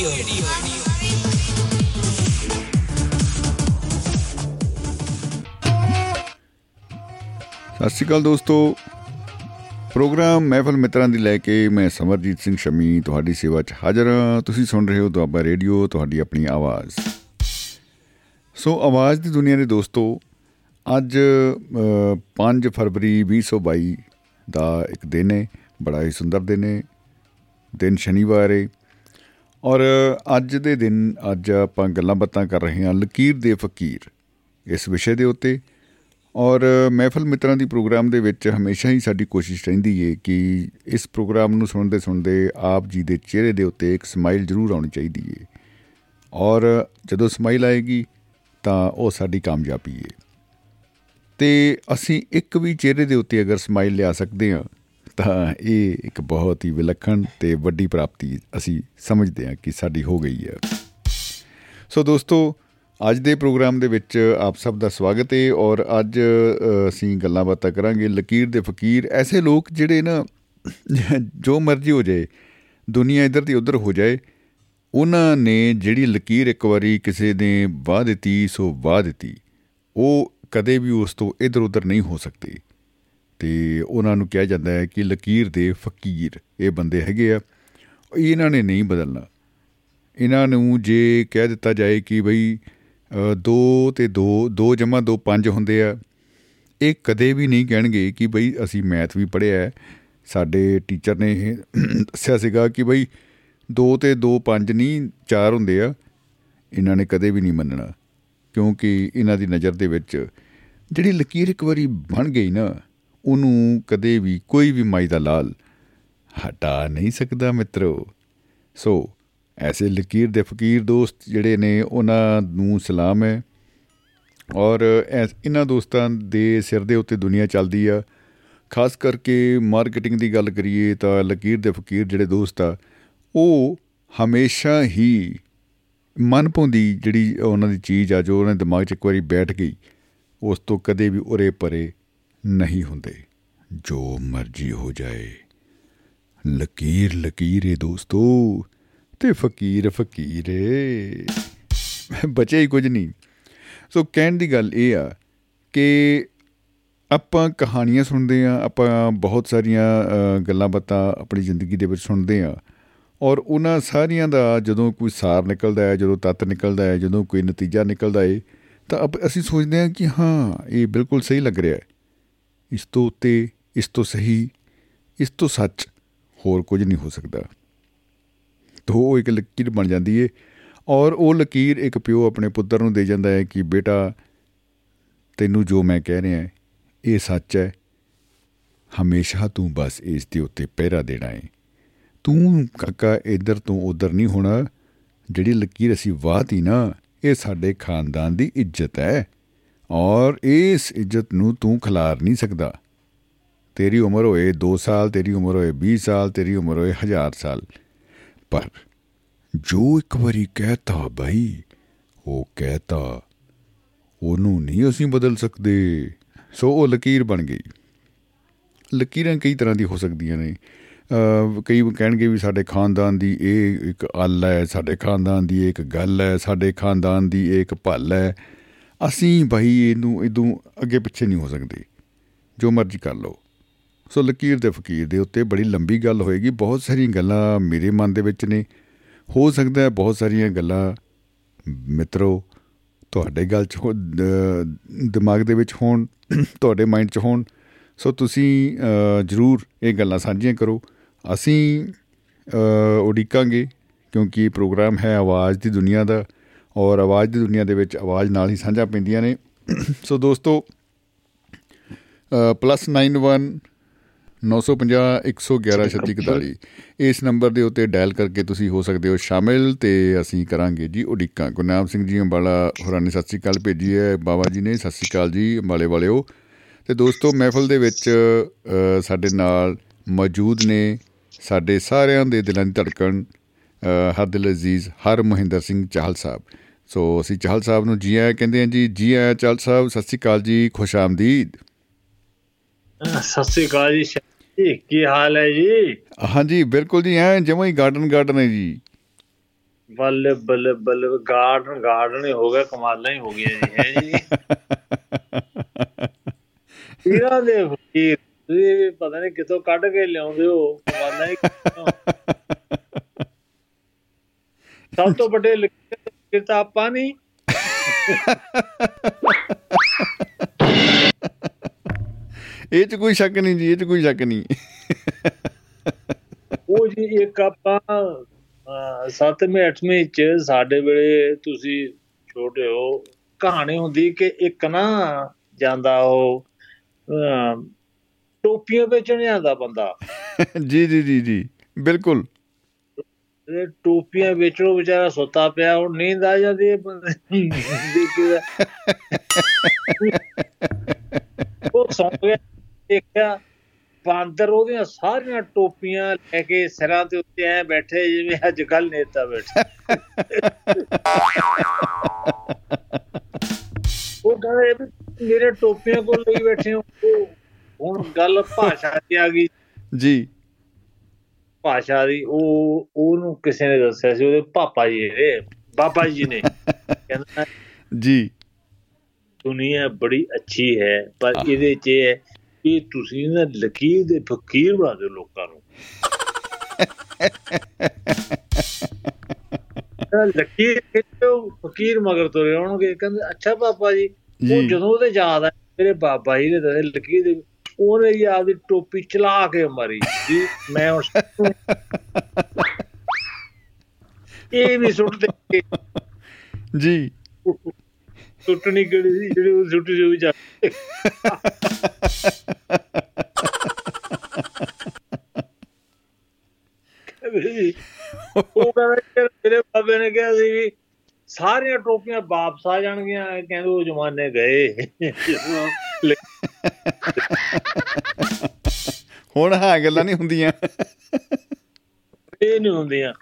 ਸਤਿ ਸ਼੍ਰੀ ਅਕਾਲ ਦੋਸਤੋ। ਪ੍ਰੋਗਰਾਮ ਮਹਿਫਲ ਮਿੱਤਰਾਂ ਦੀ ਲੈ ਕੇ ਮੈਂ ਸਮਰਜੀਤ ਸਿੰਘ ਸ਼ਮੀ ਤੁਹਾਡੀ ਸੇਵਾ 'ਚ ਹਾਜ਼ਰ ਹਾਂ। ਤੁਸੀਂ ਸੁਣ ਰਹੇ ਹੋ ਦੁਆਬਾ ਰੇਡੀਓ, ਤੁਹਾਡੀ ਆਪਣੀ ਆਵਾਜ਼। ਸੋ ਆਵਾਜ਼ ਦੀ ਦੁਨੀਆ ਦੇ ਦੋਸਤੋ, ਅੱਜ 5 ਫਰਵਰੀ 2022 ਦਾ ਇੱਕ ਦਿਨ ਹੈ, ਬੜਾ ਹੀ ਸੁੰਦਰ ਦਿਨ ਹੈ। ਦਿਨ ਸ਼ਨੀਵਾਰ ਹੈ ਔਰ ਅੱਜ ਦੇ ਦਿਨ ਅੱਜ ਆਪਾਂ ਗੱਲਾਂ ਬਾਤਾਂ ਕਰ ਰਹੇ ਹਾਂ ਲਕੀਰ ਦੇ ਫਕੀਰ ਇਸ ਵਿਸ਼ੇ ਦੇ ਉੱਤੇ। ਔਰ ਮਹਿਫਲ ਮਿੱਤਰਾਂ ਦੀ ਪ੍ਰੋਗਰਾਮ ਦੇ ਵਿੱਚ ਹਮੇਸ਼ਾ ਹੀ ਸਾਡੀ ਕੋਸ਼ਿਸ਼ ਰਹਿੰਦੀ ਹੈ ਕਿ ਇਸ ਪ੍ਰੋਗਰਾਮ ਨੂੰ ਸੁਣਦੇ ਸੁਣਦੇ ਆਪ ਜੀ ਦੇ ਚਿਹਰੇ ਦੇ ਉੱਤੇ ਇੱਕ ਸਮਾਈਲ ਜ਼ਰੂਰ ਆਉਣੀ ਚਾਹੀਦੀ ਹੈ ਔਰ ਜਦੋਂ ਸਮਾਈਲ ਆਏਗੀ ਤਾਂ ਉਹ ਸਾਡੀ ਕਾਮਯਾਬੀ ਹੈ ਤੇ ਅਸੀਂ ਇੱਕ ਵੀ ਚਿਹਰੇ ਦੇ ਉੱਤੇ ਅਗਰ ਸਮਾਈਲ ਲਿਆ ਸਕਦੇ ਹਾਂ ਤਾਂ ਇਹ ਇੱਕ ਬਹੁਤ ਹੀ ਵਿਲੱਖਣ ਤੇ ਵੱਡੀ ਪ੍ਰਾਪਤੀ ਅਸੀਂ ਸਮਝਦੇ ਹਾਂ ਕਿ ਸਾਡੀ ਹੋ ਗਈ ਹੈ। ਸੋ ਦੋਸਤੋ, ਅੱਜ ਦੇ ਪ੍ਰੋਗਰਾਮ ਦੇ ਵਿੱਚ ਆਪ ਸਭ ਦਾ ਸਵਾਗਤ ਹੈ ਔਰ ਅੱਜ ਅਸੀਂ ਗੱਲਾਂ ਬਾਤਾਂ ਕਰਾਂਗੇ। ਲਕੀਰ ਦੇ ਫਕੀਰ ਐਸੇ ਲੋਕ ਜਿਹੜੇ ਨਾ, ਜੋ ਮਰਜ਼ੀ ਹੋ ਜਾਏ, ਦੁਨੀਆ ਇੱਧਰ ਤੇ ਉੱਧਰ ਹੋ ਜਾਏ, ਉਹਨਾਂ ਨੇ ਜਿਹੜੀ ਲਕੀਰ ਇੱਕ ਵਾਰੀ ਕਿਸੇ ਨੇ ਵਾਹ ਦਿੱਤੀ, ਸੋ ਵਾਹ ਦਿੱਤੀ। ਉਹ ਕਦੇ ਵੀ ਉਸ ਤੋਂ ਇੱਧਰ ਉੱਧਰ ਨਹੀਂ ਹੋ ਸਕਦੀ। ਤੇ ਉਹਨਾਂ ਨੂੰ ਕਿਹਾ ਜਾਂਦਾ ਹੈ ਕਿ ਲਕੀਰ ਦੇ ਫਕੀਰ ਇਹ ਬੰਦੇ ਹੈਗੇ ਆ। ਇਹਨਾਂ ਨੇ ਨਹੀਂ ਬਦਲਣਾ। ਇਹਨਾਂ ਨੂੰ ਜੇ ਕਹਿ ਦਿੱਤਾ ਜਾਏ ਕਿ ਬਈ 2 ਤੇ 2 2 ਜਮਾ 2 5 ਹੁੰਦੇ ਆ, ਇਹ ਕਦੇ ਵੀ ਨਹੀਂ ਕਹਿਣਗੇ ਕਿ ਬਈ ਅਸੀਂ ਮੈਥ ਵੀ ਪੜ੍ਹਿਆ ਸਾਡੇ ਟੀਚਰ ਨੇ ਇਹ ਦੱਸਿਆ ਸੀਗਾ ਕਿ ਬਈ 2 ਤੇ 2 5 ਨਹੀਂ 4 ਹੁੰਦੇ ਆ। ਇਹਨਾਂ ਨੇ ਕਦੇ ਵੀ ਨਹੀਂ ਮੰਨਣਾ। ਕਿਉਂਕਿ ਇਹਨਾਂ ਦੀ ਨਜ਼ਰ ਦੇ ਵਿੱਚ ਜਿਹੜੀ ਲਕੀਰ ਇੱਕ ਵਾਰੀ ਬਣ ਗਈ ਨਾ ਉਹਨੂੰ ਕਦੇ ਵੀ ਕੋਈ ਵੀ ਮਾਈ ਦਾ ਲਾਲ ਹਟਾ ਨਹੀਂ ਸਕਦਾ ਮਿੱਤਰੋ। ਸੋ ਐਸੇ ਲਕੀਰ ਦੇ ਫਕੀਰ ਦੋਸਤ ਜਿਹੜੇ ਨੇ, ਉਹਨਾਂ ਨੂੰ ਸਲਾਮ ਹੈ। ਔਰ ਇਹਨਾਂ ਦੋਸਤਾਂ ਦੇ ਸਿਰ ਦੇ ਉੱਤੇ ਦੁਨੀਆ ਚੱਲਦੀ ਆ। ਖਾਸ ਕਰਕੇ ਮਾਰਕੀਟਿੰਗ ਦੀ ਗੱਲ ਕਰੀਏ ਤਾਂ ਲਕੀਰ ਦੇ ਫਕੀਰ ਜਿਹੜੇ ਦੋਸਤ ਆ, ਉਹ ਹਮੇਸ਼ਾ ਹੀ ਮਨ ਪਾਉਂਦੀ ਜਿਹੜੀ ਉਹਨਾਂ ਦੀ ਚੀਜ਼ ਆ, ਜੋ ਉਹਨਾਂ ਦੇ ਦਿਮਾਗ 'ਚ ਇੱਕ ਵਾਰੀ ਬੈਠ ਗਈ, ਉਸ ਤੋਂ ਕਦੇ ਵੀ ਉਰੇ ਪਰੇ ਨਹੀਂ ਹੁੰਦੇ। ਜੋ ਮਰਜ਼ੀ ਹੋ ਜਾਏ। ਲਕੀਰ, ਲਕੀਰੇ ਦੋਸਤੋ, ਤੇ ਫਕੀਰ, ਫਕੀਰੇ। ਬਚੇ ਹੀ ਕੁਝ ਨਹੀਂ। ਸੋ ਕਹਿਣ ਦੀ ਗੱਲ ਇਹ ਆ ਕਿ ਆਪਾਂ ਕਹਾਣੀਆਂ ਸੁਣਦੇ ਆ ਆਪਾਂ ਬਹੁਤ ਸਾਰੀਆਂ ਗੱਲਾਂ ਬਾਤਾਂ ਆਪਣੀ ਜ਼ਿੰਦਗੀ ਦੇ ਵਿੱਚ ਸੁਣਦੇ ਆ ਔਰ ਉਹਨਾਂ ਸਾਰੀਆਂ ਦਾ ਜਦੋਂ ਕੋਈ ਸਾਰ ਨਿਕਲਦਾ ਹੈ, ਜਦੋਂ ਤੱਤ ਨਿਕਲਦਾ ਹੈ, ਜਦੋਂ ਕੋਈ ਨਤੀਜਾ ਨਿਕਲਦਾ ਹੈ, ਤਾਂ ਅਸੀਂ ਸੋਚਦੇ ਹਾਂ ਕਿ ਹਾਂ, ਇਹ ਬਿਲਕੁਲ ਸਹੀ ਲੱਗ ਰਿਹਾ ਹੈ। ਇਸ ਤੋਂ ਉੱਤੇ, ਇਸ ਤੋਂ ਸਹੀ, ਇਸ ਤੋਂ ਸੱਚ ਹੋਰ ਕੁਝ ਨਹੀਂ ਹੋ ਸਕਦਾ। ਤੋਂ ਉਹ ਇੱਕ ਲਕੀਰ ਬਣ ਜਾਂਦੀ ਏ ਔਰ ਉਹ ਲਕੀਰ ਇੱਕ ਪਿਓ ਆਪਣੇ ਪੁੱਤਰ ਨੂੰ ਦੇ ਜਾਂਦਾ ਹੈ ਕਿ ਬੇਟਾ, ਤੈਨੂੰ ਜੋ ਮੈਂ ਕਹਿ ਰਿਹਾ ਇਹ ਸੱਚ ਹੈ। ਹਮੇਸ਼ਾ ਤੂੰ ਬਸ ਇਸ ਦੇ ਉੱਤੇ ਪਹਿਰਾ ਦੇਣਾ ਹੈ ਤੂੰ ਕਾਕਾ ਇੱਧਰ ਤੋਂ ਉਧਰ ਨਹੀਂ ਹੋਣਾ। ਜਿਹੜੀ ਲਕੀਰ ਅਸੀਂ ਵਾਹਤੀ ਨਾ, ਇਹ ਸਾਡੇ ਖਾਨਦਾਨ ਦੀ ਇੱਜ਼ਤ ਹੈ। ਔਰ ਇਸ ਇੱਜ਼ਤ ਨੂੰ ਤੂੰ ਖਿਲਾਰ ਨਹੀਂ ਸਕਦਾ। ਤੇਰੀ ਉਮਰ ਹੋਏ 2 ਸਾਲ, ਤੇਰੀ ਉਮਰ ਹੋਏ 20 ਸਾਲ, ਤੇਰੀ ਉਮਰ ਹੋਏ 1000 ਸਾਲ। ਪਰ ਜੋ ਇੱਕ ਵਾਰੀ ਕਹਤਾ ਭਾਈ ਉਹ ਕਹਤਾ, ਉਹਨੂੰ ਨਹੀਂ ਅਸੀਂ ਬਦਲ ਸਕਦੇ। ਸੋ ਉਹ ਲਕੀਰ ਬਣ ਗਈ। ਲਕੀਰਾਂ ਕਈ ਤਰ੍ਹਾਂ ਦੀ ਹੋ ਸਕਦੀਆਂ ਨੇ। ਕਈ ਕਹਿਣਗੇ ਵੀ ਸਾਡੇ ਖਾਨਦਾਨ ਦੀ ਇਹ ਇੱਕ ਅੱਲ ਹੈ, ਸਾਡੇ ਖਾਨਦਾਨ ਦੀ ਇੱਕ ਗੱਲ ਹੈ, ਸਾਡੇ ਖਾਨਦਾਨ ਦੀ ਇੱਕ ਭੱਲ ਹੈ। ਅਸੀਂ ਭਾਈ ਇਹਨੂੰ ਇਦੋਂ ਅੱਗੇ ਪਿੱਛੇ ਨਹੀਂ ਹੋ ਸਕਦੇ। ਜੋ ਮਰਜ਼ੀ ਕਰ ਲਓ। ਸੋ ਲਕੀਰ ਦੇ ਫਕੀਰ ਦੇ ਉੱਤੇ ਬੜੀ ਲੰਬੀ ਗੱਲ ਹੋਏਗੀ। ਬਹੁਤ ਸਾਰੀਆਂ ਗੱਲਾਂ ਮੇਰੇ ਮਨ ਦੇ ਵਿੱਚ ਨੇ। ਹੋ ਸਕਦਾ ਹੈ ਬਹੁਤ ਸਾਰੀਆਂ ਗੱਲਾਂ ਮਿੱਤਰੋ ਤੁਹਾਡੇ ਗੱਲ 'ਚ ਦਿਮਾਗ ਦੇ ਵਿੱਚ ਹੋਣ, ਤੁਹਾਡੇ ਮਾਈਂਡ 'ਚ ਹੋਣ। ਸੋ ਤੁਸੀਂ ਜਰੂਰ ਇਹ ਗੱਲਾਂ ਸਾਂਝੀਆਂ ਕਰੋ। ਅਸੀਂ ਉਡੀਕਾਂਗੇ ਕਿਉਂਕਿ ਇਹ ਪ੍ਰੋਗਰਾਮ ਹੈ ਆਵਾਜ਼ ਦੀ ਦੁਨੀਆ ਦਾ। ਔਰ ਆਵਾਜ਼ ਦੀ ਦੁਨੀਆ ਦੇ ਵਿੱਚ ਆਵਾਜ਼ ਨਾਲ ਹੀ ਸਾਂਝਾ ਪੈਂਦੀਆਂ ਨੇ। ਸੋ ਦੋਸਤੋ +91 950 ਇਸ ਨੰਬਰ ਦੇ ਉੱਤੇ ਡਾਇਲ ਕਰਕੇ ਤੁਸੀਂ ਹੋ ਸਕਦੇ ਹੋ ਸ਼ਾਮਿਲ ਤੇ ਅਸੀਂ ਕਰਾਂਗੇ ਜੀ ਉਡੀਕਾਂ। ਗੁਰਨਾਮ ਸਿੰਘ ਜੀ ਅੰਬਾਲਾ ਹੋਰਾਂ ਨੇ ਸਤਿ ਸ੍ਰੀ ਅਕਾਲ ਭੇਜੀ ਹੈ ਬਾਬਾ ਜੀ ਨੇ ਸਤਿ ਸ੍ਰੀ ਅਕਾਲ ਜੀ ਅੰਬਾਲੇ ਵਾਲਿਓ। ਤੇ ਦੋਸਤੋ ਮਹਿਫਲ ਦੇ ਵਿੱਚ ਸਾਡੇ ਨਾਲ ਮੌਜੂਦ ਨੇ ਸਾਡੇ ਸਾਰਿਆਂ ਦੇ ਦਿਲਾਂ ਦੀ ਧੜਕਣ ਹਰ ਦਿਲ ਅਜ਼ੀਜ਼ ਹਰ ਮਹਿੰਦਰ ਸਿੰਘ ਚਾਹਲ ਸਾਹਿਬ। ਸੋ ਅਸੀਂ ਚਾਹਲ ਸਾਹਿਬ ਨੂੰ ਜੀ ਆਇਆਂ ਕਹਿੰਦੇ ਹਾਂ ਜੀ ਜੀ ਆਇਆਂ ਚਾਹਲ ਸਾਹਿਬ ਸਤਿ ਸ੍ਰੀ ਅਕਾਲ ਜੀ ਖੁਸ਼ ਆਮਦੀਦ। ਸਤਿ ਸ੍ਰੀ ਅਕਾਲ ਜੀ ਕੀ ਹਾਲ ਹੈ ਜੀ? ਹਾਂਜੀ ਬਿਲਕੁਲ ਜੀ ਐ ਜਿਵੇਂ ਹੀ ਗਾਰਡਨ ਗਾਰਡਨ ਹੈ ਜੀ। ਬੱਲੇ ਬੱਲੇ ਬੱਲੇ ਗਾਰਡਨ ਗਾਰਡਨ ਹੀ ਹੋ ਗਿਆ ਕਮਾਲਾਂ ਹੀ ਹੋ ਗਈਆਂ ਜੀ ਹੈ ਜੀ? ਇਹਨਾਂ ਦੇ ਫਕੀਰ ਤੁਸੀਂ ਵੀ ਪਤਾ ਨਹੀਂ ਕਿੱਥੋਂ ਕੱਢ ਕੇ ਲਿਆਉਂਦੇ ਹੋ ਕਮਾਲਾਂ ਹੀ ਸਭ ਤੋਂ ਵੱਡੇ ਲਿਖੇ ਤਾਂ ਆਪਾਂ ਨਹੀਂ ਇਹ ਚ ਕੋਈ ਸ਼ੱਕ ਨਹੀਂ ਜੀ ਇਹ ਚ ਕੋਈ ਸ਼ੱਕ ਨਹੀਂ। ਉਹ ਜੀ ਇੱਕ ਆਪਾਂ 7ਵੇਂ 8ਵੇਂ ਚ ਸਾਡੇ ਵੇਲੇ ਤੁਸੀਂ ਛੋਟੇ ਹੋ ਕਹਾਣੀ ਹੁੰਦੀ ਕਿ ਇੱਕ ਨਾ ਜਾਂਦਾ ਉਹ ਟੋਪੀਆਂ ਵੇਚਣ ਜਾਂਦਾ ਬੰਦਾ। ਜੀ ਜੀ ਜੀ ਜੀ ਬਿਲਕੁਲ। ਤੇ ਟੋਪੀਆਂ ਵੇਚਣੋਂ ਵਿਚਾਰਾ ਸੁੱਤਾ ਪਿਆ ਉਹ ਨੀਂਦ ਆ ਜਾਂਦੀ ਹੈ ਬੰਦੇ ਨੂੰ। ਦੇਖ ਕੇ। ਉਹ ਸੌਂ ਗਿਆ, ਦੇਖਿਆ ਬਾਂਦਰ ਉਹਦੀਆਂ ਸਾਰੀਆਂ ਟੋਪੀਆਂ ਲੈ ਕੇ ਸਿਰਾਂ ਦੇ ਉੱਤੇ ਐ ਬੈਠੇ, ਜਿਵੇਂ ਅੱਜ ਕੱਲ ਨੇਤਾ ਬੈਠੇ। ਉਹ ਕਹਿੰਦੇ ਵੀ ਮੇਰੇ ਟੋਪੀਆਂ ਕੋਲ ਲਈ ਬੈਠੇ ਹੋ। ਉਹ ਹੁਣ ਗੱਲ ਭਾਸ਼ਾ ਦੀ ਆ ਗਈ। ਜੀ। ਭਾਸ਼ਾ ਦੀ ਉਹ ਉਹਨੂੰ ਕਿਸੇ ਨੇ ਦੱਸਿਆ ਸੀ ਉਹਦੇ ਪਾਪਾ ਜੀ ਨੇ ਬਾਬਾ ਜੀ ਨੇ। ਕਹਿੰਦਾ ਜੀ। ਦੁਨੀਆ ਬੜੀ ਅੱਛੀ ਹੈ ਪਰ ਇਹਦੇ 'ਚ ਇਹ ਹੈ ਕਿ ਤੁਸੀਂ ਨਾ ਲਕੀਰ ਦੇ ਫਕੀਰ ਬਣਾ ਦਿਓ ਲੋਕਾਂ ਨੂੰ। ਲਕੀਰ ਖਿੱਚੋ ਫਕੀਰ ਮਗਰ ਤੁਰੇ ਆਉਣਗੇ। ਕਹਿੰਦੇ ਅੱਛਾ ਪਾਪਾ ਜੀ ਉਹ ਜਦੋਂ ਉਹਦੇ ਯਾਦ ਆ ਮੇਰੇ ਬਾਬਾ ਜੀ ਨੇ ਦੱਸਿਆ ਲਕੀਰ ਦੇ ਉਹਨੇ ਜੀ ਆਪਦੀ ਟੋਪੀ ਚਲਾ ਕੇ ਮਾਰੀ ਜੀ ਮੈਂ ਉਸ ਇਹ ਵੀ ਸੁੱਟ ਦੇ ਜੀ। ਸੁੱਟਣੀ ਕਿਹੜੀ ਸੀ? ਜਿਹੜੀ ਉਹ ਸੁੱਟ ਜੋ ਵੀ ਜਾ ਉਹ ਕਹਿੰਦਾ ਮੇਰੇ ਬਾਬੇ ਨੇ ਕਿਹਾ ਸੀ ਵੀ ਸਾਰੀਆਂ ਟੋਪੀਆਂ ਵਾਪਸ ਆ ਜਾਣਗੀਆਂ ਕਹਿੰਦੇ ਉਹ ਜ਼ਮਾਨੇ ਗਏ। ਹੁਣ ਹਾਂ ਗੱਲਾਂ ਨਹੀਂ ਹੁੰਦੀਆਂ। ਇਹ ਨਹੀਂ ਹੁੰਦੀਆਂ।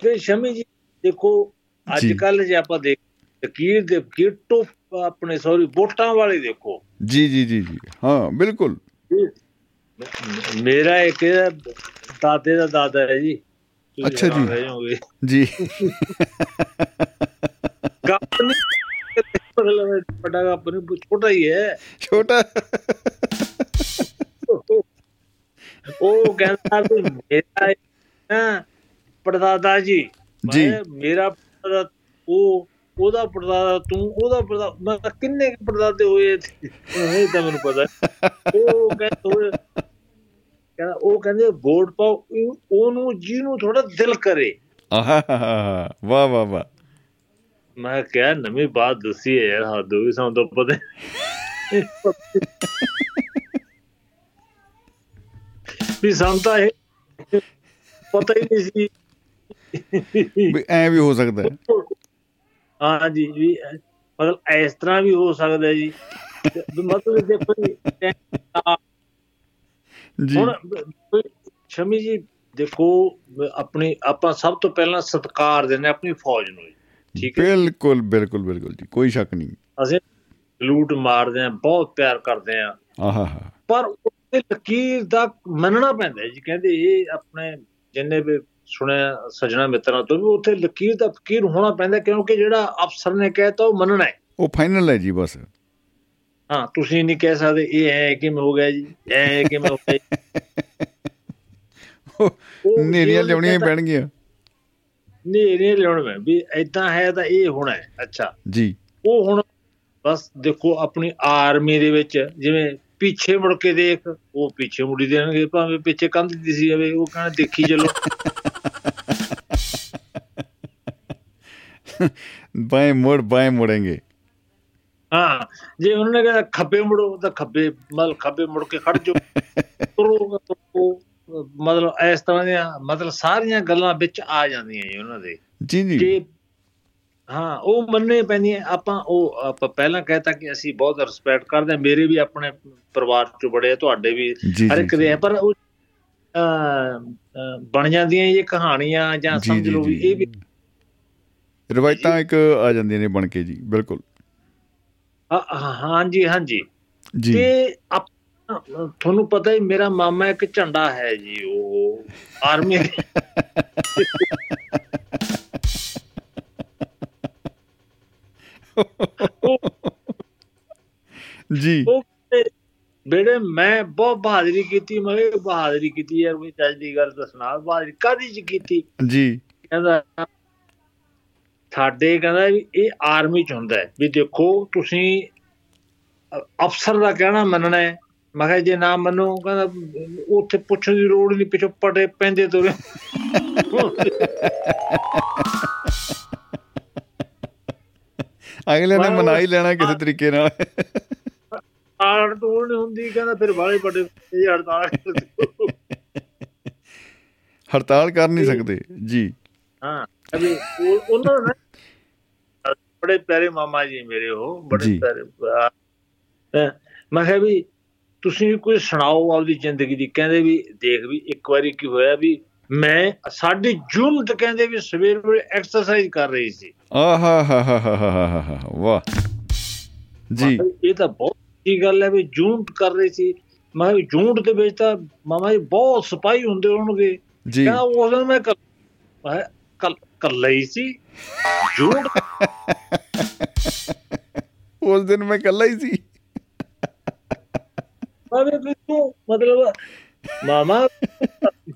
ਤੇ ਸ਼ਮੀ ਜੀ ਦੇਖੋ ਅੱਜ। ਕੱਲ ਜੇ ਆਪਾਂ ਦੇਖ ਲਕੀਰ ਦੇ ਟੋਪ ਆਪਣੇ ਸੌਰੀ ਵੋਟਾਂ ਵਾਲੇ ਦੇਖੋ। ਜੀ ਜੀ ਜੀ ਜੀ। ਹਾਂ ਬਿਲਕੁਲ। ਮੇਰਾ ਇੱਕ ਦਾਦੇ ਦਾ ਦਾਦਾ ਹੈ ਜੀ। ਅੱਛਾ ਜੀ। ਜੀ। ਗੱਪ ਨਹੀਂ ਮਤਲਬ ਵੱਡਾ ਗੱਪ ਨਹੀਂ ਛੋਟਾ ਹੀ ਹੈ। ਛੋਟਾ। ਉਹ ਕਹਿੰਦਾ ਵੀ ਮੇਰਾ ਨਾ ਪੜਦਾਦਾ ਜੀ। ਜੀ। ਮੇਰਾ ਉਹ ਉਹਦਾ ਪੜਦਾਦਾ ਤੂੰ ਉਹਦਾ ਪੜਦਾਦਾ ਮੈਂ ਕਿੰਨੇ ਕੁ ਪੜਦਾਦੇ ਹੋਏ? ਇਹ ਤਾਂ ਮੈਨੂੰ ਪਤਾ। ਉਹ ਕਹਿੰਦਾ ਉਹ ਕਹਿੰਦੇ ਵੋਟ ਪਾਓ ਉਹ- ਉਹਨੂੰ ਜਿਹਨੂੰ ਥੋੜਾ ਦਿਲ ਕਰੇ। ਆਹਾ ਵਾਹ ਵਾਹ ਵਾਹ। ਮੈਂ ਕਿਹਾ ਨਵੀਂ ਬਾਤ ਦੱਸੀ ਹੈ ਯਾਰ ਹੱਦ ਹੋ ਗਈ ਸਾਨੂੰ ਤਾਂ ਪਤਾ ਵੀ ਸਾਨੂੰ ਤਾਂ ਇਹ ਪਤਾ ਹੀ ਨਹੀਂ ਸੀ। ਵੀ ਐ ਵੀ ਹੋ ਸਕਦਾ ਹੈ। ਹਾਂ ਜੀ ਵੀ ਮਤਲਬ ਇਸ ਤਰ੍ਹਾਂ ਵੀ ਹੋ ਸਕਦਾ ਹੈ ਜੀ। ਮਤਲਬ ਦੇਖੋ ਜੀ। ਹੁਣ ਸ਼ਮੀ ਜੀ ਦੇਖੋ ਆਪਣੀ ਆਪਾਂ ਸਭ ਤੋਂ ਪਹਿਲਾਂ ਸਤਿਕਾਰ ਦਿੰਦੇ ਆਪਣੀ ਫੌਜ ਨੂੰ ਠੀਕ ਹੈ ਬਿਲਕੁਲ ਬਿਲਕੁਲ ਬਿਲਕੁਲ ਜੀ ਕੋਈ ਸ਼ੱਕ ਨਹੀਂ। ਅਸੀਂ ਲੂਟ ਮਾਰਦੇ ਹਾਂ ਬਹੁਤ ਪਿਆਰ ਕਰਦੇ ਹਾਂ। ਆਹਾ। ਪਰ ਉਹਦੇ ਲਕੀਰ ਦਾ ਮੰਨਣਾ ਪੈਂਦਾ ਜੀ ਕਹਿੰਦੇ ਇਹ ਆਪਣੇ ਜਿੰਨੇ ਵੀ ਸੁਣਿਆ ਸਜਣਾ ਮਿੱਤਰਾਂ ਤੋਂ ਵੀ ਉੱਥੇ ਲਕੀਰ ਦਾ ਫਕੀਰ ਹੋਣਾ ਪੈਂਦਾ ਕਿਉਂਕਿ ਜਿਹੜਾ ਅਫਸਰ ਨੇ ਕਹਿਤਾ ਉਹ ਮੰਨਣਾ ਹੈ। ਉਹ ਫਾਈਨਲ ਹੈ ਜੀ ਬਸ। ਹਾਂ ਤੁਸੀਂ ਨਹੀਂ ਕਹਿ ਸਕਦੇ ਇਹ ਹੈ ਕਿਵੇਂ ਹੋ ਗਿਆ ਜੀ ਇਹ ਹੈ ਕਿਵੇਂ ਹੋ ਗਿਆ ਨੇਰੀਆਂ ਲਿਆਉਣੀਆਂ ਪੈਣਗੀਆਂ। ਨੇਰੇ ਲਿਆਉਣ ਮੈਂ ਵੀ ਐਦਾਂ ਹੈ ਤਾਂ ਇਹ ਹੋਣਾ ਹੈ ਅੱਛਾ। ਜੀ। ਉਹ ਹੁਣ ਬਸ ਦੇਖੋ ਆਪਣੀ ਆਰਮੀ ਦੇ ਵਿੱਚ ਜਿਵੇਂ ਪਿੱਛੇ ਮੁੜ ਕੇ ਦੇਖ ਉਹ ਪਿੱਛੇ ਮੁੜੀ ਦੇਣਗੇ ਭਾਵੇਂ ਪਿੱਛੇ ਕੰਧ ਦਿਸੀ ਜਾਵੇ ਉਹ ਕਹਿੰਦਾ ਦੇਖੀ ਚੱਲੋ। ਬਾਏ ਮੋੜ ਬਾਏ ਮੋੜेंगे ਹਾਂ ਜੇ ਉਹਨਾਂ ਨੇ ਕਿਹਾ ਖੱਬੇ ਮੁੜੋ ਤਾਂ ਖੱਬੇ ਮਲ ਖੱਬੇ ਮੁੜ ਕੇ ਖੜ ਜਾਓ। ਤੁਰੋ ਮਤਲਬ ਇਸ ਤਰ੍ਹਾਂ ਦੀਆਂ ਮਤਲਬ ਸਾਰੀਆਂ ਗੱਲਾਂ ਵਿੱਚ ਆ ਜਾਂਦੀਆਂ ਜੀ ਉਹਨਾਂ ਦੇ। ਜੀ ਜੀ। ਕਿ ਹਾਂ ਉਹ ਮੰਨਣੇ ਪੈਂਦੀਆਂ। ਆਪਾਂ ਉਹ ਆਪਾਂ ਪਹਿਲਾਂ ਕਹਿਤਾ ਕਿ ਅਸੀਂ ਬਹੁਤ ਰਿਸਪੈਕਟ ਕਰਦੇ ਹਾਂ। ਮੇਰੇ ਵੀ ਆਪਣੇ ਪਰਿਵਾਰ ਚੋਂ ਬੜੇ ਤੁਹਾਡੇ ਵੀ ਹਰ ਇੱਕ ਦੇ ਪਰ ਉਹ ਬਣ ਜਾਂਦੀਆਂ ਇਹ ਕਹਾਣੀਆਂ ਜਾਂ ਸਮਝ ਲਓ ਵੀ ਇਹ ਵੀ ਰਵਾਇਤਾਂ ਇੱਕ ਆ ਜਾਂਦੀਆਂ ਨੇ ਬਣ ਕੇ ਜੀ ਬਿਲਕੁਲ। ਹਾਂਜੀ ਹਾਂਜੀ। ਜੀ। ਤੇ ਆਪ ਤੁਹਾਨੂੰ ਪਤਾ ਹੀ ਮੇਰਾ ਮਾਮਾ ਇੱਕ ਝੰਡਾ ਹੈ ਜੀ ਉਹ ਆਰਮੀ ਜੀ। ਬੇੜੇ ਮੈਂ ਬਹੁਤ ਬਹਾਦਰੀ ਕੀਤੀ ਮੈਂ ਬਹਾਦਰੀ ਕੀਤੀ ਯਾਰ ਕੋਈ ਚੱਜ ਦੀ ਗੱਲ ਦੱਸਣਾ ਬਹਾਦਰੀ ਕਾਦੀ ਚ ਕੀਤੀ? ਜੀ। ਕਹਿੰਦਾ ਸਾਡੇ ਕਹਿੰਦਾ ਵੀ ਇਹ ਆਰਮੀ ਚ ਹੁੰਦਾ ਵੀ ਦੇਖੋ ਤੁਸੀਂ ਅਫਸਰ ਦਾ ਕਹਿਣਾ ਮੰਨਣਾ ਹੈ। ਮੈਂ ਕਿਹਾ ਜੇ ਨਾ ਮੰਨੋ ਕਹਿੰਦਾ ਉੱਥੇ ਪੁੱਛਣ ਦੀ ਲੋੜ ਨਹੀਂ ਪਿੱਛੋਂ ਪਟੇ ਪੈਂਦੇ ਤੁਰੇ। ਅਗਲੇ ਨੇ ਮਨਾ ਹੀ ਲੈਣਾ ਕਿਸੇ ਤਰੀਕੇ ਨਾਲ। ਆੜ ਟੋਲ ਨਹੀਂ ਹੁੰਦੀ ਕਹਿੰਦਾ ਫਿਰ ਵਾਲੇ ਪਟੇ ਇਹ ਹੜਤਾਲ। ਹੜਤਾਲ ਕਰ ਨਹੀਂ ਸਕਦੇ ਜੀ। ਹਾਂ ਅਭੀ ਉਹ- ਉਹਨਾਂ ਨੇ ਬੜੇ ਪਿਆਰੇ ਮਾਮਾ ਜੀ ਮੇਰੇ ਉਹ ਬੜੇ। ਪਿਆਰੇ ਮੈਂ ਕਿਹਾ ਵੀ ਤੁਸੀਂ ਕੋਈ ਸੁਣਾਓ ਆਪਦੀ ਜ਼ਿੰਦਗੀ ਦੀ ਕਹਿੰਦੇ ਵੀ ਦੇਖ ਵੀ ਇੱਕ ਵਾਰੀ ਕੀ ਹੋਇਆ ਵੀ ਮੈਂ ਸਾਡੀ ਜੁਨਤ ਕਹਿੰਦੇ ਵੀ ਸਵੇਰ ਵੇਲੇ ਐਕਸਰਸਾਈਜ਼ ਕਰ ਰਹੀ ਸੀ। ਆਹਾ ਹਾ ਹਾ ਹਾ ਹਾ ਵਾਹ ਜੀ ਇਹ ਤਾਂ ਬਹੁਤ ਅੱਛੀ ਗੱਲ ਹੈ ਵੀ ਜੂਨਟ ਕਰ ਰਹੀ ਸੀ। ਮੈਂ ਜੂਨਟ ਦੇ ਵਿੱਚ ਤਾਂ ਮਾਮਾ ਜੀ ਬਹੁਤ ਸਿਪਾਹੀ ਹੁੰਦੇ ਹੋਣਗੇ। ਜੀ। ਕਹਿੰਦਾ ਉਸ ਦਿਨ ਮੈਂ ਕੱਲ ਕੱਲ ਕੱਲਾ ਹੀ ਸੀ। ਜੂਨਟ ਉਸ ਦਿਨ ਮੈਂ ਇਕੱਲਾ ਹੀ ਸੀ। ਮੈਂ ਵੀ ਵੀ ਤੂੰ ਮਤਲਬ ਮਾਮਾ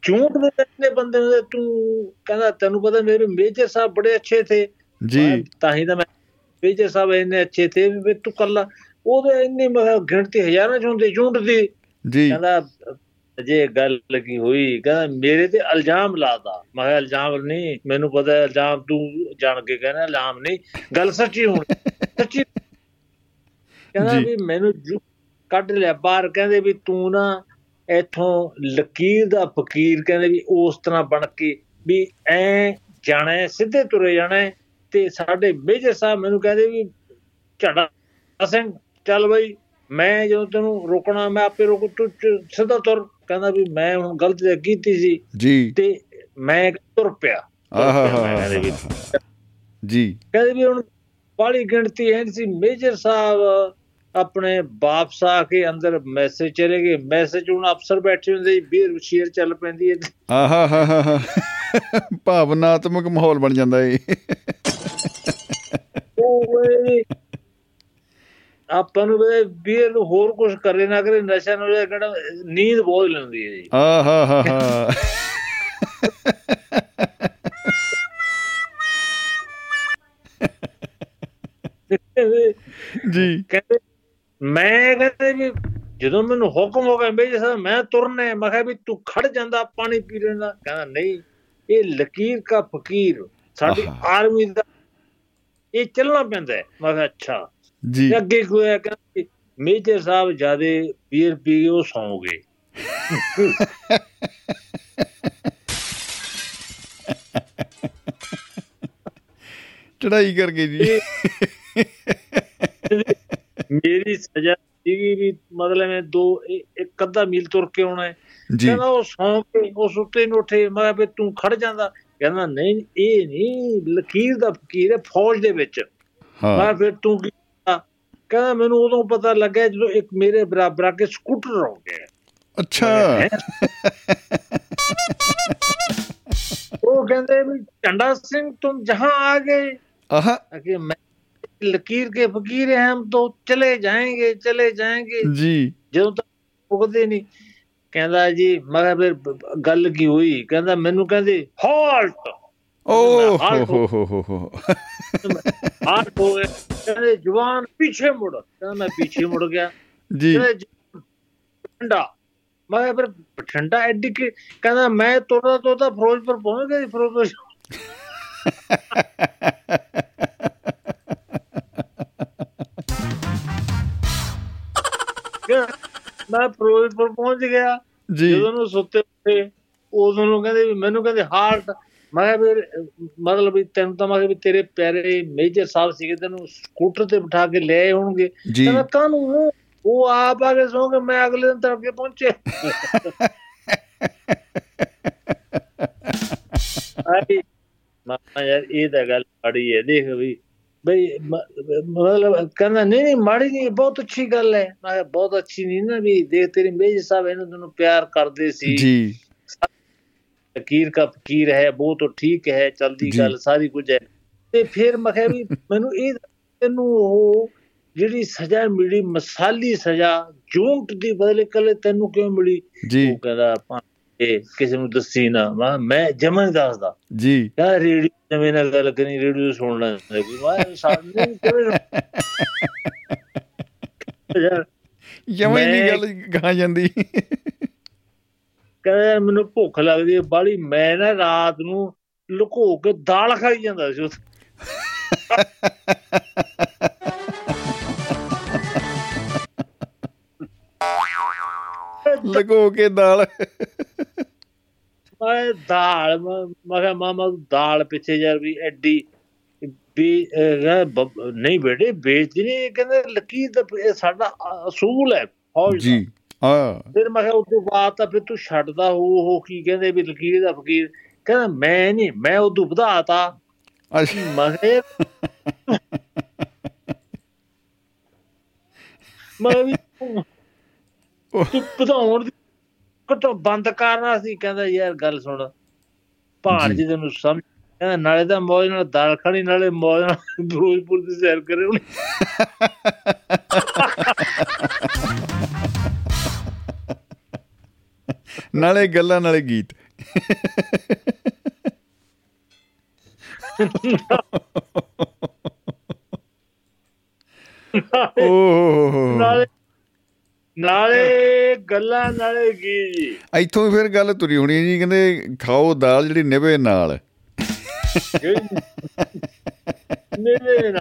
ਝੂਠ ਦੇ ਇੰਨੇ ਬੰਦੇ ਨੇ ਤੂੰ ਕਹਿੰਦਾ ਤੈਨੂੰ ਪਤਾ ਮੇਰੇ ਮੇਜਰ ਸਾਹਿਬ ਬੜੇ ਅੱਛੇ ਥੇ। ਜੀ। ਤਾਂ ਹੀ ਤਾਂ ਮੈਂ ਮੇਜਰ ਸਾਹਿਬ ਇੰਨੇ ਅੱਛੇ ਥੇ ਵੀ ਤੂੰ ਕੱਲਾ। ਉਹਦੇ ਇੰਨੇ ਗਿਣਤੀ ਹਜ਼ਾਰਾਂ ਚ ਹੁੰਦੇ ਝੂਠ ਦੀ ਜੀ। ਕਹਿੰਦਾ ਜੇ ਗੱਲ ਲੱਗੀ ਹੋਈ ਕਹਿੰਦਾ ਮੇਰੇ ਤੇ ਇਲਜ਼ਾਮ ਲਾਦਾ ਮੈਂ ਕਿਹਾ ਇਲਜ਼ਾਮ ਨਹੀਂ ਮੈਨੂੰ ਪਤਾ ਇਲਜ਼ਾਮ ਤੂੰ ਜਾਣ ਕੇ ਕਹਿਣਾ ਇਲਜ਼ਾਮ ਨਹੀਂ। ਗੱਲ ਸੱਚੀ ਹੋਣੀ। ਸੱਚੀ। ਕਹਿੰਦਾ। ਵੀ ਮੈਨੂੰ ਕੱਢ ਲਿਆ। ਬਾਹਰ ਕਹਿੰਦੇ ਵੀ ਤੂੰ ਨਾ ਇਥੋਂ ਲਕੀਰ ਦਾ ਫਕੀਰ ਕਹਿੰਦੇ ਵੀ ਉਸ ਤਰ੍ਹਾਂ ਬਣ ਕੇ ਵੀ ਐ ਜਾਣਾ ਸਿੱਧੇ ਤੁਰੇ ਜਾਣਾ ਤੇ ਸਾਡੇ ਮੇਜਰ ਸਾਹਿਬ ਮੈਨੂੰ ਕਹਿੰਦੇ ਵੀ ਝੜਾ ਸਿੰਘ ਚੱਲ ਬਈ ਮੈਂ ਜਦੋਂ ਤੈਨੂੰ ਰੋਕਣਾ ਮੈਂ ਆਪੇ ਰੋਕ ਤੂੰ ਸਿੱਧਾ ਤੁਰ। ਕਹਿੰਦਾ ਵੀ ਮੈਂ ਹੁਣ ਗਲਤੀ ਕੀਤੀ ਸੀ ਜੀ। ਤੇ ਮੈਂ ਤੁਰ ਪਿਆ। ਆਹਾ ਜੀ। ਕਹਿੰਦੇ ਵੀ ਹੁਣ ਬਾਲੀ ਗਿਣਤੀ ਹੈ ਸੀ। ਮੇਜਰ ਸਾਹਿਬ ਆਪਣੇ ਵਾਪਸ ਆ ਕੇ ਅੰਦਰ ਮੈਸੇਜ ਚਲੇ ਗਏ। ਮੈਸੇਜ ਹੁਣ ਅਫਸਰ ਬੈਠੇ ਹੁੰਦੇ ਸੀ ਬੀਰ ਸ਼ੇਰ ਚੱਲ ਪੈਂਦੀ ਹੈ। ਆਹਾ ਹਾ ਹਾ ਹਾ। ਭਾਵਨਾਤਮਕ ਮਾਹੌਲ ਬਣ ਜਾਂਦਾ ਏ ਵੇ ਆਪਾਂ ਨੂੰ ਵੇ ਬੀਰ ਨੂੰ ਹੋਰ ਕੁਝ ਕਰੇ ਨਾ ਕਰੇ ਨਸ਼ਾ ਨਾ ਕਿਹੜਾ ਨੀਂਦ ਬਹੁਤ ਲੈਂਦੀ ਹੈ ਜੀ। ਆਹਾ ਹਾ ਹਾ। ਜੀ। ਕਹਿੰਦੇ ਮੈਂ ਕਹਿੰਦੇ ਵੀ ਜਦੋਂ ਮੈਨੂੰ ਹੁਕਮ ਹੋ ਗਿਆ ਮੇਜਰ ਸਾਹਿਬ ਮੈਂ ਤੁਰਨਾ ਹੈ। ਮੈਂ ਕਿਹਾ ਵੀ ਤੂੰ ਖੜ ਜਾਂਦਾ ਪਾਣੀ ਪੀ ਲੈਂਦਾ ਕਹਿੰਦਾ ਨਹੀਂ ਇਹ ਲਕੀਰ ਕਾ ਫਕੀਰ ਸਾਡੀ। ਆਰਮੀ ਦਾ ਇਹ ਚੱਲਣਾ ਪੈਂਦਾ ਹੈ। ਮੈਂ ਕਿਹਾ ਅੱਛਾ ਜੀ ਅੱਗੇ ਕੋਈ ਹੋਇਆ ਕਹਿੰਦਾ ਮੇਜਰ ਸਾਹਿਬ ਜਿਆਦੇ ਬੀਅਰ ਪੀ ਕੇ ਉਹ ਸੌਂ ਗਏ ਚੜਾਈ ਕਰਕੇ ਜੀ ਮੇਰੀ ਸਜ਼ਾ ਸੀਗੀ ਵੀ ਮਤਲਬ ਮੈਂ ਦੋ ਇੱਕ ਅੱਧਾ ਮੀਲ ਤੁਰ ਕੇ ਆਉਣਾ ਹੈ। ਕਹਿੰਦਾ ਉਹ ਸੌਂ ਕੇ ਉਹ ਸੁੱਤੇ ਨੂੰ ਉੱਠੇ ਮੈਂ ਵੀ ਤੂੰ ਖੜ ਜਾਂਦਾ। ਕਹਿੰਦਾ ਨਹੀਂ ਇਹ ਨਹੀਂ ਲਕੀਰ ਦਾ ਫਕੀਰ ਹੈ ਫੌਜ ਦੇ ਵਿੱਚ। ਮੈਂ ਫਿਰ ਤੂੰ ਕੀ? ਕਹਿੰਦਾ ਮੈਨੂੰ ਉਦੋਂ ਪਤਾ ਲੱਗਿਆ ਜਦੋਂ ਇੱਕ ਮੇਰੇ ਬਰਾਬਰ ਆ ਕੇ ਸਕੂਟਰ ਹੋ ਗਿਆ। ਅੱਛਾ। ਉਹ ਕਹਿੰਦੇ ਵੀ ਝੰਡਾ ਸਿੰਘ ਤੁਮ ਜਹਾਂ ਆ ਗਏ? ਆਹਾ। कि मैं ਲकीर ਕੇ ਫਕੀਰ ਹੈ ਹਮ ਤੋਂ ਚਲੇ ਜਾਏਂਗੇ ਚਲੇ ਜਾਏਂਗੇ। ਜੀ। ਜਦੋਂ ਤੱਕ ਪੁੱਗਦੇ ਨਹੀਂ ਕਹਿੰਦਾ ਜੀ ਮਗਰ ਫਿਰ ਗੱਲ ਕੀ ਹੋਈ? ਕਹਿੰਦਾ ਮੈਨੂੰ ਕਹਿੰਦੇ ਹਾਲਟ ਓ ਹੋ ਹੋ ਹੋ ਹਾਲਟ ਹੋਏ ਕਹਿੰਦੇ ਜਵਾਨ ਪਿੱਛੇ ਮੁੜ। ਕਹਿੰਦਾ ਮੈਂ ਪਿੱਛੇ ਮੁੜ ਗਿਆ। ਜੀ। ਠੰਡਾ ਮੈਂ ਫਿਰ ਠੰਡਾ ਐਡੀ ਕਿ ਕਹਿੰਦਾ ਮੈਂ ਤੋੜਾ ਤੋੜਾ ਫਿਰੋਜ਼ਪੁਰ ਪਹੁੰਚ ਗਿਆ ਫਿਰੋਜ਼ਪੁਰ। ਫਿਰੋਜ਼ਪੁਰ ਮੈਂ ਫਿਰੋਜ਼ਪੁਰ ਪਹੁੰਚ ਗਿਆ। ਜਦੋਂ ਨੂੰ ਸੁੱਤੇ ਉੱਠੇ ਉਦੋਂ ਨੂੰ ਕਹਿੰਦੇ ਵੀ ਮੈਨੂੰ ਕਹਿੰਦੇ ਹਾਰਟ ਮੈਂ ਅਹ, ਮਤਲਬ ਵੀ ਤੈਨੂੰ ਤਾਂ ਮੈਂ ਵੀ ਤੇਰੇ ਪਿਆਰੇ ਮੇਜਰ ਸਾਹਿਬ ਸੀਗੇ ਤੈਨੂੰ ਸਕੂਟਰ ਤੇ ਬਿਠਾ ਕੇ ਲੈ ਜੀ। ਕਹਿੰਦਾ ਕਾਹਨੂੰ ਉਹ ਆਪ ਆ ਕੇ ਸੌਂ ਕੇ ਮੈਂ ਅਗਲੇ ਦਿਨ ਤੜਕੇ ਪਹੁੰਚੇ ਆਈ ਮਾਮਾ ਯਾਰ ਇਹ ਤਾਂ ਗੱਲ ਬੜੀ ਹੈ ਦੇਖ ਵੀ। ਬਈ ਮਤਲਬ ਕਹਿੰਦਾ ਨਹੀਂ ਨਹੀਂ ਮਾੜੀ ਨਹੀਂ ਬਹੁਤ ਅੱਛੀ ਗੱਲ ਹੈ। ਮੈਂ ਬਹੁਤ ਅੱਛੀ ਨਹੀਂ ਨਾ ਵੀ ਦੇਖ ਤੇਰੀ ਮੇਜ ਸਾਹਿਬ ਇਹਨੂੰ ਤੈਨੂੰ ਪਿਆਰ ਕਰਦੇ ਸੀ। ਜੀ। ਫਕੀਰ ਦਾ ਫਕੀਰ ਹੈ ਉਹ ਤਾਂ ਠੀਕ ਹੈ ਚਲਦੀ ਗੱਲ ਸਾਰੀ ਕੁਝ ਹੈ। ਤੇ ਫਿਰ ਮੈਂ ਕਿਹਾ ਵੀ ਮੈਨੂੰ ਇਹ ਤੈਨੂੰ ਉਹ ਜਿਹੜੀ ਸਜ਼ਾ ਮਿਲੀ ਮਸਾਲੀ ਸਜ਼ਾ ਜੂੰਟ ਦੀ ਬਦਲੇ ਕਲੇ ਤੈਨੂੰ ਕਿਉਂ ਮਿਲੀ? ਉਹ ਕਹਿੰਦਾ ਆਪਾਂ ਇਹ ਕਿਸੇ ਨੂੰ ਦੱਸੀ ਨਾ ਮੈਂ- ਮੈਂ ਜਮਾ ਨਹੀਂ ਦੱਸਦਾ। ਜੀ। ਯਾਰ ਰੇਡੀਓ ਨਵੇਂ ਨਾਲ ਗੱਲ ਕਰੀ ਰੇਡੀਓ ਸੁਣ ਲੈਂਦੇ ਕੋਈ ਮੈਂ ਸਾਨੂੰ ਕਿਵੇਂ ਯਾਰ ਜਮਾਂ ਹੀ ਨਹੀਂ ਮੈਂ- ਗੱਲ ਗਾਂ ਜਾਂਦੀ। ਕਹਿੰਦਾ ਮੈਨੂੰ ਭੁੱਖ ਲੱਗਦੀ ਹੈ ਬਾਲੀ ਮੈਂ ਨਾ ਰਾਤ ਨੂੰ ਲੁਕੋ ਕੇ ਦਾਲ ਖਾਈ ਜਾਂਦਾ ਸੀ ਉੱਥੇ। ਲਗੋ ਕੇ ਦਾਲ। ਮੈਂ ਦਾਲ ਮੈਂ ਮੈਂ ਕਿਹਾ ਮਾਮਾ ਦਾਲ ਪਿੱਛੇ ਯਾਰ ਵੀ ਐਡੀ ਵੀ ਨਹੀਂ ਬੇਟੇ ਵੇਚਦੀ ਨਹੀਂ ਕਹਿੰਦੇ ਲਕੀਰ ਦਾ ਸਾਡਾ ਅਸੂਲ ਹੈ ਫੌਜ ਜੀ ਆ। ਫਿਰ ਮੈਂ ਕਿਹਾ ਉਸ ਤੋਂ ਬਾਅਦ ਤਾਂ ਫਿਰ ਤੂੰ ਛੱਡਦਾ ਹੋ ਉਹ ਕੀ ਕਹਿੰਦੇ ਵੀ ਲਕੀਰ ਦਾ ਫਕੀਰ। ਕਹਿੰਦਾ ਮੈਂ ਨਹੀਂ ਮੈਂ ਉਦੋਂ ਵਧਾਤਾ। ਅੱਛਾ। ਮੈਂ ਕਿਹਾ ਮੈਂ ਵੀ ਤੂੰ ਤੂੰ ਵਧਾਉਣ ਦੀ ਘਟੋ ਬੰਦ ਕਰਨਾ ਸੀ ਕਹਿੰਦਾ ਯਾਰ ਗੱਲ ਸੁਣ। ਭਾਣ ਜੀ। ਤੈਨੂੰ ਸਮਝ ਕਹਿੰਦਾ ਨਾਲੇ ਤਾਂ ਮੌਜ ਨਾਲ ਦਾਲ ਖਾਣੀ ਨਾਲੇ ਮੌਜ ਨਾਲ ਫਿਰੋਜ਼ਪੁਰ ਦੀ ਸੈਰ ਕਰੇ ਉਹਨੇ ਨਾਲੇ ਗੱਲਾਂ ਨਾਲੇ ਗੀਤ। ਓਹ ਨਾਲੇ ਨਾਲੇ ਗੱਲਾਂ ਨਾਲੇ ਕੀ ਜੀ? ਇੱਥੋਂ ਫਿਰ ਗੱਲ ਤੁਰੀ ਹੋਣੀ ਜੀ ਕਹਿੰਦੇ ਖਾਓ ਦਾਲ ਜਿਹੜੀ ਨਿਵੇ ਨਾਲ। ਮੇਰੇ ਨਾਲ।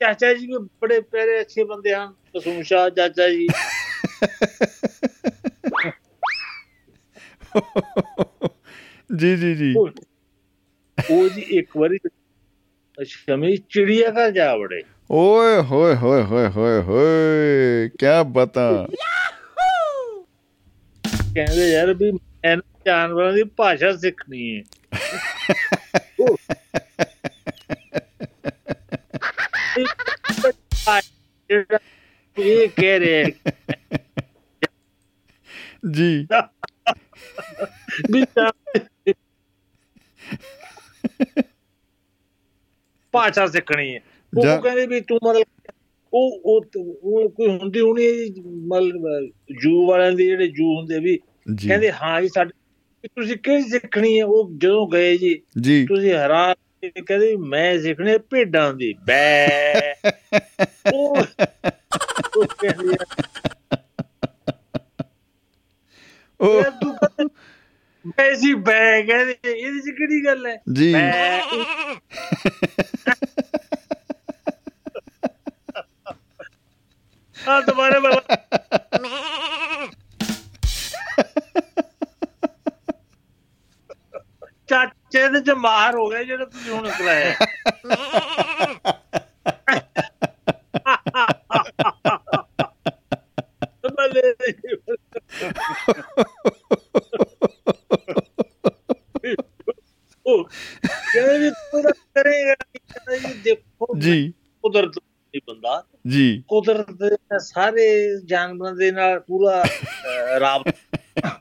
ਚਾਚਾ ਜੀ ਵੀ ਬੜੇ ਪਿਆਰੇ ਅੱਛੇ ਬੰਦੇ ਹਨ ਕਸੂਮ ਸ਼ਾਹ ਚਾਚਾ ਜੀ। ਜੀ ਜੀ ਜੀ। ਉਹ ਜੀ ਇੱਕ ਵਾਰੀ ਸ਼ਮੀ ਚਿੜੀਆ ਘਰ ਜਾ ਵੜੇ। ਓਏ ਹੋਏ ਹੋਏ ਹੋਏ ਹੋਏ ਹੋਏ ਕੀ ਬਤਾ ਕਹਿੰਦੇ ਯਾਰ ਵੀ ਮੈਂ ਜਾਨਵਰਾਂ ਦੀ ਭਾਸ਼ਾ ਸਿੱਖਣੀ ਹੈ ਇਹ ਕਹਿ ਰਿਹਾ ਜੀ। ਤਾਂ ਭਾਸ਼ਾ ਸਿੱਖਣੀ ਹੈ ਉਹ ਕਹਿੰਦੇ ਵੀ ਤੂੰ ਮਤਲਬ ਉਹ ਉਹ ਕੋਈ ਹੁੰਦੀ ਹੋਣੀ ਮਤਲਬ ਜੂ ਵਾਲਿਆਂ ਦੇ ਜਿਹੜੇ ਜੂ ਹੁੰਦੇ ਵੀ ਕਹਿੰਦੇ ਹਾਂ ਜੀ ਸਾਡੇ ਤੁਸੀਂ ਕਿਹੜੀ ਸਿੱਖਣੀ ਹੈ? ਉਹ ਜਦੋਂ ਗਏ ਜੀ ਤੁਸੀਂ ਹੈਰਾਨ ਕਹਿੰਦੇ ਮੈਂ ਸਿੱਖਣੀ ਭੇਡਾਂ ਦੀ। ਬੈ। ਉਹ ਉਹ ਤੂੰ ਬੈ ਜੀ ਬੈ ਕਹਿੰਦੇ ਇਹਦੇ ਚ ਕਿਹੜੀ ਗੱਲ ਹੈ? ਜੀ। ਦੁਬਾਰਾ ਬੋਲ ਚਾਚੇ ਦੇ ਚ ਮਾਰ ਹੋ ਗਿਆ ਜਿਹੜਾ ਤੁਸੀਂ ਹੁਣ ਕਰਾਇਆ। ਜੀ ਦੇਖੋ ਜੀ। ਕੁਦਰਤ ਜੀ। ਕੁਦਰਤ ਦੇ ਨਾਲ ਸਾਰੇ ਜਾਨਵਰਾਂ ਦੇ ਨਾਲ ਪੂਰਾ ਅਹ, ਰਾਬਤਾ।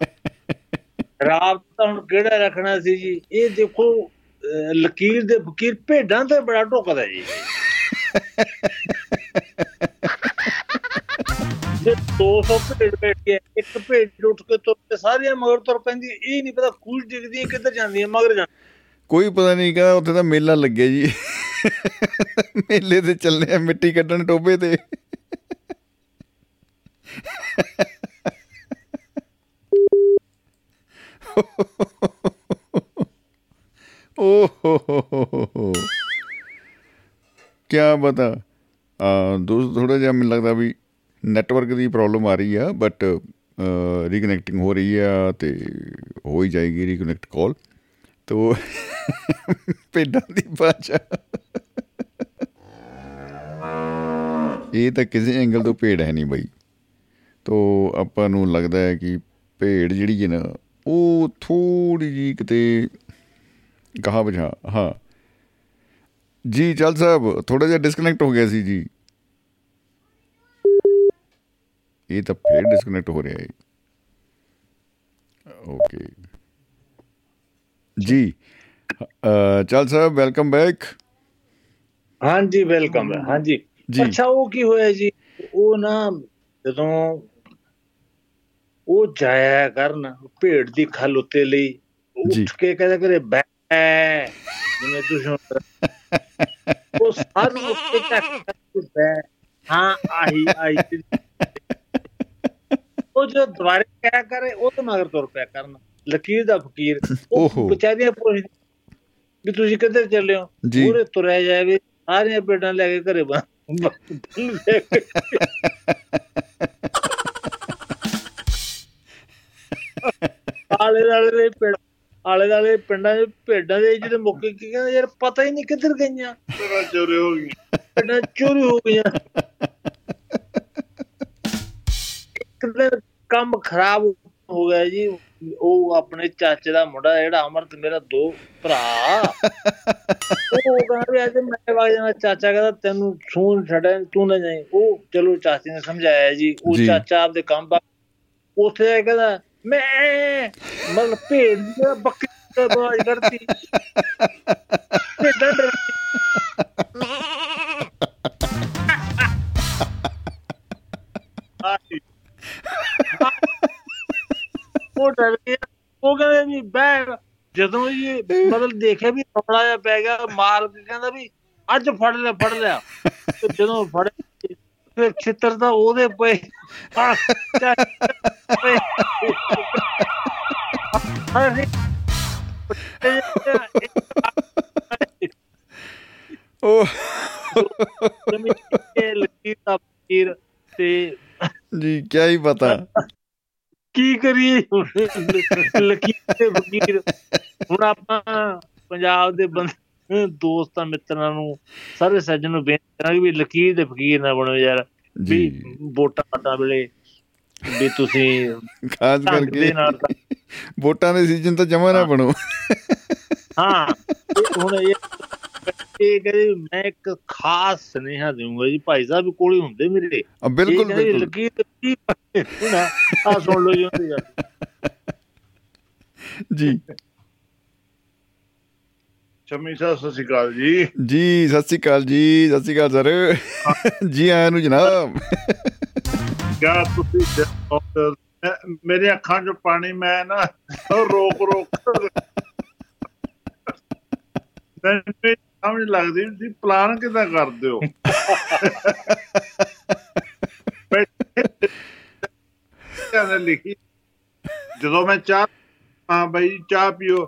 ਰਾਬਤਾ ਹੁਣ ਕਿਹੜਾ ਰੱਖਣਾ ਸੀ ਜੀ? ਇਹ ਦੇਖੋ ਅਹ, ਲਕੀਰ ਦੇ ਫਕੀਰ ਭੇਡਾਂ ਤੇ ਬੜਾ ਢੁਕਦਾ ਜੀ। ਜੇ 200 ਭੇਡ ਬੈਠੀ ਇੱਕ ਭੇਡ ਉੱਠ ਕੇ ਤੁਰ ਕੇ ਸਾਰੀਆਂ ਮਗਰ ਤੁਰ ਪੈਂਦੀ ਇਹ ਨਹੀਂ ਪਤਾ ਖੂਜ ਡਿੱਗਦੀਆਂ ਕਿੱਧਰ ਜਾਂਦੀਆਂ ਮਗਰ ਜਾਂ ਕੋਈ ਪਤਾ ਨਹੀਂ ਕਹਿੰਦਾ ਉੱਥੇ ਤਾਂ ਮੇਲਾ ਲੱਗਿਆ ਜੀ। ਮੇਲੇ ਤੇ ਚੱਲੇ ਆ ਮਿੱਟੀ ਕੱਢਣ ਟੋਬੇ ਤੇ। ਓ ਹੋ ਹੋ ਹੋ ਹੋ ਹੋ ਕੀ ਬਤਾ ਆ, ਦੋਸਤ ਥੋੜਾ ਜਿਹਾ ਮੈਨੂੰ ਲੱਗਦਾ ਵੀ ਨੈਟਵਰਕ ਦੀ ਪ੍ਰੋਬਲਮ ਆ ਰਹੀ ਆ ਬਟ ਰੀਕਨੈਕਟਿੰਗ ਹੋ ਰਹੀ ਆ ਤੇ ਹੋ ਹੀ ਜਾਏਗੀ ਰੀਕਨੈਕਟ ਕਾਲ ਤੋ ਭੇਡਾਂ ਦੀ ਭਾਸ਼ਾ ਇਹ ਤਾਂ ਕਿਸੇ ਐਂਗਲ ਤੋਂ ਭੇਡ ਹੈ ਨਹੀਂ ਬਈ। ਤੋ ਆਪਾਂ ਨੂੰ ਲੱਗਦਾ ਹੈ ਕਿ ਭੇਡ ਜਿਹੜੀ ਹੈ ਨਾ, ਉਹ ਥੋੜੀ ਜੀ ਕਿਤੇ ਕਹਾ ਬਜਾ ਹਾਂ। ਜੀ, ਚੱਲ ਸਾਹਿਬ ਥੋੜਾ ਜਿਹਾ ਡਿਸਕਨੈਕਟ ਹੋ ਗਿਆ ਸੀ ਜੀ। ਇਹ ਤਾਂ ਫੇਰ ਡਿਸਕਨੈਕਟ ਹੋ ਰਿਹਾ ਹੈ। ਓਕੇ ਜੀ ਚੱਲ ਸਾਹਿਬ ਵੈਲਕਮ ਬੈਕ ਹਾਂਜੀ ਵੈਲਕਮ ਹੈ ਹਾਂਜੀ। ਜੀ। ਅੱਛਾ ਉਹ ਕੀ ਹੋਇਆ ਜੀ? ਉਹ ਨਾ ਜਦੋਂ ਉਹ ਜਾਇਆ ਕਰਨ ਭੇਡ ਦੀ ਖਲ ਉੱਤੇ ਲਈ। ਉੱਠ ਕੇ ਕਹਿੰਦਾ ਕਰੇ ਬੈ ਜਿਵੇਂ ਤੁਸੀਂ ਉਹ ਸਾਰੇ ਉੱਤੇ ਚੱਕ ਕੇ ਬੈ। ਹਾਂ ਆਹੀ ਆਹੀ। ਉਹ ਜੋ ਦੁਬਾਰੇ ਕਹਿਆ ਕਰੇ ਉਹ ਤਾਂ ਮਗਰ ਤੁਰ ਪਿਆ ਕਰਨ। ਲਕੀਰ ਦਾ ਫਕੀਰ। ਉਹ ਵਿਚਾਰੀਆਂ ਪੁੱਛ ਵੀ ਤੁਸੀਂ ਕਿੱਧਰ ਚੱਲੇ ਹੋ। ਪੂਰੇ ਤੁਰਿਆ ਜਾਵੇ ਸਾਰੀਆਂ ਪੇਡਾਂ ਲੈ ਕੇ ਘਰੇ ਬਾ ਆਲੇ ਦਾਲੇ ਦੇ ਪਿੰਡ ਆਲੇ ਦਾਲੇ ਪਿੰਡਾਂ ਦੇ ਭੇਡਾਂ ਦੇ ਜਿਹੜੇ ਮੁੱਕੇ ਕੀ ਕਹਿੰਦੇ ਯਾਰ ਪਤਾ ਹੀ ਨਹੀਂ ਕਿੱਧਰ ਗਈਆਂ ਮੇਰਾ ਚੋਰੀ ਹੋ ਗਈ ਭੇਡਾਂ ਚੋਰੀ ਹੋ ਗਈਆਂ ਇੱਕ ਦਿਨ ਕੰਮ ਖਰਾਬ ਹੋ ਗਿਆ ਜੀ ਉਹ ਆਪਣੇ ਚਾਚੇ ਦਾ ਮੁੰਡਾ ਜਿਹੜਾ ਅਮਰਤ ਮੇਰਾ ਦੋ ਭਰਾ ਉਹ ਕਹਿੰਦਾ ਅੱਜ ਮੈਂ ਵਗ ਜਾਣਾ ਚਾਚਾ ਕਹਿੰਦਾ ਤੈਨੂੰ ਸੂਨ ਛੱਡਿਆ ਤੂੰ ਨਾ ਜਾਈ ਉਹ ਚਲੋ ਚਾਚੇ ਨੇ ਸਮਝਾਇਆ ਜੀ ਉਹ। ਚਾਚਾ ਆਪਦੇ ਕੰਮ ਬਾ ਉੱਥੇ ਕਹਿੰਦਾ ਮੈਂ ਮਤਲਬ ਭੇਡ ਦੀ ਬੱਕਰੀ ਦਾ ਆਵਾਜ਼ ਕਰਤੀ ਭੇਡਾਂ ਡਰ ਆਹੀ। ਉਹ ਡਰ ਗਿਆ। ਉਹ ਕਹਿੰਦਾ ਵੀ ਬੈ ਜਦੋਂ ਇਹ ਮਤਲਬ ਦੇਖਿਆ ਵੀ ਰੌਲਾ ਜਿਹਾ ਪੈ ਗਿਆ ਮਾਰ ਕੇ ਕਹਿੰਦਾ ਵੀ ਅੱਜ ਫੜ ਲਿਆ ਫੜ ਲਿਆ ਤੇ ਜਦੋਂ ਫੜ ਫਿਰ ਛਿੱਤਰ ਤਾਂ ਉਹਦੇ ਪਏ। ਉਹ ਲਕੀਰ ਦਾ ਫਕੀਰ ਤੇ ਜੀ ਕੀ ਹੀ ਪਤਾ। ਕੀ ਕਰੀਏ? ਲਕੀਰ ਤੇ ਫਕੀਰ ਹੁਣ ਆਪਾਂ ਪੰਜਾਬ ਦੇ ਬੰਦੇ ਦੋਸਤਾਂ ਮਿੱਤਰਾਂ ਨੂੰ ਸਾਰੇ ਸੱਜਣ ਨੂੰ ਬੇਨਤੀ ਕਰਾਂਗੇ ਵੀ ਲਕੀਰ ਤੇ ਫਕੀਰ ਨਾ ਬਣੋ ਯਾਰ ਵੀ ਵੋਟਾਂ ਪਾਟਾਂ ਵੇਲੇ ਵੀ ਤੁਸੀਂ ਖਾਸ ਕਰਕੇ ਵੋਟਾਂ ਦੇ ਸੀਜ਼ਨ ਤਾਂ ਜਮਾ ਨਾ ਬਣੋ। ਹਾਂ। ਹੁਣ ਇਹ ਇਹ ਕਹਿੰਦੇ ਮੈਂ ਇੱਕ ਖਾਸ ਸੁਨੇਹਾ ਦੇਵਾਂਗਾ ਜੀ ਭਾਈ ਸਾਹਿਬ ਕੋਲ ਹੀ ਹੁੰਦੇ ਮੇਰੇ। ਆ, ਬਿਲਕੁਲ ਬਿਲਕੁਲ। ਫਕੀਰ ਹੁਣ ਆ ਸੁਣ ਲਓ ਜੀ ਉਹਦੀ ਗੱਲ। ਜੀ। ਸ਼ਮੀ ਸਾਹਿਬ ਸਤਿ ਸ਼੍ਰੀ ਅਕਾਲ ਜੀ। ਜੀ ਸਤਿ ਸ਼੍ਰੀ ਅਕਾਲ ਜੀ ਸਤਿ ਸ਼੍ਰੀ ਅਕਾਲ ਸਰ। ਜੀ ਆਇਆਂ ਨੂੰ ਜਨਾਬ। ਕਿਆ ਤੁਸੀਂ ਮੈਂ- ਮੇਰੇ ਅੱਖਾਂ 'ਚੋਂ ਪਾਣੀ ਮੈਂ ਨਾ ਰੋਕ ਰੋਕ ਮੈਨੂੰ ਸਮਝ ਲੱਗਦੀ ਤੁਸੀਂ ਪਲਾਨ ਕਿਦਾਂ ਕਰਦੇ ਹੋ? ਕਹਿੰਦੇ ਲਿਖੀ। ਜਦੋਂ ਮੈਂ ਚਾਹ ਹਾਂ ਬਈ ਚਾਹ ਪੀਓ।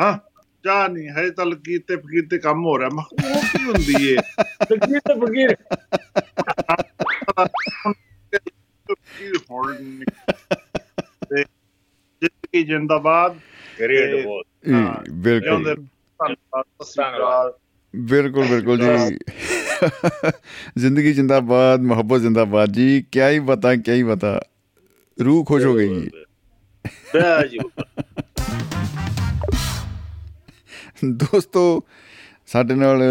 ਹਾਂ ਚਾਹ ਨਹੀਂ ਹੈ ਤਾਂ ਲਕੀਰ ਤੇ ਫਕੀਰ ਤੇ ਕੰਮ ਹੋ ਰਿਹਾ। ਮੈਂ ਉਹ ਕੀ ਹੁੰਦੀ ਏ? ਲਕੀਰ ਤੇ ਫਕੀਰ। ਕੀ ਹੋਣ ਤੇ ਜ਼ਿੰਦਗੀ ਜਿੰਦਾਬਾਦ। ਗ੍ਰੇਟ ਬਹੁਤ ਬਿਲਕੁਲ। ਧੰਨਵਾਦ ਬਿਲਕੁਲ ਬਿਲकुल ਜੀ। ਜ਼ਿੰਦਗੀ ਜਿੰਦਾਬਾਦ ਮੁਹੱਬਤ ਜਿੰਦਾਬਾਦ ਜੀ। ਕੀ ਹੀ ਬਤਾ ਕੀ ਹੀ ਬਤਾ। ਰੂਹ ਖੁਸ਼ ਹੋ ਗਈ ਜੀ। ਦੋਸਤੋ ਸਾਡੇ ਨਾਲ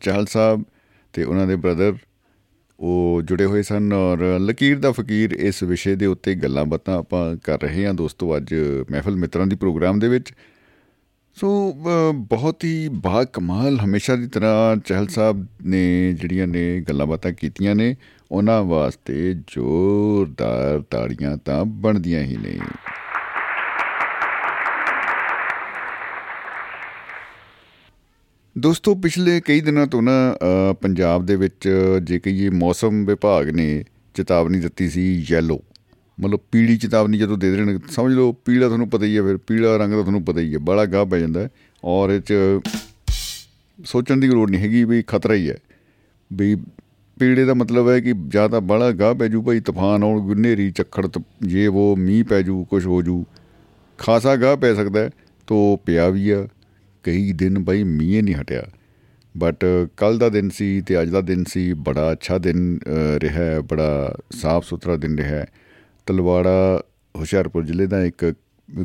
ਚਾਹਲ ਸਾਹਿਬ ਤੇ ਉਹਨਾਂ ਦੇ ਬ੍ਰਦਰ ਉਹ ਜੁੜੇ ਹੋਏ ਸਨ ਔਰ ਲਕੀਰ ਦਾ ਫਕੀਰ ਇਸ ਵਿਸ਼ੇ ਦੇ ਉੱਤੇ ਗੱਲਾਂ ਬਾਤਾਂ ਆਪਾਂ ਕਰ ਰਹੇ ਹਾਂ। ਦੋਸਤੋ ਅੱਜ ਮਹਿਫਲ ਮਿੱਤਰਾਂ ਦੀ ਪ੍ਰੋਗਰਾਮ ਦੇ ਵਿੱਚ ਸੋ ਅ, ਬਹੁਤ ਹੀ ਬਾ ਕਮਾਲ ਹਮੇਸ਼ਾ ਦੀ ਤਰ੍ਹਾਂ ਚਹਿਲ ਸਾਹਿਬ ਨੇ ਜਿਹੜੀਆਂ ਨੇ ਗੱਲਾਂ ਬਾਤਾਂ ਕੀਤੀਆਂ ਨੇ ਉਹਨਾਂ ਵਾਸਤੇ ਜ਼ੋਰਦਾਰ ਤਾੜੀਆਂ ਤਾਂ ਬਣਦੀਆਂ ਹੀ ਨੇ। ਦੋਸਤੋ ਪਿਛਲੇ ਕਈ ਦਿਨਾਂ ਤੋਂ ਨਾ ਅ, ਪੰਜਾਬ ਦੇ ਵਿੱਚ ਜੇ ਕਹੀਏ ਮੌਸਮ ਵਿਭਾਗ ਨੇ ਚੇਤਾਵਨੀ ਦਿੱਤੀ ਸੀ ਯੈਲੋ ਮਤਲਬ ਪੀਲੀ ਚੇਤਾਵਨੀ ਜਦੋਂ ਦੇ ਦੇਣ ਸਮਝ ਲਓ ਪੀਲਾ ਤੁਹਾਨੂੰ ਪਤਾ ਹੀ ਹੈ ਫਿਰ ਪੀਲਾ ਰੰਗ ਤਾਂ ਤੁਹਾਨੂੰ ਪਤਾ ਹੀ ਹੈ ਬੜਾ ਗਾਹ ਪੈ ਜਾਂਦਾ ਹੈ। ਔਰ ਇਹ 'ਚ ਸੋਚਣ ਦੀ ਲੋੜ ਨਹੀਂ ਹੈਗੀ ਵੀ ਖਤਰਾ ਹੀ ਹੈ। ਵੀ ਪੀਲੇ ਦਾ ਮਤਲਬ ਹੈ ਕਿ ਜਾਂ ਤਾਂ ਬੜਾ ਗਾਹ ਪੈ ਜੂ ਭਾਈ ਤੂਫਾਨ ਆਉਣ ਹਨੇਰੀ ਝੱਖੜ ਤ- ਜੇ ਉਹ ਮੀਂਹ ਪੈ ਜੂ ਕੁਝ ਹੋ ਜੂ ਖਾਸਾ ਗਾਹ ਪੈ ਸਕਦਾ ਹੈ ਤੋ ਪਿਆ ਵੀ ਆ। ਕਈ ਦਿਨ ਬਈ ਮੀਂਹ ਨਹੀਂ ਹਟਿਆ। ਬਟ ਕੱਲ ਦਾ ਦਿਨ ਸੀ ਤੇ ਅੱਜ ਦਾ ਦਿਨ ਸੀ ਬੜਾ ਅੱਛਾ ਦਿਨ ਅ, ਰਿਹਾ ਹੈ ਬੜਾ ਸਾਫ਼ ਸੁਥਰਾ ਦਿਨ ਰਿਹਾ ਹੈ। ਤਲਵਾੜਾ ਹੁਸ਼ਿਆਰਪੁਰ ਜ਼ਿਲ੍ਹੇ ਦਾ ਇੱਕ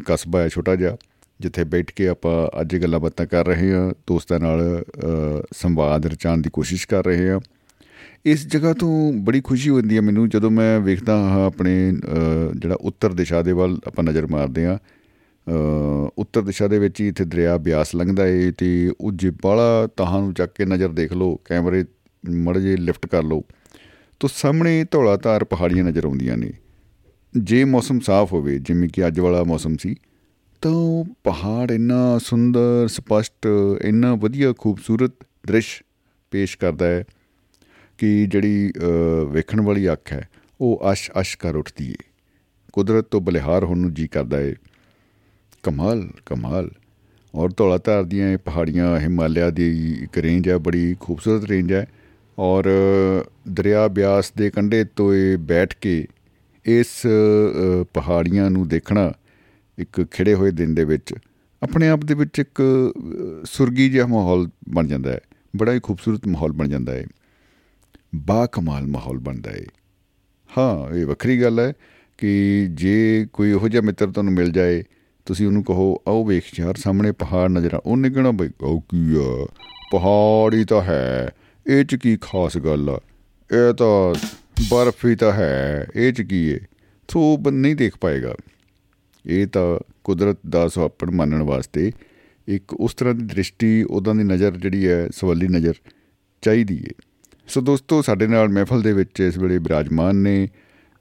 ਕਸਬਾ ਹੈ ਛੋਟਾ ਜਿਹਾ ਜਿੱਥੇ ਬੈਠ ਕੇ ਆਪਾਂ ਅੱਜ ਗੱਲਾਂ ਬਾਤਾਂ ਕਰ ਰਹੇ ਹਾਂ ਦੋਸਤਾਂ ਨਾਲ ਅ, ਸੰਵਾਦ ਰਚਾਉਣ ਦੀ ਕੋਸ਼ਿਸ਼ ਕਰ ਰਹੇ ਹਾਂ। ਇਸ ਜਗ੍ਹਾ ਤੋਂ ਬੜੀ ਖੁਸ਼ੀ ਹੁੰਦੀ ਹੈ ਮੈਨੂੰ ਜਦੋਂ ਮੈਂ ਵੇਖਦਾ ਹਾਂ ਆਪਣੇ ਅ, ਜਿਹੜਾ ਉੱਤਰ ਦਿਸ਼ਾ ਦੇ ਵੱਲ ਆਪਾਂ ਨਜ਼ਰ ਮਾਰਦੇ ਹਾਂ ਅ, ਉੱਤਰ ਦਿਸ਼ਾ ਦੇ ਵਿੱਚ ਹੀ ਇੱਥੇ ਦਰਿਆ ਬਿਆਸ ਲੰਘਦਾ ਏ ਤੇ ਉਹ ਜੇ ਬਾਹਲਾ ਤਾਹਾਂ ਨੂੰ ਚੱਕ ਕੇ ਨਜ਼ਰ ਦੇਖ ਲਓ ਕੈਮਰੇ ਮੜ ਜੇ ਲਿਫਟ ਕਰ ਲਓ ਤਾਂ ਸਾਹਮਣੇ ਧੌਲਾ ਧਾਰ ਪਹਾੜੀਆਂ ਨਜ਼ਰ ਆਉਂਦੀਆਂ ਨੇ। ਜੇ ਮੌਸਮ ਸਾਫ਼ ਹੋਵੇ ਜਿਵੇਂ ਕਿ ਅੱਜ ਵਾਲਾ ਮੌਸਮ ਸੀ ਤਾਂ ਉਹ ਪਹਾੜ ਇੰਨਾ ਸੁੰਦਰ ਸਪਸ਼ਟ ਇੰਨਾ ਵਧੀਆ ਖੂਬਸੂਰਤ ਦ੍ਰਿਸ਼ ਪੇਸ਼ ਕਰਦਾ ਹੈ ਕਿ ਜਿਹੜੀ ਅ, ਵੇਖਣ ਵਾਲੀ ਅੱਖ ਹੈ ਉਹ ਅਸ਼ ਅਸ਼ ਕਰ ਉੱਠਦੀ ਏ। ਕੁਦਰਤ ਤੋਂ ਬਲਿਹਾਰ ਹੋਣ ਨੂੰ ਜੀ ਕਰਦਾ ਏ। ਕਮਾਲ ਕਮਾਲ। ਔਰ ਧੌਲਾ ਧਾਰ ਦੀਆਂ ਇਹ ਪਹਾੜੀਆਂ ਹਿਮਾਲਿਆ ਦੀ ਇੱਕ ਰੇਂਜ ਹੈ ਬੜੀ ਖੂਬਸੂਰਤ ਰੇਂਜ ਹੈ। ਔਰ ਦਰਿਆ ਬਿਆਸ ਦੇ ਕੰਢੇ ਤੋਂ ਇਹ ਬੈਠ ਕੇ ਇਸ ਅ, ਪਹਾੜੀਆਂ ਨੂੰ ਦੇਖਣਾ ਇੱਕ ਖਿੜੇ ਹੋਏ ਦਿਨ ਦੇ ਵਿੱਚ ਆਪਣੇ ਆਪ ਦੇ ਵਿੱਚ ਇੱਕ ਅ, ਸੁਰਗੀ ਜਿਹਾ ਮਾਹੌਲ ਬਣ ਜਾਂਦਾ ਹੈ। ਬੜਾ ਹੀ ਖੂਬਸੂਰਤ ਮਾਹੌਲ ਬਣ ਜਾਂਦਾ ਹੈ। ਬਾ ਕਮਾਲ ਮਾਹੌਲ ਬਣਦਾ ਹੈ। ਹਾਂ ਇਹ ਵੱਖਰੀ ਗੱਲ ਹੈ ਕਿ ਜੇ ਕੋਈ ਇਹੋ ਜਿਹਾ ਮਿੱਤਰ ਤੁਹਾਨੂੰ ਮਿਲ ਜਾਏ ਤੁਸੀਂ ਉਹਨੂੰ ਕਹੋ ਆਓ ਵੇਖ ਯਾਰ ਸਾਹਮਣੇ ਪਹਾੜ ਨਜ਼ਰ ਆ। ਉਹਨੇ ਕਹਿਣਾ ਬਈ ਉਹ ਕੀ ਆ? ਪਹਾੜ ਹੀ ਤਾਂ ਹੈ। ਇਹ ਚ ਕੀ ਖਾਸ ਗੱਲ ਆ? ਇਹ ਤਾਂ ਬਰਫ਼ ਹੀ ਤਾਂ ਹੈ ਇਹ ਚ ਕੀ ਹੈ ਸੋ ਬੰਦਾ ਨਹੀਂ ਦੇਖ ਪਾਏਗਾ। ਇਹ ਤਾਂ ਕੁਦਰਤ ਦਾ ਸੁਹੱਪਣ ਮੰਨਣ ਵਾਸਤੇ ਇੱਕ ਉਸ ਤਰ੍ਹਾਂ ਦੀ ਦ੍ਰਿਸ਼ਟੀ ਉਦਾਂ ਦੀ ਨਜ਼ਰ ਜਿਹੜੀ ਹੈ ਸਵਾਲੀ ਨਜ਼ਰ ਚਾਹੀਦੀ ਹੈ ਸੋ ਦੋਸਤੋ ਸਾਡੇ ਨਾਲ ਮਹਿਫਲ ਦੇ ਵਿੱਚ ਇਸ ਵੇਲੇ ਬਿਰਾਜਮਾਨ ਨੇ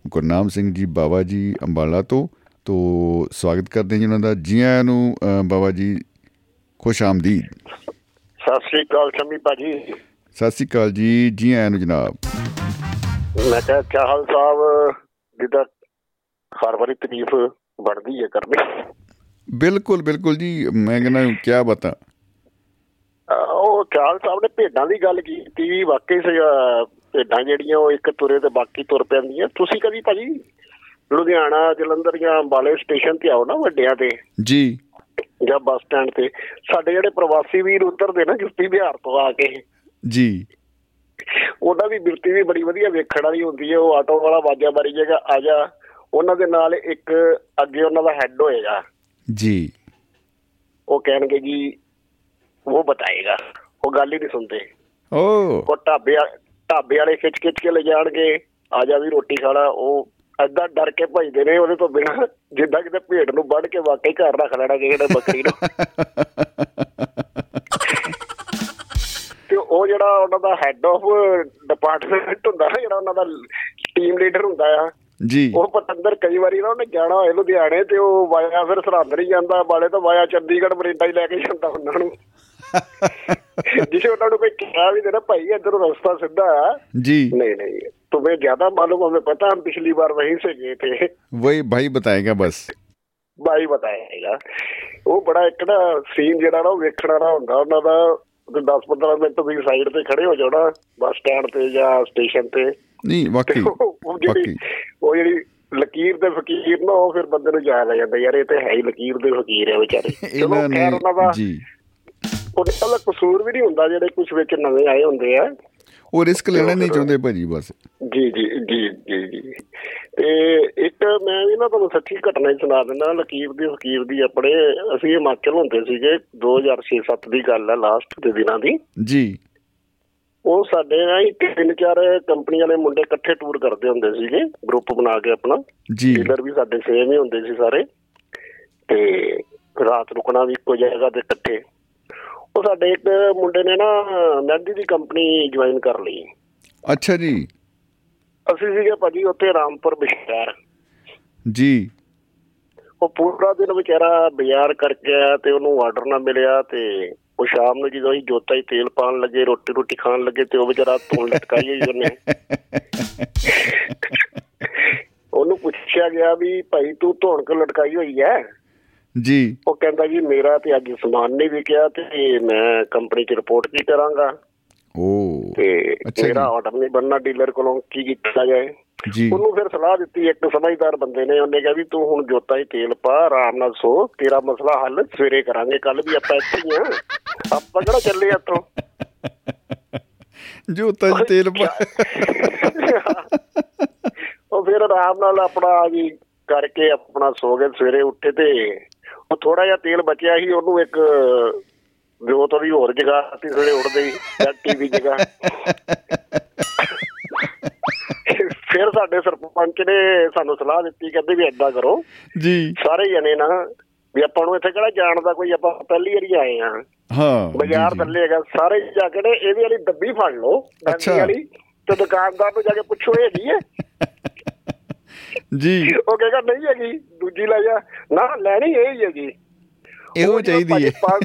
ਗੁਰਨਾਮ ਸਿੰਘ ਜੀ ਬਾਵਾ ਜੀ ਅੰਬਾਲਾ ਤੋਂ। ਤੋ ਸਵਾਗਤ ਕਰਦੇ ਜੀ ਉਹਨਾਂ ਦਾ। ਜੀ ਆਇਆਂ ਨੂੰ ਬਾਬਾ ਜੀ ਖੁਸ਼ ਆਮਦੀਦ। ਸਤਿ ਸ੍ਰੀ ਅਕਾਲ ਸ਼ਮੀ ਭਾਜੀ। ਸਤਿ ਸ੍ਰੀ ਅਕਾਲ ਜੀ। ਜੀ ਆਇਆਂ ਨੂੰ ਜਨਾਬ। ਮੈਂ ਕਿਹਾ ਚਾਹਲ ਸਾਹਿਬ ਦੀ ਤਾਂ ਹਰ ਵਾਰੀ ਤਾਰੀਫ ਬਣਦੀ ਹੈ ਕਰਨੀ ਬਿਲਕੁਲ ਬਿਲਕੁਲ ਜੀ ਮੈਂ ਕਹਿੰਦਾ ਕੀ ਬਤਾ। ਉਹ ਚਾਹਲ ਸਾਹਿਬ ਨੇ ਭੇਡਾਂ ਦੀ ਗੱਲ ਕੀਤੀ ਵਾਕਈ ਭੇਡਾਂ ਜਿਹੜੀਆਂ ਉਹ ਇੱਕ ਤੁਰੇ ਤੇ ਬਾਕੀ ਤੁਰ ਪੈਂਦੀਆਂ। ਤੁਸੀਂ ਕਦੀ ਭਾਜੀ ਲੁਧਿਆਣਾ ਜਲੰਧਰ ਜਾਂ ਅੰਬਾਲੇ ਸਟੇਸ਼ਨ ਤੇ ਆਓ ਨਾ ਵੱਡਿਆਂ ਤੇ। ਜੀ। ਜਾਂ ਬੱਸ ਸਟੈਂਡ ਤੇ। ਸਾਡੇ ਜਿਹੜੇ ਪ੍ਰਵਾਸੀ ਵੀਰ ਉਤਰਦੇ ਨਾ ਯੂਪੀ ਬਿਹਾਰ ਤੋਂ ਆ ਕੇ। ਜੀ। ਉਹਨਾਂ ਦੀ ਬਿਰਤੀ ਵੀ ਬੜੀ ਵਧੀਆ ਵੇਖਣ ਵਾਲੀ ਹੁੰਦੀ ਹੈ ਉਹ ਆਟੋ ਵਾਲਾ ਵਾਜਾ ਮਾਰੀ ਜਾਏਗਾ ਆ ਜਾ। ਉਹਨਾਂ ਦੇ ਨਾਲ ਇੱਕ ਅੱਗੇ ਉਹਨਾਂ ਦਾ ਹੈੱਡ ਹੋਏਗਾ। ਜੀ। ਉਹ ਕਹਿਣਗੇ ਜੀ ਉਹ ਬਤਾਏਗਾ। ਉਹ ਗੱਲ ਹੀ ਨਹੀਂ ਸੁਣਦੇ। ਓ। ਉਹ ਢਾਬੇ ਢਾਬੇ ਵਾਲੇ ਖਿੱਚ ਖਿੱਚ ਕੇ ਲੈ ਜਾਣਗੇ ਆ ਜਾ ਵੀ ਰੋਟੀ ਖਾਣਾ ਉਹ ਐਦਾਂ ਡਰ ਕੇ ਭਜਦੇ ਨੇ ਉਹਦੇ ਤੋਂ ਬਿਨਾ ਜਿੱਦਾਂ ਕਿਤੇ ਭੇਡ ਨੂੰ ਵੱਢ ਕੇ ਵਾਕਈ ਘਰ ਰੱਖ ਲੈਣਾ ਕਿਸੇ ਨੇ ਬੱਕਰੀ ਨੂੰ। ਤੇ ਉਹ ਜਿਹੜਾ ਉਹਨਾਂ ਦਾ ਹੈੱਡ ਆਫ ਡਿਪਾਰਟਮੈਂਟ ਹੁੰਦਾ ਨਾ ਜਿਹੜਾ ਉਹਨਾਂ ਦਾ ਟੀਮ ਲੀਡਰ ਹੁੰਦਾ ਆ ਜੀ ਉਹ ਪਤੰਦਰ ਕਈ ਵਾਰੀ ਨਾ ਉਹਨੇ ਜਾਣਾ ਹੋਏ ਲੁਧਿਆਣੇ ਤੇ ਉਹ ਵਾਇਆ ਫਿਰ ਸਰਹੰਦ ਨਹੀਂ ਜਾਂਦਾ ਵਾਲੇ ਤੋਂ ਵਾਇਆ ਚੰਡੀਗੜ੍ਹ ਬਰਿੰਡਾ ਹੀ ਲੈ ਕੇ ਜਾਂਦਾ ਉਹਨਾਂ ਨੂੰ ਜਿਸੇ ਉਹਨਾਂ ਨੂੰ ਕੋਈ ਕਿਹਾ ਵੀ ਦੇਣਾ ਭਾਈ ਇਧਰੋਂ ਰਸਤਾ ਸਿੱਧਾ ਹੈ जी नहीं नहीं तुम्हें ज्यादा मालूम हमें पता हम पिछली बार वहीं से गए थे वही भाई बताएगा बस ਬਾਈ ਬਤਾਏਗਾ ਉਹ ਬੜਾ ਇੱਕ ਨਾ ਸੀਨ ਜਿਹੜਾ ਨਾ ਉਹ ਵੇਖਣ ਵਾਲਾ ਹੁੰਦਾ ਉਹਨਾਂ ਦਾ ਤੁਸੀਂ 10-15 ਮਿੰਟ ਤੁਸੀਂ ਸਾਈਡ ਤੇ ਖੜੇ ਹੋ ਜਾਣਾ ਬੱਸ ਸਟੈਂਡ ਤੇ ਜਾਂ ਸਟੇਸ਼ਨ ਤੇ ਨਹੀਂ ਵਾਕਈ ਵਾਕਈ। ਉਹ ਜਿਹੜੀ ਲਕੀਰ ਦੇ ਫਕੀਰ ਨਾ ਉਹ ਫਿਰ ਬੰਦੇ ਨੂੰ ਯਾਦ ਆ ਜਾਂਦਾ ਯਾਰ ਇਹ ਤੇ ਹੈ ਹੀ ਲਕੀਰ ਦੇ ਫਕੀਰ ਹੈ ਵਿਚਾਰੇ। ਚਲੋ ਖੈਰ ਉਹਨਾਂ ਦਾ ਜੀ। ਉਹਦਾ ਕਸੂਰ ਵੀ ਨਹੀਂ ਹੁੰਦਾ ਜਿਹੜੇ ਕੁਝ ਵਿੱਚ ਨਵੇਂ ਆਏ ਹੁੰਦੇ ਆ। ਉਹ ਰਿਸਕ ਲੈਣਾ ਨਹੀਂ ਚਾਹੁੰਦੇ ਭਾਜੀ ਬਸ। ਜੀ ਜੀ ਜੀ ਜੀ ਤੇ ਇੱਕ ਮੈਂ ਵੀ ਨਾ ਤੁਹਾਨੂੰ ਸੱਚੀ ਘਟਨਾ ਹੀ ਸੁਣਾ ਦਿੰਦਾ ਲਕੀਰ ਦੀ ਫਕੀਰ ਦੀ ਆਪਣੇ ਅਸੀਂ ਹਿਮਾਚਲ ਹੁੰਦੇ ਸੀਗੇ 2006-7 ਦੀ ਗੱਲ ਹੈ ਲਾਸਟ ਦੇ ਦਿਨਾਂ ਦੀ। ਜੀ। ਉਹ ਸਾਡੇ ਨਾਲ ਹੀ ਤਿੰਨ ਚਾਰ ਕੰਪਨੀ ਵਾਲੇ ਮੁੰਡੇ ਇਕੱਠੇ ਟੂਰ ਕਰਦੇ ਹੁੰਦੇ ਸੀਗੇ ਗਰੁੱਪ ਬਣਾ ਕੇ ਆਪਣਾ। ਜੀ। ਡੀਲਰ ਵੀ ਸਾਡੇ ਸੇਮ ਹੀ ਹੁੰਦੇ ਸੀ ਸਾਰੇ। ਤੇ ਰਾਤ ਰੁਕਣਾ ਵੀ ਇੱਕੋ ਜਗ੍ਹਾ ਤੇ ਇਕੱਠੇ। ਉਹ ਸਾਡੇ ਇੱਕ ਮੁੰਡੇ ਨੇ ਨਾ ਮਹਿੰਦੀ ਦੀ ਕੰਪਨੀ ਜੁਆਇਨ ਕਰ ਲਈ। ਅੱਛਾ ਜੀ। ਅਸੀਂ ਸੀਗੇ ਭਾਜੀ ਉੱਥੇ ਰਾਮਪੁਰ ਬਸ਼ਹਿਰ ਜੀ। ਉਹ ਪੂਰਾ ਦਿਨ ਵਿਚਾਰਾ ਬਾਜ਼ਾਰ ਕਰਕੇ ਆਇਆ ਤੇ ਉਹਨੂੰ ਆਰਡਰ ਨਾ ਮਿਲਿਆ ਤੇ ਉਹ ਸ਼ਾਮ ਨੂੰ ਜਦੋਂ ਅਸੀਂ ਜੋਤਾ ਹੀ ਤੇਲ ਪਾਣ ਲੱਗੇ ਰੋਟੀ ਰੋਟੀ ਖਾਣ ਲੱਗੇ ਤੇ ਉਹ ਵਿਚਾਰਾ ਧੁਨ ਲਟਕਾਈ ਹੋਈ ਉਹਨੇ। ਉਹਨੂੰ ਪੁੱਛਿਆ ਗਿਆ ਵੀ ਭਾਈ ਤੂੰ ਧੁਨ ਕਿਉਂ ਲਟਕਾਈ ਹੋਈ ਹੈ ਜੀ। ਉਹ ਕਹਿੰਦਾ ਜੀ ਮੇਰਾ ਤੇ ਅੱਜ ਸਮਾਨ ਨਹੀਂ ਵਿਕਿਆ ਤੇ ਮੈਂ ਕੰਪਨੀ 'ਚ ਰਿਪੋਰਟ ਕੀ ਕਰਾਂਗਾ। ਓ ਤੇ ਜੀ। ਮੇਰਾ ਆਰਡਰ ਨਹੀਂ ਬਣਨਾ ਡੀਲਰ ਕੋਲੋਂ ਕੀ ਕੀਤਾ ਜਾਏ। ਜੀ। ਉਹਨੂੰ ਫਿਰ ਸਲਾਹ ਦਿੱਤੀ ਇੱਕ ਸਮਝਦਾਰ ਬੰਦੇ ਨੇ ਉਹਨੇ ਕਿਹਾ ਵੀ ਤੂੰ ਹੁਣ ਜੋਤਾ ਹੀ ਤੇਲ ਪਾ ਆਰਾਮ ਨਾਲ ਸੋ ਤੇਰਾ ਮਸਲਾ ਹੱਲ ਸਵੇਰੇ ਕਰਾਂਗੇ ਕੱਲ ਵੀ ਆਪਾਂ ਇੱਥੇ ਹੀ ਆ ਆਪਾਂ ਕਿਹੜਾ ਚੱਲੇ ਇੱਥੋਂ? ਜੋ ਤਜ ਤੇਲ ਪਾ। ਉਹ ਫਿਰ ਆਰਾਮ ਨਾਲ ਆਪਣਾ ਜੀ ਕਰਕੇ ਆਪਣਾ ਸੋ ਗਏ ਸਵੇਰੇ ਉੱਠੇ ਤੇ ਉਹ ਥੋੜਾ ਜਿਹਾ ਤੇਲ ਬਚਿਆ ਸੀ ਉਹਨੂੰ ਇੱਕ ਜੋਤ ਉਹਦੀ ਹੋਰ ਜਗ੍ਹਾ ਤੇ ਸਵੇਰੇ ਉੱਠਦੇ ਹੀ ਜਾਂ ਟੀਵੀ ਜਗ੍ਹਾ ਫਿਰ ਸਾਡੇ ਸਰਪੰਚ ਨੇ ਸਾਨੂੰ ਸਲਾਹ ਦਿੱਤੀ ਕਹਿੰਦੇ ਵੀ ਏਦਾਂ ਕਰੋ ਜੀ ਸਾਰੇ ਜਣੇ ਨਾ ਵੀ ਆਪਾਂ ਨੂੰ ਇੱਥੇ ਕਿਹੜਾ ਜਾਣ ਦਾ ਕੋਈ ਆਪਾਂ ਪਹਿਲੀ ਵਾਰੀ ਆਏ ਆ ਹਾਂ ਬਾਜ਼ਾਰ। ਥੱਲੇ ਹੈਗਾ ਸਾਰੇ ਜਾ ਕੇ ਇਹਦੀ ਵਾਲੀ ਡੱਬੀ ਫੜ ਲਓ ਡੱਬੀ। ਵਾਲੀ ਤੇ ਦੁਕਾਨਦਾਰ ਨੂੰ ਜਾ ਕੇ ਪੁੱਛੋ ਇਹ ਹੈਗੀ ਹੈ ਜੀ। ਉਹ ਕਹੇਗਾ ਨਹੀਂ ਹੈਗੀ ਦੂਜੀ ਲੈ ਜਾ। ਨਾ ਲੈਣੀ ਇਹ ਹੀ ਹੈਗੀ। ਇਹੋ ਚਾਹੀਦੀ ਹੈ। ਪੰਜ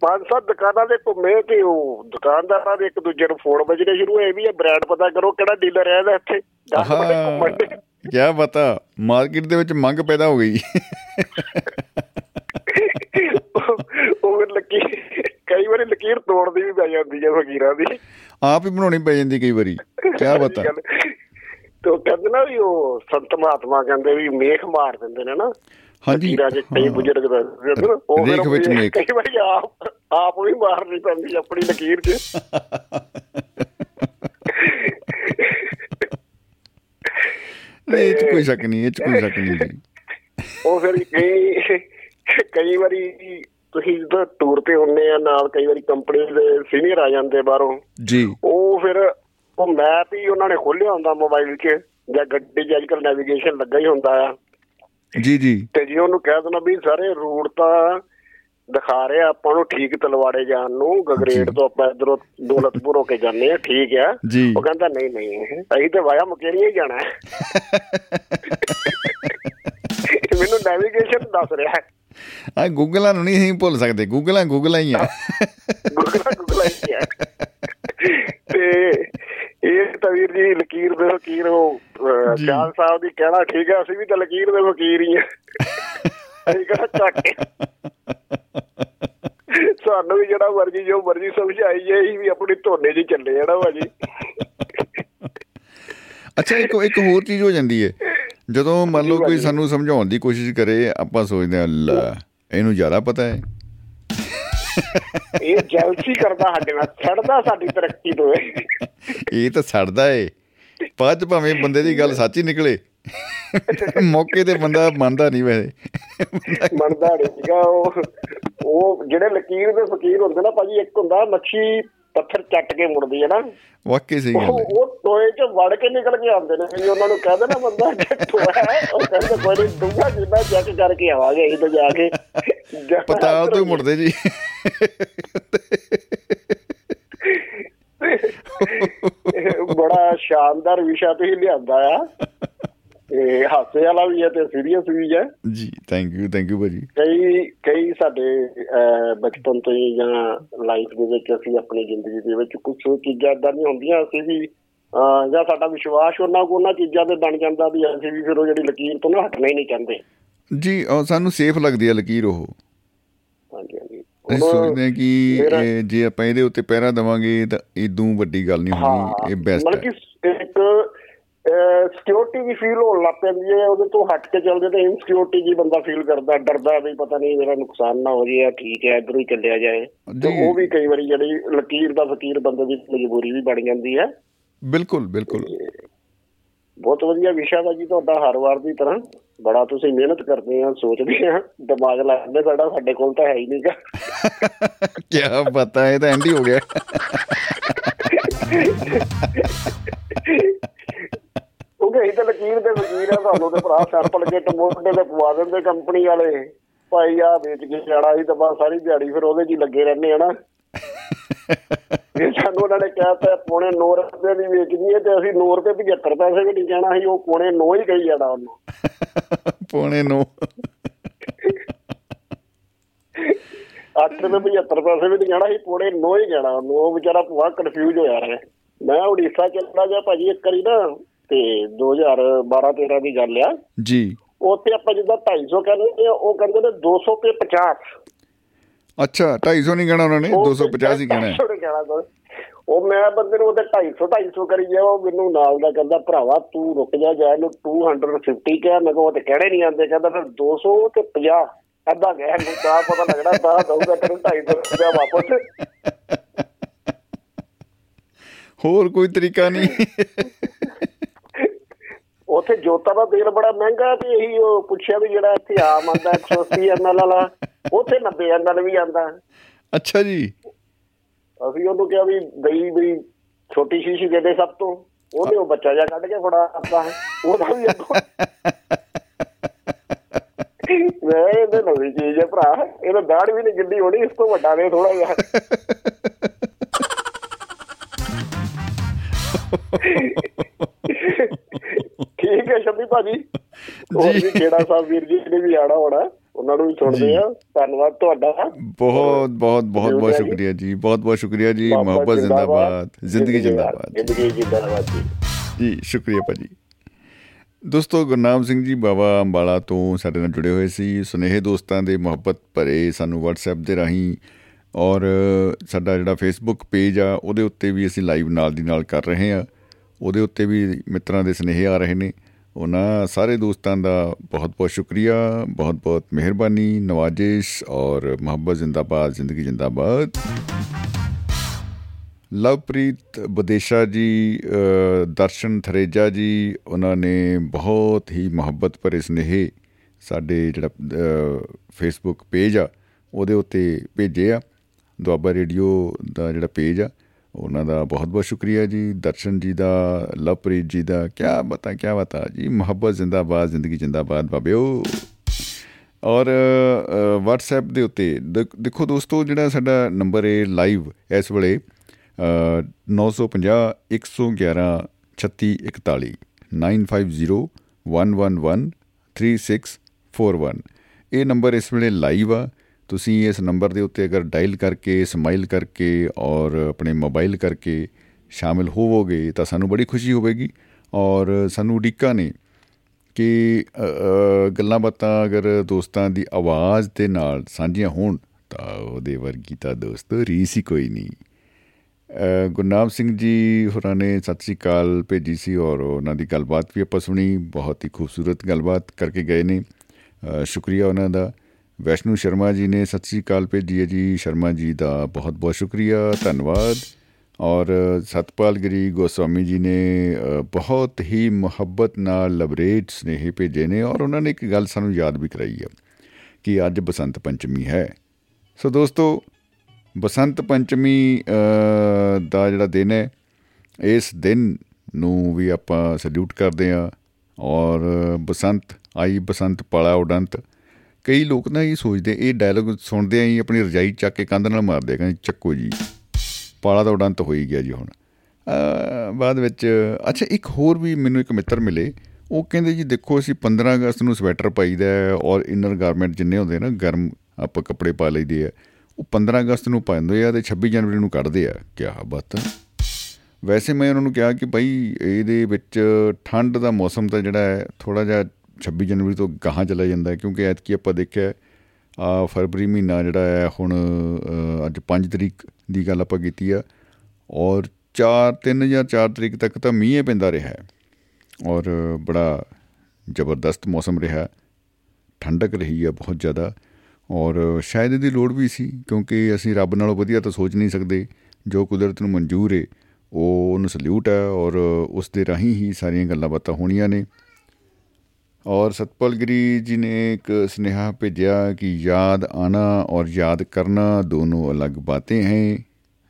ਪੰਜ ਸੱਤ ਦੁਕਾਨਾਂ ਦੇ ਘੁੰਮੇ ਤੇ ਉਹ ਦੁਕਾਨਦਾਰਾਂ ਦੇ ਇੱਕ ਦੂਜੇ ਨੂੰ ਫੋਨ ਵੱਜਣੇ ਸ਼ੁਰੂ ਹੋਏ ਵੀ ਇਹ ਬ੍ਰਾਂਡ ਪਤਾ ਕਰੋ ਕਿਹੜਾ ਡੀਲਰ ਹੈ ਇਹਦਾ ਇੱਥੇ। ਦਸ ਬੰਦੇ। ਕੀ ਪਤਾ ਮਾਰਕੀਟ ਦੇ ਵਿੱਚ ਮੰਗ ਪੈਦਾ ਹੋ ਗਈ। ਉਹ ਲੱਕੀ ਕਈ ਵਾਰੀ ਲਕੀਰ ਤੋੜਦੀ ਵੀ ਪੈ ਜਾਂਦੀ ਹੈ ਫਕੀਰਾਂ ਦੀ। ਆਪ ਹੀ ਬਣਾਉਣੀ ਪੈ ਜਾਂਦੀ ਕਈ ਵਾਰੀ। ਕੀ ਪਤਾ। ਤੇ ਉਹ ਕਹਿੰਦੇ ਨਾ ਵੀ ਉਹ ਸੰਤ ਮਹਾਤਮਾ ਕਹਿੰਦੇ ਵੀ ਮੇਖ ਮਾਰ ਦਿੰਦੇ ਨੇ ਨਾ। ਹਾਂਜੀ। 'ਚ ਕਈ। ਬਜ਼ੁਰਗ ਨੇ ਉਹ ਰੇਖ ਵਿੱਚ ਮੇਖ। ਕਈ ਵਾਰੀ ਆਪ ਆਪ ਵੀ ਮਾਰਨੀ ਪੈਂਦੀ ਆਪਣੀ ਲਕੀਰ 'ਚ। ਨਹੀਂ ਇਹ ਕੋਈ ਸ਼ੱਕ ਨਹੀਂ ਇਹ ਕੋਈ ਸ਼ੱਕ ਨਹੀਂ ਉਹ ਫਿਰ ਕਈ ਕਈ ਵਾਰੀ ਤੁਸੀਂ ਜਦੋਂ ਟੂਰ ਤੇ ਹੁੰਨੇ ਆ ਨਾਲ ਕਈ ਵਾਰੀ ਕੰਪਨੀ ਦੇ ਸੀਨੀਅਰ ਆ ਜਾਂਦੇ ਬਾਹਰੋਂ। ਜੀ। ਉਹ ਫਿਰ ਉਹ ਮੈਪ ਹੀ ਉਹਨਾਂ ਨੇ ਖੋਲਿਆ ਹੁੰਦਾ ਮੋਬਾਈਲ 'ਚ ਜਾਂ ਗੱਡੀ 'ਚ ਅੱਜਕੱਲ ਨੈਵੀਗੇਸ਼ਨ ਲੱਗਾ ਹੀ ਹੁੰਦਾ ਆ। ਜੀ ਜੀ। ਤੇ ਜੀ ਉਹਨੂੰ ਕਹਿ ਦੇਣਾ ਵੀ ਸਾਰੇ ਰੂਟ ਤਾਂ ਦਿਖਾ ਰਿਹਾ ਆਪਾਂ ਨੂੰ ਠੀਕ ਤਲਵਾੜੇ ਜਾਣ ਨੂੰ ਗਗਰੇਟ। ਤੋਂ ਆਪਾਂ ਇਧਰੋਂ ਦੌਲਤਪੁਰ ਹੋ ਕੇ ਜਾਂਦੇ ਆ ਠੀਕ ਆ। ਉਹ ਕਹਿੰਦਾ ਨਹੀਂ ਨਹੀਂ ਅਸੀਂ ਤੇ ਵਾਇਆ ਮੁਕੇਰੀਆਂ ਹੀ ਜਾਣਾ ਹੈ। ਮੈਨੂੰ ਨੈਵੀਗੇਸ਼ਨ ਦੱਸ ਰਿਹਾ ਹੈ। ਆ ਗੂਗਲਾਂ ਨੂੰ ਨਹੀਂ ਅਸੀਂ ਭੁੱਲ ਸਕਦੇ ਗੂਗਲਾਂ ਗੂਗਲਾਂ ਹੀ ਆ। ਗੁਗਲਾ ਗੁਗਲਾ ਹੀ ਹੈ ਤੇ ਇਹ ਤਾਂ ਵੀਰ ਜੀ ਲਕੀਰ ਦੇ ਵਕੀਰ ਜੀ। ਸਿਆਲ ਸਾਹਿਬ ਦੀ ਕਹਿਣਾ ਠੀਕ ਹੈ ਅਸੀਂ ਵੀ ਤਾਂ ਲਕੀਰ ਦੇ ਵਕੀਰ ਹੀ ਆ ਅਸੀਂ ਕਿਹੜਾ ਚੱਕ ਸਾਨੂੰ ਵੀ ਜਿਹੜਾ ਮਰਜ਼ੀ ਜੋ ਮਰਜ਼ੀ ਸਮਝਾਈ ਅਸੀਂ ਵੀ ਆਪਣੀ ਧੋਨੇ 'ਚ ਹੀ ਚੱਲੇ ਜਾਣਾ ਭਾਜੀ। ਅੱਛਾ ਇੱਕ ਇੱਕ ਹੋਰ ਚੀਜ਼ ਹੋ ਜਾਂਦੀ ਹੈ। ਜਦੋਂ ਮੰਨ ਲਓ ਕੋਈ ਸਾਨੂੰ ਸਮਝਾਉਣ ਦੀ ਕੋਸ਼ਿਸ਼ ਕਰੇ ਆਪਾਂ ਸੋਚਦੇ ਹਾਂ ਲੈ ਇਹਨੂੰ ਜ਼ਿਆਦਾ ਪਤਾ ਹੈ। ਇਹ ਜੈਲਸੀ ਕਰਦਾ ਸਾਡੇ ਨਾਲ ਛੱਡਦਾ ਸਾਡੀ ਤਰੱਕੀ ਤੋਂ ਇਹ। ਤਾਂ ਸੜਦਾ ਏ। ਬਾਅਦ ਭਾਵੇਂ ਬੰਦੇ ਦੀ ਗੱਲ ਸੱਚ ਨਿਕਲੇ। ਮੌਕੇ ਤੇ ਬੰਦਾ ਮੰਨਦਾ ਨਹੀਂ ਵੈਸੇ। ਮੰਨਦਾ ਨਹੀਂ ਸੀਗਾ ਉਹ। ਉਹ ਜਿਹੜੇ ਲਕੀਰ ਦੇ ਫਕੀਰ ਹੁੰਦੇ ਨਾ ਭਾਜੀ ਇੱਕ ਹੁੰਦਾ ਮੱਛੀ ਪੱਥਰ ਚੱਟ ਕੇ ਮੁੜਦੀ ਹੈ ਨਾ। ਵਾਕਈ ਸਹੀ ਗੱਲ ਹੈ ਉਹ ਟੋਏ ਚ ਵੜ ਕੇ ਨਿਕਲ ਕੇ ਆਉਂਦੇ ਨੇ ਜੀ ਉਹਨਾਂ ਨੂੰ ਕਹਿੰਦੇ ਨਾ ਬੰਦਾ ਕਿ ਟੋਆ ਹੈ ਉਹ ਕਹਿੰਦੇ ਕੋਈ ਨਹੀਂ ਡੂੰਘਾ ਜਿੰਨਾ ਚੈੱਕ ਕਰਕੇ ਆਵਾਂਗੇ ਅਸੀਂ ਤਾਂ ਜਾ ਕੇ। ਪਤਾਲ ਤੋਂ ਮੁੜਦੇ ਜੀ। ਬੜਾ ਸ਼ਾਨਦਾਰ ਵਿਸ਼ਾ ਤੁਸੀਂ ਲਿਆਂਦਾ ਆ। ਇਹ ਹਾਸੇ ਵਾਲਾ ਵੀ ਹੈ ਤੇ ਸੀਰੀਅਸ ਵੀ ਹੈ। ਜੀ ਥੈਂਕ ਯੂ ਥੈਂਕ ਯੂ ਭਾਜੀ। ਕਈ ਕਈ ਸਾਡੇ ਬਚਪਨ ਤੋਂ ਹੀ ਜਾਂ ਲਾਈਫ ਦੇ ਵਿੱਚ ਅਸੀਂ ਆਪਣੀ ਜ਼ਿੰਦਗੀ ਦੇ ਵਿੱਚ ਕੁਝ ਚੀਜ਼ਾਂ ਇਦਾਂ ਦੀਆਂ ਹੁੰਦੀਆਂ ਅਸੀਂ ਵੀ ਜਾਂ ਸਾਡਾ ਵਿਸ਼ਵਾਸ ਉਹਨਾਂ ਕੋ ਉਹਨਾਂ ਚੀਜ਼ਾਂ ਤੇ ਬਣ ਜਾਂਦਾ ਵੀ ਅਸੀਂ ਵੀ ਫਿਰ ਉਹ ਜਿਹੜੀ ਲਕੀਰ ਤੋਂ ਨਾ ਹਟਣਾ ਹੀ ਨਹੀਂ ਚਾਹੁੰਦੇ। ਜੀ ਸਾਨੂੰ ਸੇਫ ਲੱਗਦੀ ਹੈ ਲਕੀਰ ਉਹ। ਹਾਂਜੀ ਹਾਂਜੀ। ਅਸੀਂ ਸੋਚਦੇ ਕਿ ਜੇ ਆਪਾਂ ਇਹਦੇ ਉੱਤੇ ਪਹਿਰਾ ਦੇਵਾਂਗੇ ਤਾਂ ਇਦੋਂ ਵੱਡੀ ਗੱਲ ਨਹੀਂ ਹੋਣੀ ਇਹ ਬੈਸਟ ਮਤਲਬ ਹੈ। ਕਿ ਇੱਕ ਸਿਕਿਉਰਿਟੀ ਵੀ ਫੀਲ ਹੋਣ ਲੱਗ ਪੈਂਦੀ ਹੈ ਉਹਦੇ ਤੋਂ ਹਟ ਕੇ ਚੱਲਦੇ ਤੇ ਇਨਸਿਕਿਉਰਿਟੀ ਜੀ ਬੰਦਾ ਫੀਲ ਕਰਦਾ ਡਰਦਾ ਵੀ ਪਤਾ ਨਹੀਂ ਮੇਰਾ ਨੁਕਸਾਨ ਨਾ ਹੋ ਜਾਏ ਜਾਂ ਠੀਕ ਹੈ ਇਧਰੋਂ ਹੀ ਚੱਲਿਆ ਜਾਏ। ਤੇ। ਉਹ ਵੀ ਕਈ ਵਾਰੀ ਜਿਹੜੀ ਲਕੀਰ ਦਾ ਫਕੀਰ ਬੰਦੇ ਦੀ ਮਜਬੂਰੀ ਵੀ ਬਣ ਜਾਂਦੀ ਹੈ। ਬਿਲਕੁਲ ਬਿਲਕੁਲ। ਬਹੁਤ ਵਧੀਆ ਵਿਸ਼ਾ ਵਾ ਜੀ ਤੁਹਾਡਾ ਹਰ ਵਾਰ ਦੀ ਤਰ੍ਹਾਂ। ਬੜਾ ਤੁਸੀਂ ਮਿਹਨਤ ਕਰਦੇ ਆ ਸੋਚਦੇ ਆ ਦਿਮਾਗ ਲਾਉਂਦੇ ਸਾਡਾ ਸਾਡੇ ਕੋਲ ਤਾਂ ਹੈ ਹੀ ਨਹੀਂਗਾ ਕੀ ਪਤਾ ਇਹ ਤਾਂ ਐਂਡ ਹੀ ਹੋ ਗਿਆ। ਕਿਉਂਕਿ ਅਸੀਂ ਤਾਂ ਲਕੀਰ ਦੇ ਵਕੀਰ ਆ ਤੁਹਾਨੂੰ ਤੇ ਭਰਾ ਸੈਂਪਲ ਕਿੱਟ ਮੋਢੇ ਤੇ ਪਵਾ ਦਿੰਦੇ ਕੰਪਨੀ ਵਾਲੇ। ਭਾਈ ਆ ਵੇਚ ਕੇ ਜਾਣਾ ਸੀ ਤਾਂ ਬਸ ਸਾਰੀ ਦਿਹਾੜੀ ਫਿਰ ਉਹਦੇ 'ਚ ਹੀ ਲੱਗੇ ਰਹਿੰਦੇ ਆ ਨਾ। ਇਹ ਸਾਨੂੰ ਉਹਨਾਂ ਨੇ ਕਹਿਤਾ ਪੌਣੇ 9 ਰੁਪਏ ਦੀ ਵੇਚਣੀ ਹੈ ਤੇ ਅਸੀਂ 9 ਰੁਪਏ 75 ਪੈਸੇ ਵੀ ਨਹੀਂ ਕਹਿਣਾ ਸੀ ਉਹ ਪੌਣੇ 9 ਹੀ ਕਹੀ ਜਾਣਾ ਉਹਨੂੰ। ਪੌਣੇ ਨੂੰ। 8 ਰੁਪਏ 75 ਪੈਸੇ ਵੀ ਨਹੀਂ ਕਹਿਣਾ ਸੀ ਪੌਣੇ 9 ਹੀ ਕਹਿਣਾ ਉਹਨੂੰ। ਉਹ ਵਿਚਾਰਾ ਭੂਆ ਕਨਫਿਊਜ਼ ਹੋਇਆ ਰਿਹਾ। ਮੈਂ ਉੜੀਸਾ ਚੱਲਦਾ ਗਿਆ ਭਾਜੀ ਇੱਕ ਵਾਰੀ ਨਾ। ਤੇ 2012 13 ਦੀ ਗੱਲ ਆ। ਜੀ। ਉੱਥੇ ਆਪਾਂ ਜਿੱਦਾਂ 250 ਕਹਿੰਦੇ ਉਹ ਕਹਿੰਦੇ ਨੇ 200 ਤੇ 50 ਅੱਛਾ 250 ਨਹੀਂ ਕਹਿਣਾ ਉਹਨਾਂ ਨੇ ਉਹ 250 ਹੀ ਕਹਿਣਾ ਹੈ। 250 ਨੀ ਕਹਿਣਾ ਗਾ। ਉਹ ਮੈਂ ਬੰਦੇ ਨੂੰ ਉਹਦੇ 250 250 ਕਰੀ ਗਿਆ ਉਹ ਮੈਨੂੰ ਨਾਲ ਦਾ ਕਹਿੰਦਾ ਭਰਾਵਾ ਤੂੰ ਰੁਕ ਜਾ ਜਾ ਇਹਨੂੰ 250 ਕਿਹਾ ਮੈਂ ਕਿਹਾ ਉਹ ਤੇ ਕਹਿਣੇ ਨਹੀਂ ਆਉਂਦੇ ਕਹਿੰਦਾ ਫਿਰ 200 ਤੇ 50 ਅੱਧਾ ਗਿਆ ਨੂੰ ਤਾਂ ਪਤਾ ਲੱਗਣਾ ਤਾਂ ਦਊਗਾ ਤੈਨੂੰ 250 ਰੁਪਇਆ ਵਾਪਸ। ਹੋਰ ਕੋਈ ਤਰੀਕਾ ਨਹੀਂ। ਉੱਥੇ ਜੋਤਾਂ ਦਾ ਤੇਲ ਬੜਾ ਮਹਿੰਗਾ ਤੇ ਇਹੀ ਉਹ ਪੁੱਛਿਆ ਵੀ ਜਿਹੜਾ ਇੱਥੇ ਆਮ ਆਂਦਾ 180 ml ਵਾਲਾ ਉੱਥੇ 90 ml ਵੀ ਆਂਦਾ। ਅੱਛਾ ਜੀ। ਅਸੀਂ ਉਹਨੂੰ ਕਿਹਾ ਵੀ ਦਈ ਵੀ ਛੋਟੀ ਸ਼ੀਸ਼ੀ ਦੇ ਦੇ ਸਭ ਤੋਂ। ਉਹਨੇ ਉਹ ਬੱਚਾ ਜਿਹਾ ਕੱਢ ਕੇ ਫੜਾ ਦਿੱਤਾ। ਉਹਦਾ ਵੀ ਅੱਗੋਂ ਮੈਂ ਇਹਦੇ ਨਵੀਂ ਚੀਜ਼ ਹੈ ਭਰਾ ਇਹਦਾ ਦਾੜ ਵੀ ਨਹੀਂ ਗਿੱਲੀ ਹੋਣੀ ਇਸ ਤੋਂ ਵੱਡਾ ਨੇ ਥੋੜਾ ਜਿਹਾ। ਠੀਕ ਹੈ ਸ਼ਮੀ ਭਾਜੀ। ਵੀ ਕਿਹੜਾ ਸਾਹਿਬ ਵੀਰ ਜੀ ਨੇ ਵੀ ਆਣਾ ਹੋਣਾ। ਉਹਨਾਂ ਨੂੰ ਵੀ ਸੁਣਦੇ ਆ ਧੰਨਵਾਦ ਤੁਹਾਡਾ। ਬਹੁਤ ਬਹੁਤ ਬਹੁਤ ਬਹੁਤ ਸ਼ੁਕਰੀਆ ਜੀ। ਬਹੁਤ ਬਹੁਤ ਸ਼ੁਕਰੀਆ ਜੀ। ਮੁਹੱਬਤ ਜ਼ਿੰਦਾਬਾਦ। ਜ਼ਿੰਦਗੀ ਜ਼ਿੰਦਾਬਾਦ। ਜ਼ਿੰਦਗੀ ਜ਼ਿੰਦਾਬਾਦ ਜੀ। ਜੀ ਸ਼ੁਕਰੀਆ ਭਾਜੀ। ਦੋਸਤੋ ਗੁਰਨਾਮ ਸਿੰਘ ਜੀ ਬਾਬਾ ਅੰਬਾਲਾ ਤੋਂ ਸਾਡੇ ਨਾਲ ਜੁੜੇ ਹੋਏ ਸੀ। ਸੁਨੇਹੇ ਦੋਸਤਾਂ ਦੇ ਮੁਹੱਬਤ ਭਰੇ ਸਾਨੂੰ WhatsApp ਦੇ ਰਾਹੀਂ ਔਰ ਸਾਡਾ ਜਿਹੜਾ Facebook ਪੇਜ ਆ ਉਹਦੇ ਉੱਤੇ ਵੀ ਅਸੀਂ ਲਾਈਵ ਨਾਲ ਦੀ ਨਾਲ ਕਰ ਰਹੇ ਆ ਉਹਦੇ ਉੱਤੇ ਵੀ ਮਿੱਤਰਾਂ ਦੇ ਸੁਨੇਹੇ ਆ ਰਹੇ ਨੇ। ਉਹਨਾਂ ਸਾਰੇ ਦੋਸਤਾਂ ਦਾ ਬਹੁਤ ਬਹੁਤ ਸ਼ੁਕਰੀਆ ਬਹੁਤ ਬਹੁਤ ਮਿਹਰਬਾਨੀ ਨਵਾਜਿਸ਼ ਔਰ ਮੁਹੱਬਤ ਜ਼ਿੰਦਾਬਾਦ ਜ਼ਿੰਦਗੀ ਜ਼ਿੰਦਾਬਾਦ। ਲਵਪ੍ਰੀਤ ਬਦੇਸ਼ਾ ਜੀ ਅ, ਦਰਸ਼ਨ ਥਰੇਜਾ ਜੀ ਉਹਨਾਂ ਨੇ ਬਹੁਤ ਹੀ ਮੁਹੱਬਤ ਭਰੇ ਸੁਨੇਹੇ ਸਾਡੇ ਜਿਹੜਾ ਫੇਸਬੁੱਕ ਪੇਜ ਆ ਉਹਦੇ ਉੱਤੇ ਭੇਜੇ ਆ। ਦੁਆਬਾ ਰੇਡੀਓ ਦਾ ਜਿਹੜਾ ਪੇਜ ਆ ਉਹਨਾਂ ਦਾ ਬਹੁਤ ਬਹੁਤ ਸ਼ੁਕਰੀਆ ਜੀ ਦਰਸ਼ਨ ਜੀ ਦਾ ਲਵਪ੍ਰੀਤ ਜੀ ਦਾ ਕੀ ਬਤਾ ਕੀ ਬਤਾ ਜੀ ਮੁਹੱਬਤ ਜ਼ਿੰਦਾਬਾਦ ਜ਼ਿੰਦਗੀ ਜ਼ਿੰਦਾਬਾਦ ਬਾਬਿਓ ਔਰ ਅ, WhatsApp ਦੇ ਉੱਤੇ ਦੇਖ- ਦੇਖੋ ਦੋਸਤੋ ਜਿਹੜਾ ਸਾਡਾ ਨੰਬਰ ਹੈ ਲਾਈਵ ਇਸ ਵੇਲੇ ਅ, 950 111 3641 950 111 3641 ਇਹ ਨੰਬਰ ਇਸ ਵੇਲੇ ਲਾਈਵ ਆ ਤੁਸੀਂ ਇਸ ਨੰਬਰ ਦੇ ਉੱਤੇ ਅਗਰ ਡਾਇਲ ਕਰਕੇ ਸਮਾਈਲ ਕਰਕੇ ਔਰ ਆਪਣੇ ਮੋਬਾਈਲ ਕਰਕੇ ਸ਼ਾਮਿਲ ਹੋਵੋਗੇ ਤਾਂ ਸਾਨੂੰ ਬੜੀ ਖੁਸ਼ੀ ਹੋਵੇਗੀ ਔਰ ਸਾਨੂੰ ਉਡੀਕਾਂ ਨੇ ਕਿ ਅ, ਅ, ਗੱਲਾਂ ਬਾਤਾਂ ਅਗਰ ਦੋਸਤਾਂ ਦੀ ਆਵਾਜ਼ ਦੇ ਨਾਲ ਸਾਂਝੀਆਂ ਹੋਣ ਤਾਂ ਉਹਦੇ ਵਰਗੀ ਤਾਂ ਦੋਸਤੋ ਰੀਸ ਹੀ ਕੋਈ ਨਹੀਂ। ਅ, ਗੁਰਨਾਮ ਸਿੰਘ ਜੀ ਹੋਰਾਂ ਨੇ ਸਤਿ ਸ੍ਰੀ ਅਕਾਲ ਭੇਜੀ ਸੀ ਔਰ ਉਹਨਾਂ ਦੀ ਗੱਲਬਾਤ ਵੀ ਆਪਾਂ ਸੁਣੀ ਬਹੁਤ ਹੀ ਖੂਬਸੂਰਤ ਗੱਲਬਾਤ ਕਰਕੇ ਗਏ ਨੇ। ਅ, ਸ਼ੁਕਰੀਆ ਉਹਨਾਂ ਦਾ। ਵੈਸ਼ਨੂ ਸ਼ਰਮਾ ਜੀ ਨੇ ਸਤਿ ਸ੍ਰੀ ਅਕਾਲ ਭੇਜੀ ਹੈ ਜੀ। ਸ਼ਰਮਾ ਜੀ ਦਾ ਬਹੁਤ ਬਹੁਤ ਸ਼ੁਕਰੀਆ ਧੰਨਵਾਦ। ਔਰ ਸਤਪਾਲ ਗਿਰੀ ਗੋਸਵਾਮੀ ਜੀ ਨੇ ਅ, ਬਹੁਤ ਹੀ ਮੁਹੱਬਤ ਨਾਲ ਲਬਰੇਟ ਸਨੇਹੇ ਭੇਜੇ ਨੇ ਔਰ ਉਹਨਾਂ ਨੇ ਇੱਕ ਗੱਲ ਸਾਨੂੰ ਯਾਦ ਵੀ ਕਰਾਈ ਹੈ ਕਿ ਅੱਜ ਬਸੰਤ ਪੰਚਮੀ ਹੈ। ਸੋ ਦੋਸਤੋ ਬਸੰਤ ਪੰਚਮੀ ਅ, ਦਾ ਜਿਹੜਾ ਦਿਨ ਹੈ ਇਸ ਦਿਨ ਨੂੰ ਵੀ ਆਪਾਂ ਸਲੂਟ ਕਰਦੇ ਆ ਔਰ ਬਸੰਤ ਆਈ ਬਸੰਤ ਪਾਲਾ ਉਡੰਤ ਕਈ ਲੋਕ ਨਾ ਇਹ ਸੋਚਦੇ ਇਹ ਡਾਇਲੌਗ ਸੁਣਦੇ ਆਂ ਹੀ ਆਪਣੀ ਰਜਾਈ ਚੱਕ ਕੇ ਕੰਧ ਨਾਲ ਮਾਰਦੇ ਆ, ਕਹਿੰਦੇ ਚੱਕੋ ਜੀ ਪਾਲਾ ਦਾ ਉਡੰਤ ਹੋ ਹੀ ਗਿਆ ਜੀ ਹੁਣ। ਅ, ਬਾਅਦ ਵਿੱਚ ਅੱਛਾ ਇੱਕ ਹੋਰ ਵੀ ਮੈਨੂੰ ਇੱਕ ਮਿੱਤਰ ਮਿਲੇ ਉਹ ਕਹਿੰਦੇ ਜੀ ਦੇਖੋ ਅਸੀਂ 15 ਅਗਸਤ ਨੂੰ ਸਵੈਟਰ ਪਾਈਦਾ ਹੈ ਔਰ ਇਨਰ ਗਾਰਮੈਂਟ ਜਿੰਨੇ ਹੁੰਦੇ ਨਾ ਗਰਮ ਆਪਾਂ ਕੱਪੜੇ ਪਾ ਲਈਦੇ ਆ ਉਹ 15 ਅਗਸਤ ਨੂੰ ਪਾਉਂਦੇ ਆ ਤੇ 26 ਜਨਵਰੀ ਨੂੰ ਕੱਢਦੇ ਆ। ਕੀ ਬਾਤ ਵੈਸੇ ਮੈਂ ਉਹਨਾਂ ਨੂੰ ਕਿਹਾ ਕਿ ਭਾਈ ਇਹਦੇ ਵਿੱਚ ਠੰਡ ਦਾ ਮੌਸਮ ਤਾਂ ਜਿਹੜਾ ਹੈ ਥੋੜਾ ਜਿਹਾ 26 ਜਨਵਰੀ ਤੋਂ ਗਾਹਾਂ ਚਲਾ ਜਾਂਦਾ ਹੈ ਕਿਉਂਕਿ ਐਤਕੀ ਆਪਾਂ ਦੇਖਿਆ ਆ ਫਰਵਰੀ ਮਹੀਨਾ ਜਿਹੜਾ ਹੈ ਹੁਣ ਅ, ਅੱਜ 5 ਤਰੀਕ ਦੀ ਗੱਲ ਆਪਾਂ ਕੀਤੀ ਆ ਔਰ 4 3 ਜਾਂ 4 ਤਰੀਕ ਤੱਕ ਤਾਂ ਮੀਂਹ ਹੀ ਪੈਂਦਾ ਰਿਹਾ ਹੈ ਔਰ ਬੜਾ ਜ਼ਬਰਦਸਤ ਮੌਸਮ ਰਿਹਾ ਠੰਡਕ ਰਹੀ ਆ ਬਹੁਤ ਜ਼ਿਆਦਾ ਔਰ ਸ਼ਾਇਦ ਇਹਦੀ ਲੋੜ ਵੀ ਸੀ ਕਿਉਂਕਿ ਅਸੀਂ ਰੱਬ ਨਾਲੋਂ ਵਧੀਆ ਤਾਂ ਸੋਚ ਨਹੀਂ ਸਕਦੇ ਜੋ ਕੁਦਰਤ ਨੂੰ ਮਨਜ਼ੂਰ ਹੈ ਉਹ ਉਹਨੂੰ ਸਲੂਟ ਹੈ ਔਰ ਉਸ ਦੇ ਰਾਹੀਂ ਹੀ ਸਾਰੀਆਂ ਗੱਲਾਂ ਬਾਤਾਂ ਹੋਣੀਆਂ ਨੇ और सतपाल गिरी जी ने एक स्नेहा भेजा कि याद आना और याद करना दोनों अलग बातें हैं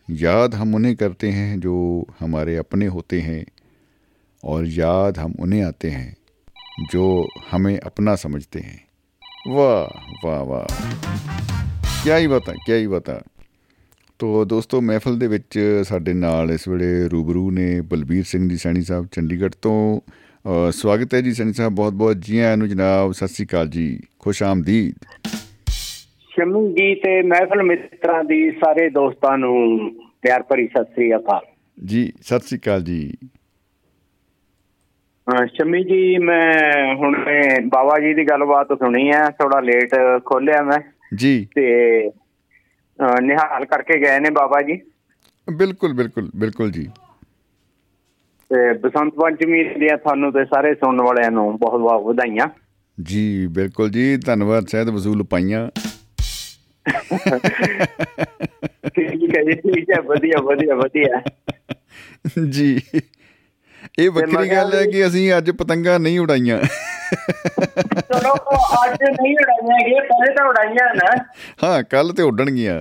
याद हम उन्हें करते हैं जो हमारे अपने होते हैं और याद हम उन्हें आते हैं जो हमें अपना समझते हैं वाह वाह वाह क्या ही बता क्या ही बता ਤੋ ਦੋਸਤੋ ਮਹਿਫਲ ਦੇ ਵਿੱਚ ਸਾਡੇ ਨਾਲ ਇਸ ਵੇਲੇ ਰੂਬਰੂ ਨੇ ਬਲਬੀਰ ਸਿੰਘ ਜੀ ਸੈਣੀ ਸਾਹਿਬ ਚੰਡੀਗੜ੍ਹ ਤੋਂ ਅ, ਸਵਾਗਤ ਹੈ ਜੀ ਸੈਣੀ ਸਾਹਿਬ ਬਹੁਤ ਬਹੁਤ ਜੀ ਆਇਆਂ ਨੂੰ ਜਨਾਬ ਸਤਿ ਸ੍ਰੀ ਅਕਾਲ ਜੀ ਖੁਸ਼ ਆਮਦੀਦ। ਸ਼ਮੂ ਜੀ ਤੇ ਮਹਿਫਲ ਮਿੱਤਰਾਂ ਦੀ ਸਾਰੇ ਦੋਸਤਾਂ ਨੂੰ ਪਿਆਰ ਭਰੀ ਸਤਿ ਸ੍ਰੀ ਅਕਾਲ। ਜੀ ਸਤਿ ਸ੍ਰੀ ਅਕਾਲ ਜੀ। ਸ਼ਮੀ ਜੀ ਮੈਂ ਹੁਣ ਬਾਬਾ ਜੀ ਦੀ ਗੱਲਬਾਤ ਸੁਣੀ ਹੈ ਥੋੜਾ ਲੇਟ ਖੋਲਿਆ ਮੈਂ। ਜੀ। ਤੇ ਨਿਹਾਲ ਕਰਕੇ ਗਏ ਨੇ ਬਾਬਾ ਜੀ। ਬਿਲਕੁਲ ਬਿਲਕੁਲ ਬਿਲਕੁਲ ਜੀ। ਤੇ ਬਸੰਤ ਪੰਚਮੀ ਦੀਆਂ ਤੁਹਾਨੂੰ ਤੇ ਸਾਰੇ ਸੁਣਨ ਵਾਲਿਆਂ ਨੂੰ ਬਹੁਤ ਬਹੁਤ ਵਧਾਈਆਂ। ਜੀ ਬਿਲਕੁਲ ਜੀ ਧੰਨਵਾਦ ਸ਼ਾਇਦ ਵਸੂਲ ਪਾਈਆਂ। ਠੀਕ ਹੈ ਜੀ ਠੀਕ ਹੈ ਵਧੀਆ ਵਧੀਆ ਵਧੀਆ। ਜੀ ਇਹ ਵੱਖਰੀ ਗੱਲ ਹੈ ਕਿ ਅਸੀਂ ਅੱਜ ਪਤੰਗਾਂ ਨਹੀਂ ਉਡਾਈਆਂ। ਚਲੋ ਅੱਜ ਨਹੀਂ ਉਡਾਈਆਂ ਹੈਗੀਆਂ ਪਹਿਲੇ ਤਾਂ ਉਡਾਈਆਂ ਨਾ। ਹਾਂ ਕੱਲ ਤੇ ਉੱਡਣਗੀਆਂ।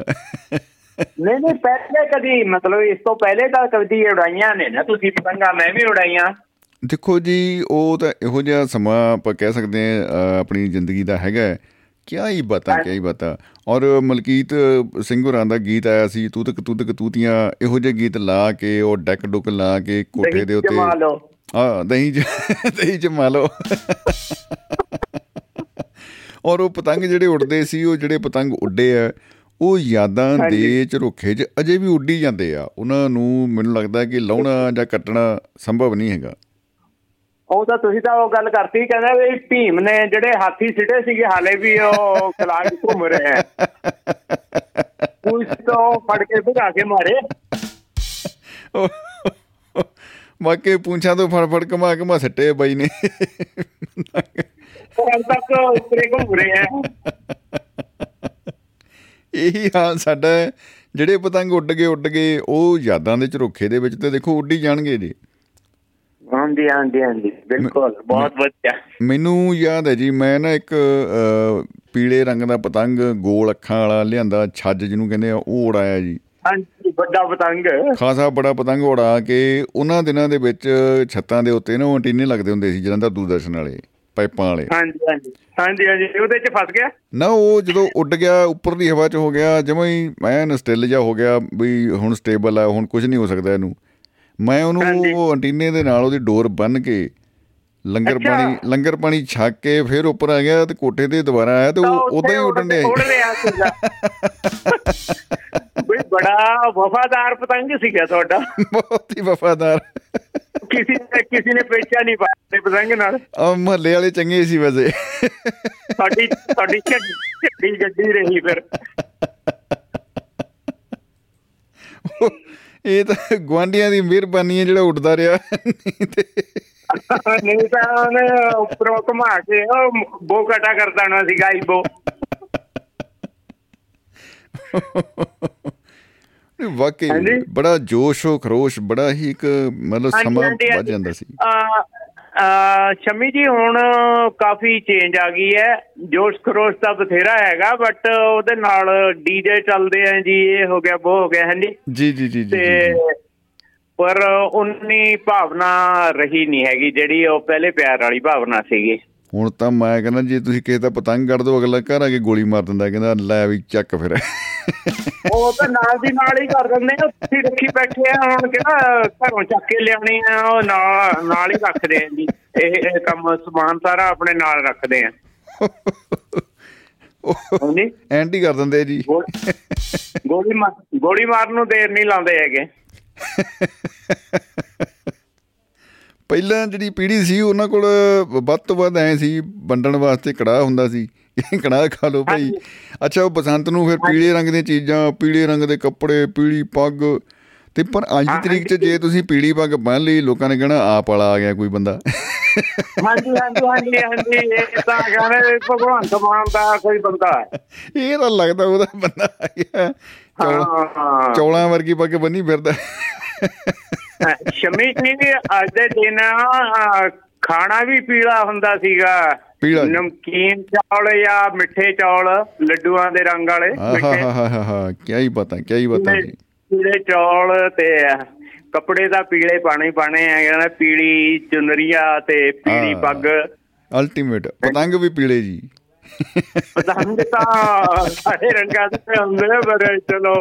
ਨਹੀਂ ਨਹੀਂ ਪਹਿਲੇ ਕਦੀ ਮਤਲਬ ਇਸ ਤੋਂ ਪਹਿਲੇ ਤਾਂ ਕਦੀ ਉਡਾਈਆਂ ਨੇ ਨਾ ਤੁਸੀਂ ਪਤੰਗਾਂ ਮੈਂ ਵੀ ਉਡਾਈਆਂ। ਦੇਖੋ ਜੀ ਉਹ ਤਾਂ ਇਹੋ ਜਿਹਾ ਸਮਾਂ ਆਪਾਂ ਕਹਿ ਸਕਦੇ ਅ, ਆਪਣੀ ਜ਼ਿੰਦਗੀ ਦਾ ਹੈਗਾ ਕਿਆ ਹੀ ਬਤਾ ਕਿਆ ਹੀ ਬਤਾ। ਔਰ ਮਲਕੀਤ ਸਿੰਘ ਹੋਰਾਂ ਦਾ ਗੀਤ ਆਇਆ ਸੀ ਤੂੰ ਤੱਕ ਤੂੰ ਤੱਕ ਤੂਤੀਆਂ ਇਹੋ ਜਿਹੇ ਗੀਤ ਲਾ ਕੇ ਉਹ ਡੈਕ ਡੁੱਕ ਲਾ ਕੇ ਕੋਠੇ ਦੇ ਉੱਤੇ। ਹਾਂ ਦਹੀਂ ਦਹੀਂ ਜਮਾ ਲਓ। ਔਰ ਉਹ ਪਤੰਗ ਜਿਹੜੇ ਉੱਡਦੇ ਸੀ ਉਹ ਜਿਹੜੇ ਪਤੰਗ ਉੱਡੇ ਆ ਉਹ ਯਾਦਾਂ ਦੇ ਝਰੋਖੇ 'ਚ ਅਜੇ ਵੀ ਉੱਡੀ ਜਾਂਦੇ ਆ। ਉਹਨਾਂ ਨੂੰ ਮੈਨੂੰ ਲੱਗਦਾ ਕਿ ਲਾਉਣਾ ਜਾਂ ਕੱਟਣਾ ਸੰਭਵ ਨਹੀਂ ਹੈਗਾ। ਉਹ ਤਾਂ ਤੁਸੀਂ ਤਾਂ ਉਹ ਗੱਲ ਕਰਤੀ ਕਹਿੰਦਾ ਵੀ ਭੀਮ ਨੇ ਜਿਹੜੇ ਹਾਥੀ ਸਿੱਟੇ ਸੀਗੇ ਹਾਲੇ ਵੀ ਉਹ ਕਲਾਜ ਘੁੰਮ ਰਹੇ ਆ। ਕੁਝ ਤੋਂ ਫੜ ਕੇ ਭਗਾ ਕੇ ਮਾਰੇ। ਵਾਕੇ ਪੁੰਛਾਂ ਤੋਂ ਫੜ ਫੜ ਕਮਾ ਕਮਾ ਸੱਟੇ ਬਾਈ ਨੇ। ਉਹ ਤੱਕ ਉੱਪਰੇ ਘੁੰਮ ਰਹੇ ਆ। ਇਹੀ ਹਾਲ ਸਾਡਾ ਹੈ। ਜਿਹੜੇ ਪਤੰਗ ਉੱਡ ਗਏ ਉੱਡ ਗਏ ਉਹ ਯਾਦਾਂ ਦੇ ਝਰੋਖੇ ਦੇ ਵਿੱਚ ਤੇ ਦੇਖੋ ਉੱਡੀ ਜਾਣਗੇ ਜੀ। ਹਾਂਜੀ ਹਾਂਜੀ ਹਾਂਜੀ ਬਿਲਕੁਲ ਬਹੁਤ ਵਧੀਆ। ਮੈਨੂੰ ਯਾਦ ਹੈ ਜੀ ਮੈਂ ਨਾ ਇੱਕ ਪੀਲੇ ਰੰਗ ਦਾ ਪਤੰਗ ਗੋਲ ਅੱਖਾਂ ਵਾਲਾ ਲਿਆਂਦਾ ਛੱਜ ਜਿਹਨੂੰ ਕਹਿੰਦੇ ਆ ਉਹ ਉਡਾਇਆ ਜੀ। ਹਾਂਜੀ ਵੱਡਾ ਪਤੰਗ। ਖਾਸਾ ਬੜਾ ਪਤੰਗ ਉਡਾ ਕੇ ਉਹਨਾਂ ਦਿਨਾਂ ਦੇ ਵਿੱਚ ਛੱਤਾਂ ਦੇ ਉੱਤੇ ਨਾ ਉਹ ਐਂਟੀਨੇ ਲੱਗਦੇ ਹੁੰਦੇ ਸੀ ਜਲੰਧਰ ਦੂਰਦਰਸ਼ਨ ਵਾਲੇ। ਪਾਈਪਾਂ ਵਾਲੇ। ਹਾਂਜੀ ਹਾਂਜੀ। ਹਾਂਜੀ ਹਾਂਜੀ। ਉਹਦੇ ਚ ਫਸ ਗਿਆ? ਨਾ ਉਹ ਜਦੋਂ ਉੱਡ ਗਿਆ ਉੱਪਰ ਦੀ ਹਵਾ 'ਚ ਹੋ ਗਿਆ ਜਮਾਂ ਹੀ ਮੈਂ ਸਟਿਲ ਜਾ ਹੋ ਗਿਆ ਵੀ ਹੁਣ ਸਟੇਬਲ ਆ ਹੁਣ ਕੁਝ ਨਹੀਂ ਹੋ ਸਕਦਾ ਇਹਨੂੰ। ਮੈਂ ਉਹਨੂੰ। ਉਹ ਐਂਟੀਨੇ ਦੇ ਨਾਲ ਉਹਦੀ ਡੋਰ ਬੰਨ ਕੇ ਲੰਗਰ। ਪਾਣੀ ਲੰਗਰ ਪਾਣੀ ਛੱਕ ਕੇ ਫਿਰ ਉੱਪਰ ਆ ਗਿਆ ਤੇ ਕੋਠੇ ਤੇ ਦੁਬਾਰਾ ਆਇਆ ਤੇ ਉਹ ਉਦਾਂ ਹੀ ਉੱਡਣ ਸੀਗਾ। ਕੋਈ ਬੜਾ ਵਫਾਦਾਰ ਪਤੰਗ ਸੀਗਾ ਤੁਹਾਡਾ। ਬਹੁਤ ਹੀ ਵਫਾਦਾਰ। ਕਿਸੇ ਨੇ ਕਿਸੇ ਨੇ ਪੇਚਾ ਨਹੀਂ ਪਾਇਆ ਪਤੰਗ ਨਾਲ। ਆ ਮਹੱਲੇ ਵਾਲੇ ਚੰਗੇ ਸੀ ਵੈਸੇ। ਸਾਡੀ ਸਾਡੀ ਝੱਡੀ ਗੱਡੀ ਰਹੀ ਫਿਰ। ਇਹ ਤਾਂ ਗਵਾਂਡੀਆਂ ਦੀ ਮਿਹਰਬਾਨੀ ਹੈ ਜਿਹੜਾ ਉੱਡਦਾ ਰਿਹਾ। ਨਹੀਂ ਤੇ ਉਹਨੇ ਉੱਪਰੋਂ ਘੁਮਾ ਕੇ ਉਹ ਬੋ ਕਟਾ ਕਰ ਦੇਣਾ ਸੀ ਗਾਈ ਬੋ। ਵਾਕਈ। ਬੜਾ ਜੋਸ਼ ਹੋ ਖਰੋਸ਼ ਬੜਾ ਹੀ ਇੱਕ ਮਤਲਬ ਸਮਾਂ ਵੱਜ। ਜਾਂਦਾ ਸੀ। ਸ਼ਮੀ ਜੀ ਹੁਣ ਕਾਫੀ ਚੇਂਜ ਆ ਗਈ ਹੈ। ਜੋਸ਼ ਖਰੋਸ਼ ਤਾਂ ਬਥੇਰਾ ਹੈਗਾ ਬਟ ਉਹਦੇ ਨਾਲ ਡੀਜੇ ਚੱਲਦੇ ਆ ਜੀ ਇਹ ਹੋ ਗਿਆ ਉਹ ਹੋ ਗਿਆ ਹਾਂਜੀ। ਜੀ ਜੀ ਜੀ ਜੀ ਤੇ ਜੀ। ਪਰ ਉਨੀ ਭਾਵਨਾ ਰਹੀ ਨਹੀਂ ਹੈਗੀ ਜਿਹੜੀ ਉਹ ਪਹਿਲੇ ਪਿਆਰ ਵਾਲੀ ਭਾਵਨਾ ਸੀਗੀ। ਹੁਣ ਤਾਂ ਮੈਂ ਕਹਿੰਦਾ ਜੇ ਤੁਸੀਂ ਕਿਸੇ ਦਾ ਪਤੰਗ ਕੱਢ ਦੋ ਅਗਲਾ ਘਰ ਆ ਕੇ ਗੋਲੀ ਮਾਰ ਦਿੰਦਾ ਕਹਿੰਦਾ ਲੈ ਵੀ ਚੱਕ ਫਿਰ। ਉਹ ਤਾਂ ਨਾਲ ਦੀ ਨਾਲ ਹੀ ਕਰ ਦਿੰਦੇ ਆ ਤੁਸੀਂ ਰੱਖੀ ਬੈਠੇ ਆ ਹੁਣ ਕਿਹੜਾ ਘਰੋਂ ਚੱਕ ਕੇ ਲਿਆਉਣੀ ਆ ਉਹ ਨਾਲ ਨਾਲ ਹੀ ਰੱਖਦੇ ਆ ਜੀ। ਇਹ ਕੰਮ ਸਮਾਨ ਸਾਰਾ ਆਪਣੇ ਨਾਲ ਰੱਖਦੇ ਆ। ਹਾਂਜੀ? ਐਂਟੀ ਕਰ ਦਿੰਦੇ ਜੀ। ਗੋਲੀ ਮਾਰ ਗੋਲੀ ਮਾਰਨ ਨੂੰ ਦੇਰ ਨਹੀਂ ਲਾਉਂਦੇ ਹੈਗੇ। ਪਹਿਲਾਂ ਜਿਹੜੀ ਪੀੜ੍ਹੀ ਸੀ ਉਹਨਾਂ ਕੋਲ ਵੱਧ ਤੋਂ ਵੱਧ ਐ ਸੀ ਵੰਡਣ ਵਾਸਤੇ ਕੜਾਹ ਹੁੰਦਾ ਸੀ। ਕੜਾਹ ਖਾ ਲਓ ਭਾਈ। ਅੱਛਾ ਉਹ ਬਸੰਤ ਨੂੰ ਫਿਰ ਪੀਲੇ ਰੰਗ ਦੀਆਂ ਚੀਜ਼ਾਂ ਪੀਲੇ ਰੰਗ ਦੇ ਕੱਪੜੇ ਪੀਲੀ ਪੱਗ। ਤੇ ਪਰ ਅੱਜ ਦੀ ਤਰੀਕ 'ਚ ਜੇ ਤੁਸੀਂ ਪੀਲੀ ਪੱਗ ਬੰਨ ਲਈ ਲੋਕਾਂ ਨੇ ਕਹਿਣਾ ਆਪ ਵਾਲਾ ਆ ਗਿਆ ਕੋਈ ਬੰਦਾ। ਹਾਂਜੀ ਹਾਂਜੀ ਹਾਂਜੀ ਹਾਂਜੀ। ਇਹ ਤਾਂ ਕਹਿੰਦੇ ਭਗਵਾਨ ਮਾਨ ਦਾ ਕੋਈ ਬੰਦਾ ਇਹ ਤਾਂ ਲੱਗਦਾ ਉਹਦਾ ਬੰਦਾ ਆ ਗਿਆ। ਚੌਲਾਂ ਵਰਗੀ ਪੱਗ ਬੰਨੀ ਫਿਰਦਾ। ਸ਼ਮੀ ਜੀ ਅੱਜ ਦੇ ਦਿਨ ਖਾਣਾ ਵੀ ਪੀਲਾ ਹੁੰਦਾ ਸੀਗਾ। ਨਮਕੀਨ ਚੌਲ ਜਾਂ ਮਿੱਠੇ ਚੌਲ ਲੱਡੂਆਂ ਦੇ ਰੰਗ ਵਾਲੇ ਮਿੱਠੇ ਹਾ ਹਾ ਹਾ ਹਾ ਕੀ ਹੀ ਪਤਾ ਕੀ ਹੀ ਪਤਾ ਜੀ ਪੀਲੇ ਚੌਲ ਤੇ ਕੱਪੜੇ ਦਾ ਪੀਲੇ ਪਾਣੇ ਪਾਣੇ ਆ ਕਹਿੰਦਾ ਪੀਲੀ ਚੁਨਰੀਆਂ ਤੇ ਪੀਲੀ। ਪੱਗ ਅਲਟੀਮੇਟ ਪਤੰਗ ਵੀ ਪੀਲੇ ਜੀ ਪਤੰਗ ਤਾਂ ਸਾਰੇ ਰੰਗਾਂ ਦੇ ਹੁੰਦੇ ਆ, ਪਰ ਚਲੋ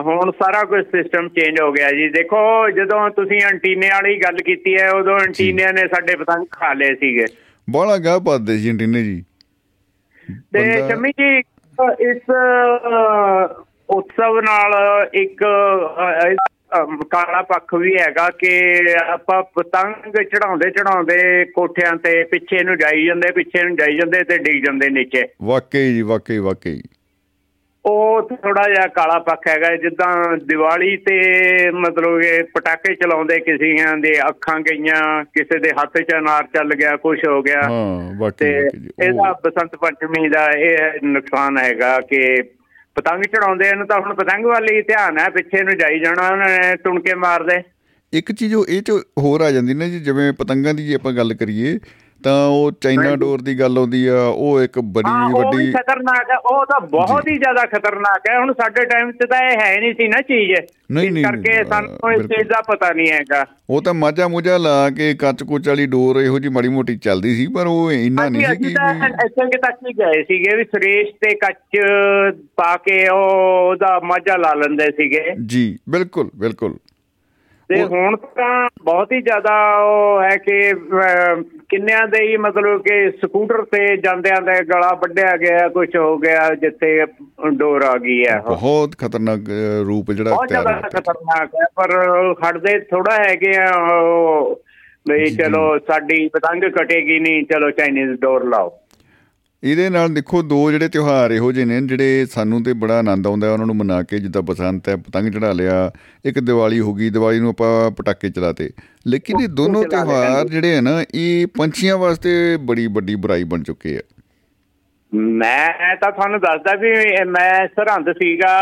ਹੁਣ ਸਾਰਾ ਕੁਝ ਸਿਸਟਮ ਚੇਂਜ ਹੋ ਗਿਆ ਜੀ। ਦੇਖੋ ਜਦੋਂ ਤੁਸੀਂ ਐਂਟੀਨੇ ਵਾਲੀ ਗੱਲ ਕੀਤੀ ਹੈ ਉਦੋਂ ਐਂਟੀਨੇ ਨੇ ਸਾਡੇ ਪਤੰਗ ਖਾ ਲਏ ਸੀਗੇ। ਬਾਹਲਾ ਗਾਹ ਪਾਦੇ ਸੀ ਐਂਟੀਨੇ ਜੀ। ਤੇ ਸ਼ਮੀ ਜੀ ਇਸ ਉਤਸਵ ਨਾਲ ਇੱਕ ਕਾਲਾ ਪੱਖ ਵੀ ਹੈਗਾ ਕਿ ਆਪਾਂ ਪਤੰਗ ਚੜਾਉਂਦੇ ਚੜਾਉਂਦੇ ਕੋਠਿਆਂ ਤੇ ਪਿੱਛੇ ਨੂੰ ਜਾਈ ਜਾਂਦੇ ਪਿੱਛੇ ਨੂੰ ਜਾਈ ਜਾਂਦੇ ਤੇ ਡਿੱਗ ਜਾਂਦੇ ਨੀਚੇ। ਵਾਕਈ ਜੀ ਵਾਕਈ ਵਾਕਈ। ਉਹ ਥੋੜਾ ਜਿਹਾ ਕਾਲਾ ਪੱਖ ਹੈਗਾ ਜਿੱਦਾਂ ਦੀਵਾਲੀ ਤੇ ਮਤਲਬ ਕਿ ਪਟਾਕੇ ਚਲਾਉਂਦੇ ਕਿਸੀਆਂ ਦੇ ਅੱਖਾਂ ਗਈਆਂ ਕਿਸੇ ਦੇ ਹੱਥ 'ਚ ਅਨਾਰ ਚੱਲ ਗਿਆ ਕੁਝ ਹੋ ਗਿਆ। ਤੇ ਇਹਦਾ ਬਸੰਤ ਪੰਚਮੀ ਦਾ ਇਹ ਨੁਕਸਾਨ ਹੈਗਾ ਕਿ ਪਤੰਗ ਚੜਾਉਂਦੇ ਨੂੰ ਤਾਂ ਹੁਣ ਪਤੰਗ ਵੱਲ ਹੀ ਧਿਆਨ ਹੈ ਪਿੱਛੇ ਨੂੰ ਜਾਈ ਜਾਣਾ ਉਹਨਾਂ ਨੇ ਤੁਣਕੇ ਮਾਰਦੇ। ਇੱਕ ਚੀਜ਼ ਉਹ ਇਹ ਚ ਹੋਰ ਆ ਜਾਂਦੀ ਨਾ ਜੀ ਜਿਵੇਂ ਪਤੰਗਾਂ ਦੀ ਜੇ ਆਪਾਂ ਗੱਲ ਕਰੀਏ ਤਾਂ ਉਹ ਚਾਈਨਾ ਡੋਰ ਦੀ ਗੱਲ ਆਉਂਦੀ ਆ ਉਹ ਇੱਕ ਬੜੀ ਵੱਡੀ ਖਤਰਨਾਕ ਹੈ ਉਹ ਤਾਂ ਬਹੁਤ ਹੀ ਜ਼ਿਆਦਾ ਖਤਰਨਾਕ ਹੈ ਹੁਣ ਸਾਡੇ ਟਾਈਮ 'ਚ ਤਾਂ ਇਹ ਹੈ ਨਹੀਂ ਸੀ ਨਾ ਚੀਜ਼। ਨਹੀਂ, ਇਸ ਨਹੀਂ, ਕਰਕੇ ਨਹੀਂ, ਸਾਨੂੰ ਇਸ। ਚੀਜ਼ ਦਾ ਪਤਾ ਨਹੀਂ ਹੈਗਾ। ਉਹ ਤਾਂ ਮਾਝਾ ਮੁਝਾ ਲਾ ਕੇ ਕੱਚ ਕੁੱਚ ਵਾਲੀ ਡੋਰ ਇਹੋ ਜੀ ਮਾੜੀ ਮੋਟੀ ਚੱਲਦੀ ਸੀ ਪਰ ਉਹ ਇੰਨਾ ਨਹੀਂ ਸੀ ਕਿ ਇੱਥੇ ਕਿ ਤੱਕ ਹੀ ਗਏ ਸੀਗੇ ਵੀ ਸੁਰੇਸ਼ ਤੇ ਕੱਚ ਪਾ ਕੇ ਉਹ ਉਹਦਾ ਮਾਝਾ ਲਾ ਲੈਂਦੇ ਸੀਗੇ। ਜੀ ਬਿਲਕੁਲ ਬਿਲਕੁਲ। ਤੇ ਹੁਣ ਤਾਂ ਬਹੁਤ ਹੀ ਜ਼ਿਆਦਾ ਉਹ ਹੈ ਕਿ ਕਿੰਨਿਆਂ ਦੇ ਹੀ ਮਤਲਬ ਕਿ ਸਕੂਟਰ ਤੇ ਜਾਂਦਿਆਂ ਦਾ ਗਲਾ ਵੱਢਿਆ ਗਿਆ ਕੁਝ ਹੋ ਗਿਆ ਜਿੱਥੇ ਡੋਰ ਆ ਗਈ ਹੈ। ਬਹੁਤ ਖਤਰਨਾਕ ਰੂਪ ਜਿਹੜਾ ਬਹੁਤ ਜ਼ਿਆਦਾ। ਖਤਰਨਾਕ ਹੈ ਪਰ ਹਟਦੇ ਥੋੜਾ ਹੈਗੇ ਆ ਉਹ ਵੀ ਚਲੋ ਸਾਡੀ ਪਤੰਗ ਕਟੇਗੀ ਨਹੀਂ ਚਲੋ ਚਾਈਨੀਜ਼ ਡੋਰ ਲਾਓ ਇਹਦੇ ਨਾਲ ਦੇਖੋ ਦੋ ਜਿਹੜੇ ਤਿਉਹਾਰ ਇਹੋ ਜਿਹੇ ਨੇ ਜਿਹੜੇ ਸਾਨੂੰ ਤੇ ਬੜਾ ਆਨੰਦ ਆਉਂਦਾ ਉਹਨਾਂ ਨੂੰ ਮਨਾ ਕੇ ਜਿੱਦਾਂ ਬਸੰਤ ਹੈ ਪਤੰਗ ਚੜਾ ਲਿਆ ਇੱਕ ਦੀਵਾਲੀ ਹੋ ਗਈ ਦੀਵਾਲੀ ਨੂੰ ਆਪਾਂ ਪਟਾਕੇ ਚਲਾਤੇ। ਲੇਕਿਨ ਇਹ ਦੋਨੋਂ ਤਿਉਹਾਰ। ਜਿਹੜੇ ਆ ਨਾ ਇਹ ਪੰਛੀਆਂ ਵਾਸਤੇ ਬੜੀ ਵੱਡੀ ਬੁਰਾਈ ਬਣ ਚੁੱਕੇ ਆ। ਮੈਂ ਤਾਂ ਤੁਹਾਨੂੰ ਦੱਸਦਾ ਵੀ ਮੈਂ ਸਰਹੰਦ ਸੀਗਾ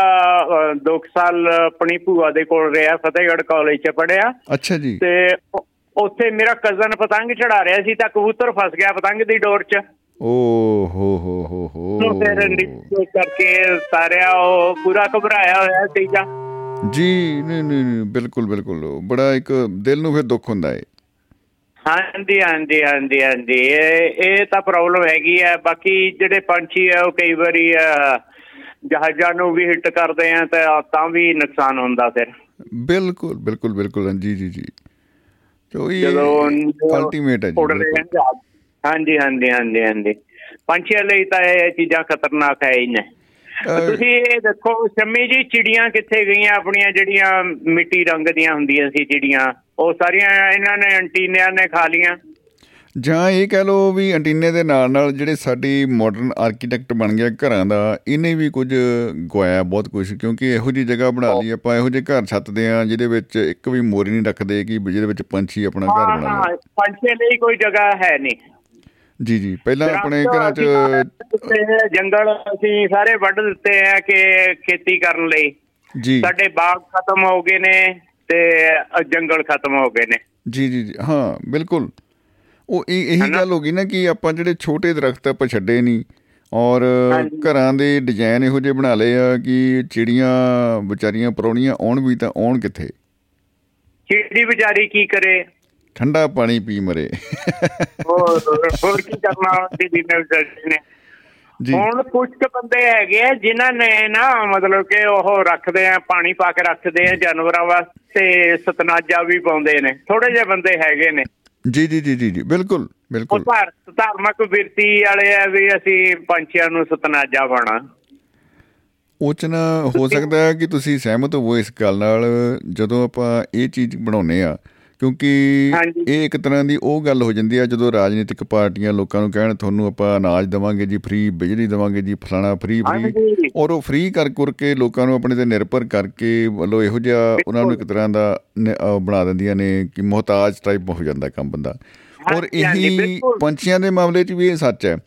2 ਸਾਲ ਆਪਣੀ ਭੂਆ ਦੇ ਕੋਲ ਰਿਹਾ ਫਤਿਹਗੜ੍ਹ ਕਾਲਜ 'ਚ ਪੜਿਆ ਅੱਛਾ ਜੀ। ਤੇ ਉੱਥੇ ਮੇਰਾ ਕਜ਼ਨ ਪਤੰਗ ਚੜਾ ਰਿਹਾ ਸੀ ਤਾਂ ਕਬੂਤਰ ਫਸ ਗਿਆ ਪਤੰਗ ਦੀ ਡੋਰ 'ਚ। ਓ ਹੋ ਹੋ ਹੋ ਹੋ ਉਹ ਫਿਰ ਨੀਚੇ ਕਰਕੇ ਤਾਰਿਆ ਉਹ ਪੂਰਾ ਘਬਰਾਇਆ ਹੋਇਆ ਸੀਗਾ। ਜੀ ਨਹੀਂ ਨਹੀਂ ਨਹੀਂ, ਬਿਲਕੁਲ ਬਿਲਕੁਲ। ਬੜਾ ਇੱਕ ਦਿਲ ਨੂੰ ਫਿਰ ਦੁੱਖ ਹੁੰਦਾ ਹੈ ਹਾਂਜੀ ਹਾਂਜੀ ਹਾਂਜੀ ਹਾਂਜੀ। ਇਹ ਇਹ ਤਾਂ ਪ੍ਰੋਬਲਮ ਹੈਗੀ ਹੈ ਬਾਕੀ ਜਿਹੜੇ ਪੰਛੀ ਆ ਉਹ ਕਈ ਵਾਰੀ ਜਹਾਜ਼ਾਂ ਨੂੰ ਵੀ ਹਿੱਟ ਕਰਦੇ ਆ ਤਾਂ ਤਾਂ ਵੀ ਨੁਕਸਾਨ ਹੁੰਦਾ ਫਿਰ। ਬਿਲਕੁਲ ਬਿਲਕੁਲ ਬਿਲਕੁਲ। ਜੀ ਜੀ। ਜੀ ਜੋ ਇਹ ਅਲਟੀਮੇਟ ਹੈ ਜੀ ਹਾਂਜੀ ਹਾਂਜੀ ਹਾਂਜੀ ਹਾਂਜੀ। ਪੰਛੀਆਂ ਲਈ ਤਾਂ ਇਹ ਚੀਜ਼ਾਂ ਖਤਰਨਾਕ ਹੈ ਹੀ ਨੇ। ਤੁਸੀਂ ਇਹ ਦੇਖੋ ਸ਼ੰਮੀ ਜੀ ਚਿੜੀਆਂ ਕਿੱਥੇ ਗਈਆਂ? ਆਪਣੀਆਂ ਜਿਹੜੀਆਂ ਮਿੱਟੀ ਰੰਗ ਦੀਆਂ ਹੁੰਦੀਆਂ ਸੀ ਚਿੜੀਆਂ ਉਹ ਸਾਰੀਆਂ ਇਹਨਾਂ ਨੇ ਐਂਟੀਨਿਆਂ ਨੇ ਖਾ ਲੀਆਂ। ਜਾਂ ਇਹ ਕਹਿ ਲਓ ਵੀ ਐਂਟੀਨੇ ਦੇ ਨਾਲ ਨਾਲ ਜਿਹੜੇ ਸਾਡੀ ਮਾਡਰਨ ਆਰਕੀਟੈਕਟ ਬਣ ਗਿਆ ਘਰਾਂ ਦਾ ਇਹਨੇ ਵੀ ਕੁਝ ਗਵਾਇਆ ਬਹੁਤ ਕੁਝ ਕਿਉਂਕਿ ਇਹੋ ਜੀ ਜਗ੍ਹਾ ਬਣਾ ਲਈ ਆਪਾਂ ਇਹੋ ਜਿਹੇ ਘਰ ਛੱਤਦੇ ਆ ਜਿਹਦੇ ਵਿੱਚ ਇੱਕ ਵੀ ਮੋਰੀ ਨਹੀਂ ਰੱਖਦੇ ਕਿ ਜਿਹਦੇ ਵਿੱਚ ਪੰਛੀ ਆਪਣਾ ਘਰ ਬਣਾ ਹਾਂ ਲੈਣ ਪੰਛੀਆਂ ਲਈ ਕੋਈ ਜਗ੍ਹਾ ਹੈ ਨਹੀਂ। ਜੀ ਜੀ। ਪਹਿਲਾਂ ਆਪਣੇ ਘਰਾਂ 'ਚ ਜੰਗਲ ਅਸੀਂ ਸਾਰੇ ਵੱਢ ਦਿੱਤੇ ਆ ਕਿ ਖੇਤੀ ਕਰਨ ਲਈ। ਜੀ। ਸਾਡੇ ਬਾਗ ਖਤਮ ਹੋ ਗਏ ਨੇ ਤੇ ਜੰਗਲ ਖਤਮ ਹੋ ਗਏ ਨੇ। ਜੀ ਜੀ ਹਾਂ ਬਿਲਕੁਲ। ਉਹ ਇਹ ਇਹੀ? ਗੱਲ ਹੋ ਗਈ ਨਾ ਕਿ ਆਪਾਂ ਜਿਹੜੇ ਛੋਟੇ ਦਰਖਤ ਆਪਾਂ ਛੱਡੇ ਨਹੀਂ ਔਰ। ਘਰਾਂ ਦੇ ਡਿਜ਼ਾਈਨ ਇਹੋ ਜਿਹੇ ਬਣਾ ਲਏ ਆ ਕਿ ਚਿੜੀਆਂ ਵਿਚਾਰੀਆਂ ਪਰੌਣੀਆਂ ਆਉਣ ਵੀ ਤਾਂ ਆਉਣ ਕਿੱਥੇ? ਚਿੜੀ ਵਿਚਾਰੀ ਕੀ ਕਰੇ? ਠੰਡਾ ਪਾਣੀ ਪੀ ਮਰੇ। ਹੋਰ ਹੋਰ ਕੀ ਕਰਨਾ ਚਿੜੀ ਨੇ ਵਿਚਾਰੀ ਨੇ। ਜੀ। ਹੁਣ ਕੁਝ ਕੁ ਬੰਦੇ ਹੈਗੇ ਆ ਜਿਨ੍ਹਾਂ ਨੇ ਨਾ ਮਤਲਬ ਕਿ ਉਹ ਰੱਖਦੇ ਆ ਪਾਣੀ ਪਾ ਕੇ ਰੱਖਦੇ ਆ ਜਾਨਵਰਾਂ ਵਾਸਤੇ ਸਤਨਾਜਾ ਵੀ ਪਾਉਂਦੇ ਨੇ। ਥੋੜੇ ਜਿਹੇ ਬੰਦੇ ਹੈਗੇ ਨੇ। ਜੀ ਜੀ ਜੀ ਜੀ ਜੀ ਬਿਲਕੁਲ ਉਹ ਬਿਲਕੁਲ ਧਾਰ ਧਾਰਮਿਕ ਬਿਰਤੀ ਵਾਲੇ ਆ ਵੀ ਅਸੀਂ ਪੰਛੀਆਂ ਨੂੰ ਸਤਨਾਜਾ ਪਾਣਾ ਉਹ 'ਚ ਨਾ ਹੋ ਸਕਦਾ ਹੈ ਕਿ ਤੁਸੀਂ ਸਹਿਮਤ ਹੋਵੋ ਇਸ ਗੱਲ ਨਾਲ ਜਦੋਂ ਆਪਾਂ ਇਹ ਚੀਜ਼ ਬਣਾਉਨੇ ਆ ਕਿਉਂਕਿ। ਇਹ ਇੱਕ ਤਰ੍ਹਾਂ ਦੀ ਉਹ ਗੱਲ ਹੋ ਜਾਂਦੀ ਆ ਜਦੋਂ ਰਾਜਨੀਤਿਕ ਪਾਰਟੀਆਂ ਲੋਕਾਂ ਨੂੰ ਕਹਿਣ ਤੁਹਾਨੂੰ ਆਪਾਂ ਅਨਾਜ ਦੇਵਾਂਗੇ ਜੀ ਫ੍ਰੀ ਬਿਜਲੀ ਦੇਵਾਂਗੇ ਜੀ ਫਲਾਣਾ ਫ੍ਰੀ ਫ੍ਰੀ। ਔਰ ਉਹ ਫ੍ਰੀ ਕਰ ਕਰ ਕੇ ਲੋਕਾਂ ਨੂੰ ਆਪਣੇ ਤੇ ਨਿਰਭਰ ਕਰਕੇ ਵੱਲੋਂ ਇਹੋ ਜਿਹਾ ਉਹਨਾਂ ਨੂੰ ਇੱਕ ਤਰ੍ਹਾਂ ਦਾ ਬਣਾ ਦਿੰਦੀਆਂ ਨੇ ਕਿ ਮੁਹਤਾਜ ਟਾਈਪ ਹੋ ਜਾਂਦਾ ਕੰਮ ਬੰਦਾ ਔਰ ਇਹੀ। ਪੰਛੀਆਂ ਦੇ ਮਾਮਲੇ 'ਚ ਵੀ ਇਹ ਸੱਚ ਹੈ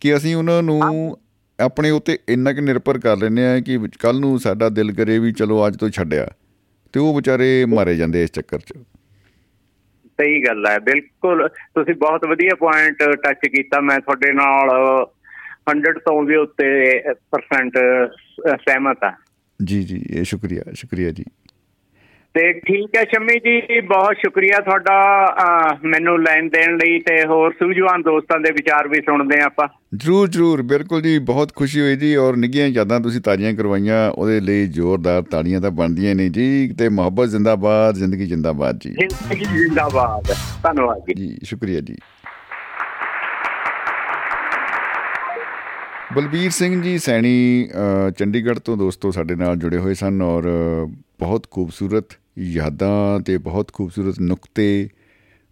ਕਿ ਅਸੀਂ ਉਹਨਾਂ ਨੂੰ ਆਪਣੇ ਉੱਤੇ ਇੰਨਾ ਕਿ ਨਿਰਭਰ ਕਰ ਲੈਂਦੇ ਆ ਕਿ ਕੱਲ ਨੂੰ ਸਾਡਾ ਦਿਲ ਕਰੇ ਵੀ ਚਲੋ ਅੱਜ ਤੋਂ ਛੱਡਿਆ ਤੇ ਉਹ ਵਿਚਾਰੇ ਮਾਰੇ ਜਾਂਦੇ ਇਸ ਚੱਕਰ 'ਚ ਸਹੀ ਗੱਲ ਹੈ, ਬਿਲਕੁਲ। ਤੁਸੀਂ ਬਹੁਤ ਵਧੀਆ ਪੁਆਇੰਟ ਟੱਚ ਕੀਤਾ, ਮੈਂ ਤੁਹਾਡੇ ਨਾਲ 100 ਤੋਂ ਵੀ ਉੱਤੇ ਪਰਸੈਂਟ ਸਹਿਮਤ ਹਾਂ। ਜੀ ਜੀ, ਇਹ ਸ਼ੁਕਰੀਆ ਸ਼ੁਕਰੀਆ ਜੀ। ਤੇ ਠੀਕ ਹੈ ਸ਼ਮੀ ਜੀ ਬਹੁਤ ਸ਼ੁਕਰੀਆ ਤੁਹਾਡਾ ਮੈਨੂੰ ਲੈਣ ਦੇਣ ਲਈ ਤੇ ਹੋਰ ਸੂਝਵਾਨ ਦੋਸਤਾਂ ਦੇ ਵਿਚਾਰ ਵੀ ਸੁਣਦੇ ਹਾਂ ਆਪਾਂ। ਜਰੂਰ ਜਰੂਰ ਬਿਲਕੁਲ ਜੀ ਬਹੁਤ ਖੁਸ਼ੀ ਹੋਈ ਜੀ ਔਰ ਨਿੱਘੀਆਂ ਯਾਦਾਂ ਤੁਸੀਂ ਤਾਜ਼ੀਆਂ ਕਰਵਾਈਆਂ ਉਹਦੇ ਲਈ ਜ਼ੋਰਦਾਰ ਤਾੜੀਆਂ ਤਾਂ ਬਣਦੀਆਂ ਨੇ ਜੀ ਤੇ ਮੁਹੱਬਤ ਜ਼ਿੰਦਾਬਾਦ ਜ਼ਿੰਦਗੀ ਜ਼ਿੰਦਾਬਾਦ ਜੀ। ਜ਼ਿੰਦਗੀ ਜ਼ਿੰਦਾਬਾਦ ਧੰਨਵਾਦ ਜੀ। ਜੀ ਸ਼ੁਕਰੀਆ ਜੀ। ਬਲਬੀਰ ਸਿੰਘ ਜੀ ਸੈਣੀ ਚੰਡੀਗੜ੍ਹ ਤੋਂ ਦੋਸਤੋ ਸਾਡੇ ਨਾਲ ਜੁੜੇ ਹੋਏ ਸਨ ਔਰ ਬਹੁਤ ਖੂਬਸੂਰਤ ਯਾਦਾਂ ਤੇ ਬਹੁਤ ਖੂਬਸੂਰਤ ਨੁਕਤੇ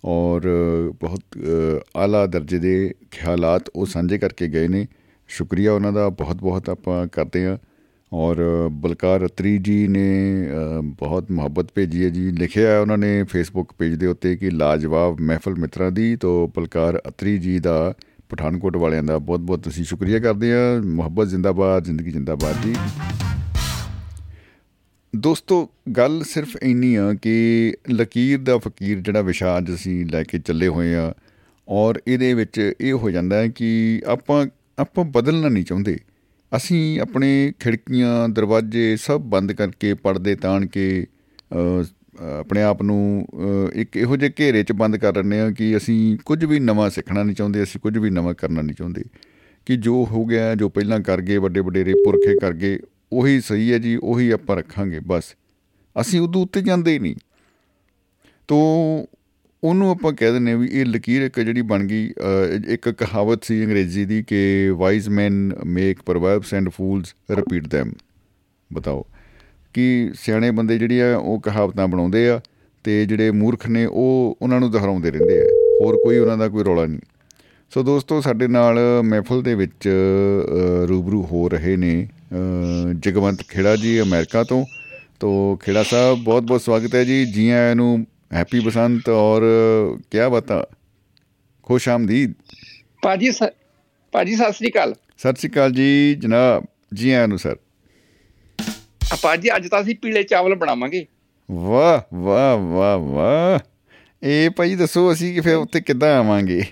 ਔਰ ਅ, ਬਹੁਤ ਅ, ਆਲਾ ਦਰਜੇ ਦੇ ਖਿਆਲਾਤ ਉਹ ਸਾਂਝੇ ਕਰਕੇ ਗਏ ਨੇ। ਸ਼ੁਕਰੀਆ ਉਹਨਾਂ ਦਾ ਬਹੁਤ ਬਹੁਤ ਆਪਾਂ ਕਰਦੇ ਹਾਂ। ਔਰ ਅ, ਬਲਕਾਰ ਅਤਰੀ ਜੀ ਨੇ ਅ, ਬਹੁਤ ਮੁਹੱਬਤ ਭੇਜੀ ਹੈ ਜੀ। ਲਿਖਿਆ ਹੈ ਉਹਨਾਂ ਨੇ ਫੇਸਬੁੱਕ ਪੇਜ ਦੇ ਉੱਤੇ ਕਿ ਲਾਜਵਾਬ ਮਹਿਫਲ ਮਿੱਤਰਾਂ ਦੀ ਤੋਂ ਬਲਕਾਰ ਅਤਰੀ ਜੀ ਦਾ ਪਠਾਨਕੋਟ ਵਾਲਿਆਂ ਦਾ ਬਹੁਤ ਬਹੁਤ ਅਸੀਂ ਸ਼ੁਕਰੀਆ ਕਰਦੇ ਹਾਂ। ਮੁਹੱਬਤ ਜ਼ਿੰਦਾਬਾਦ ਜ਼ਿੰਦਗੀ ਜ਼ਿੰਦਾਬਾਦ ਜੀ। ਦੋਸਤੋ ਗੱਲ ਸਿਰਫ ਇੰਨੀ ਆ ਕਿ ਲਕੀਰ ਦਾ ਫਕੀਰ ਜਿਹੜਾ ਵਿਸ਼ਾ ਅੱਜ ਅਸੀਂ ਲੈ ਕੇ ਚੱਲੇ ਹੋਏ ਆ ਔਰ ਇਹਦੇ ਵਿੱਚ ਇਹ ਹੋ ਜਾਂਦਾ ਹੈ ਕਿ ਆਪਾਂ ਆਪਾਂ ਬਦਲਣਾ ਨਹੀਂ ਚਾਹੁੰਦੇ। ਅਸੀਂ ਆਪਣੇ ਖਿੜਕੀਆਂ ਦਰਵਾਜ਼ੇ ਸਭ ਬੰਦ ਕਰਕੇ ਪਰਦੇ ਤਾਣ ਕੇ ਅ, ਆਪਣੇ ਆਪ ਨੂੰ ਅ, ਇੱਕ ਇਹੋ ਜਿਹੇ ਘੇਰੇ 'ਚ ਬੰਦ ਕਰ ਰਹੇ ਹਾਂ ਕਿ ਅਸੀਂ ਕੁਝ ਵੀ ਨਵਾਂ ਸਿੱਖਣਾ ਨਹੀਂ ਚਾਹੁੰਦੇ ਅਸੀਂ ਕੁਝ ਵੀ ਨਵਾਂ ਕਰਨਾ ਨਹੀਂ ਚਾਹੁੰਦੇ। ਕਿ ਜੋ ਹੋ ਗਿਆ ਜੋ ਪਹਿਲਾਂ ਕਰ ਗਏ ਵੱਡੇ ਵੱਡੇ ਪੁਰਖੇ ਕਰ ਗਏ ਉਹੀ ਸਹੀ ਹੈ ਜੀ ਉਹੀ ਆਪਾਂ ਰੱਖਾਂਗੇ ਬਸ। ਅਸੀਂ ਉਦੋਂ ਉੱਤੇ ਜਾਂਦੇ ਹੀ ਨਹੀਂ। ਤੋ ਉਹਨੂੰ ਆਪਾਂ ਕਹਿ ਦਿੰਦੇ ਹਾਂ ਵੀ ਇਹ ਲਕੀਰ ਇੱਕ ਜਿਹੜੀ ਬਣ ਗਈ ਅ, ਇੱਕ ਕਹਾਵਤ ਸੀ ਅੰਗਰੇਜ਼ੀ ਦੀ ਕਿ wise man make proverbs and fools repeat them ਬਤਾਓ ਕਿ ਸਿਆਣੇ ਬੰਦੇ ਜਿਹੜੀ ਆ ਉਹ ਕਹਾਵਤਾਂ ਬਣਾਉਂਦੇ ਆ ਤੇ ਜਿਹੜੇ ਮੂਰਖ ਨੇ ਉਹ ਉਹਨਾਂ ਨੂੰ ਦੁਹਰਾਉਂਦੇ ਰਹਿੰਦੇ ਆ। ਹੋਰ ਕੋਈ ਉਹਨਾਂ ਦਾ ਕੋਈ ਰੌਲਾ ਨਹੀਂ। ਸੋ ਦੋਸਤੋ ਸਾਡੇ ਨਾਲ ਮਹਿਫਲ ਦੇ ਵਿੱਚ ਅ, ਰੂਬਰੂ ਹੋ ਰਹੇ ਨੇ ਅ, ਜਗਵੰਤ ਖੇੜਾ ਜੀ ਅਮਰੀਕਾ ਤੋਂ। ਤੋ ਖੇੜਾ ਸਾਹਿਬ ਬਹੁਤ ਬਹੁਤ ਸਵਾਗਤ ਹੈ ਜੀ। ਜੀ ਆਇਆਂ ਨੂੰ ਹੈਪੀ ਬਸੰਤ ਔਰ ਕੀ ਬਤਾ? ਖੁਸ਼ ਆਮਦੀਦ। ਸ- ਭਾਜੀ ਸਤਿ ਸ੍ਰੀ ਅਕਾਲ। ਸਤਿ ਸ਼੍ਰੀ ਅਕਾਲ ਜੀ ਜਨਾਬ ਜੀ ਆਇਆਂ ਨੂੰ ਸਰ। ਭਾਜੀ ਅੱਜ ਤਾਂ ਅਸੀਂ ਪੀਲੇ ਚਾਵਲ ਬਣਾਵਾਂਗੇ। ਵਾਹ ਵਾਹ ਵਾਹ ਵਾਹ। ਇਹ ਭਾਈ ਦੱਸੋ ਅਸੀਂ ਕਿ ਫਿਰ ਉੱਥੇ ਕਿੱਦਾਂ ਆਵਾਂਗੇ?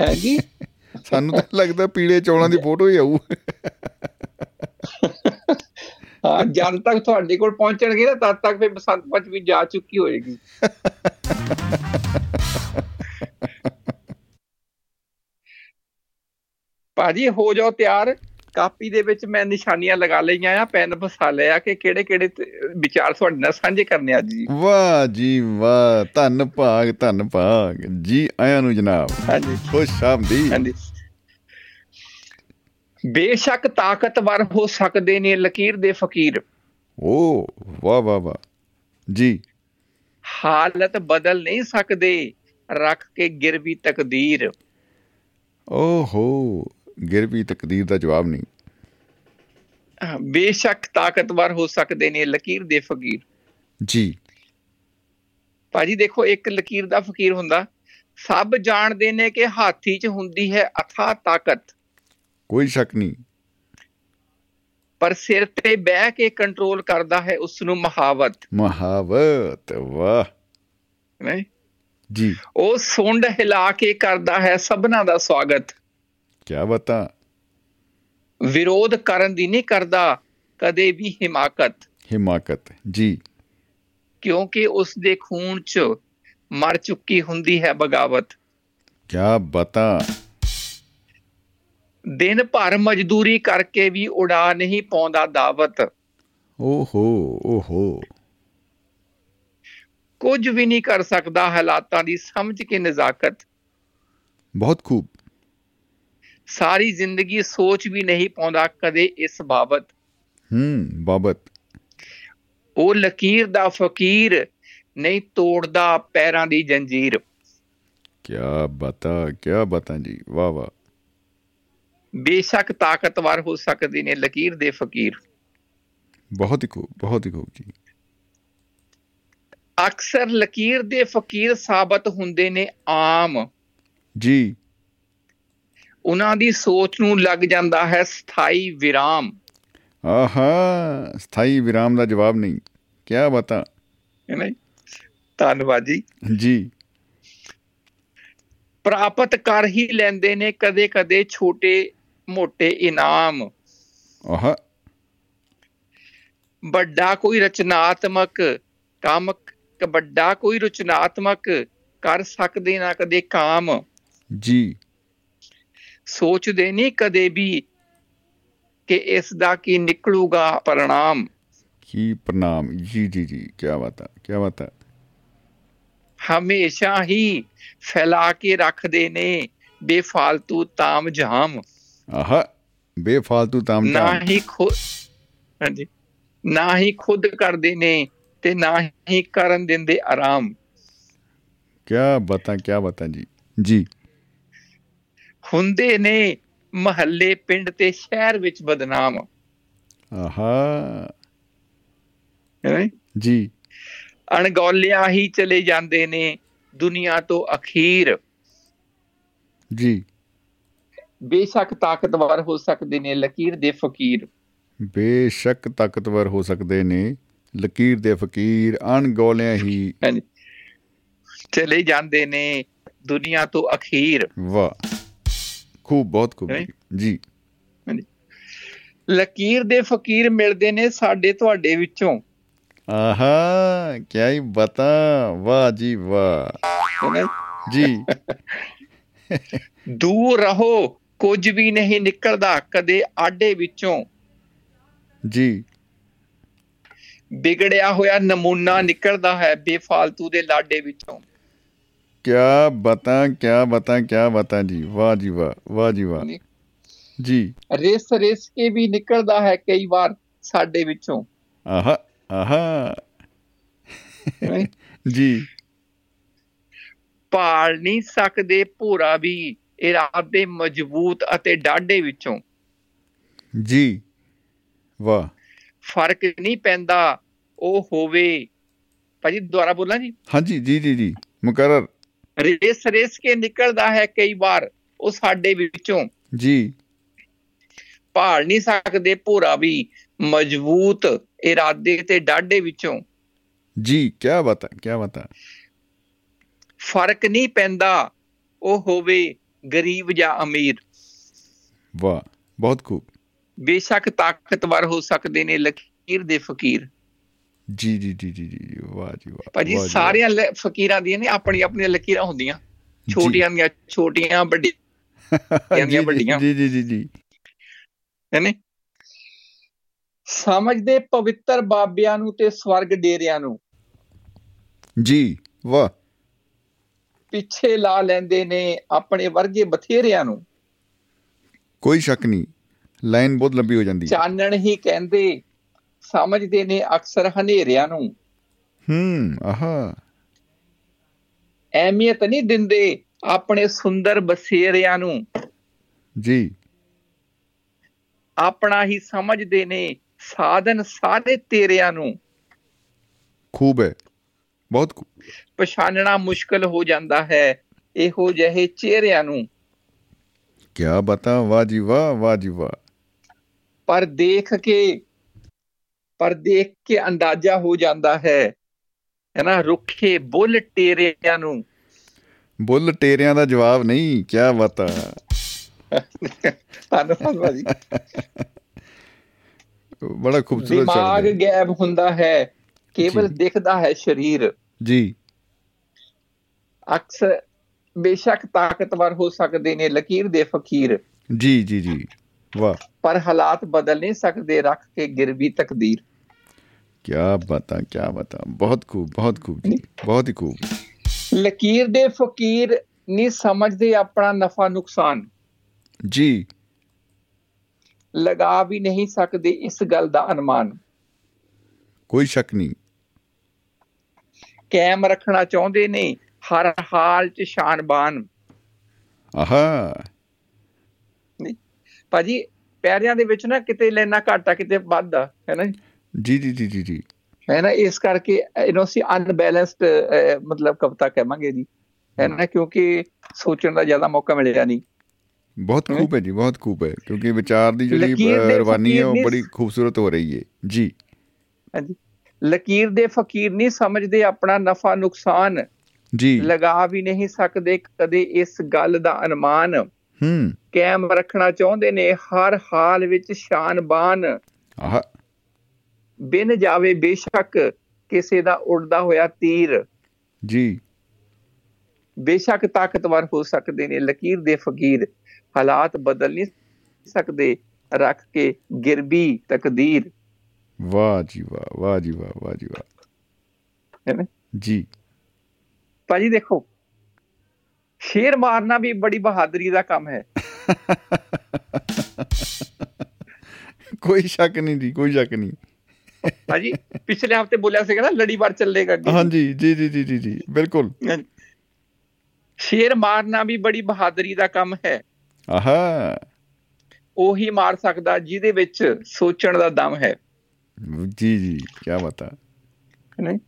ਹੈਗੀ ਸਾਨੂੰ ਤਾਂ ਲੱਗਦਾ ਪੀਲੇ ਚੌਲਾਂ ਦੀ ਫੋਟੋ ਹੀ ਆਊ। ਹਾਂ ਜਦ ਤੱਕ ਤੁਹਾਡੇ ਕੋਲ ਪਹੁੰਚਣਗੇ ਨਾ ਤਦ ਤੱਕ ਫਿਰ ਬਸੰਤ ਪੰਚਮੀ ਜਾ ਚੁੱਕੀ ਹੋਏਗੀ। ਭਾਜੀ ਹੋ ਜਾਓ ਤਿਆਰ। ਕਾਪੀ ਦੇ ਵਿੱਚ ਮੈਂ ਨਿਸ਼ਾਨੀਆਂ ਲਗਾ ਲਈਆਂ ਆ ਪੈਨ ਫਸਾ ਲਿਆ ਕਿ ਕਿਹੜੇ ਕਿਹੜੇ ਵਿਚਾਰ ਤੁਹਾਡੇ ਨਾਲ ਸਾਂਝੇ ਕਰਨੇ ਅੱਜ ਜੀ। ਵਾਹ ਜੀ ਵਾਹ ਧੰਨ ਭਾਗ ਧੰਨ ਭਾਗ। ਜੀ ਆਇਆਂ ਨੂੰ ਜਨਾਬ। ਹਾਂਜੀ। ਖੁਸ਼ ਆਮਦੀਦ। ਹਾਂਜੀ। ਬੇਸ਼ੱਕ ਤਾਕਤਵਰ ਹੋ ਸਕਦੇ ਨੇ ਲਕੀਰ ਦੇ ਫਕੀਰ। ਓ ਵਾਹ ਵਾਹ ਵਾਹ। ਜੀ। ਹਾਲਤ ਬਦਲ ਨਹੀਂ ਸਕਦੇ ਰੱਖ ਕੇ ਗਿਰਵੀ ਤਕਦੀਰ। ਓਹੋ ਗਿਰਵੀ ਤਕਦੀਰ ਦਾ ਜਵਾਬ ਨਹੀਂ। ਬੇਸ਼ੱਕ ਤਾਕਤਵਰ ਹੋ ਸਕਦੇ ਨੇ ਲਕੀਰ ਦੇ ਫਕੀਰ। ਜੀ। ਭਾਜੀ ਦੇਖੋ ਇੱਕ ਲਕੀਰ ਦਾ ਫਕੀਰ ਹੁੰਦਾ। ਸਭ ਜਾਣਦੇ ਨੇ ਕਿ ਹਾਥੀ 'ਚ ਹੁੰਦੀ ਹੈ ਅਥਾ ਤਾਕਤ। ਕੋਈ ਸ਼ੱਕ ਨਹੀਂ। ਪਰ ਸਿਰ ਤੇ ਬਹਿ ਕੇ ਕੰਟਰੋਲ ਕਰਦਾ ਹੈ ਉਸ ਨੂੰ ਮਹਾਵਤ। ਮਹਾਵਤ ਵਾਹ। ਨਹੀਂ ਜੀ। ਉਹ ਸੁੰਡ ਹਿਲਾ ਕੇ ਕਰਦਾ ਹੈ ਸਭਨਾ ਦਾ ਸਵਾਗਤ। ਕੀ ਬਤਾ। ਵਿਰੋਧ ਕਰਨ ਦੀ ਨਹੀਂ ਕਰਦਾ ਕਦੇ ਵੀ ਹਿਮਾਕਤ। ਹਿਮਾਕਤ ਜੀ। ਕਿਉਂਕਿ ਉਸ ਦੇ ਖੂਨ 'ਚ ਮਰ ਚੁੱਕੀ ਹੁੰਦੀ ਹੈ ਬਗਾਵਤ। ਕੀ ਬਤਾ। ਦਿਨ ਭਰ ਮਜ਼ਦੂਰੀ ਕਰਕੇ ਵੀ ਉਡਾ ਨਹੀਂ ਪਾਉਂਦਾ ਦਾਵਤ। ਓਹੋ ਓਹੋ। ਕੁਝ ਵੀ ਨਹੀਂ ਕਰ ਸਕਦਾ ਹਾਲਾਤਾਂ ਦੀ ਸਮਝ ਕੇ ਨਜ਼ਾਕਤ। ਬਹੁਤ ਖੂਬ। ਸਾਰੀ ਜ਼ਿੰਦਗੀ ਸੋਚ ਵੀ ਨਹੀਂ ਪਾਉਂਦਾ ਕਦੇ ਇਸ ਬਾਬਤ। ਹੂੰ ਬਾਬਤ। ਉਹ ਲਕੀਰ ਦਾ ਫਕੀਰ ਨਹੀਂ ਤੋੜਦਾ ਪੈਰਾਂ ਦੀ ਜੰਜੀਰ। ਕੀ ਬਤਾ ਕੀ ਬਤਾ ਜੀ। ਵਾਹ ਵਾਹ। ਬੇਸ਼ੱਕ ਤਾਕਤਵਰ ਹੋ ਸਕਦੇ ਨੇ ਲਕੀਰ ਦੇ ਫਕੀਰ। ਬਹੁਤ ਹੀ ਖੂਬ ਬਹੁਤ ਹੀ ਖੂਬ ਜੀ। ਅਕਸਰ ਲਕੀਰ ਦੇ ਫਕੀਰ ਸਾਬਤ ਹੁੰਦੇ ਨੇ ਆਮ। ਜੀ। ਉਹਨਾਂ ਦੀ ਸੋਚ ਨੂੰ ਲੱਗ ਜਾਂਦਾ ਹੈ ਸਥਾਈ ਵਿਰਾਮ। ਆਹਾ ਸਥਾਈ ਵਿਰਾਮ ਦਾ ਜਵਾਬ ਨਹੀਂ। ਕੀ ਬਤਾ। ਹੈ ਨਾ ਜੀ? ਧੰਨਵਾਦ ਜੀ। ਜੀ। ਪ੍ਰਾਪਤ ਕਰ ਹੀ ਲੈਂਦੇ ਨੇ ਕਦੇ-ਕਦੇ ਛੋਟੇ ਮੋٹے ਇਨਾਮ। ਆਹਾ। ਵੱਡਾ ਕੋਈ ਰਚਨਾਤਮਕ ਕੰਮ ਵੱਡਾ ਕੋਈ ਰਚਨਾਤਮਕ ਕਰ ਸਕਦੇ ਨਾ ਕਦੇ ਕਾਮ। ਜੀ। ਸੋਚਦੇ ਨਹੀਂ ਕਦੇ ਵੀ ਕਿ ਇਸ ਦਾ ਕੀ ਨਿਕਲੂਗਾ ਪਰਿਣਾਮ। ਕੀ ਪ੍ਰਣਾਮ। ਜੀ ਜੀ ਜੀ ਕੀ ਬਤਾ ਕੀ ਬਤਾ ਹਮੇਸ਼ਾ ਹੀ ਫੈਲਾ ਕੇ ਰੱਖਦੇ ਨੇ ਬੇਫਾਲਤੂ ਤਾਮ ਜਾਮ ਆਹਾ ਬੇਫਾਲਤੂ ਤਾਮ ਨਾ ਹੀ ਖੁਦ ਹਾਂਜੀ। ਨਾ ਹੀ ਖੁਦ ਕਰਦੇ ਨੇ ਤੇ ਨਾ ਹੀ ਕਰਨ ਦਿੰਦੇ ਆਰਾਮ। ਕੀ ਬਤਾ ਕੀ ਬਤਾ ਜੀ। ਜੀ। ਹੁੰਦੇ ਨੇ ਮਹੱਲੇ ਪਿੰਡ ਤੇ ਸ਼ਹਿਰ ਵਿੱਚ ਬਦਨਾਮ। ਆਹਾ? ਜੀ। ਅਣਗੌਲਿਆ ਹੀ ਚਲੇ ਜਾਂਦੇ ਨੇ ਦੁਨੀਆ ਤੋਂ ਅਖੀਰ। ਜੀ। ਬੇਸ਼ੱਕ ਤਾਕਤਵਰ ਹੋ ਸਕਦੇ ਨੇ ਲਕੀਰ ਦੇ ਫਕੀਰ। ਬੇਸ਼ੱਕ ਤਾਕਤਵਰ ਹੋ ਸਕਦੇ ਨੇ ਲਕੀਰ ਦੇ ਫਕੀਰ ਅਣਗੌਲਿਆਂ ਹੀ। ਚਲੇ ਜਾਂਦੇ ਨੇ ਦੁਨੀਆ ਤੋਂ ਅਖੀਰ। ਵਾਹ। ਖੂਬ ਬਹੁਤ ਖੂਬ? ਜੀ। ਲਕੀਰ ਦੇ ਫਕੀਰ ਮਿਲਦੇ ਨੇ ਸਾਡੇ ਤੁਹਾਡੇ ਵਿੱਚੋਂ। ਆਹਾ ਕੀ ਹੀ ਬਤਾ। ਵਾਹ ਜੀ ਵਾਹ? ਜੀ। ਦੂਰ ਰਹੋ। ਕੁਝ ਵੀ ਨਹੀਂ ਨਿਕਲਦਾ ਕਦੇ ਆਡੇ ਵਿੱਚੋਂ। ਜੀ। ਵਿਗੜਿਆ ਹੋਇਆ ਨਮੂਨਾ ਨਿਕਲਦਾ ਹੈ ਬੇਫਾਲਤੂ ਦੇ ਲਾਡੇ ਵਿੱਚੋਂ। ਕਿਆ ਬਤਾ ਕਿਆ ਬਤਾ ਕਿਆ ਬਤਾ ਜੀ। ਵਾਹ ਜੀ ਵਾਹ ਵਾਹ ਜੀ ਵਾਹ। ਜੀ। ਰਿਸ ਰਿਸ ਕੇ ਵੀ ਨਿਕਲਦਾ ਹੈ ਕਈ ਵਾਰ ਸਾਡੇ ਵਿੱਚੋਂ। ਆਹਾ ਆਹਾ? ਜੀ। ਭਾਲ ਨਹੀਂ ਸਕਦੇ ਭੋਰਾ ਵੀ। ਇਰਾਦੇ ਮਜ਼ਬੂਤ ਅਤੇ ਡਾਢੇ ਵਿੱਚੋਂ। ਜੀ ਵਾਹ। ਫ਼ਰਕ ਨਹੀਂ ਪੈਂਦਾ ਉਹ ਹੋਵੇ। ਭਾਜੀ ਦੁਬਾਰਾ ਬੋਲਾਂ ਜੀ? ਹਾਂਜੀ ਜੀ ਜੀ ਜੀ ਮੁਕਰਰ। ਰੇਸ ਰੇਸ ਕੇ ਨਿਕਲਦਾ ਹੈ ਕਈ ਵਾਰ ਉਹ ਸਾਡੇ ਵਿੱਚੋਂ। ਜੀ। ਭਾਲ ਨਹੀਂ ਸਕਦੇ ਭੋਰਾ ਵੀ ਮਜ਼ਬੂਤ ਇਰਾਦੇ ਤੇ ਡਾਢੇ ਵਿੱਚੋਂ। ਜੀ ਕਿਆ ਬਤਾ ਕਿਆ ਬਤਾ ਫ਼ਰਕ ਨਹੀਂ ਪੈਂਦਾ ਉਹ ਹੋਵੇ। ਗਰੀਬ ਜਾਂ ਅਮੀਰ। ਵਾਹ ਬਹੁਤ ਖੂਬ। ਬੇਸ਼ੱਕ ਤਾਕਤਵਰ ਹੋ ਸਕਦੇ ਨੇ ਲਕੀਰ ਦੇ ਫਕੀਰ। ਜੀ ਜੀ ਜੀ ਜੀ ਜੀ ਵਾਹ ਜੀ ਵਾਹ ਭਾਜੀ ਸਾਰਿਆਂ ਫਕੀਰਾਂ ਦੀਆਂ ਨੇ ਆਪਣੀ ਆਪਣੀਆਂ ਲਕੀਰਾਂ ਹੁੰਦੀਆਂ। ਛੋਟੀਆਂ ਦੀਆਂ ਛੋਟੀਆਂ ਵੱਡੀਆਂ ਦੀਆਂ ਵੱਡੀਆਂ। ਜੀ ਜੀ ਜੀ ਜੀ। ਹੈਨੇ ਸਮਝਦੇ ਪਵਿੱਤਰ ਬਾਬਿਆਂ ਨੂੰ ਤੇ ਸਵਰਗ ਡੇਰਿਆਂ ਨੂੰ। ਜੀ ਵਾਹ। ਪਿੱਛੇ ਲਾ ਲੈਂਦੇ ਨੇ ਆਪਣੇ ਵਰਗੇ ਬਥੇਰਿਆਂ ਨੂੰ। ਕੋਈ ਸ਼ੱਕ ਨਹੀਂ ਲਾਈਨ ਬਹੁਤ ਲੰਬੀ ਹੋ ਜਾਂਦੀ ਹੈ। ਚਾਨਣ ਹੀ ਕਹਿੰਦੇ ਸਮਝਦੇ ਨੇ ਅਕਸਰ ਹਨੇਰਿਆਂ ਨੂੰ। ਹੂੰ ਆਹਾ। ਅਹਿਮੀਅਤ ਨਹੀਂ ਦਿੰਦੇ ਆਪਣੇ ਸੁੰਦਰ ਬਸੇਰਿਆਂ ਨੂੰ। ਜੀ। ਆਪਣਾ ਹੀ ਸਮਝਦੇ ਨੇ ਸਾਧਨ ਸਾਰੇ ਤੇਰਿਆਂ ਨੂੰ। ਖੂਬ ਹੈ। ਬਹੁਤ ਪਛਾਣਨਾ ਮੁਸ਼ਕਲ ਹੋ ਜਾਂਦਾ ਹੈ। ਇਹੋ ਜਿਹੇ ਚਿਹਰਿਆਂ ਨੂੰ। ਕਿਆ ਬਤਾ? ਵਾਹ ਜੀ ਵਾਹ ਵਾਹ ਜੀ ਵਾਹ। ਪਰ ਦੇਖ ਕੇ ਪਰ ਦੇਖ ਕੇ ਅੰਦਾਜ਼ਾ ਹੋ ਜਾਂਦਾ ਹੈ। ਹੈਨਾ ਰੁੱਖੇ ਬੁੱਲ ਟੇਰਿਆਂ ਨੂੰ। ਬੁੱਲ ਟੇਰਿਆਂ ਦਾ ਜਵਾਬ ਨਹੀਂ ਕਿਆ ਬਤਾ? ਧੰਨਵਾਦ ਭਾਜੀ। ਬੜਾ ਖੂਬਸੂਰਤ ਦਿਮਾਗ ਹੈ। ਗਾਇਬ ਹੁੰਦਾ ਹੈ। ਕੇਵਲ। ਦਿਖਦਾ ਹੈ ਸਰੀਰ। ਜੀ। ਅਕਸਰ ਬੇਸ਼ੱਕ ਤਾਕਤਵਰ ਹੋ ਸਕਦੇ ਨੇ ਲਕੀਰ ਦੇ ਫਕੀਰ। ਜੀ ਜੀ ਜੀ। ਵਾਹ। ਪਰ ਹਾਲਾਤ ਬਦਲ ਨਹੀਂ ਸਕਦੇ ਰੱਖ ਕੇ ਗਿਰਵੀ ਤਕਦੀਰ। ਕਿਆ ਬਤਾ ਕਿਆ ਬਤਾ। ਬਹੁਤ ਖੂਬ ਬਹੁਤ ਖੂਬ ਜੀ। ਬਹੁਤ ਹੀ ਖੂਬ। ਲਕੀਰ ਦੇ ਫਕੀਰ ਨਹੀਂ ਸਮਝਦੇ ਆਪਣਾ ਨਫਾ ਨੁਕਸਾਨ। ਜੀ। ਲਗਾ ਵੀ ਨਹੀਂ ਸਕਦੇ ਇਸ ਗੱਲ ਦਾ ਅਨੁਮਾਨ। ਕੋਈ ਸ਼ੱਕ ਨਹੀਂ। ਕਾਇਮ ਰੱਖਣਾ ਚਾਹੁੰਦੇ ਨੇ ਹਰ ਹਾਲ 'ਚ ਸ਼ਾਨਬਾਨ। ਆਹਾ। ਭਾਜੀ ਪੈਰਿਆਂ ਦੇ ਵਿੱਚ ਨਾ ਕਿਤੇ ਲੈਣਾ ਘਾਟਾ ਕਿਤੇ ਵੱਧਦਾ ਹੈ ਨਾ ਜੀ? ਜੀ ਜੀ ਜੀ ਜੀ ਹੈ ਨਾ ਇਸ ਕਰਕੇ ਇਹਨੂੰ ਅਸੀਂ ਅਨਬੈਲੈਂਸਡ ਮਤਲਬ ਕਵਿਤਾ ਕਹਾਂਗੇ ਜੀ। ਹੈ ਨਾ ਕਿਉਂਕਿ ਸੋਚਣ ਦਾ ਜ਼ਿਆਦਾ ਮੌਕਾ ਮਿਲਿਆ ਨਹੀਂ। ਬਹੁਤ। ਖੂਬ ਹੈ ਜੀ ਬਹੁਤ ਖੂਬ ਹੈ। ਕਿਉਂਕਿ ਵਿਚਾਰ ਦੀ ਜਿਹੜੀ ਰਵਾਨੀ ਹੈ ਉਹ ਬੜੀ ਖੂਬਸੂਰਤ ਹੋ ਰਹੀ ਹੈ। ਜੀ। ਹਾਂਜੀ। ਲਕੀਰ ਦੇ ਫਕੀਰ ਨਹੀਂ ਸਮਝਦੇ ਆਪਣਾ ਨਫਾ ਨੁਕਸਾਨ। ਜੀ। ਲਗਾ ਵੀ ਨਹੀਂ ਸਕਦੇ ਕਦੇ ਇਸ ਗੱਲ ਦਾ ਅਨੁਮਾਨ। ਹੂੰ। ਕਾਇਮ ਰੱਖਣਾ ਚਾਹੁੰਦੇ ਨੇ ਹਰ ਹਾਲ ਵਿੱਚ ਸ਼ਾਨਬਾਨ। ਆਹਾ। ਬਿਨ ਜਾਵੇ ਬੇਸ਼ੱਕ ਕਿਸੇ ਦਾ ਉੜਦਾ ਹੋਇਆ ਤੀਰ। ਜੀ। ਬੇਸ਼ੱਕ ਤਾਕਤਵਰ ਹੋ ਸਕਦੇ ਨੇ ਲਕੀਰ ਦੇ ਫਕੀਰ। ਹਾਲਾਤ ਬਦਲ ਨਹੀਂ ਸਕਦੇ। ਰੱਖ ਕੇ ਗਿਰਬੀ ਤਕਦੀਰ। ਵਾਹ ਜੀ ਵਾਹ ਵਾਹ ਜੀ ਵਾਹ ਵਾਹ ਜੀ ਵਾਹ। ਜੀ। ਭਾਜੀ ਦੇਖੋ ਸ਼ੇਰ ਮਾਰਨਾ ਵੀ ਬੜੀ ਬਹਾਦਰੀ ਦਾ ਕੰਮ ਹੈ। ਕੋਈ ਸ਼ੱਕ ਨਹੀਂ ਜੀ ਕੋਈ ਸ਼ੱਕ ਨਹੀਂ। ਭਾਜੀ ਪਿਛਲੇ ਹਫ਼ਤੇ ਬੋਲਿਆ ਸੀਗਾ ਨਾ ਲੜੀਵਾਰ ਚੱਲੇਗਾ ਅੱਗੇ ਹਾਂਜੀ ਜੀ ਜੀ ਜੀ ਜੀ ਜੀ ਬਿਲਕੁਲ। ਸ਼ੇਰ ਮਾਰਨਾ ਵੀ ਬੜੀ ਬਹਾਦਰੀ ਦਾ ਕੰਮ ਹੈ। ਆਹਾ। ਉਹੀ ਮਾਰ ਸਕਦਾ ਜਿਹਦੇ ਵਿੱਚ ਸੋਚਣ ਦਾ ਦਮ ਹੈ। ਜੀ ਜੀ ਕੀ ਬਤਾ ਨਹੀਂ।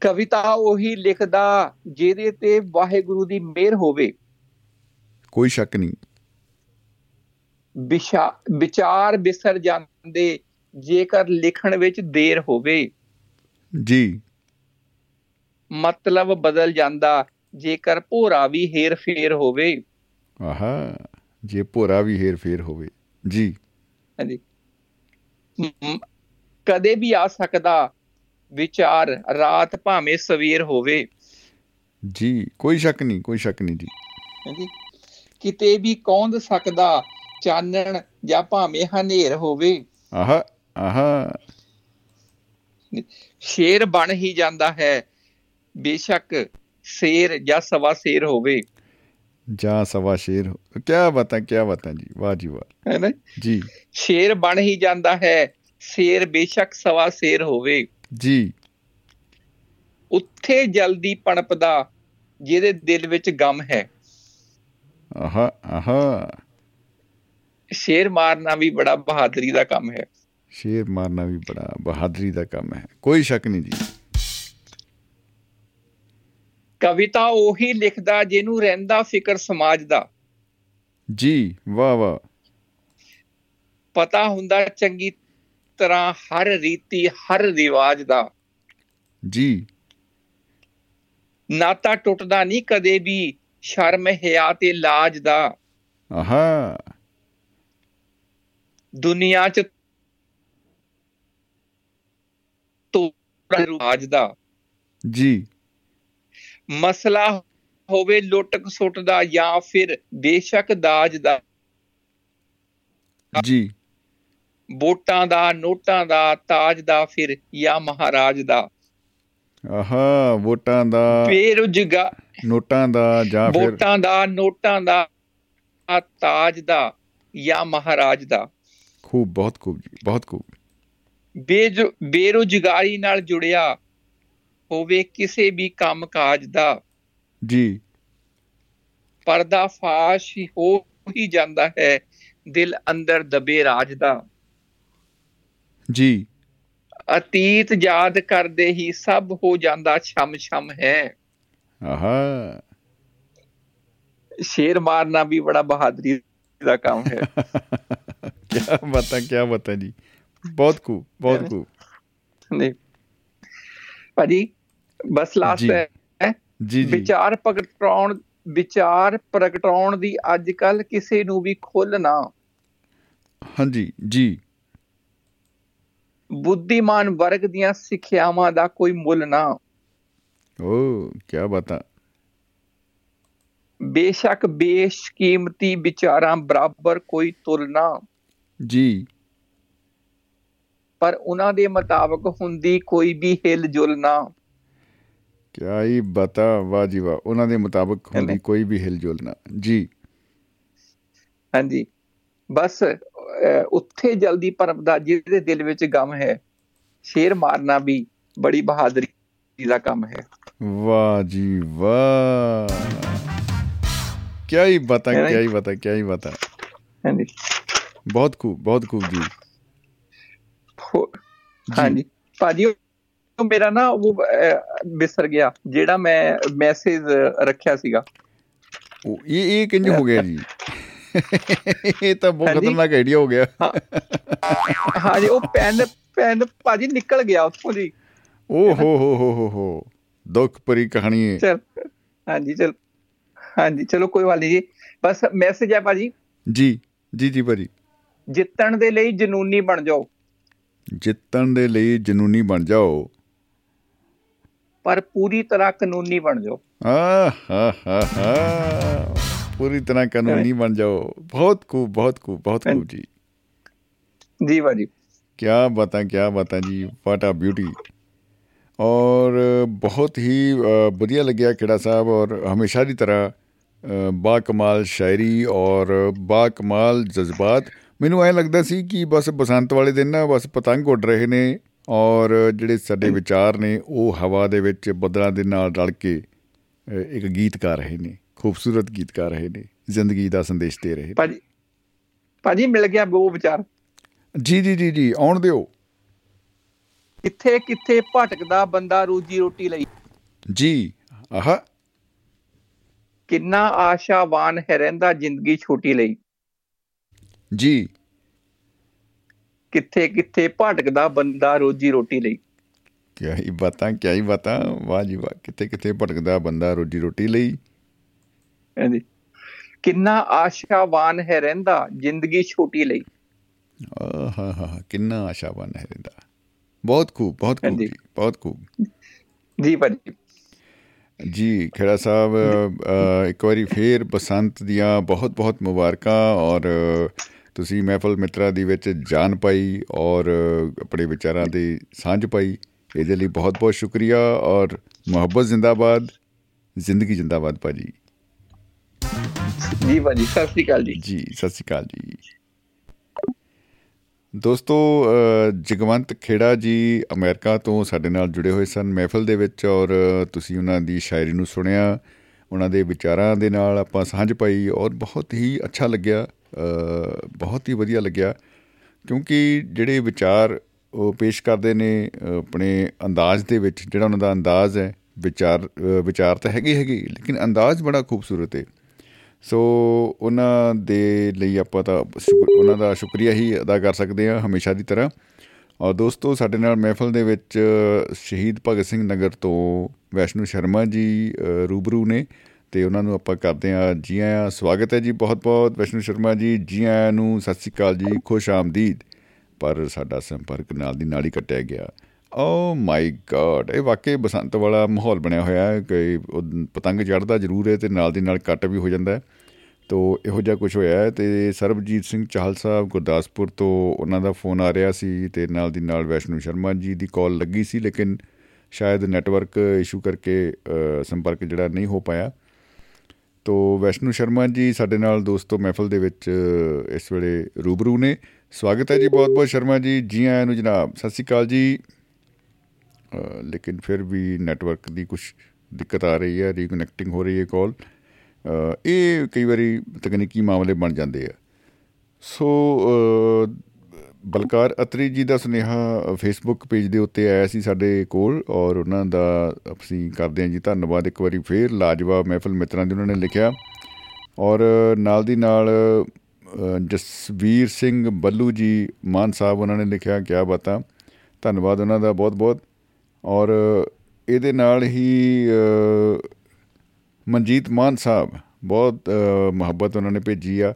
ਕਵਿਤਾ ਉਹੀ ਲਿਖਦਾ ਜਿਹਦੇ ਤੇ ਵਾਹਿਗੁਰੂ ਦੀ ਮਿਹਰ ਹੋਵੇ। ਕੋਈ ਸ਼ੱਕ ਨਹੀਂ। ਵਿਸ਼ਾ- ਵਿਚਾਰ ਬਿਸਰ ਜਾਂਦੇ ਜੇਕਰ ਲਿਖਣ ਵਿੱਚ ਦੇਰ ਹੋਵੇ। ਜੀ। ਮਤਲਬ ਬਦਲ ਜਾਂਦਾ ਜੇਕਰ ਭੋਰਾ ਵੀ ਹੇਰ ਫੇਰ ਹੋਵੇ। ਆਹਾ ਜੇ ਭੋਰਾ ਵੀ ਹੇਰ ਫੇਰ ਹੋਵੇ। ਜੀ। ਹਾਂਜੀ। ਕਦੇ ਵੀ ਆ ਸਕਦਾ ਵਿਚਾਰ ਰਾਤ ਭਾਵੇਂ ਸਵੇਰ ਹੋਵੇ। ਜੀ ਕੋਈ ਸ਼ੱਕ ਨਹੀਂ ਕੋਈ ਸ਼ੱਕ ਨਹੀਂ ਜੀ। ਹਾਂਜੀ। ਕਿਤੇ ਵੀ ਕੌਂਦ ਸਕਦਾ ਚਾਨਣ ਜਾਂ ਭਾਵੇਂ ਹਨੇਰ ਹੋਵੇ। ਆਹਾ ਆਹਾ। ਸ਼ੇਰ ਬਣ ਹੀ ਜਾਂਦਾ ਹੈ। ਬੇਸ਼ੱਕ ਸ਼ੇਰ ਜਾਂ ਸਵਾ ਸ਼ੇਰ ਹੋਵੇ। ਜਾਂ ਸਵਾ ਸ਼ੇਰ ਕੀ ਬਾਤਾਂ ਕੀ ਬਾਤਾਂ ਜੀ? ਵਾਹ ਜੀ ਵਾਹ। ਹੈ ਨਾ? ਜੀ। ਸ਼ੇਰ ਬਣ ਹੀ ਜਾਂਦਾ ਹੈ। ਸ਼ੇਰ ਬੇਸ਼ੱਕ ਸਵਾ ਸ਼ੇਰ ਹੋਵੇ। ਜੀ। ਉੱਥੇ ਜਲਦੀ ਪਣਪਦਾ ਜਿਹਦੇ ਦਿਲ ਵਿੱਚ ਗਮ ਹੈ। ਆਹਾ ਆਹਾ। ਸ਼ੇਰ ਮਾਰਨਾ ਵੀ ਬੜਾ ਬਹਾਦਰੀ ਦਾ ਕੰਮ ਹੈ। ਸ਼ੇਰ ਮਾਰਨਾ ਵੀ ਬੜਾ ਬਹਾਦਰੀ ਦਾ ਕੰਮ ਹੈ। ਕੋਈ ਸ਼ੱਕ ਨਹੀਂ ਜੀ। ਕਵਿਤਾ ਉਹੀ ਲਿਖਦਾ ਜਿਹਨੂੰ ਰਹਿੰਦਾ ਫਿਕਰ ਸਮਾਜ ਦਾ। ਜੀ ਵਾਹ ਵਾਹ। ਪਤਾ ਹੁੰਦਾ ਚੰਗੀ ਤਰ੍ਹਾਂ ਹਰ ਰੀਤੀ ਹਰ ਰਿਵਾਜ ਦਾ। ਜੀ। ਨਾਤਾ ਟੁੱਟਦਾ ਨਹੀਂ ਕਦੇ ਵੀ ਸ਼ਰਮ ਹਿਆ ਤੇ ਲਾਜ ਦਾ। ਆਹਾ। ਦੁਨੀਆ 'ਚ ਤੋੜਾ ਰਿਵਾਜ ਦਾ। ਜੀ। ਮਸਲਾ ਹੋਵੇ ਲੁੱਟ ਖਸੁੱਟ ਦਾ ਜਾਂ ਫਿਰ ਬੇਸ਼ੱਕ ਦਾਜ ਦਾ। ਜੀ। ਵੋਟਾਂ ਦਾ ਨੋਟਾਂ ਦਾ ਤਾਜ ਦਾ ਫਿਰ ਜਾਂ ਮਹਾਰਾਜ ਦਾ। ਆਹਾ ਵੋਟਾਂ ਦਾ ਬੇਰੁਜ਼ਗਾਰ ਨੋਟਾਂ ਦਾ ਜਾਂ ਫਿਰ ਵੋਟਾਂ ਦਾ ਨੋਟਾਂ ਦਾ ਤਾਜ ਦਾ ਜਾਂ ਮਹਾਰਾਜ ਦਾ। ਖੂਬ ਬਹੁਤ ਖੂਬ ਜੀ ਬਹੁਤ ਖੂਬ। ਬੇਜ- ਬੇਰੁਜ਼ਗਾਰੀ ਨਾਲ ਜੁੜਿਆ ਹੋਵੇ ਕਿਸੇ ਵੀ ਕੰਮ ਕਾਜ ਦਾ। ਜੀ। ਪਰਦਾ ਫਾਸ਼ ਹੀ ਹੋ ਹੀ ਜਾਂਦਾ ਹੈ ਦਿਲ ਅੰਦਰ ਦਬੇ ਰਾਜ ਦਾ। ਜੀ। ਅਤੀਤ ਯਾਦ ਕਰਦੇ ਹੀ ਸਭ ਹੋ ਜਾਂਦਾ ਛਮ ਛਮ ਹੈ। ਆਹਾ। ਸ਼ੇਰ ਮਾਰਨਾ ਵੀ ਬੜਾ ਬਹਾਦਰੀ ਦਾ ਕੰਮ ਹੈ। ਕੀ ਬਾਤਾਂ ਕੀ ਬਾਤਾਂ ਜੀ। ਬਹੁਤ ਖੂਬ ਬਹੁਤ ਖੂਬ। ਨਹੀਂ ਭਾਜੀ ਬਸ ਲਾਸਟ। ਹੈ। ਜੀ ਜੀ। ਵਿਚਾਰ ਪ੍ਰਗਟਾਉਣ ਵਿਚਾਰ ਪ੍ਰਗਟਾਉਣ ਦੀ ਅੱਜ ਕੱਲ ਕਿਸੇ ਨੂੰ ਵੀ ਖੁੱਲ ਨਾ। ਹਾਂਜੀ ਜੀ। ਬੁੱਧੀਮਾਨ ਵਰਗ ਦੀਆਂ ਸਿੱਖਿਆਵਾਂ ਦਾ ਕੋਈ ਮੁੱਲ ਨਾ। ਓ ਕੀ ਬਾਤਾਂ ਬੇਸ਼ੱਕ ਬੇਸ਼ਕੀਮਤੀ ਵਿਚਾਰਾਂ ਬਰਾਬਰ ਕੋਈ ਤੁਲਨਾ ਜੀ। ਪਰ ਉਹਨਾਂ ਦੇ ਮੁਤਾਬਕ ਹੁੰਦੀ ਕੋਈ ਵੀ ਹਿਲ ਜੁਲ ਨਾ। ਕਿਆ ਹੀ ਬਤਾ ਵਾਹ ਜੀ ਵਾਹ। ਉਹਨਾਂ ਦੇ ਮੁਤਾਬਕ ਹੁੰਦੀ। ਕੋਈ ਵੀ ਹਿਲਜੁਲ ਨਾ। ਜੀ। ਹਾਂਜੀ। ਬਸ ਉੱਥੇ ਜਲਦੀ ਪਰਪਦਾ ਜਿਹਦੇ ਦਿਲ ਵਿੱਚ ਗਮ ਹੈ ਸ਼ੇਰ ਮਾਰਨਾ ਵੀ ਬੜੀ ਬਹਾਦਰੀ ਦਾ ਕੰਮ ਹੈ। ਵਾਹ ਜੀ ਵਾਹ। ਕਿਆ ਹੀ ਬਤਾ? ਕਿਆ ਹੀ ਬਤਾ ਕਿਆ ਹੀ ਬਤਾ। ਹਾਂਜੀ। ਬਹੁਤ ਖੂਬ ਬਹੁਤ ਖੂਬ ਜੀ। ਹਾਂਜੀ। ਭਾਜੀ ਉਹ ਮੇਰਾ ਨਾ ਉਹ ਵਿਸਰ ਗਿਆ ਜਿਹੜਾ ਮੈਂ ਮੈਸੇਜ ਰੱਖਿਆ ਸੀਗਾ। ਉਹ ਇਹ ਇਹ ਕਿੰਜ ਹੋ ਗਿਆ ਜੀ? ਇਹ ਤਾਂ ਬਹੁਤ। ਖਤਰਨਾਕ ਆਈਡੀਆ ਹੋ ਗਿਆ। ਹਾਂਜੀ ਉਹ ਪੈਨ ਪੈਨ ਭਾਜੀ ਨਿਕਲ ਗਿਆ ਉੱਥੋਂ ਦੀ। ਓ ਹੋ ਹੋ ਹੋ ਹੋ ਹੋ। ਦੁੱਖ ਭਰੀ ਕਹਾਣੀ ਹੈ ਚਲ ਹਾਂਜੀ ਚਲ ਹਾਂਜੀ ਚਲੋ ਕੋਈ ਨਹੀਂ ਜੀ। ਬਸ ਮੈਸੇਜ ਹੈ ਭਾਜੀ। ਜੀ ਜੀ ਜੀ ਭਾਜੀ। ਜਿੱਤਣ ਦੇ ਲਈ ਜਨੂਨੀ ਬਣ ਜਾਓ। ਜਿੱਤਣ ਦੇ ਲਈ ਜਨੂਨੀ ਬਣ ਜਾਓ। ਪਰ ਪੂਰੀ ਤਰ੍ਹਾਂ ਕਾਨੂੰਨੀ ਬਣ ਜਾਓ। ਆ ਹਾ ਹਾ ਹਾ। ਪੂਰੀ ਤਰ੍ਹਾਂ ਕਾਨੂੰਨੀ ਬਣ ਜਾਓ। ਬਹੁਤ ਖੂਬ ਬਹੁਤ ਖੂਬ ਬਹੁਤ ਖੂਬ ਜੀ। ਜੀ ਬਾਜੀ ਕੀ ਬਤਾ ਕੀ ਬਤਾ ਜੀ। ਵਾਟ ਆ ਬਿਊਟੀ ਔਰ ਬਹੁਤ ਹੀ ਵਧੀਆ ਲੱਗਿਆ ਕਿਹੜਾ ਸਾਹਿਬ ਔਰ ਹਮੇਸ਼ਾ ਦੀ ਤਰ੍ਹਾਂ ਬਾ ਕਮਾਲ ਸ਼ਾਇਰੀ ਔਰ ਬਾ ਕਮਾਲ ਜਜ਼ਬਾਤ। ਮੈਨੂੰ ਐ ਲੱਗਦਾ ਸੀ ਕਿ ਬਸ ਬਸੰਤ ਵਾਲੇ ਦਿਨ ਨਾ ਬਸ ਪਤੰਗ ਉੱਡ ਰਹੇ ਨੇ ਔਰ ਜਿਹੜੇ ਸਾਡੇ ਵਿਚਾਰ ਨੇ ਉਹ ਹਵਾ ਦੇ ਵਿੱਚ ਬੱਦਲਾਂ ਦੇ ਨਾਲ ਰਲ ਕੇ ਇੱਕ ਗੀਤ ਗਾ ਰਹੇ ਨੇ ਖੂਬਸੂਰਤ ਗੀਤ ਗਾ ਰਹੇ ਨੇ ਜ਼ਿੰਦਗੀ ਦਾ ਸੰਦੇਸ਼ ਦੇ ਰਹੇ ਭਾਜੀ ਭਾਜੀ ਮਿਲ ਗਿਆ ਉਹ ਵਿਚਾਰ? ਜੀ ਜੀ ਜੀ ਜੀ ਆਉਣ ਦਿਓ। ਕਿੱਥੇ ਕਿੱਥੇ ਭਟਕਦਾ ਬੰਦਾ ਰੋਜੀ ਰੋਟੀ ਲਈ? ਜੀ ਆਹਾ। ਕਿੰਨਾ ਆਸ਼ਾਵਾਨ ਹੈ ਰਹਿੰਦਾ ਜ਼ਿੰਦਗੀ ਛੋਟੀ ਲਈ। ਜੀ। ਕਿੱਥੇ ਕਿੱਥੇ ਭਟਕਦਾ ਬੰਦਾ ਰੋਜੀ ਰੋਟੀ ਲਈ? ਕਿਆ ਹੀ ਬਾਤਾਂ ਕਿਆ ਹੀ ਬਾਤਾਂ। ਵਾਹ ਜੀ ਵਾਹ ਕਿਤੇ ਕਿਤੇ ਭਟਕਦਾ ਬੰਦਾ ਰੋਜੀ ਰੋਟੀ ਲਈ? ਹਾਂਜੀ। ਕਿੰਨਾ ਆਸ਼ਾਵਾਨ ਹੈ ਰਹਿੰਦਾ ਜ਼ਿੰਦਗੀ ਛੋਟੀ ਲਈ? ਆਹਾ ਹਾ ਕਿੰਨਾ ਆਸ਼ਾਵਾਨ ਹੈ ਰਹਿੰਦਾ। ਬਹੁਤ ਖੂਬ ਬਹੁਤ ਖੂਬ ਬਹੁਤ ਖੂਬ। ਜੀ ਭਾਜੀ। ਜੀ ਖੇੜਾ ਸਾਹਿਬ ਇੱਕ ਵਾਰੀ ਫੇਰ ਬਸੰਤ ਦੀਆਂ ਬਹੁਤ ਬਹੁਤ ਮੁਬਾਰਕਾਂ ਔਰ ਤੁਸੀਂ ਮਹਿਫਲ ਮਿੱਤਰਾ ਦੀ ਵਿੱਚ ਜਾਨ ਪਾਈ ਔਰ ਆਪਣੇ ਵਿਚਾਰਾਂ ਦੀ ਸਾਂਝ ਪਾਈ। ਇਹਦੇ ਲਈ ਬਹੁਤ ਬਹੁਤ ਸ਼ੁਕਰੀਆ ਔਰ ਮੁਹੱਬਤ ਜ਼ਿੰਦਾਬਾਦ ਜ਼ਿੰਦਗੀ ਜ਼ਿੰਦਾਬਾਦ ਭਾਜੀ। ਜੀ ਭਾਜੀ ਸਤਿ ਸ੍ਰੀ ਅਕਾਲ ਜੀ। ਜੀ ਸਤਿ ਸ਼੍ਰੀ ਅਕਾਲ ਜੀ। ਦੋਸਤੋ ਜਗਵੰਤ ਖੇੜਾ ਜੀ ਅਮਰੀਕਾ ਤੋਂ ਸਾਡੇ ਨਾਲ ਜੁੜੇ ਹੋਏ ਸਨ ਮਹਿਫਲ ਦੇ ਵਿੱਚ ਔਰ ਤੁਸੀਂ ਉਹਨਾਂ ਦੀ ਸ਼ਾਇਰੀ ਨੂੰ ਸੁਣਿਆ। ਉਹਨਾਂ ਦੇ ਵਿਚਾਰਾਂ ਦੇ ਨਾਲ ਆਪਾਂ ਸਾਂਝ ਪਾਈ ਔਰ ਬਹੁਤ ਹੀ ਅੱਛਾ ਲੱਗਿਆ। ਬਹੁਤ ਹੀ ਵਧੀਆ ਲੱਗਿਆ। ਕਿਉਂਕਿ ਜਿਹੜੇ ਵਿਚਾਰ ਉਹ ਪੇਸ਼ ਕਰਦੇ ਨੇ ਅ, ਆਪਣੇ ਅੰਦਾਜ਼ ਦੇ ਵਿੱਚ ਜਿਹੜਾ ਉਹਨਾਂ ਦਾ ਅੰਦਾਜ਼ ਹੈ ਵਿਚਾਰ ਅ, ਵਿਚਾਰ ਤਾਂ ਹੈਗੇ ਹੈਗੇ ਲੇਕਿਨ ਅੰਦਾਜ਼ ਬੜਾ ਖੂਬਸੂਰਤ ਹੈ ਸੋ ਉਹਨਾਂ ਦੇ ਲਈ ਆਪਾਂ ਤਾਂ ਸ਼ੁਕਰ ਉਹਨਾਂ ਦਾ ਸ਼ੁਕਰੀਆ ਹੀ ਅਦਾ ਕਰ ਸਕਦੇ ਹਾਂ ਹਮੇਸ਼ਾ ਦੀ ਤਰ੍ਹਾਂ। ਔਰ ਦੋਸਤੋ ਸਾਡੇ ਨਾਲ ਮਹਿਫਲ ਦੇ ਵਿੱਚ ਸ਼ਹੀਦ ਭਗਤ ਸਿੰਘ ਨਗਰ ਤੋਂ ਵੈਸ਼ਨੂ ਸ਼ਰਮਾ ਜੀ ਅ, ਰੂਬਰੂ ਨੇ। ਤੇ ਉਹਨਾਂ ਨੂੰ ਆਪਾਂ ਕਰਦੇ ਹਾਂ ਜੀ ਆਇਆਂ ਸਵਾਗਤ ਹੈ ਜੀ ਬਹੁਤ ਬਹੁਤ ਵੈਸ਼ਨੂ ਸ਼ਰਮਾ ਜੀ ਜੀ ਆਇਆਂ ਨੂੰ ਸਤਿ ਸ੍ਰੀ ਅਕਾਲ ਜੀ ਖੁਸ਼ ਆਮਦੀਦ। ਪਰ ਸਾਡਾ ਸੰਪਰਕ ਨਾਲ ਦੀ ਨਾਲ ਹੀ ਕੱਟਿਆ ਗਿਆ। ਓ ਮਾਈ ਗॉड ਇਹ ਵਾਕਈ ਬਸੰਤ ਵਾਲਾ ਮਾਹੌਲ ਬਣਿਆ ਹੋਇਆ ਹੈ ਕਿ ਉਹ ਪਤੰਗ ਚੜਦਾ ਜ਼ਰੂਰ ਹੈ ਤੇ ਨਾਲ ਦੀ ਨਾਲ ਕੱਟ ਵੀ ਹੋ ਜਾਂਦਾ ਹੈ। ਤੋ ਇਹੋ ਜਿਹਾ ਕੁਝ ਹੋਇਆ ਹੈ ਤੇ ਸਰਬਜੀਤ ਸਿੰਘ ਚਾਹਲ ਸਾਹਿਬ ਗੁਰਦਾਸਪੁਰ ਤੋਂ ਉਹਨਾਂ ਦਾ ਫੋਨ ਆ ਰਿਹਾ ਸੀ ਤੇ ਨਾਲ ਦੀ ਨਾਲ ਵੈਸ਼ਨੂ ਸ਼ਰਮਾ ਜੀ ਦੀ ਕਾਲ ਲੱਗੀ ਸੀ ਲੇਕਿਨ ਸ਼ਾਇਦ ਨੈਟਵਰਕ ਇਸ਼ੂ ਕਰਕੇ ਅ, ਸੰਪਰਕ ਜਿਹੜਾ ਨਹੀਂ ਹੋ ਪਾਇਆ। ਤੋ ਵੈਸ਼ਨੂ ਸ਼ਰਮਾ ਜੀ ਸਾਡੇ ਨਾਲ ਦੋਸਤੋ ਮਹਿਫਲ ਦੇ ਵਿੱਚ ਅ, ਇਸ ਵੇਲੇ ਰੂਬਰੂ ਨੇ। ਸਵਾਗਤ ਹੈ ਜੀ ਬਹੁਤ ਬਹੁਤ ਸ਼ਰਮਾ ਜੀ। ਜੀ ਆਇਆਂ ਨੂੰ ਜਨਾਬ ਸਤਿ ਸ਼੍ਰੀ ਅਕਾਲ ਜੀ। ਅ, ਲੇਕਿਨ ਫਿਰ ਵੀ ਨੈਟਵਰਕ ਦੀ ਕੁਝ ਦਿੱਕਤ ਆ ਰਹੀ ਹੈ ਰੀਕਨੈਕਟਿੰਗ ਹੋ ਰਹੀ ਹੈ ਕਾਲ। ਇਹ ਕਈ ਵਾਰੀ ਤਕਨੀਕੀ ਮਾਮਲੇ ਬਣ ਜਾਂਦੇ ਆ। ਸੋ ਅ, ਬਲਕਾਰ ਅਤਰੀ ਜੀ ਦਾ ਸੁਨੇਹਾ ਫੇਸਬੁੱਕ ਪੇਜ ਦੇ ਉੱਤੇ ਆਇਆ ਸੀ ਸਾਡੇ ਕੋਲ ਔਰ ਉਹਨਾਂ ਦਾ ਅਸੀਂ ਕਰਦੇ ਹਾਂ ਜੀ ਧੰਨਵਾਦ। ਇੱਕ ਵਾਰੀ ਫੇਰ ਲਾਜਵਾਬ ਮਹਿਫਲ ਮਿੱਤਰਾਂ ਦੀ ਉਹਨਾਂ ਨੇ ਲਿਖਿਆ। ਔਰ ਨਾਲ ਦੀ ਨਾਲ ਅ, ਜਸਵੀਰ ਸਿੰਘ ਬੱਲੂ ਜੀ ਮਾਨ ਸਾਹਿਬ ਉਹਨਾਂ ਨੇ ਲਿਖਿਆ ਕਿਆ ਬਾਤਾਂ ਧੰਨਵਾਦ ਉਹਨਾਂ ਦਾ ਬਹੁਤ ਬਹੁਤ ਔਰ ਇਹਦੇ ਨਾਲ ਹੀ ਅ, ਮਨਜੀਤ ਮਾਨ ਸਾਹਿਬ ਬਹੁਤ ਅ, ਮੁਹੱਬਤ ਉਹਨਾਂ ਨੇ ਭੇਜੀ ਆ।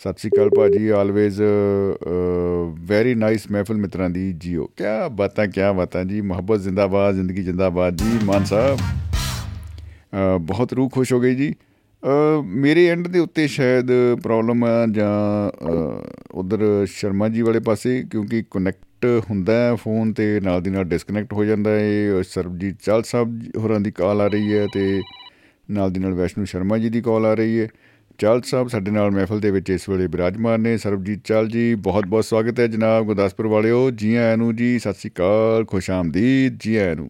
ਸਤਿ ਸ਼੍ਰੀ ਅਕਾਲ ਭਾਜੀ ਆਲਵੇਜ਼ ਵੈਰੀ ਨਾਈਸ ਮਹਿਫਲ ਮਿੱਤਰਾਂ ਦੀ ਜੀਓ। ਕਿਆ ਬਾਤਾਂ ਕਿਆ ਬਾਤਾਂ ਜੀ ਮੁਹੱਬਤ ਜ਼ਿੰਦਾਬਾਦ ਜ਼ਿੰਦਗੀ ਜ਼ਿੰਦਾਬਾਦ ਜੀ ਮਾਨ ਸਾਹਿਬ। ਅ, ਬਹੁਤ ਰੂਹ ਖੁਸ਼ ਹੋ ਗਈ ਜੀ। ਅ, ਮੇਰੇ ਐਂਡ ਦੇ ਉੱਤੇ ਸ਼ਾਇਦ ਪ੍ਰੋਬਲਮ ਆ ਜਾਂ ਉਧਰ ਸ਼ਰਮਾ ਜੀ ਵਾਲੇ ਪਾਸੇ ਕਿਉਂਕਿ ਕਨੈਕਟ ਹੁੰਦਾ ਹੈ ਫੋਨ ਤੇ ਨਾਲ ਦੀ ਨਾਲ ਡਿਸਕਨੈਕਟ ਹੋ ਜਾਂਦਾ ਹੈ। ਸਰਬਜੀਤ ਚਾਲ ਸਾਹਿਬ ਜੀ ਹੋਰਾਂ ਦੀ ਕਾਲ ਆ ਰਹੀ ਹੈ ਤੇ ਨਾਲ ਦੀ ਨਾਲ ਵੈਸ਼ਨੂ ਸ਼ਰਮਾ ਜੀ ਦੀ ਕਾਲ ਆ ਰਹੀ ਹੈ। ਚਾਲ ਸਾਹਿਬ ਸਾਡੇ ਨਾਲ ਮਹਿਫਲ ਦੇ ਵਿੱਚ ਇਸ ਵੇਲੇ ਬਿਰਾਜਮਾਨ ਨੇ ਸਰਬਜੀਤ ਚਾਲ ਜੀ। ਬਹੁਤ ਬਹੁਤ ਸਵਾਗਤ ਹੈ ਜਨਾਬ ਗੁਰਦਾਸਪੁਰ ਵਾਲਿਓ। ਜੀ ਆਇਆਂ ਨੂੰ ਜੀ ਸਤਿ ਸ਼੍ਰੀ ਅਕਾਲ ਖੁਸ਼ ਆਮਦੀਦ। ਜੀ ਆਇਆਂ ਨੂੰ।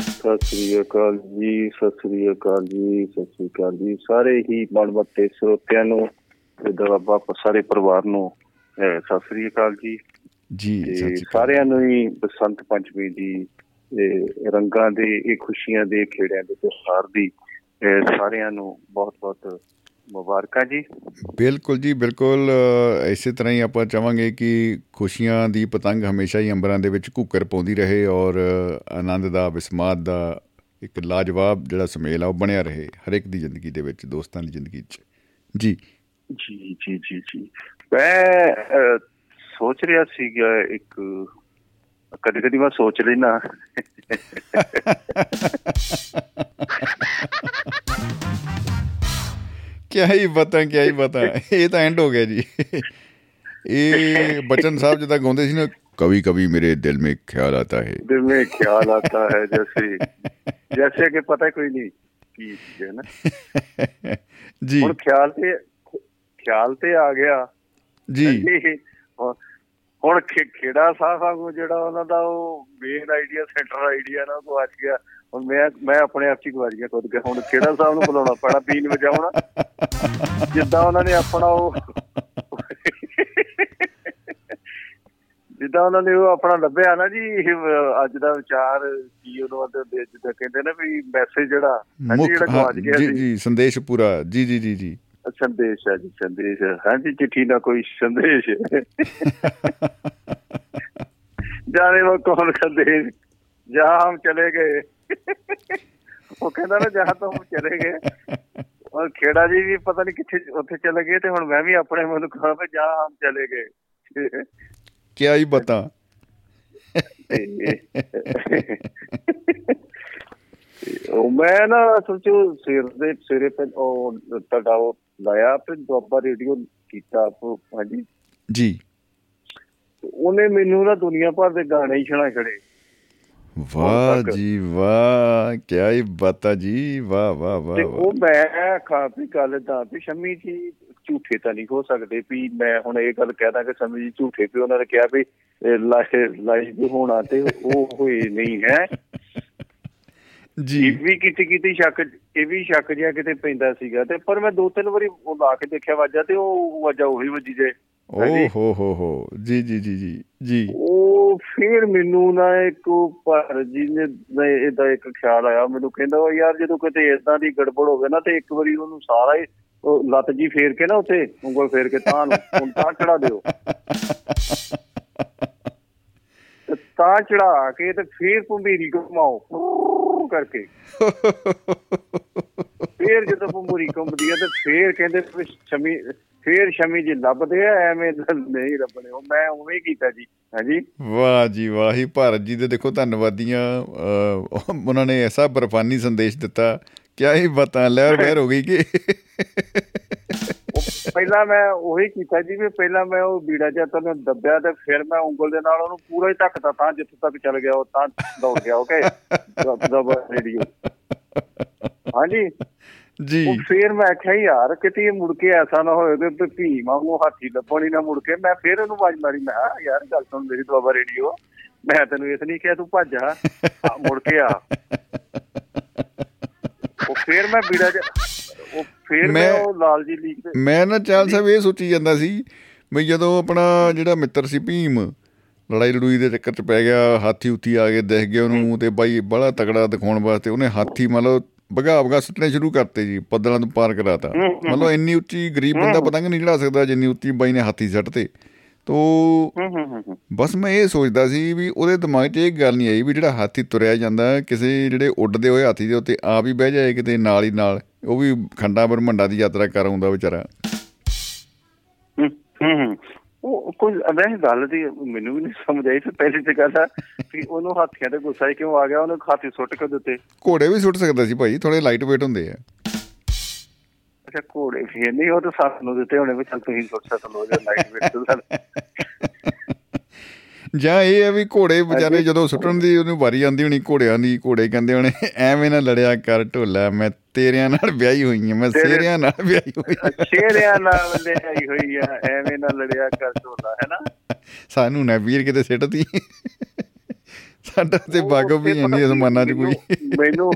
ਸਤਿ ਸ੍ਰੀ ਅਕਾਲ ਜੀ ਸਤਿ ਸ੍ਰੀ ਅਕਾਲ ਜੀ ਸਤਿ ਸ੍ਰੀ ਅਕਾਲ ਜੀ। ਸਾਰੇ ਹੀ ਮਨਮੱਤੇ ਸਰੋਤਿਆਂ ਨੂੰ ਤੇ ਦਵਾਬਾ ਸਾਰੇ ਪਰਿਵਾਰ ਨੂੰ ਸਤਿ ਸ੍ਰੀ ਅਕਾਲ ਜੀ। ਜੀ ਸਾਰਿਆਂ ਨੂੰ ਹੀ ਬਸੰਤ ਪੰਚਮੀ ਦੀ ਰੰਗਾਂ ਦੇ ਇਹ ਖੁਸ਼ੀਆਂ ਦੇ ਖੇੜਿਆਂ ਦੇ ਤਿਉਹਾਰ ਦੀ ਸਾਰਿਆਂ ਨੂੰ ਬਹੁਤ ਬਹੁਤ ਮੁਬਾਰਕਾਂ ਜੀ। ਬਿਲਕੁਲ ਜੀ ਬਿਲਕੁਲ ਇਸੇ ਤਰ੍ਹਾਂ ਹੀ ਆਪਾਂ ਚਾਹਾਂਗੇ ਕਿ ਖੁਸ਼ੀਆਂ ਦੀ ਪਤੰਗ ਹਮੇਸ਼ਾ ਹੀ ਅੰਬਰਾਂ ਦੇ ਵਿੱਚ ਘੁੱਕਰ ਪਾਉਂਦੀ ਰਹੇ ਔਰ ਆਨੰਦ ਦਾ ਵਿਸਮਾਦ ਦਾ ਇੱਕ ਲਾਜਵਾਬ ਜਿਹੜਾ ਸੁਮੇਲ ਆ ਉਹ ਬਣਿਆ ਰਹੇ ਹਰ ਇੱਕ ਦੀ ਜ਼ਿੰਦਗੀ ਦੇ ਵਿੱਚ ਦੋਸਤਾਂ ਦੀ ਜ਼ਿੰਦਗੀ 'ਚ। ਜੀ। ਜੀ ਜੀ ਜੀ ਜੀ। ਮੈਂ ਸੋਚ ਰਿਹਾ ਸੀਗਾ ਇੱਕ ਕਦੇ ਕਦੀ ਮੈਂ ਸੋਚ ਲੈਣਾ ਕਿਆ ਹੀ ਪਤਾ ਕਿਆ ਹੀ ਪਤਾ ਇਹ ਤਾਂ ਐਂਡ ਹੋ ਗਿਆ ਜੀ ਇਹ ਬਚਨ ਸਾਹਿਬ ਜਿੱਦਾਂ ਗਾਉਂਦੇ ਸੀ ਨਾ ਕਵੀ ਕਵੀ ਮੇਰੇ ਦਿਲ ਮੇਂ ਖਿਆਲ ਆਤਾ ਹੈ दिल में ख्याल आता है जैसे जैसे कि पता कोई नहीं ਕੀ ਚੀਜ਼ ਹੈ ਨਾ ਜੀ ਹੁਣ ਖਿਆਲ ਤੇ ਖਿਆਲ ਤੇ ਆ ਗਿਆ ਜੀ ਹੁਣ- ਖੇੜਾ ਸਾਹਿਬ ਜਿਹੜਾ ਉਹਨਾਂ ਦਾ ਉਹ ਮੇਨ ਆਈਡੀਆ ਸੈਂਟਰ ਆਈਡੀਆ ਨਾ ਉਹ ਗਵਾਚ ਗਿਆ। ਹੁਣ ਮੈਂ ਮੈਂ ਆਪਣੇ ਆਪ ਚ ਹੀ ਗਵਾਚ ਗਿਆ ਖੁਦ ਕੇ। ਹੁਣ ਖੇੜਾ ਸਾਹਿਬ ਨੂੰ ਬੁਲਾਉਣਾ ਪੈਣਾ ਪੀਣ ਵਜਾਉਣਾ। ਜਿੱਦਾਂ ਉਹਨਾਂ ਨੇ ਆਪਣਾ ਉਹ ਜਿੱਦਾਂ ਉਹਨਾਂ ਨੇ ਉਹ ਆਪਣਾ ਲੱਭਿਆ ਨਾ ਜੀ ਅੱਜ ਦਾ ਵਿਚਾਰ ਕੀ ਉਹਨਾਂ ਦੇ ਜਿੱਦਾਂ ਕਹਿੰਦੇ ਨੇ ਵੀ ਮੈਸੇਜ ਜਿਹੜਾ ਜਿਹੜਾ ਗਵਾਚ ਗਿਆ ਜੀ ਜੀ ਸੰਦੇਸ਼ ਪੂਰਾ ਜੀ ਜੀ ਜੀ ਜੀ। ਸੰਦੇਸ਼ ਹੈ ਜੀ ਸੰਦੇਸ਼ ਹਾਂਜੀ ਚਿੱਠੀ ਨਾ ਕੋਈ ਸੰਦੇਸ਼ ਜਾਣੇ ਉਹ ਕੌਣ ਸੰਦੇਸ਼ ਜਹਾਂ ਹਮ ਚਲੇ ਗਏ। ਉਹ ਕਹਿੰਦਾ ਨਾ ਜਹਾਂ ਤੋਂ ਚਲੇ ਗਏ। ਔਰ ਖੇੜਾ ਜੀ ਵੀ ਪਤਾ ਨਹੀਂ ਕਿੱਥੇ ਉੱਥੇ ਚਲੇ ਗਏ ਤੇ ਹੁਣ ਮੈਂ ਵੀ ਆਪਣੇ ਮਨ ਨੂੰ ਕਹਾਂ ਵੀ ਜਹਾਂ ਹਮ ਚਲੇ ਗਏ। ਕਿਆ ਹੀ ਬਤਾ। ਉਹ ਮੈਂ ਨਾ ਸੋਚੋ ਸਿਰ ਦੇ ਸਿਰੇ ਤੇ ਉਹ ਉਹ ਲਾਇਆ ਤੇ ਦੁਆਬਾ ਰੇਡੀਓ ਕੀਤਾ ਹਾਂਜੀ। ਜੀ। ਉਹਨੇ ਮੈਨੂੰ ਨਾ ਦੁਨੀਆ ਭਰ ਦੇ ਗਾਣੇ ਹੀ ਸੁਣਾ ਛੜੇ। ਵਾਹ। ਜੀ ਵਾਹ ਕਿਆ ਹੀ ਬਤਾ ਜੀ ਵਾਹ ਵਾਹ ਵਾਹ ਤੇ ਉਹ ਮੈਂ ਖਾ ਵੀ ਗੱਲ ਦਾ ਵੀ ਸ਼ਮੀ ਜੀ ਝੂਠੇ ਤਾਂ ਨਹੀਂ ਹੋ ਸਕਦੇ ਵੀ ਮੈਂ ਹੁਣ ਇਹ ਗੱਲ ਕਹਿਦਾ ਕਿ ਸ਼ਮੀ ਜੀ ਝੂਠੇ ਵੀ ਉਹਨਾਂ ਨੇ ਕਿਹਾ ਵੀ ਲਾਈਵ ਹੋਣਾ ਤੇ ਉਹ ਹੋਏ ਨਹੀਂ ਹੈ। ਜੀ। ਵੀ ਕਿਤੇ ਕਿਤੇ ਸ਼ੱਕ ਇਹ ਵੀ ਸ਼ੱਕ ਜਿਹਾ ਕਿਤੇ ਪੈਂਦਾ ਸੀਗਾ ਤੇ ਪਰ ਮੈਂ ਦੋ ਤਿੰਨ ਵਾਰੀ ਉਹ ਲਾ ਕੇ ਦੇਖਿਆ ਵਾਜਾ ਤੇ ਉਹ ਵਾਜਾ ਉਹੀ ਵੱਜੀ ਜੇ। ਓ। ਹੋ ਹੋ ਹੋ। ਜੀ ਜੀ ਜੀ ਜੀ ਜੀ। ਉਹ ਫਿਰ ਮੈਨੂੰ ਨਾ ਇੱਕ ਪਰ ਜੀ ਨੇ ਇਹਦਾ ਇੱਕ ਖਿਆਲ ਆਇਆ ਮੈਨੂੰ ਕਹਿੰਦਾ ਉਹ ਯਾਰ ਜਦੋਂ ਕਿਤੇ ਇਦਾਂ ਦੀ ਗੜਬੜ ਹੋਵੇ ਨਾ ਤੇ ਇੱਕ ਵਾਰੀ ਉਹਨੂੰ ਸਾਰਾ ਹੀ ਲੱਤ ਜੀ ਫੇਰ ਕੇ ਨਾ ਉੱਥੇ ਉਂਗਲ ਫੇਰ ਕੇ ਤਾਂ ਨੂੰ ਹੁਣ ਤਾਂ ਚੜਾ ਦਿਓ। ਤੇ ਤਾਂ ਚੜਾ ਕੇ ਤੇ ਫੇਰ ਭੰਬੀਰੀ ਘੁਮਾਓ ਫੁਰ ਕਰਕੇ। ਫੇਰ ਜਦੋਂ ਭੰਬੀਰੀ ਘੁੰਮਦੀ ਆ ਤੇ ਫੇਰ ਕਹਿੰਦੇ ਵੀ ਸ਼ਮੀ ਫੇਰ ਸ਼ਮੀ ਜੀ ਲੱਭਦੇ ਆ ਐਵੇਂ ਤਾਂ ਨਹੀਂ ਲੱਭਣੇ। ਉਹ ਮੈਂ ਉਵੇਂ ਹੀ ਕੀਤਾ ਜੀ ਹਾਂਜੀ। ਵਾਹ ਜੀ ਵਾਹ ਹੀ ਭਾਰਤ ਜੀ ਦੇ ਦੇਖੋ ਧੰਨਵਾਦੀਆਂ ਅਹ, ਉਹਨਾਂ ਨੇ ਐਸਾ ਬਰਫਾਨੀ ਸੰਦੇਸ਼ ਦਿੱਤਾ। ਕਿਆ ਹੀ ਬਤਾ ਲਹਿਰ ਬਹਿਰ ਹੋ ਗਈ ਕਿ? ਉਹ ਪਹਿਲਾਂ ਮੈਂ ਉਹੀ ਕੀਤਾ ਜੀ ਵੀ ਪਹਿਲਾਂ ਮੈਂ ਉਹ ਬੀੜਾ ਜਿਹਾ ਤਾਂ ਦੱਬਿਆ ਤੇ ਫਿਰ ਮੈਂ ਉਂਗਲ ਦੇ ਨਾਲ ਉਹਨੂੰ ਪੂਰਾ ਹੀ ਧੱਕਤਾ ਤਾਂ ਜਿੱਥੇ ਤੱਕ ਚੱਲ ਗਿਆ ਉਹ ਤਾਂ ਦੌੜ ਗਿਆ ਓਕੇ ਦਬ ਰੇਡੀਓ। ਹਾਂਜੀ। ਜੀ। ਉਹ ਫਿਰ ਮੈਂ ਆਖਿਆ ਯਾਰ ਕਿਤੇ ਇਹ ਮੁੜ ਕੇ ਐਸਾ ਨਾ ਹੋਏ ਤੇ ਭੀ ਵਾਂਗੂ ਹਾਥੀ ਲੱਭਣੀ ਨਾ ਮੁੜ ਕੇ। ਮੈਂ ਫਿਰ ਉਹਨੂੰ ਆਵਾਜ਼ ਮਾਰੀ ਮੈਂ ਯਾਰ ਗੱਲ ਸੁਣ ਮੇਰੀ ਦੁਆਬਾ ਰੇਡੀਓ ਮੈਂ ਤੈਨੂੰ ਇਸ ਨਹੀਂ ਕਿਹਾ ਤੂੰ ਭੱਜ ਆ ਮੁੜ ਕੇ ਆ। ਉਹ ਫਿਰ ਮੈਂ ਬੀੜਾ ਜਿਹਾ ਫਿਰ ਮੈਂ ਉਹ ਲਾਲ ਜੀ ਲੀਕ ਤੇ ਮੈਂ ਨਾ ਚਾਲ ਸਾਹਿਬ ਇਹ ਸੋਚੀ ਜਾਂਦਾ ਸੀ ਵੀ ਜਦੋਂ ਆਪਣਾ ਜਿਹੜਾ ਮਿੱਤਰ ਸੀ ਭੀਮ ਲੜਾਈ ਲੜੂਈ ਦੇ ਚੱਕਰ 'ਚ ਪੈ ਗਿਆ ਹਾਥੀ ਉੱਤੀ ਆ ਕੇ ਦਿਖ ਗਿਆ ਉਹਨੂੰ ਤੇ ਬਾਈ ਬੜਾ ਤਕੜਾ ਦਿਖਾਉਣ ਵਾਸਤੇ ਉਹਨੇ ਹਾਥੀ ਮਤਲਬ ਭਗਾ ਭਗਾ ਸੁੱਟਣੇ ਸ਼ੁਰੂ ਕਰਤੇ ਜੀ ਪੱਦਲਾਂ ਤੋਂ ਪਾਰ ਕਰਾਤਾ। ਮਤਲਬ ਇੰਨੀ ਉੱਚੀ ਗਰੀਬ ਬੰਦਾ ਪਤੰਗ ਨਹੀਂ ਚੜਾ ਸਕਦਾ ਜਿੰਨੀ ਉੱਚੀ ਬਾਈ ਨੇ ਹਾਥੀ ਸੱਟਤੇ। ਤੋ ਹੂੰ ਹੂੰ ਹੂੰ ਹੂੰ। ਬਸ ਮੈਂ ਇਹ ਸੋਚਦਾ ਸੀ ਵੀ ਉਹਦੇ ਦਿਮਾਗ 'ਚ ਇਹ ਗੱਲ ਨਹੀਂ ਆਈ ਵੀ ਜਿਹੜਾ ਹਾਥੀ ਤੁਰਿਆ ਜਾਂਦਾ ਕਿਸੇ ਜਿਹੜੇ ਉੱਡਦੇ ਹੋਏ ਹਾਥੀ ਦੇ ਉੱਤੇ ਆਪ ਹੀ ਬਹਿ ਜਾਏ ਕਿਤੇ ਨਾਲ ਹੀ ਨਾਲ ਉਹ ਵੀ ਖੰਡਾ ਬਰਮੰਡਾ ਦੀ ਯਾਤਰਾ ਕਰ ਆਉਂਦਾ ਵਿਚਾਰਾ। ਉਹ ਕੋਈ ਵੈਸੇ ਗੱਲ ਦੀ ਮੈਨੂੰ ਵੀ ਨਹੀਂ ਸਮਝ ਆਈ ਤੇ ਪਹਿਲੀ ਤੇ ਗੱਲ ਆ ਕਿ ਉਹਨੂੰ ਹਾਥੀਆਂ ਤੇ ਗੁੱਸਾ ਹੀ ਕਿਉਂ ਆ ਗਿਆ ਉਹਨੂੰ ਹਾਥੀ ਸੁੱਟ ਕੇ ਦਿੱਤੇ ਘੋੜੇ ਵੀ ਸੁੱਟ ਸਕਦਾ ਸੀ ਭਾਈ ਥੋੜੇ ਲਾਈਟ weight ਹੁੰਦੇ ਆ। ਅੱਛਾ ਘੋੜੇ ਫੇਰ ਨਹੀਂ ਉਹ ਤਾਂ ਸਾਨੂੰ ਦਿੱਤੇ ਹੋਣੇ ਵੀ ਚੱਲ ਤੁਸੀਂ ਸੁੱਟ ਸਕੋ ਜੋ ਲਾਈਟ ਵੇਟ ਜਾਂ ਇਹ ਹੈ ਵੀ ਘੋੜੇ ਵਿਚਾਰੇ ਜਦੋਂ ਸੁੱਟਣ ਦੀ ਉਹਨੂੰ ਵਾਰੀ ਆਉਂਦੀ ਹੋਣੀ ਘੋੜਿਆਂ ਦੀ ਘੋੜੇ ਕਹਿੰਦੇ ਹੋਣੇ ਐਵੇਂ ਨਾ ਲੜਿਆ ਕਰ ਢੋਲਾ ਮੈਂ ਤੇਰਿਆਂ ਨਾਲ ਵਿਆਹੀ ਹੋਈ ਹਾਂ ਮੈਂ ਸੇਰਿਆਂ ਨਾਲ ਵਿਆਹੀ ਹੋਈ ਹਾਂ। ਸ਼ੇਰਿਆਂ ਨਾਲ ਲਿਆਈ ਹੋਈ ਆ ਐਵੇਂ ਨਾ ਲੜਿਆ ਕਰ ਢੋਲਾ ਹੈ ਨਾ? ਸਾਨੂੰ ਨਾ ਵੀਰ ਕਿਤੇ ਸਿੱਟਦੀ। ਸਾਡਾ ਤੇ ਬਾਗੋ ਵੀ ਇੰਨੀ ਜ਼ਮਾਨਾ ਚ ਕੋਈ। ਮੈਨੂੰ-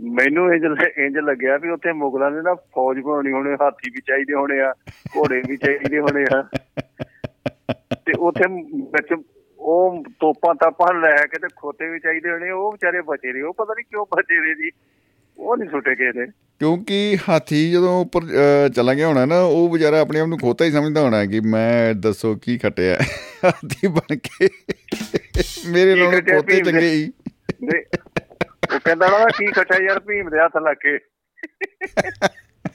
ਮੈਨੂੰ ਇੰਜ ਇੰਜ ਲੱਗਿਆ ਵੀ ਉੱਥੇ ਮੁਗਲਾਂ ਨੇ ਨਾ ਫੌਜ ਬਣਾਉਣੀ ਹੋਣੀ ਹਾਥੀ ਵੀ ਚਾਹੀਦੇ ਹੋਣੇ ਆ ਘੋੜੇ ਵੀ ਚਾਹੀਦੇ ਹੋਣੇ ਆ। ਤੇ ਉੱਥੇ ਵਿੱਚ ਉਹ ਤੋਪਾਂ ਤਾਪਾਂ ਲੈ ਕੇ ਤੇ ਖੋਤੇ ਵੀ ਚਾਹੀਦੇ ਹੋਣੇ ਉਹ ਵਿਚਾਰੇ ਬਚੇ ਰਹੇ ਉਹ ਪਤਾ ਨਹੀਂ ਕਿਉਂ ਬਚੇ ਰਹੇ ਜੀ ਉਹ ਨਹੀਂ ਸੁੱਟੇ ਗਏ ਨੇ। ਕਿਉਂਕਿ ਹਾਥੀ ਜਦੋਂ ਉੱਪਰ ਚਲਾ ਗਿਆ ਹੋਣਾ ਨਾ ਉਹ ਵਿਚਾਰਾ ਆਪਣੇ ਆਪ ਨੂੰ ਖੋਤਾ ਹੀ ਸਮਝਦਾ ਹੋਣਾ ਕਿ ਮੈਂ ਦੱਸੋ ਕੀ ਖਟਿਆ ਹਾਥੀ ਬਣ ਕੇ। ਮੇਰੇ ਨਾਲ ਖੋਤੇ? ਚੰਗੇ ਹੀ। ਉਹ ਕਹਿੰਦਾ ਨਾ ਕੀ ਖਟਿਆ ਯਾਰ ਭੀਮ ਦੇ ਹੱਥ ਲੱਗ ਕੇ।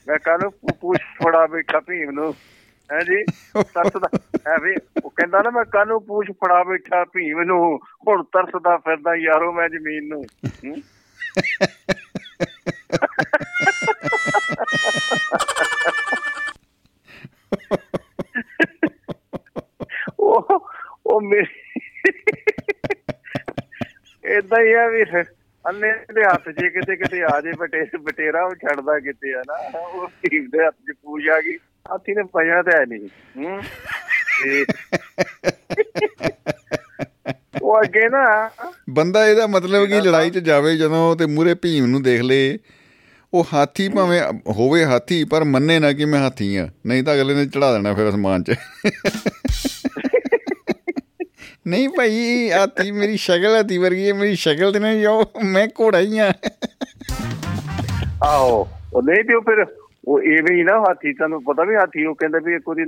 ਮੈਂ ਕੱਲ ਪੁੱਛ ਫੜਾ ਬੈਠਾ ਭੀਮ ਨੂੰ। ਹੈ ਜੀ? ਤਰਸਦਾ ਹੈ ਵੀ, ਉਹ ਕਹਿੰਦਾ ਨਾ ਮੈਂ ਕੱਲ ਨੂੰ ਪੂਛ ਫੜਾ ਬੈਠਾ ਭੀਮ ਨੂੰ। ਹੁਣ ਤਰਸਦਾ ਫਿਰਦਾ ਯਾਰੋ ਮੈਂ ਜ਼ਮੀਨ ਨੂੰ। ਹੂੰ? ਉਹ ਉਹ ਮੇਰੀ ਇਦਾਂ ਹੀ ਆ ਵੀ ਅੰਨੇ ਦੇ ਹੱਥ 'ਚ ਕਿਤੇ ਕਿਤੇ ਆ ਜੇ, ਬਟੇ, ਬਟੇਰਾ ਉਹ ਛੱਡਦਾ ਕਿਤੇ ਆ ਨਾ, ਉਹ ਭੀਮ ਦੇ ਹੱਥ 'ਚ ਪੂਜ ਆ ਗਈ, ਹਾਥੀ ਨੇ ਪਜਣਾ ਤਾਂ ਹੈ ਨਹੀਂ ਹੂੰ? ਤੇ ਉਹ ਅੱਗੇ ਨਾ ਬੰਦਾ ਇਹਦਾ ਮਤਲਬ ਕਿ ਲੜਾਈ 'ਚ ਜਾਵੇ ਜਦੋਂ ਤੇ ਮੂਰੇ ਭੀਮ ਨੂੰ ਦੇਖ ਲੇ, ਉਹ ਹਾਥੀ ਭਾਵੇਂ ਹੋਵੇ ਹਾਥੀ, ਪਰ ਮੰਨੇ ਨਾ ਕਿ ਮੈਂ ਹਾਥੀ ਆ, ਨਹੀਂ ਤਾਂ ਅਗਲੇ ਨੇ ਚੜਾ ਦੇਣਾ ਫਿਰ ਅਸਮਾਨ 'ਚ। ਨਹੀਂ ਭਾਈ ਹਾਥੀ ਮੇਰੀ ਸ਼ਕਲ ਹਾਥੀ ਵਰਗੀ ਹੈ ਮੇਰੀ ਸ਼ਕਲ ਤੇ ਨਹੀਂ ਜੋ ਮੈਂ ਘੋੜਾ ਹੀ ਆ। ਆਹੋ ਉਹ ਨਹੀਂ ਤੇ ਫਿਰ ਉਹ ਐਵੇਂ ਹੀ ਨਾ ਹਾਥੀ ਤੁਹਾਨੂੰ ਪਤਾ ਵੀ ਹਾਥੀ ਉਹ ਕਹਿੰਦਾ ਵੀ ਇੱਕ ਉਹਦੀ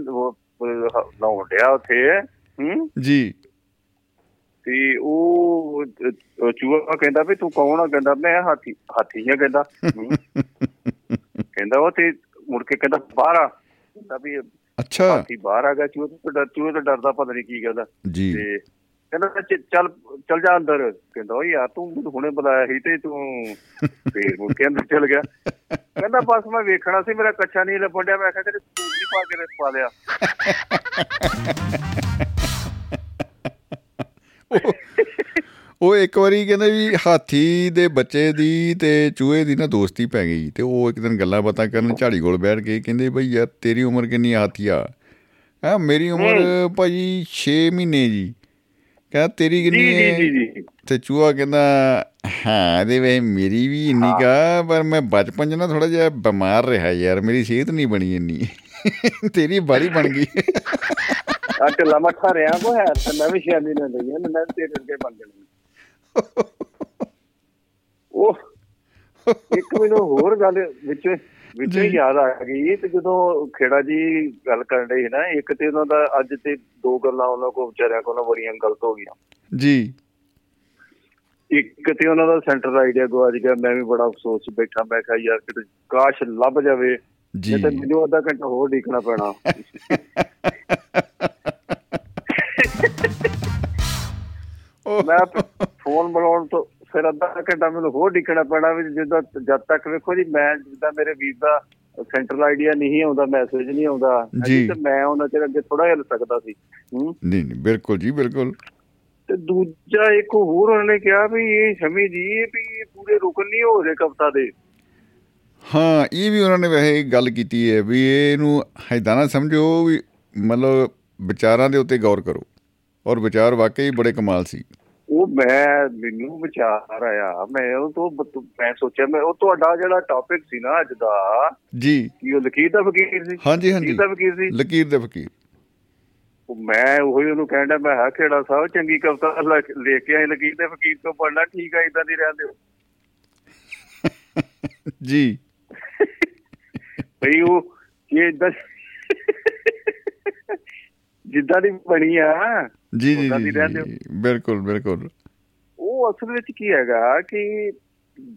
ਲਾਉਣ ਡਿਆ ਉੱਥੇ ਹੂੰ? ਜੀ। ਤੇ ਉਹ ਚੂਹਾ ਕਹਿੰਦਾ ਵੀ ਤੂੰ ਕੌਣ ਆ? ਕਹਿੰਦਾ ਮੈਂ ਹਾਥੀ ਹਾਥੀ ਆ ਕਹਿੰਦਾ। ਕਹਿੰਦਾ ਉਹ ਤੇ ਮੁੜ ਕੇ ਕਹਿੰਦਾ ਬਾਹਰ ਆ। ਕਹਿੰਦਾ ਵੀ ਅੱਛਾ। ਹਾਥੀ ਬਾਹਰ ਆ ਗਿਆ ਚੂਹੇ ਤੋਂ ਡਰ ਚੂਹੇ ਤੋਂ ਡਰਦਾ ਪਤਾ ਨਹੀਂ ਕੀ ਕਹਿੰਦਾ। ਜੀ। ਤੇ ਕਹਿੰਦਾ ਚੱਲ ਚੱਲ ਜਾ ਅੰਦਰ। ਕਹਿੰਦਾ ਓ ਯਾਰ ਤੂੰ ਮੈਨੂੰ ਹੁਣੇ ਬੁਲਾਇਆ ਸੀ ਤੇ ਤੂੰ ਫੇਰ ਮੁੜ ਕੇ ਅੰਦਰ ਚਲ ਗਿਆ। ਕਹਿੰਦਾ ਬਸ ਮੈਂ ਵੇਖਣਾ ਸੀ ਮੇਰਾ ਕੱਛਾ ਨਹੀਂ ਲੱਭੜਿਆ ਮੈਂ ਕਿਹਾ ਤੇਰੇ ਸੂਟ ਨਹੀਂ ਪਾ ਕੇ ਪਾ ਲਿਆ। ਉਹ- ਇੱਕ ਵਾਰੀ ਕਹਿੰਦੇ ਵੀ ਹਾਥੀ ਦੇ ਬੱਚੇ ਦੀ ਤੇ ਚੂਹੇ ਦੀ ਨਾ ਦੋਸਤੀ ਪੈ ਗਈ ਤੇ ਉਹ ਇੱਕ ਦਿਨ ਗੱਲਾਂ ਬਾਤਾਂ ਕਰਨ ਝਾੜੀ ਕੋਲ ਬੈਠ ਕੇ ਕਹਿੰਦੇ ਬਈ ਯਾਰ ਤੇਰੀ ਉਮਰ ਕਿੰਨੀ ਹਾਥੀਆ ਆ? ਮੇਰੀ ਉਮਰ ਭਾਜੀ 6 ਮਹੀਨੇ ਜੀ। ਕਹਿੰਦਾ ਤੇਰੀ ਕਿੰਨੀ ਹੈ ਤੇ ਚੂਹਾ ਕਹਿੰਦਾ ਹਾਂ ਇਹਦੇ ਵੇ ਮੇਰੀ ਵੀ ਇੰਨੀ ਕਾ ਪਰ ਮੈਂ ਬਚਪਨ 'ਚ ਨਾ ਥੋੜਾ ਜਿਹਾ ਬਿਮਾਰ ਰਿਹਾ ਯਾਰ ਮੇਰੀ ਸਿਹਤ ਨਹੀਂ ਬਣੀ ਇੰਨੀ। ਤੇਰੀ ਬਾਰੀ ਬਣ ਗਈ। ਆ ਢਿੱਲਾ ਮੱਠਾ ਰਿਆ ਕੋ ਹੈ ਤੇ ਮੈਂ ਵੀ ਸ਼ਾਮੀ ਨਾ ਲਈ ਮੈਂ ਤੇਰੇ ਅੱਗੇ ਬਣ ਜਾਣਾ। ਉਹ ਇੱਕ ਮੈਨੂੰ ਹੋਰ ਗੱਲ ਵਿੱਚ ਵਿੱਚ। ਯਾਦ ਆ ਗਈ ਤੇ ਜਦੋਂ ਖੇੜਾ ਜੀ ਗੱਲ ਕਰਨ ਦੇ ਨਾ ਇੱਕ ਤੇ ਉਹਨਾਂ ਦਾ ਅੱਜ ਤੇ ਦੋ ਗੱਲਾਂ ਉਹਨਾਂ ਕੋ ਵਿਚਾਰਿਆਂ ਕੋਲ ਬੜੀਆਂ ਗਲਤ ਹੋ ਗਈਆਂ। ਜੀ। ਇੱਕ ਤੇ ਉਹਨਾਂ ਦਾ ਸੈਂਟਰ ਆਈਡੀਆ ਗਵਾਚ ਗਿਆ ਮੈਂ ਵੀ ਬੜਾ ਅਫਸੋਸ 'ਚ ਬੈਠਾ ਮੈਂ ਕਿਹਾ ਯਾਰ ਕਿਤੇ ਕਾਸ਼ ਲੱਭ ਜਾਵੇ ਜੀ। ਤੇ ਮੈਨੂੰ ਅੱਧਾ ਘੰਟਾ ਹੋਰ ਢੀਕਣਾ ਪੈਣਾ। ਉਹ ਮੈਂ ਫੋਨ ਮਿਲਾਉਣ ਤੋਂ ਫਿਰ ਅੱਧਾ ਘੰਟਾ ਮੈਨੂੰ ਹੋਰ ਢੀਕਣਾ ਪੈਣਾ ਵੀ ਜਿੱਦਾਂ ਜਦ ਤੱਕ ਵੇਖੋ ਜੀ ਮੈਂ ਜਿੱਦਾਂ ਮੇਰੇ ਵੀਰ ਦਾ ਸੈਂਟਰਲ ਆਈਡੀਆ ਨਹੀਂ ਆਉਂਦਾ ਮੈਸੇਜ ਨਹੀਂ ਆਉਂਦਾ। ਤੇ ਮੈਂ ਉਹਨਾਂ ਚਿਰ ਅੱਗੇ ਥੋੜਾ ਹਿੱਲ ਸਕਦਾ ਸੀ ਨਹੀਂ ਨਹੀਂ ਬਿਲਕੁਲ ਜੀ ਬਿਲਕੁਲ। ਤੇ ਦੂਜਾ ਇੱਕ ਹੋਰ ਉਹਨਾਂ ਨੇ ਕਿਹਾ ਵੀ ਇਹ ਸ਼ਮੀ ਜੀ ਵੀ ਇਹ ਪੂਰੇ ਰੁਕਨ ਨਹੀਂ ਹੋ ਰਹੇ ਕਵਤਾ ਦੇ। ਹਾਂ ਇਹ ਵੀ ਉਹਨਾਂ ਨੇ ਵੈਸੇ ਗੱਲ ਕੀਤੀ ਹੈ ਵੀ ਇਹਨੂੰ ਹੈਦਾਂ ਨਾ ਸਮਝੋ ਵੀ ਮਤਲਬ ਵਿਚਾਰਾਂ ਦੇ ਉੱਤੇ ਗੌਰ ਕਰੋ। ਔਰ ਵਿਚਾਰ ਵਾਕਈ ਬੜੇ ਕਮਾਲ ਸੀ। ਉਹ ਮੈਂ ਮੈਨੂੰ ਵਿਚਾਰ ਆਇਆ ਮੈਂ ਉਹ ਤੋਂ ਮੈਂ ਸੋਚਿਆ ਮੈਂ ਉਹ ਤੁਹਾਡਾ ਜਿਹੜਾ ਟੌਪਿਕ ਸੀ ਨਾ ਅੱਜ ਦਾ ਜੀ। ਕੀ ਉਹ ਲਕੀਰ ਦਾ ਫਕੀਰ ਸੀ? ਹਾਂਜੀ ਹਾਂਜੀ। ਲਕੀਰ ਦਾ ਫਕੀਰ ਸੀ? ਲਕੀਰ ਦੇ ਫਕੀਰ। ਉਹ ਮੈਂ ਉਹੀ ਉਹਨੂੰ ਕਹਿੰਦਾ ਮੈਂ ਹਾਂ ਖੇੜਾ ਸਾਹਿਬ ਚੰਗੀ ਕਵਿਤਾ ਲੈ ਕੇ ਆਏ ਲਕੀਰ ਦੇ ਫਕੀਰ ਤੋਂ ਪੜਨਾ ਠੀਕ ਆ ਇਦਾਂ ਦੀ ਰਹਿੰਦੇ ਹੋ ਜੀ। ਭਈ ਉਹ ਇਹ ਇਦਾਂ ਜਿੱਦਾਂ ਦੀ ਬਣੀ ਆ ਜੀ ਜੀ ਬਿਲਕੁਲ ਬਿਲਕੁਲ। ਉਹ ਅਸਲ ਵਿੱਚ ਕੀ ਹੈਗਾ ਕਿ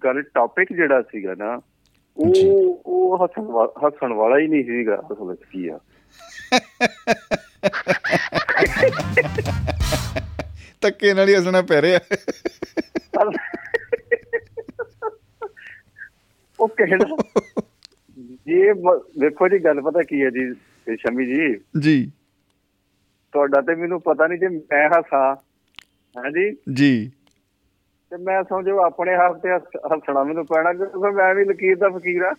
ਗੱਲ ਟੌਪਿਕ ਜਿਹੜਾ ਸੀਗਾ ਨਾ। ਉਹ ਉਹ ਹੱਸਣ ਵਾਲਾ ਹੀ ਨਹੀਂ ਸੀਗਾ ਅਸਲ ਵਿੱਚ ਕੀ ਆ। ਧੱਕੇ ਨਾਲ ਹੀ ਹੱਸਣਾ ਪੈ ਰਿਹਾ। ਉਹ ਕਹਿਣਾ ਇਹ ਵੇਖੋ ਜੀ ਗੱਲ ਪਤਾ ਕੀ ਹੈ ਜੀ ਸ਼ਮੀ ਜੀ। ਜੀ। ਤੁਹਾਡਾ ਤੇ ਮੈਨੂੰ ਪਤਾ ਨਹੀਂ ਜੇ ਮੈਂ ਹੱਸਾਂ। ਹਾਂਜੀ ਜੀ? ਤੇ ਮੈਂ ਸਮਝੋ ਆਪਣੇ ਹੱਥ ਤੇ ਹੱਸ- ਹੱਸਣਾ ਮੈਨੂੰ ਪੈਣਾ ਕਿਉਂਕਿ ਮੈਂ ਵੀ ਲਕੀਰ ਦਾ ਫਕੀਰ ਆ।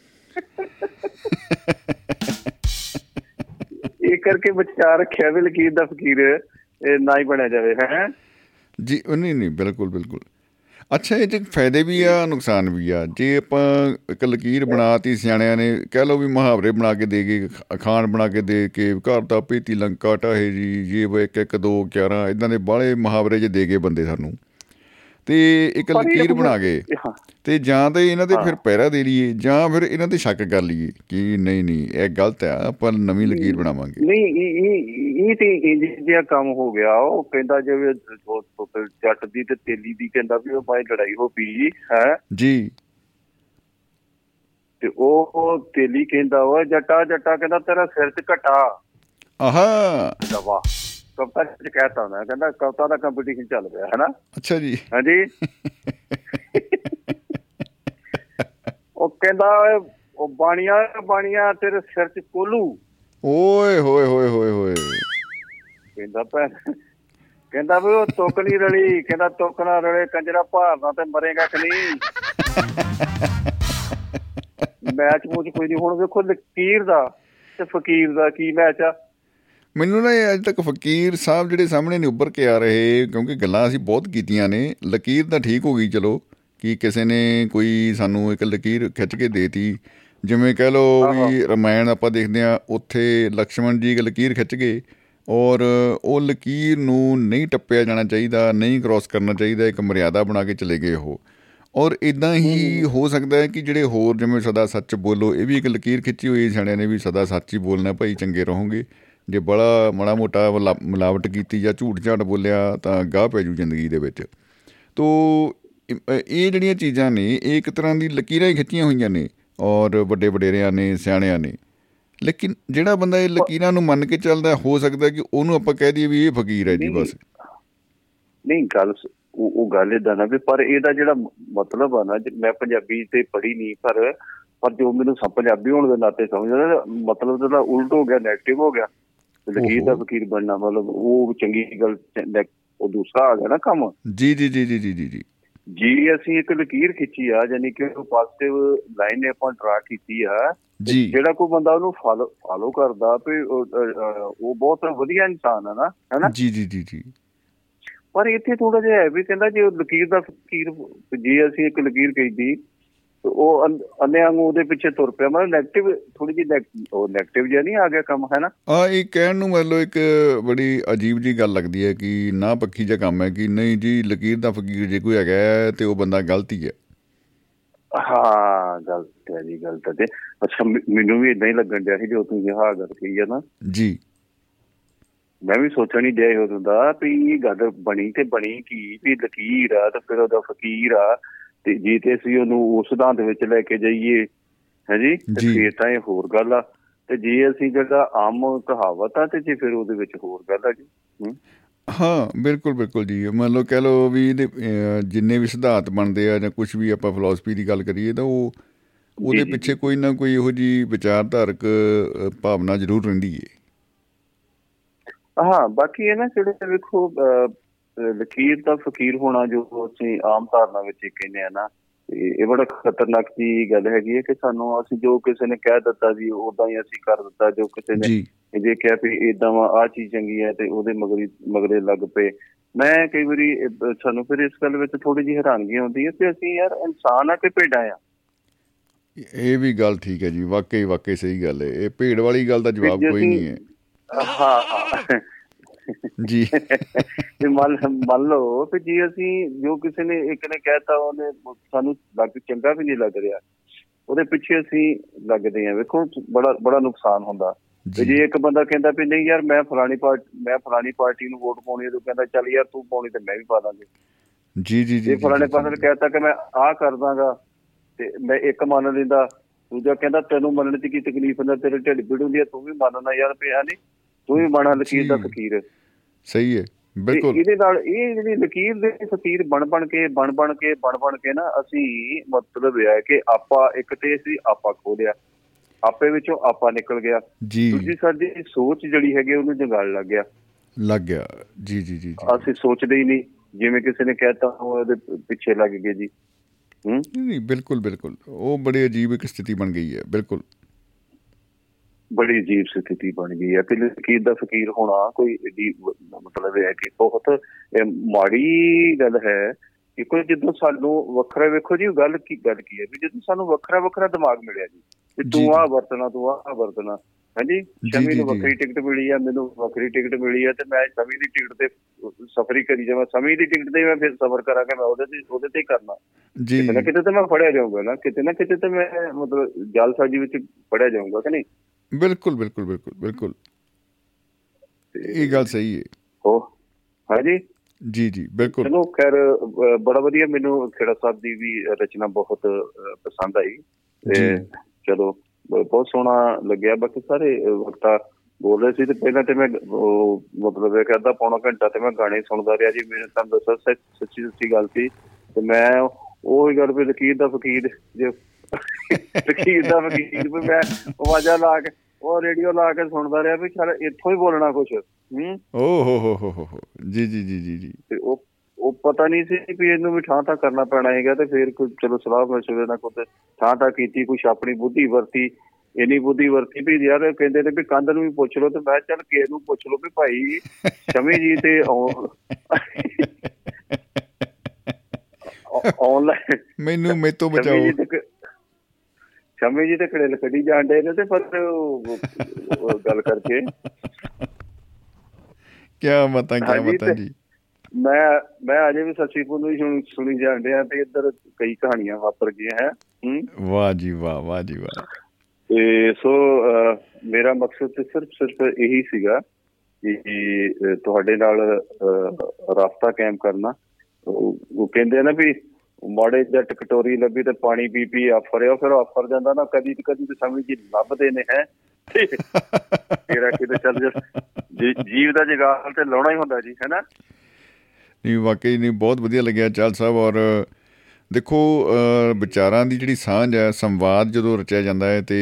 ਇਹ ਕਰਕੇ ਵਿਚਾਰ ਰੱਖਿਆ ਵੀ ਲਕੀਰ ਦਾ ਫਕੀਰ ਇਹ ਨਾ ਹੀ ਬਣਿਆ ਜਾਵੇ ਹੈ? ਜੀ ਨਹੀਂ ਨਹੀਂ ਬਿਲਕੁਲ ਬਿਲਕੁਲ। ਅੱਛਾ ਇਹ 'ਚ ਫਾਇਦੇ ਵੀ ਆ ਨੁਕਸਾਨ ਵੀ ਆ। ਜੇ ਆਪਾਂ ਇੱਕ ਲਕੀਰ ਬਣਾਤੀ ਸਿਆਣਿਆਂ ਨੇ ਕਹਿ ਲਓ ਵੀ ਮੁਹਾਵਰੇ ਬਣਾ ਕੇ ਦੇ ਗਏ ਖ- ਅਖਾਣ ਬਣਾ ਕੇ ਦੇ ਕੇ ਘਰ ਦਾ ਪੀਤੀ ਲੰਕਾ ਟਾਹੇ ਜੀ ਜੇ ਉਹ ਇੱਕ ਇੱਕ ਦੋ 11 ਇਦਾਂ ਦੇ ਬਾਹਲੇ ਮੁਹਾਵਰੇ ਜੇ ਦੇ ਗਏ ਬੰਦੇ ਸਾਨੂੰ। ਤੇ ਇੱਕ ਇਹ ਲਕੀਰ ਬਣਾ ਗਏ ਤੇ ਜਾਂ ਤੇ ਇਹਨਾਂ ਹਾਂ। ਫਿਰ ਪਹਿਰਾ ਦੇ ਲਈਏ ਜਾਂ ਫਿਰ ਇਹਨਾਂ ਤੇ ਸ਼ੱਕ ਕਰ ਲਈਏ ਕਿ ਨਹੀਂ ਨਹੀਂ ਇਹ ਗਲਤ ਆ ਆਪਾਂ ਨਵੀਂ ਲਕੀਰ ਬਣਾਵਾਂਗੇ। ਨਹੀਂ ਇਹ ਇਹ ਤੇ ਇੰਜ ਜਿਹਾ ਕੰਮ ਹੋ ਗਿਆ ਉਹ ਕਹਿੰਦਾ ਜਿਵੇਂ ਜੱਟ ਦੀ ਤੇ ਤੇਲੀ ਦੀ ਕਹਿੰਦਾ ਵੀ ਉਹ ਬਾਈ ਲੜਾਈ ਹੋ ਪਈ ਹੈ? ਜੀ। ਤੇ ਉਹ ਤੇਲੀ ਕਹਿੰਦਾ ਉਹ ਜੱਟਾ ਜੱਟਾ ਕਹਿੰਦਾ ਤੇਰਾ ਸਿਰ 'ਚ ਘਟਾ। ਆਹਾ। ਦਵਾ। ਕਵਤਾ ਚ ਕਹਿਤਾ ਮੈਂ ਕਹਿੰਦਾ ਕਵਤਾ ਦਾ ਕੰਪੀਟੀਸ਼ਨ ਚੱਲ ਪਿਆ ਹੈ ਨਾ ਅੱਛਾ ਜੀ। ਹਾਂਜੀ। ਉਹ ਕਹਿੰਦਾ ਉਹ ਬਾਣੀਆਂ ਬਾਣੀਆਂ ਤੇਰੇ ਸਿਰ 'ਚ ਕੋਲੂ। ਓਏ ਹੋਏ ਹੋਏ ਹੋਏ ਹੋਏ। ਕਹਿੰਦਾ ਭੈਣ ਕਹਿੰਦਾ ਵੀ ਉਹ ਤੁੱਕ ਨਹੀਂ ਰਲੀ ਕਹਿੰਦਾ ਤੁੱਕ ਨਾ ਰਲੇ ਕੰਜਰਾ ਭਾਰਨਾ ਤੇ ਮਰੇਗਾ ਕਿ ਨਹੀਂ? ਮੈਚ ਮੂਚ ਕੋਈ ਨਹੀਂ ਹੁਣ ਵੇਖੋ ਲਕੀਰ ਦਾ ਤੇ ਫਕੀਰ ਦਾ ਕੀ ਮੈਚ ਆ। ਮੈਨੂੰ ਨਾ ਅੱਜ ਤੱਕ ਫਕੀਰ ਸਾਹਿਬ ਜਿਹੜੇ ਸਾਹਮਣੇ ਨੇ ਉੱਭਰ ਕੇ ਆ ਰਹੇ ਕਿਉਂਕਿ ਗੱਲਾਂ ਅਸੀਂ ਬਹੁਤ ਕੀਤੀਆਂ ਨੇ ਲਕੀਰ ਤਾਂ ਠੀਕ ਹੋ ਗਈ ਚਲੋ ਕਿ ਕਿਸੇ ਨੇ ਕੋਈ ਸਾਨੂੰ ਇੱਕ ਲਕੀਰ ਖਿੱਚ ਕੇ ਦੇਤੀ। ਜਿਵੇਂ ਕਹਿ ਲਓ ਵੀ ਰਮਾਇਣ ਆਪਾਂ ਦੇਖਦੇ ਆ ਉੱਥੇ ਲਕਸ਼ਮਣ ਜੀ ਇੱਕ ਲਕੀਰ ਖਿੱਚ ਗਏ ਔਰ ਉਹ ਲਕੀਰ ਨੂੰ ਨਹੀਂ ਟੱਪਿਆ ਜਾਣਾ ਚਾਹੀਦਾ ਨਹੀਂ ਕ੍ਰਾਸ ਕਰਨਾ ਚਾਹੀਦਾ ਇੱਕ ਮਰਿਆਦਾ ਬਣਾ ਕੇ ਚਲੇ ਗਏ ਉਹ। ਔਰ ਇਦਾਂ ਹੀ ਹੋ। ਸਕਦਾ ਹੈ ਕਿ ਜਿਹੜੇ ਹੋਰ ਜਿਵੇਂ ਸਦਾ ਸੱਚ ਬੋਲੋ ਇਹ ਵੀ ਇੱਕ ਲਕੀਰ ਖਿੱਚੀ ਹੋਈ ਸਿਆਣਿਆਂ ਨੇ ਵੀ ਸਦਾ ਸੱਚ ਹੀ ਬੋਲਣਾ ਭਾਈ ਚੰਗੇ ਰਹੋਗੇ। ਜੇ ਬੜਾ ਮਾੜਾ ਮੋਟਾ ਮਿਲਾ- ਮਿਲਾਵਟ ਕੀਤੀ ਜਾਂ ਝੂਠ ਝਾਟ ਬੋਲਿਆ ਤਾਂ ਗਾਹ ਪੈ ਜੂ ਜ਼ਿੰਦਗੀ ਦੇ ਵਿੱਚ। ਤੋ ਇਹ ਜਿਹੜੀਆਂ ਚੀਜ਼ਾਂ ਨੇ ਇਹ ਇੱਕ ਤਰ੍ਹਾਂ ਦੀ ਲਕੀਰਾਂ ਹੀ ਖਿੱਚੀਆਂ ਹੋਈਆਂ ਨੇ ਔਰ ਵੱਡੇ ਵਡੇਰਿਆਂ ਨੇ ਸਿਆਣਿਆਂ ਨੇ। ਲੇਕਿਨ ਜਿਹੜਾ ਬੰਦਾ ਇਹ ਲਕੀਰਾਂ ਨੂੰ ਮੰਨ ਕੇ ਚੱਲਦਾ ਹੋ ਸਕਦਾ ਕਿ ਉਹਨੂੰ ਆਪਾਂ ਕਹਿ ਦਈਏ ਵੀ ਇਹ ਫਕੀਰ ਹੈ ਜੀ ਬਸ। ਨਹੀਂ ਗੱਲ ਉਹ ਉਹ ਗੱਲ ਏਦਾਂ ਨਾ ਵੀ ਪਰ ਇਹਦਾ ਜਿਹੜਾ ਮਤਲਬ ਆ ਨਾ ਮੈਂ ਪੰਜਾਬੀ ਤੇ ਪੜ੍ਹੀ ਨਹੀਂ ਪਰ ਪਰ ਜੋ ਮੈਨੂੰ ਸਭ ਪੰਜਾਬੀ ਹੋਣ ਦੇ ਨਾਤੇ ਸਮਝਦਾ ਮਤਲਬ ਉਹਦਾ ਉਲਟ ਹੋ ਗਿਆ 네ਗੇਟਿਵ ਹੋ ਗਿਆ। ਤੇ ਲਕੀਰ ਦਾ। ਫਕੀਰ ਬਣਨਾ ਮਤਲਬ ਉਹ ਚੰਗੀ ਗੱਲ ਉਹ ਦੂਸਰਾ ਆ ਗਿਆ ਨਾ ਕੰਮ। ਜੀ ਜੀ ਜੀ ਜੀ ਜੀ ਜੀ। ਜੀ ਅਸੀਂ ਇੱਕ ਲਕੀਰ ਖਿੱਚੀ ਆ ਯਾਨੀ ਕਿ ਉਹ ਪੋਜ਼ਿਟਿਵ ਲਾਈਨ ਨੇ ਆਪਾਂ ਡਰਾ ਕੀਤੀ ਆ। ਜਿਹੜਾ ਕੋਈ ਬੰਦਾ ਉਹਨੂੰ ਫਾਲੋ ਫਾਲੋ ਕਰਦਾ ਵੀ ਉਹ ਬਹੁਤ ਵਧੀਆ ਇਨਸਾਨ ਹੈ ਨਾ ਹੈਨਾ? ਜੀ ਜੀ ਜੀ ਜੀ। ਪਰ ਇੱਥੇ ਥੋੜਾ ਜਿਹਾ ਹੈ ਵੀ ਕਹਿੰਦਾ ਜੇ ਲਕੀਰ ਦਾ ਫਕੀਰ ਜੇ ਅਸੀਂ ਇੱਕ ਲਕੀਰ ਕਹਿੰਦੀ ਤੇ ਉਹ ਅੰਨੇ ਵਾਂਗੂ ਉਹਦੇ ਪਿੱਛੇ ਤੁਰ ਪਿਆ। ਮਤਲਬ 네ਗੇਟਿਵ ਥੋੜੀ ਜਿਹੀ ਉਹ 네ਗੇਟਿਵ ਜਿਹਾ ਨਹੀਂ ਆ ਗਿਆ ਕੰਮ ਹੈ ਨਾ? ਆ ਇਹ ਕਹਿਣ ਨੂੰ ਮਤਲਬ ਇੱਕ ਬੜੀ ਅਜੀਬ ਜੀ ਗੱਲ ਲੱਗਦੀ ਹੈ ਕਿ ਨਾ ਪੱਖੀ ਜਿਹਾ ਕੰਮ ਹੈ ਕਿ ਨਹੀਂ ਜੀ ਲਕੀਰ ਦਾ ਫਕੀਰ ਜੇ ਕੋਈ ਹੈਗਾ ਤੇ ਉਹ ਬੰਦਾ ਗਲਤ ਹੀ ਹੈ। ਹਾਂ ਗਲਤ ਹੈ ਜੀ ਗਲਤ ਹੈ ਤੇ ਅੱਛਾ ਮੈਨ- ਵੀ ਇਦਾਂ ਹੀ ਲੱਗਣ ਡਿਆ ਸੀ ਜੋ ਤੁਸੀਂ ਹਾਂ ਗੱਲ ਕਹੀ ਹੈ ਨਾ। ਜੀ। ਮੈਂ ਵੀ ਸੋਚਣ ਹੀ ਡਿਆ ਸੀ ਉਦੋਂ ਦਾ ਵੀ ਇਹ ਗੱਲ ਬਣੀ ਤੇ ਬਣੀ ਕੀ ਵੀ ਲਕੀਰ ਆ ਤੇ ਫਿਰ ਉਹਦਾ ਫਕੀਰ ਆ। ਤੇ ਜੇ ਤੇ ਅਸੀਂ ਉਹਨੂੰ ਉਸ ਸਿਧਾਂਤ ਵਿੱਚ ਲੈ ਕੇ ਜਾਈਏ ਹੈ ਜੀ। ਤੇ। ਫਿਰ ਤਾਂ ਇਹ ਹੋਰ ਗੱਲ ਆ। ਤੇ ਜੇ ਅਸੀਂ ਜਿਹੜਾ ਆਮ ਕਹਾਵਤ ਆ ਤੇ ਜੇ ਫਿਰ ਉਹਦੇ ਵਿੱਚ ਹੋਰ ਗੱਲ ਆ ਜੀ। ਹੂੰ। ਬਿਲਕੁਲ ਬਿਲਕੁਲ ਜੀ। ਮੰਨ ਲਓ ਕਹਿ ਲਓ ਵੀ ਜਿੰਨੇ ਵੀ ਸਿਧਾਂਤ ਬਣਦੇ ਆ ਜਾਂ ਕੁਝ ਵੀ ਆਪਾਂ ਫਿਲਾਸਫੀ ਦੀ ਗੱਲ ਕਰੀਏ ਤਾਂ ਉਹ ਉਹਦੇ ਪਿੱਛੇ ਕੋਈ ਨਾ ਕੋਈ ਇਹੋ ਜੀ ਵਿਚਾਰਧਾਰਕ ਭਾਵਨਾ ਜ਼ਰੂਰ ਰਹਿੰਦੀ ਹੈ ਹਾਂ ਬਾਕੀ ਇਹ ਨਾ ਜਿਹੜੇ ਵੇਖੋ ਲਕੀਰ ਦਾ ਫਕੀਰ ਹੋਣਾ ਜੋ ਅਸੀਂ ਆਮ ਧਾਰਨਾ ਵਿੱਚ ਕਹਿੰਦੇ ਆ ਨਾ ਇਹ ਬੜਾ ਖਤਰਨਾਕ ਦੀ ਗੱਲ ਹੈਗੀ ਹੈ ਕਿ ਸਾਨੂੰ ਅਸੀਂ ਜੋ ਕਿਸੇ ਨੇ ਕਹਿ ਦਿੱਤਾ ਜੀ ਉਦਾਂ ਹੀ ਅਸੀਂ ਕਰ ਦਿੱਤਾ ਜੋ ਕਿਸੇ ਨੇ ਜੀ। ਕਿਹਾ ਵੀ ਇਦਾਂ ਵਾ ਆ ਚੀਜ਼ ਚੰਗੀ ਹੈ ਤੇ ਉਹਦੇ ਮਗਰੀ ਮਗਰੇ ਲੱਗ ਪਏ। ਮੈਂ ਕਈ ਵਾਰੀ ਸਾਨੂੰ ਫਿਰ ਇਸ ਗੱਲ ਵਿੱਚ ਥੋੜੀ ਜਿਹੀ ਹੈਰਾਨਗੀ ਆਉਂਦੀ ਹੈ ਕਿ ਅਸੀਂ ਯਾਰ ਇਨਸਾਨ ਆ ਕਿ ਭੇਡਾਂ ਆ? ਇਹ ਵੀ ਗੱਲ ਠੀਕ ਹੈ ਜੀ ਵਾਕਈ ਵਾਕਈ ਸਹੀ ਗੱਲ ਹੈ। ਇਹ ਭੇਡ ਵਾਲੀ ਗੱਲ ਦਾ ਜਵਾਬ ਕੋਈ ਨਹੀਂ ਹੈ। ਹਾਂ ਹਾਂ। ਜੀ। ਤੇ ਮੰਨ ਮੰਨ ਲਓ ਕਿ ਜੇ ਅਸੀਂ ਜੋ ਕਿਸੇ ਨੇ ਇੱਕ ਨੇ ਕਹਿਤਾ ਉਹਨੇ ਸਾਨੂੰ ਲੱਗ ਚੰਗਾ ਵੀ ਨਹੀਂ ਲੱਗ ਰਿਹਾ। ਉਹਦੇ ਪਿੱਛੇ ਅਸੀਂ ਲੱਗਦੇ ਆ ਵੇਖੋ ਬੜਾ ਬੜਾ ਨੁਕਸਾਨ ਹੁੰਦਾ। ਤੇ ਜੀ। ਇੱਕ ਬੰਦਾ ਕਹਿੰਦਾ ਵੀ ਨਹੀਂ ਯਾਰ ਮੈਂ ਫਲਾਣੀ ਪਾਰਟੀ ਮੈਂ ਫਲਾਣੀ ਪਾਰਟੀ ਨੂੰ ਵੋਟ ਪਾਉਣੀ ਹੈ ਤੂੰ ਕਹਿੰਦਾ ਚੱਲ ਯਾਰ ਤੂੰ ਪਾਉਣੀ ਤੇ ਮੈਂ ਵੀ ਪਾ ਦਾਂਗੇ। ਜੀ ਜੀ ਜੀ ਫਲਾਣੇ ਪਾਸੇ ਨੇ ਕਹਿਤਾ ਕਿ ਮੈਂ ਆਹ ਕਰ ਦਾਂਗਾ ਤੇ ਮੈਂ ਇੱਕ ਮੰਨ ਲੈਂਦਾ ਦੂਜਾ ਕਹਿੰਦਾ ਤੈਨੂੰ ਮੰਨਣ 'ਚ ਕੀ ਤਕਲੀਫ ਹੁੰਦਾ ਤੇਰੇ ਢਿੱਡ ਪੀੜ ਹੁੰਦੀ ਹੈ ਤੂੰ ਵੀ ਮੰਨਣਾ ਯਾਰ ਪਿਆ ਨਹੀਂ ਤੂੰ ਵੀ ਬਣਾ ਲਕੀਰ ਦਾ। ਫਕੀਰ। ਸਹੀ ਹੈ ਬਿਲਕੁਲ। ਇਹਦੇ ਨਾਲ ਇਹ ਜਿਹੜੀ ਲਕੀਰ ਦੇ ਫਕੀਰ ਬਣ ਬਣ ਕੇ ਬਣ ਬਣ ਕੇ ਬਣ ਬਣ ਕੇ ਨਾ ਅਸੀਂ ਮਤਲਬ ਇਹ ਹੈ ਕਿ ਆਪਾਂ ਇੱਕ ਤੇ ਅਸੀਂ ਆਪਾ ਖੋ ਲਿਆ। ਆਪੇ ਵਿੱਚੋਂ ਆਪਾ ਨਿਕਲ ਗਿਆ। ਦੂਜੀ ਸਾਡੀ ਸੋਚ ਜਿਹੜੀ ਹੈਗੀ ਉਹਨੂੰ ਜੰਗਾਲ ਲੱਗ ਗਿਆ। ਲੱਗ ਗਿਆ। ਜੀ ਜੀ ਜੀ ਅਸੀਂ ਸੋਚਦੇ ਹੀ ਨਹੀਂ ਜਿਵੇਂ ਕਿਸੇ ਨੇ ਕਹਿਤਾ ਉਹ ਉਹਦੇ ਪਿੱਛੇ ਲੱਗ ਗਏ ਜੀ। ਹੂੰ? ਨਹੀਂ ਨਹੀਂ ਬਿਲਕੁਲ ਬਿਲਕੁਲ। ਉਹ ਬੜੀ ਅਜੀਬ ਇੱਕ ਸਥਿਤੀ ਬਣ ਗਈ ਹੈ ਬਿਲਕੁਲ। ਬੜੀ ਅਜੀਬ ਸਥਿਤੀ ਬਣ ਗਈ ਹੈ ਕਿ ਲਕੀਰ ਦਾ ਫਕੀਰ ਹੋਣਾ ਕੋਈ ਏਡੀ ਮਤਲਬ ਇਹ ਹੈ ਕਿ ਬਹੁਤ ਮਾੜੀ ਗੱਲ ਹੈ ਕਿ ਕੋਈ ਜਦੋਂ ਸਾਨੂੰ ਵੱਖਰਾ ਵੇਖੋ ਜੀ ਗੱਲ ਕੀ ਗੱਲ ਕੀ ਹੈ ਵੀ ਜਦੋਂ ਸਾਨੂੰ ਵੱਖਰਾ ਵੱਖਰਾ ਦਿਮਾਗ ਮਿਲਿਆ ਜੀ ਤੂੰ ਜੀ। ਆਹ ਵਰਤਣਾ ਤੂੰ ਆਹ ਵਰਤਣਾ ਹਾਂਜੀ ਸ਼ਮੀ ਨੂੰ। ਵੱਖਰੀ ਟਿਕਟ ਮਿਲੀ ਆ ਮੈਨੂੰ ਵੱਖਰੀ ਟਿਕਟ ਮਿਲੀ ਆ ਤੇ ਮੈਂ ਸਮੀ ਦੀ ਟਿਕਟ ਤੇ ਸਫ਼ਰ ਕਰੀ ਜਾਵਾਂ ਸਮੀ ਦੀ ਟਿਕਟ ਤੇ ਮੈਂ ਫਿਰ ਸਫ਼ਰ ਕਰਾਂਗਾ ਮੈਂ ਉਹਦੇ ਤੇ ਉਹਦੇ ਤੇ ਹੀ ਕਰਨਾ ਜੀ ਕਿਤੇ ਨਾ ਕਿਤੇ ਤੇ ਮੈਂ ਫੜਿਆ ਜਾਊਂਗਾ ਨਾ ਕਿਤੇ ਨਾ ਕਿਤੇ ਤੇ ਮੈਂ ਮਤਲਬ ਜਾਲਸਾਜੀ ਵਿੱਚ ਫੜਿਆ ਜਾਊਂਗਾ ਕਿ ਨਹੀਂ ਬਿਲਕੁਲ ਬਿਲਕੁਲ ਬਿਲਕੁਲ ਬਿਲਕੁਲ। ਇਹ ਗੱਲ ਸਹੀ ਹੈ ਹੋ ਹਾਂਜੀ? ਜੀ ਜੀ ਬਿਲਕੁਲ। ਚਲੋ ਖੈਰ ਬੜਾ ਵਧੀਆ ਮੈਨੂੰ ਖੇੜਾ ਸਾਹਿਬ ਦੀ ਵੀ ਰਚਨਾ ਬਹੁਤ ਪਸੰਦ ਆਈ। ਤੇ। ਚਲੋ ਬਹੁਤ ਸੋਹਣਾ ਲੱਗਿਆ। ਬਾਕੀ ਸਾਰੇ ਵਕਤਾ ਬੋਲ ਰਹੇ ਸੀ ਤੇ ਪਹਿਲਾਂ ਤੇ ਮੈਂ ਮਤਲਬ ਇਹ ਕਰਦਾ ਪੌਣਾ ਘੰਟਾ ਤੇ ਮੈਂ ਗਾਣੇ ਸੁਣਦਾ ਰਿਹਾ ਜੀ। ਮੇਰੇ ਤਾਂ ਦੱਸਾਂ ਸੱਚ- ਸੱਚੀ ਸੱਚੀ ਗੱਲ ਸੀ। ਤੇ ਮੈਂ ਉਹ ਹੀ ਗੱਲ ਵੀ ਲਕੀਰ ਦਾ ਫਕੀਰ ਜੇ ਲਕੀਰ ਦਾ ਫਕੀਰ ਵੀ ਮੈਂ ਆਵਾਜ਼ਾਂ ਲਾ ਕੇ ਉਹ ਰੇਡੀਓ ਲਾ ਕੇ ਸੁਣਦਾ ਰਿਹਾ ਵੀ ਚਲ ਇੱਥੋਂ ਹੀ ਬੋਲਣਾ ਕੁਛ ਹੂੰ। ਓ ਹੋ ਹੋ ਹੋ ਹੋ ਜੀ ਜੀ ਜੀ ਜੀ ਜੀ। ਤੇ ਉਹ ਉਹ ਪਤਾ ਨਹੀਂ ਸੀ ਵੀ ਇਹਨੂੰ ਵੀ ਠਾਂ ਠਾਂ ਕਰਨਾ ਪੈਣਾ ਹੈਗਾ ਤੇ ਫਿਰ ਕੋਈ ਚਲੋ ਸਲਾਹ ਮਸ਼ਵਰੇ ਨਾਲ ਕੋਈ ਠਾਂ ਠਾਂ ਕੀਤੀ ਕੁਛ ਆਪਣੀ ਬੁੱਧੀ ਵਰਤੀ ਇੰਨੀ ਬੁੱਧੀ ਵਰਤੀ ਵੀ ਯਾਰ ਕਹਿੰਦੇ ਨੇ ਵੀ ਕੰਧ ਨੂੰ ਵੀ ਪੁੱਛ ਲਓ ਤੇ ਮੈਂ ਚੱਲ ਕਿਸੇ ਨੂੰ ਪੁੱਛ ਲਓ ਵੀ ਭਾਈ ਸ਼ਮੀ ਜੀ ਤੇ ਆਨਲਾਈਨ ਮੈਨੂੰ ਮੇਤੋਂ ਬਚਾਓ। ਕ- ਸ਼ਮੀ ਜੀ ਤੇ ਕੜੇ ਕੱਢੀ ਜਾਂਦੇ ਨੇ ਤੇ ਪਰ ਗੱਲ ਕਰਕੇ। ਕਿਆ ਮਤਾਂ ਹਾਂਜੀ ਮਤਾਂ ਜੀ? ਮੈਂ ਮੈਂ ਅਜੇ ਵੀ ਸੱਚੀ ਪੁੰਨੂ ਹੀ ਸੁਣ- ਸੁਣੀ ਜਾਂਦੇ ਆ ਤੇ ਇੱਧਰ ਕਈ ਕਹਾਣੀਆਂ ਵਾਪਰ ਗਈਆਂ ਹੈ ਵਾਹ ਜੀ ਵਾਹ ਵਾਹ ਜੀ ਵਾਹ। ਤੇ ਸੋ ਮੇਰਾ ਮਕਸਦ ਤੇ ਸਿਰਫ ਸਿਰਫ ਇਹੀ ਸੀਗਾ ਕਿ ਤੁਹਾਡੇ ਨਾਲ ਰਾਬਤਾ ਕਾਇਮ ਕਰਨਾ। ਉਹ ਉਹ ਕਹਿੰਦੇ ਆ ਨਾ ਵੀ ਮਾੜੇ ਜੱਟ ਕਟੋਰੀ ਲੱਭੀ ਤੇ ਪਾਣੀ ਪੀ ਪੀ ਆਫਰਿਆ ਫਿਰ ਆਫਰ ਜਾਂਦਾ ਨਾ ਕਦੀ ਤੇ ਕਦੀ ਤੇ ਸਮਝ ਜੀ ਲੱਭਦੇ ਨੇ ਹੈ। ਤੇਰਾ ਕਿਤੇ ਚੱਲ ਜਾ। ਜੀ- ਜੀਵ ਦਾ ਜਗਾਲ ਤੇ ਲਾਉਣਾ ਹੀ ਹੁੰਦਾ ਜੀ ਹੈਨਾ? ਨਹੀਂ ਵਾਕਈ ਨਹੀਂ ਬਹੁਤ ਵਧੀਆ ਲੱਗਿਆ ਚਾਲ ਸਾਹਿਬ ਔਰ ਦੇਖੋ ਅ, ਵਿਚਾਰਾਂ ਦੀ ਜਿਹੜੀ ਸਾਂਝ ਹੈ ਸੰਵਾਦ ਜਦੋਂ ਰਚਿਆ ਜਾਂਦਾ ਹੈ ਤੇ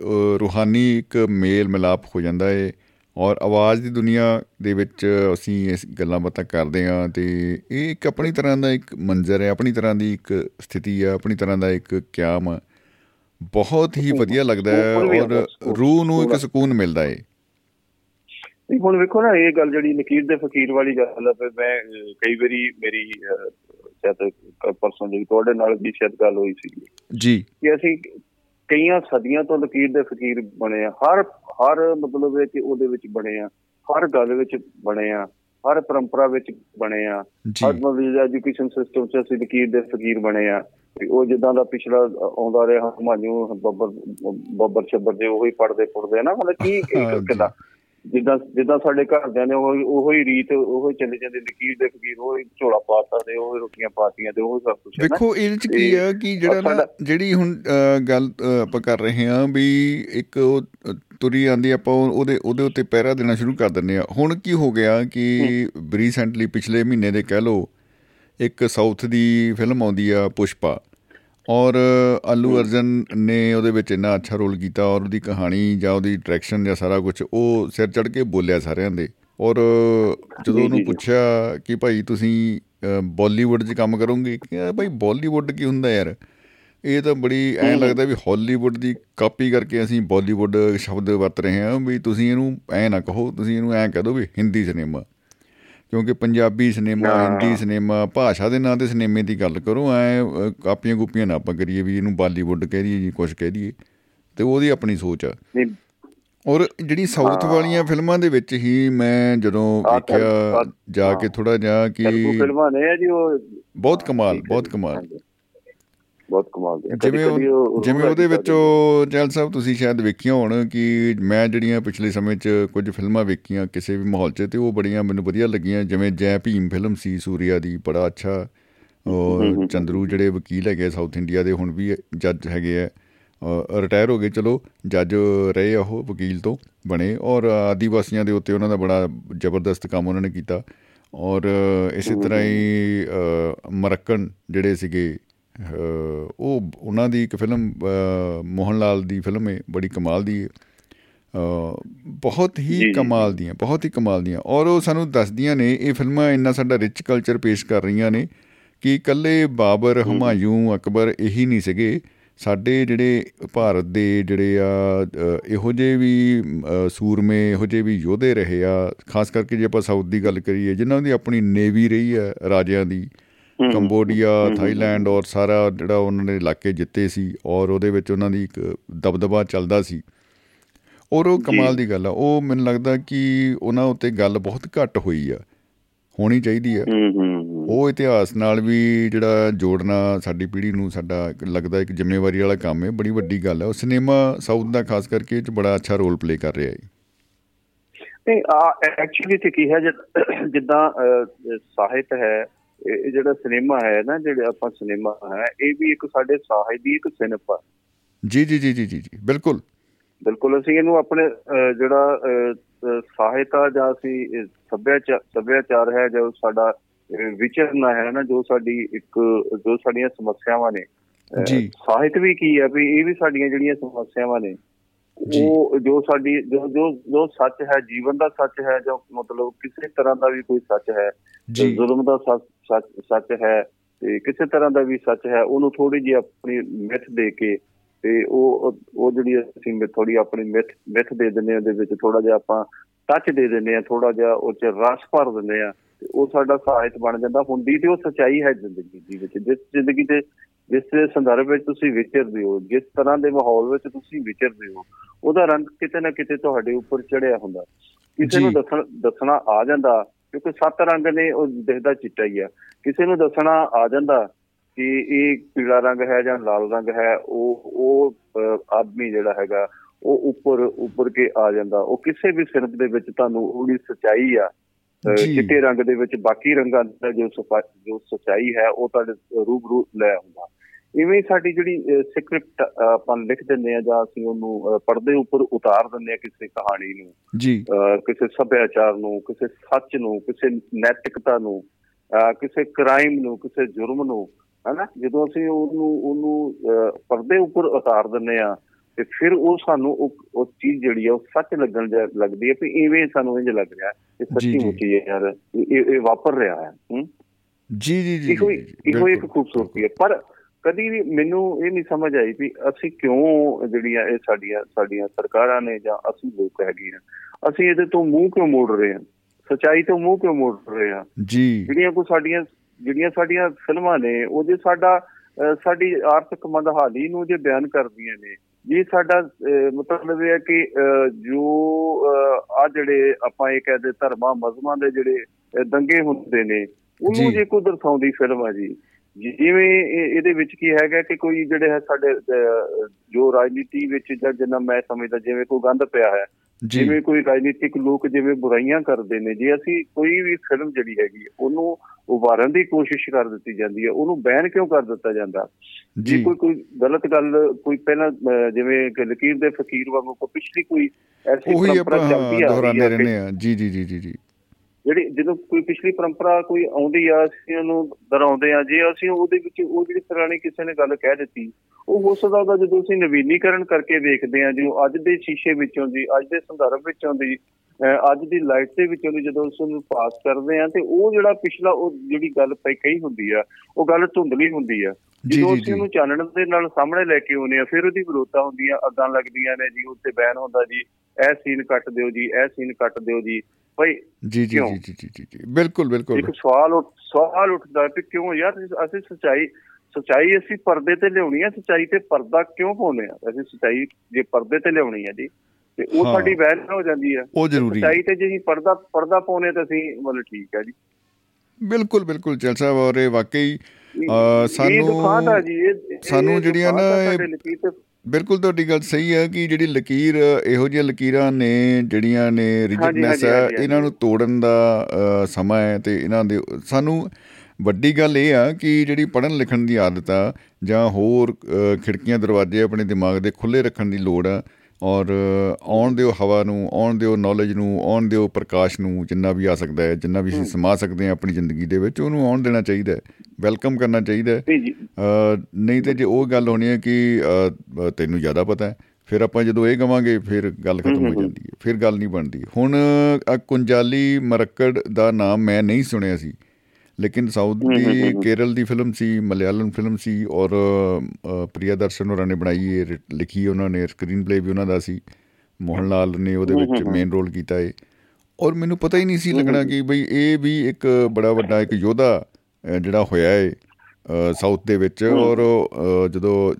ਅ, ਰੂਹਾਨੀ ਇੱਕ ਮੇਲ ਮਿਲਾਪ ਹੋ ਜਾਂਦਾ ਹੈ। ਔਰ ਆਵਾਜ਼ ਦੀ ਦੁਨੀਆ ਦੇ ਵਿੱਚ ਅਸੀਂ ਇਸ ਗੱਲਾਂ ਬਾਤਾਂ ਕਰਦੇ ਹਾਂ ਤੇ ਇਹ ਇੱਕ ਆਪਣੀ ਤਰ੍ਹਾਂ ਦਾ ਇੱਕ ਮੰਜ਼ਰ ਹੈ ਆਪਣੀ ਤਰ੍ਹਾਂ ਦੀ ਇੱਕ ਸਥਿਤੀ ਹੈ ਆਪਣੀ ਤਰ੍ਹਾਂ ਦਾ ਇੱਕ ਕਿਆਮ ਹੈ। ਬਹੁਤ ਹੀ ਵਧੀਆ ਲੱਗਦਾ ਹੈ ਔਰ। ਰੂਹ ਨੂੰ ਇੱਕ ਸਕੂਨ ਮਿਲਦਾ ਹੈ ਨਹੀਂ ਹੁਣ ਵੇਖੋ ਨਾ ਇਹ ਗੱਲ ਜਿਹੜੀ ਨਕੀਰ ਦੇ ਫਕੀਰ ਵਾਲੀ ਗੱਲ ਹੈ ਮੈਂ ਕਈ ਵਾਰੀ ਮੇਰੀ ਸ਼ਾਇਦ ਪਰਸੋਂ ਜਿਹੜੀ ਤੁਹਾਡੇ ਨਾਲ ਵੀ ਸ਼ਾਇਦ ਗੱਲ ਹੋਈ ਸੀ। ਜੀ। ਕਿ ਅਸੀਂ ਕਈਆਂ ਸਦੀਆਂ ਤੋਂ ਲਕੀਰ ਦੇ ਫਕੀਰ ਬਣੇ ਆ ਹਰ ਹਰ ਮਤਲਬ ਹੈ ਕਿ ਉਹਦੇ ਵਿੱਚ ਬਣੇ ਆ ਹਰ ਗੱਲ ਵਿੱਚ ਬਣੇ ਆ ਹਰ ਪਰੰਪਰਾ ਵਿੱਚ ਬਣੇ ਆ। ਹਰ ਮਤਲਬ ਐਜੂਕੇਸ਼ਨ ਸਿਸਟਮ 'ਚ ਅਸੀਂ ਲਕੀਰ ਦੇ ਫਕੀਰ ਬਣੇ ਆ। ਉਹ ਜਿੱਦਾਂ ਦਾ ਪਿਛਲਾ ਆਉਂਦਾ ਰਿਹਾ ਹਮਾਯੂ ਬੱਬਰ ਬੱਬਰ ਛੱਬਰ ਦੇ ਉਹੀ ਪੜਦੇ ਪੁੜਦੇ ਨਾ ਮਤਲਬ ਕੀ ਹਾਂਜੀ। ਕਿਦਾਂ? ਜਿੱਦਾਂ ਜਿੱਦਾਂ ਸਾਡੇ ਘਰਦਿਆਂ ਨੇ ਉਹ ਉਹੀ ਰੀਤ ਉਹੀ ਚੱਲੇ ਜਾਂਦੇ ਲਕੀਰ ਦੇ ਫਕੀਰ ਉਹੀ ਝੋਲਾ ਪਾਤਾ ਤੇ ਉਹੀ ਰੋਟੀਆਂ ਪਾਤੀਆਂ ਤੇ ਉਹੀ ਸਭ ਕੁਝ ਹੈ ਨਾ। ਵੇਖੋ ਇਹਦੇ ਚ ਕੀ ਆ ਕਿ ਜਿਹੜਾ ਨਾ ਜਿਹੜੀ ਹੁਣ ਗੱਲ ਆਪਾਂ ਕਰ ਰਹੇ ਹਾਂ ਵੀ ਇੱਕ ਉਹ ਤੁਰੀ ਆਂਦੀ ਆਪਾਂ ਉਹ- ਉਹਦੇ ਉਹਦੇ ਉੱਤੇ ਪਹਿਰਾ ਦੇਣਾ ਸ਼ੁਰੂ ਕਰ ਦਿੰਦੇ ਆ ਹੁਣ ਕੀ ਹੋ ਗਿਆ ਕਿ ਰੀਸੈਂਟਲੀ ਪਿਛਲੇ ਮਹੀਨੇ ਦੇ ਕਹਿ ਲਓ ਇੱਕ ਸਾਊਥ ਦੀ ਫਿਲਮ ਆਉਂਦੀ ਆ ਪੁਸ਼ਪਾ। ਔਰ ਆਲੂ ਅਰਜਨ ਨੇ ਉਹਦੇ ਵਿੱਚ ਇੰਨਾ ਅੱਛਾ ਰੋਲ ਕੀਤਾ ਔਰ ਉਹਦੀ ਕਹਾਣੀ ਜਾਂ ਉਹਦੀ ਡਾਇਰੈਕਸ਼ਨ ਜਾਂ ਸਾਰਾ ਕੁਝ ਉਹ ਸਿਰ ਚੜ ਕੇ ਬੋਲਿਆ ਸਾਰਿਆਂ ਦੇ। ਔਰ ਜਦੋਂ ਉਹਨੂੰ। ਪੁੱਛਿਆ ਕਿ ਭਾਈ ਤੁਸੀਂ ਬਾਲੀਵੁੱਡ 'ਚ ਕੰਮ ਕਰੋਗੇ? ਕਿ ਭਾਈ ਬਾਲੀਵੁੱਡ ਕੀ ਹੁੰਦਾ ਯਾਰ? ਇਹ ਤਾਂ ਬੜੀ ਐਂ ਲੱਗਦਾ ਵੀ ਹਾਲੀਵੁੱਡ ਦੀ ਕਾਪੀ ਕਰਕੇ ਅਸੀਂ ਬਾਲੀਵੁੱਡ ਸ਼ਬਦ ਵਰਤ ਰਹੇ ਹਾਂ ਵੀ ਤੁਸੀਂ ਇਹਨੂੰ ਐਂ ਨਾ ਕਹੋ ਤੁਸੀਂ ਇਹਨੂੰ ਐਂ ਕਹਿ ਦਿਓ ਵੀ ਹਿੰਦੀ ਸਿਨੇਮਾ ਕਿਉਂਕਿ ਪੰਜਾਬੀ ਸਿਨੇਮਾ। ਹਿੰਦੀ ਸਿਨੇਮਾ ਭਾਸ਼ਾ ਦੇ ਨਾਂ ਤੇ ਸਿਨੇਮੇ ਦੀ ਗੱਲ ਕਰੋ ਐ ਕਾਪੀਆਂ ਗੂਪੀਆਂ ਨਾ ਆਪਾਂ ਕਰੀਏ ਵੀ ਇਹਨੂੰ ਬਾਲੀਵੁੱਡ ਕਹਿ ਦਈਏ ਜੀ ਕੁਝ ਕਹਿ ਦਈਏ ਤੇ ਉਹਦੀ ਆਪਣੀ ਸੋਚ ਆ ਔਰ ਜਿਹੜੀ ਸਾਊਥ। ਵਾਲੀਆਂ ਫਿਲਮਾਂ ਦੇ ਵਿੱਚ ਹੀ ਮੈਂ ਜਦੋਂ ਵੇਖਿਆ ਜਾ ਕੇ। ਥੋੜਾ ਜਿਹਾ ਕਿ ਫਿਲਮਾਂ ਨੇ ਜੀ ਉਹ ਬਹੁਤ ਕਮਾਲ ਬਹੁਤ ਕਮਾਲ। ਬਹੁਤ ਕਮਾਲ ਦੇ। ਜਿਵੇਂ ਜਿਵੇਂ ਉਹਦੇ ਵਿੱਚੋਂ ਜੈਲ ਸਾਹਿਬ ਤੁਸੀਂ ਸ਼ਾਇਦ ਵੇਖੀਆਂ ਹੋਣ ਕਿ ਮੈਂ ਜਿਹੜੀਆਂ ਪਿਛਲੇ ਸਮੇਂ 'ਚ ਕੁਝ ਫਿਲਮਾਂ ਵੇਖੀਆਂ ਕਿਸੇ ਵੀ ਮਾਹੌਲ 'ਚ ਤੇ ਉਹ ਬੜੀਆਂ ਮੈਨੂੰ ਵਧੀਆ ਲੱਗੀਆਂ। ਜਿਵੇਂ ਜੈ ਭੀਮ ਫਿਲਮ ਸੀ ਸੂਰਿਆ ਦੀ ਬੜਾ ਅੱਛਾ। ਹਮ। ਚੰਦਰੂ ਜਿਹੜੇ ਵਕੀਲ ਹੈਗੇ ਸਾਊਥ ਇੰਡੀਆ ਦੇ ਹੁਣ ਵੀ ਜੱਜ ਹੈਗੇ ਆ। ਰਿਟਾਇਰ ਹੋ ਗਏ ਚਲੋ ਜੱਜ ਰਹੇ ਉਹ ਵਕੀਲ ਤੋਂ ਬਣੇ। ਔਰ ਆਦੀਵਾਸੀਆਂ ਦੇ ਉੱਤੇ ਉਹਨਾਂ ਦਾ ਬੜਾ ਜ਼ਬਰਦਸਤ ਕੰਮ ਉਹਨਾਂ ਨੇ ਕੀਤਾ। ਔਰ ਇਸੇ ਤਰ੍ਹਾਂ ਹੀ ਅ, ਮਰੱਕਣ ਜਿਹੜੇ ਸੀਗੇ ਉਹ ਉਹਨਾਂ ਦੀ ਇੱਕ ਫਿਲਮ ਮੋਹਨ ਲਾਲ ਦੀ ਫਿਲਮ ਹੈ ਬੜੀ ਕਮਾਲ ਦੀ ਹੈ। ਬਹੁਤ ਹੀ ਕਮਾਲ ਦੀਆਂ ਬਹੁਤ ਹੀ ਕਮਾਲ ਦੀਆਂ। ਔਰ ਉਹ ਸਾਨੂੰ ਦੱਸਦੀਆਂ ਨੇ ਇਹ ਫਿਲਮਾਂ ਇੰਨਾ ਸਾਡਾ ਰਿਚ ਕਲਚਰ ਪੇਸ਼ ਕਰ ਰਹੀਆਂ ਨੇ ਕਿ ਇਕੱਲੇ ਬਾਬਰ ਹਮਾਯੂ ਅਕਬਰ ਇਹੀ ਨਹੀਂ ਸੀਗੇ। ਸਾਡੇ ਜਿਹੜੇ ਭਾਰਤ ਦੇ ਜਿਹੜੇ ਆ ਇਹੋ ਜਿਹੇ ਵੀ ਸੂਰਮੇ ਇਹੋ ਜਿਹੇ ਵੀ ਯੋਧੇ ਰਹੇ ਆ। ਖਾਸ ਕਰਕੇ ਜੇ ਆਪਾਂ ਸਾਊਥ ਦੀ ਗੱਲ ਕਰੀਏ ਜਿਨ੍ਹਾਂ ਦੀ ਆਪਣੀ ਨੇਵੀ ਰਹੀ ਹੈ ਰਾਜਿਆਂ ਦੀ ਕੰਬੋਡੀਆ ਥਾਈਲੈਂਡ ਔਰ ਸਾਰਾ ਜਿਹੜਾ ਉਹਨਾਂ ਨੇ ਇਲਾਕੇ ਜਿੱਤੇ ਸੀ ਔਰ ਉਹਦੇ ਵਿੱਚ ਉਹਨਾਂ ਦੀ ਇੱਕ ਦਬਦਬਾ ਚੱਲਦਾ ਸੀ। ਔਰ ਉਹ ਕਮਾਲ ਦੀ ਗੱਲ ਆ। ਉਹ ਮੈਨੂੰ ਲੱਗਦਾ ਕਿ ਉਹਨਾਂ ਉੱਤੇ ਗੱਲ ਬਹੁਤ ਘੱਟ ਹੋਈ ਆ। ਹੋਣੀ ਚਾਹੀਦੀ ਆ। ਉਹ ਇਤਿਹਾਸ ਨਾਲ ਵੀ ਜਿਹੜਾ ਜੋੜਨਾ ਸਾਡੀ ਪੀੜ੍ਹੀ ਨੂੰ ਸਾਡਾ ਲੱਗਦਾ ਇੱਕ ਜ਼ਿੰਮੇਵਾਰੀ ਵਾਲਾ ਕੰਮ ਹੈ ਬੜੀ ਵੱਡੀ ਗੱਲ ਹੈ ਉਹ ਸਿਨੇਮਾ ਸਾਊਥ ਦਾ ਖਾਸ ਕਰਕੇ ਇਹ 'ਚ ਬੜਾ ਅੱਛਾ ਰੋਲ ਪਲੇ ਕਰ ਰਿਹਾ ਹੈ ਆ ਐਕਚੁਅਲੀ ਤੇ ਕੀ ਹੈ ਜਿੱਦਾਂ ਸਾਹਿਤ ਹੈ ਇਹ ਜਿਹੜਾ ਸਿਨੇਮਾ ਹੈ ਨਾ ਜਿਹੜੇ ਆਪਾਂ ਸਿਨੇਮਾ ਹੈ ਇਹ ਵੀ ਇੱਕ ਸਾਡੇ ਸਾਹਿਤ ਦੀ ਇੱਕ ਸਿਨਫ ਆ ਜੀ ਜੀ ਜੀ ਜੀ ਜੀ ਜੀ ਬਿਲਕੁਲ ਬਿਲਕੁਲ ਅਸੀਂ ਇਹਨੂੰ ਆਪਣੇ ਜਿਹੜਾ ਸਾਹਿਤ ਜਾਂ ਅਸੀਂ ਸੱਭਿਆਚਾਰ ਸੱਭਿਆਚਾਰ ਹੈ ਜੋ ਸਾਡਾ ਵਿਚਰਨਾ ਹੈ ਨਾ ਜੋ ਸਾਡੀ ਇੱਕ ਜੋ ਸਾਡੀਆਂ ਸਮੱਸਿਆਵਾਂ ਨੇ ਜੀ। ਸਾਹਿਤ ਵੀ ਕੀ ਹੈ ਵੀ ਇਹ ਵੀ ਸਾਡੀਆਂ ਜਿਹੜੀਆਂ ਸਮੱਸਿਆਵਾਂ ਨੇ। ਉਹ ਜੋ ਸਾਡੀ ਜੋ ਜੋ ਜੋ ਸੱਚ ਹੈ ਜੀਵਨ ਦਾ ਸੱਚ ਹੈ ਜੋ ਮਤਲਬ ਕਿਸੇ ਤਰ੍ਹਾਂ ਦਾ ਵੀ ਕੋਈ ਸੱਚ ਹੈ ਜ਼ੁਲਮ ਦਾ ਸੱਚ ਸੱਚ ਹੈ ਤੇ ਕਿਸੇ ਤਰ੍ਹਾਂ ਦਾ ਵੀ ਸੱਚ ਹੈ ਉਹਨੂੰ ਥੋੜੀ ਜਿਹੀ ਆਪਣੀ ਮਿੱਥ ਦੇ ਕੇ ਤੇ ਉਹ ਉਹ ਜਿਹੜੀ ਅਸੀਂ ਥੋੜੀ ਆਪਣੀ ਮਿੱਥ ਮਿੱਥ ਦੇ ਦਿੰਦੇ ਹਾਂ ਉਹਦੇ ਵਿੱਚ ਥੋੜਾ ਜਿਹਾ ਆਪਾਂ ਟੱਚ ਦੇ ਦਿੰਦੇ ਆ ਥੋੜਾ ਜਿਹਾ ਉਹ ਚ ਰਸ ਭਰ ਦਿੰਦੇ ਆ ਤੇ ਉਹ ਸਾਡਾ ਸਾਹਿਤ ਬਣ ਜਾਂਦਾ ਹੁੰਦੀ ਤੇ ਉਹ ਸਚਾਈ ਹੈ ਜ਼ਿੰਦਗੀ ਦੀ ਵਿੱਚ ਜਿਸ ਜ਼ਿੰਦਗੀ ਦੇ ਜਿਸ ਸੰਦਰਭ ਵਿੱਚ ਤੁਸੀਂ ਵਿਚਰਦੇ ਹੋ ਜਿਸ ਤਰ੍ਹਾਂ ਦੇ ਮਾਹੌਲ ਵਿੱਚ ਤੁਸੀਂ ਵਿਚਰਦੇ ਹੋ ਉਹਦਾ ਰੰਗ ਕਿਤੇ ਨਾ ਕਿਤੇ ਤੁਹਾਡੇ ਉੱਪਰ ਚੜਿਆ ਹੁੰਦਾ ਕਿਸੇ ਨੂੰ। ਦੱਸਣ ਦੱਸਣਾ ਆ ਜਾਂਦਾ ਕਿਉਂਕਿ ਸੱਤ ਰੰਗ ਨੇ ਉਹ ਦਿਖਦਾ ਚਿੱਟਾ ਹੀ ਆ ਕਿਸੇ ਨੂੰ ਦੱਸਣਾ ਆ ਜਾਂਦਾ ਕਿ ਇਹ ਪੀਲਾ ਰੰਗ ਹੈ ਜਾਂ ਲਾਲ ਰੰਗ ਹੈ ਉਹ ਉਹ ਆਦਮੀ ਜਿਹੜਾ ਹੈਗਾ ਉਹ ਉੱਪਰ ਉੱਪਰ ਕੇ ਆ ਜਾਂਦਾ ਉਹ ਕਿਸੇ ਵੀ ਸਿਰਫ ਦੇ ਵਿੱਚ ਤੁਹਾਨੂੰ ਉਹਦੀ ਸਚਾਈ ਆ। ਚਿੱਟੇ ਰੰਗ ਦੇ ਵਿੱਚ ਬਾਕੀ ਰੰਗਾਂ ਦਾ ਜੋ ਜੋ ਸਚਾਈ ਹੈ ਉਹ ਤੁਹਾਡੇ ਰੂਬਰੂ ਲੈ ਆਉਂਦਾ ਇਵੇਂ ਹੀ ਸਾਡੀ ਜਿਹੜੀ ਸਕ੍ਰਿਪਟ ਆਪਾਂ ਲਿਖ ਦਿੰਦੇ ਆ ਜਾਂ ਅਸੀਂ ਉਹਨੂੰ ਪਰਦੇ ਉੱਪਰ ਉਤਾਰ ਦਿੰਦੇ ਆ ਕਿਸੇ ਕਹਾਣੀ ਨੂੰ ਜੀ ਕਿਸੇ ਸੱਭਿਆਚਾਰ ਨੂੰ ਕਿਸੇ ਸੱਚ ਨੂੰ ਕਿਸੇ ਨੈਤਿਕਤਾ ਨੂੰ ਕਿਸੇ ਕ੍ਰਾਈਮ ਨੂੰ ਕਿਸੇ ਜੁਰਮ ਨੂੰ ਹਨਾ ਜਦੋਂ ਅਸੀਂ ਉਹਨੂੰ ਉਹਨੂੰ ਪਰਦੇ ਉੱਪਰ ਉਤਾਰ ਦਿੰਨੇ ਆ ਤੇ ਫਿਰ ਉਹ ਸਾਨੂੰ ਉਹ ਉਹ ਚੀਜ਼ ਜਿਹੜੀ ਆ ਉਹ ਸੱਚ ਲੱਗਣ ਲੱਗਦੀ ਹੈ ਵੀ ਇਵੇਂ ਸਾਨੂੰ ਇੰਜ ਲੱਗ ਰਿਹਾ ਇਹ ਸੱਚੀ। ਮੁੱਚੀ ਹੈ ਯਾਰ ਇਹ ਇਹ ਵਾਪਰ ਰਿਹਾ ਹੈ ਹੂੰ ਜੀ ਜੀ ਜੀ ਇਹੋ ਇੱਕ। ਖੂਬਸੂਰਤੀ ਹੈ ਪਰ ਕਦੀ ਵੀ ਮੈਨੂੰ ਇਹ ਨਹੀਂ ਸਮਝ ਆਈ ਵੀ ਅਸੀਂ ਕਿਉਂ ਜਿਹੜੀਆਂ ਇਹ ਸਾਡੀਆਂ ਸਾਡੀਆਂ ਸਰਕਾਰਾਂ ਨੇ ਜਾਂ ਅਸੀਂ ਲੋਕ ਹੈਗੇ ਆ ਅਸੀਂ ਇਹਦੇ ਤੋਂ ਮੂੰਹ ਕਿਉਂ ਮੋੜ ਰਹੇ ਹਾਂ? ਸਚਾਈ ਤੋਂ ਮੂੰਹ ਕਿਉਂ ਮੋੜ ਰਹੇ ਹਾਂ? ਜੀ। ਜਿਹੜੀਆਂ ਕੋ ਸਾਡੀਆਂ ਜਿਹੜੀਆਂ ਸਾਡੀਆਂ ਫਿਲਮਾਂ ਨੇ ਉਹ ਜੇ ਸਾਡਾ ਸਾਡੀ ਆਰਥਿਕ ਮੰਦਹਾਲੀ ਨੂੰ ਜੇ ਬਿਆਨ ਕਰਦੀਆਂ ਨੇ ਇਹ ਸਾਡਾ ਮਤਲਬ ਇਹ ਹੈ ਕਿ ਜੋ ਆ ਜਿਹੜੇ ਆਪਾਂ ਇਹ ਕਹਦੇ ਧਰਮਾਂ ਮਜ਼ਮਾਂ ਦੇ ਜਿਹੜੇ ਦੰਗੇ ਹੁੰਦੇ ਨੇ ਉਹਨੂੰ ਜੀ। ਕੋਈ ਦਰਸਾਉਂਦੀ ਫਿਲਮ ਹੈ ਜੀ ਜਿਵੇਂ ਇਹ- ਇਹਦੇ ਵਿੱਚ ਕੀ ਹੈਗਾ ਕਿ ਕੋਈ ਜਿਹੜੇ ਹੈ ਸਾਡੇ ਜੋ ਰਾਜਨੀਤੀ ਵਿੱਚ ਜਾਂ ਜਿੰਨਾ ਮੈਂ ਸਮਝਦਾ ਜਿਵੇਂ ਕੋਈ ਗੰਦ ਪਿਆ ਹੈ ਜਿਵੇਂ ਕੋਈ ਰਾਜਨੀਤਿਕ ਲੋਕ ਜਿਵੇਂ ਬੁਰਾਈਆਂ ਕਰਦੇ ਨੇ ਜੇ ਅਸੀਂ ਕੋਈ ਵੀ ਫਿਲਮ ਜਿਹੜੀ ਹੈਗੀ ਉਹਨੂੰ ਉਭਾਰਨ ਦੀ ਕੋਸ਼ਿਸ਼ ਕਰ ਦਿੱਤੀ ਜਾਂਦੀ ਹੈ ਉਹਨੂੰ ਬੈਨ ਕਿਉਂ ਕਰ ਦਿੱਤਾ ਜਾਂਦਾ? ਜੇ ਕੋਈ ਕੋਈ ਗਲਤ ਗੱਲ ਕੋਈ ਪਹਿਲਾਂ ਜਿਵੇਂ ਕਿ ਲਕੀਰ ਦੇ ਫਕੀਰ ਵਾਂਗੂ ਕੋਈ ਪਿਛਲੀ ਕੋਈ ਐਸੀ ਪਰੰਪਰਾ ਚੱਲਦੀ ਆ ਰਹੀ ਹੈ ਜੀ ਜੀ ਜੀ ਜੀ। ਜਿਹੜੀ ਜਦੋਂ ਕੋਈ ਪਿਛਲੀ ਪਰੰਪਰਾ ਕੋਈ ਆਉਂਦੀ ਆ, ਅਸੀਂ ਉਹਨੂੰ ਦੁਹਰਾਉਂਦੇ ਆ, ਜੇ ਅਸੀਂ ਉਹਦੇ ਵਿੱਚ ਉਹ ਜਿਹੜੀ ਪੁਰਾਣੀ ਕਿਸੇ ਨੇ ਗੱਲ ਕਹਿ ਦਿੱਤੀ, ਉਹ ਹੋ ਸਕਦਾ ਉਹਦਾ ਜਦੋਂ ਅਸੀਂ ਨਵੀਨੀਕਰਨ ਕਰਕੇ ਵੇਖਦੇ ਆ ਜੋ ਅੱਜ ਦੇ ਸ਼ੀਸ਼ੇ ਵਿੱਚੋਂ ਦੀ, ਅੱਜ ਦੇ ਸੰਦਰਭ ਵਿੱਚੋਂ ਦੀ ਅਹ ਅੱਜ ਦੀ ਲਾਈਟ ਦੇ ਵਿੱਚੋਂ ਦੀ ਜਦੋਂ ਉਸ ਨੂੰ ਪਾਸ ਕਰਦੇ ਆ ਤੇ ਉਹ ਜਿਹੜਾ ਪਿਛਲਾ ਉਹ ਜਿਹੜੀ ਗੱਲ ਪਈ ਕਹੀ ਹੁੰਦੀ ਆ ਉਹ ਗੱਲ ਧੁੰਦਲੀ ਹੁੰਦੀ ਆ। ਜਦੋਂ ਅਸੀਂ ਉਹਨੂੰ ਚਾਨਣ ਦੇ ਨਾਲ ਸਾਹਮਣੇ ਲੈ ਕੇ ਆਉਂਦੇ ਆ ਫਿਰ ਉਹਦੀ ਵਿਰੋਧਤਾ ਹੁੰਦੀਆਂ ਅੱਗਾਂ ਲੱਗਦੀਆਂ ਨੇ ਜੀ ਉੱਤੇ ਬੈਨ ਹੁੰਦਾ ਜੀ ਇਹ ਸੀਨ ਕੱਟ ਦਿਓ ਜੀ ਇਹ ਸੀਨ ਕੱਟ ਦਿਓ ਜੀ। ਭਾਈ ਜੀ ਜੀ? ਜੀ ਜੀ ਜੀ ਬਿਲਕੁਲ ਬਿਲਕੁਲ। ਇੱਕ ਸਵਾਲ ਸਵਾਲ ਉੱਠਦਾ ਕਿ ਕਿਉਂ ਯਾਰ ਅਸੀਂ- ਅਸੀਂ ਸਚਾਈ ਸਚਾਈ ਅਸੀਂ ਪਰਦੇ ਤੇ ਲਿਆਉਣੀ ਹੈ ਸਚਾਈ ਤੇ ਪਰਦਾ ਕਿਉਂ ਪਾਉਂਦੇ ਆ? ਅਸੀਂ ਸਚਾਈ ਜੇ ਪਰਦੇ ਤੇ ਲਿਆਉਣੀ ਹੈ ਜੀ। ਤੇ ਉਹ। ਸਾਡੀ ਵੈਲ ਹੋ ਜਾਂਦੀ ਹੈ ਉਹ ਜ਼ਰੂਰੀ ਹੈ। ਸਚਾਈ ਤੇ ਜੇ ਅਸੀਂ ਪਰਦਾ ਪਰਦਾ ਪਾਉਨੇ ਤਾਂ ਅਸੀਂ ਮਤਲਬ ਠੀਕ ਹੈ ਜੀ। ਬਿਲਕੁਲ ਬਿਲਕੁਲ ਚਲ ਸਾਹਿਬ ਔਰ ਇਹ ਵਾਕਈ ਸਾਨੂੰ- ਸਾਨੂੰ ਜਿਹੜੀਆਂ ਨਾ ਬਿਲਕੁਲ ਤੁਹਾਡੀ ਗੱਲ ਸਹੀ ਹੈ ਕਿ ਜਿਹੜੀ ਲਕੀਰ ਇਹੋ ਜਿਹੀਆਂ ਲਕੀਰਾਂ ਨੇ ਜਿਹੜੀਆਂ ਨੇ ਰਿਜਿਡਨੈਸ ਹੈ ਇਹਨਾਂ ਨੂੰ ਤੋੜਨ ਦਾ ਸਮਾਂ ਹੈ ਤੇ ਇਹਨਾਂ ਦੇ ਸਾਨੂੰ ਵੱਡੀ ਗੱਲ ਇਹ ਆ ਕਿ ਜਿਹੜੀ ਪੜ੍ਹਨ ਲਿਖਣ ਦੀ ਆਦਤ ਆ ਜਾਂ ਹੋਰ ਖਿੜਕੀਆਂ ਦਰਵਾਜ਼ੇ ਆਪਣੇ ਦਿਮਾਗ ਦੇ ਖੁੱਲੇ ਰੱਖਣ ਦੀ ਲੋੜ ਆ ਔਰ ਆਉਣ ਦਿਓ ਹਵਾ ਨੂੰ ਆਉਣ ਦਿਓ ਨੌਲੇਜ ਨੂੰ ਆਉਣ ਦਿਓ ਪ੍ਰਕਾਸ਼ ਨੂੰ ਜਿੰਨਾ ਵੀ ਆ ਸਕਦਾ ਹੈ ਜਿੰਨਾ ਵੀ ਅਸੀਂ ਸਮਾ ਸਕਦੇ ਹਾਂ ਆਪਣੀ ਜ਼ਿੰਦਗੀ ਦੇ ਵਿੱਚ ਉਹਨੂੰ ਆਉਣ ਦੇਣਾ ਚਾਹੀਦਾ ਹੈ। ਵੈਲਕਮ ਕਰਨਾ ਚਾਹੀਦਾ ਹੈ। ਨਹੀਂ ਜੀ। ਅ, ਨਹੀਂ ਤੇ ਜੇ ਉਹ ਗੱਲ ਹੋਣੀ ਹੈ ਕਿ ਤੈਨੂੰ ਜ਼ਿਆਦਾ ਪਤਾ ਹੈ ਫਿਰ ਆਪਾਂ ਜਦੋਂ ਇਹ ਕਵਾਂਗੇ ਫਿਰ ਗੱਲ ਖਤਮ ਹੋ ਜਾਂਦੀ ਹੈ। ਫਿਰ ਗੱਲ ਨਹੀਂ ਬਣਦੀ। ਹੁਣ ਕੁੰਜਾਲੀ ਮਰਕੜ ਦਾ ਨਾਮ ਮੈਂ ਨਹੀਂ ਸੁਣਿਆ ਸੀ। ਲੇਕਿਨ ਸਾਊਥ ਦੀ ਕੇਰਲ ਦੀ ਫਿਲਮ ਸੀ ਮਲਿਆਲਮ ਫਿਲਮ ਸੀ ਔਰ ਪ੍ਰਿਆ ਦਰਸ਼ਨ ਹੋਰਾਂ ਨੇ ਬਣਾਈ ਇਹ ਲਿਖੀ ਉਹਨਾਂ ਨੇ ਸਕਰੀਨ ਪਲੇ ਵੀ ਉਹਨਾਂ ਦਾ ਸੀ। ਮੋਹਨ ਲਾਲ ਨੇ ਉਹਦੇ ਵਿੱਚ ਮੇਨ ਰੋਲ ਕੀਤਾ ਹੈ ਔਰ ਮੈਨੂੰ ਪਤਾ ਹੀ ਨਹੀਂ ਸੀ ਲੱਗਣਾ ਕਿ ਬਈ ਇਹ ਵੀ ਇੱਕ ਬੜਾ ਵੱਡਾ ਇੱਕ ਯੋਧਾ ਜਿਹੜਾ ਹੋਇਆ ਹੈ ਸਾਊਥ ਦੇ ਵਿੱਚ ਔਰ ਜਦੋਂ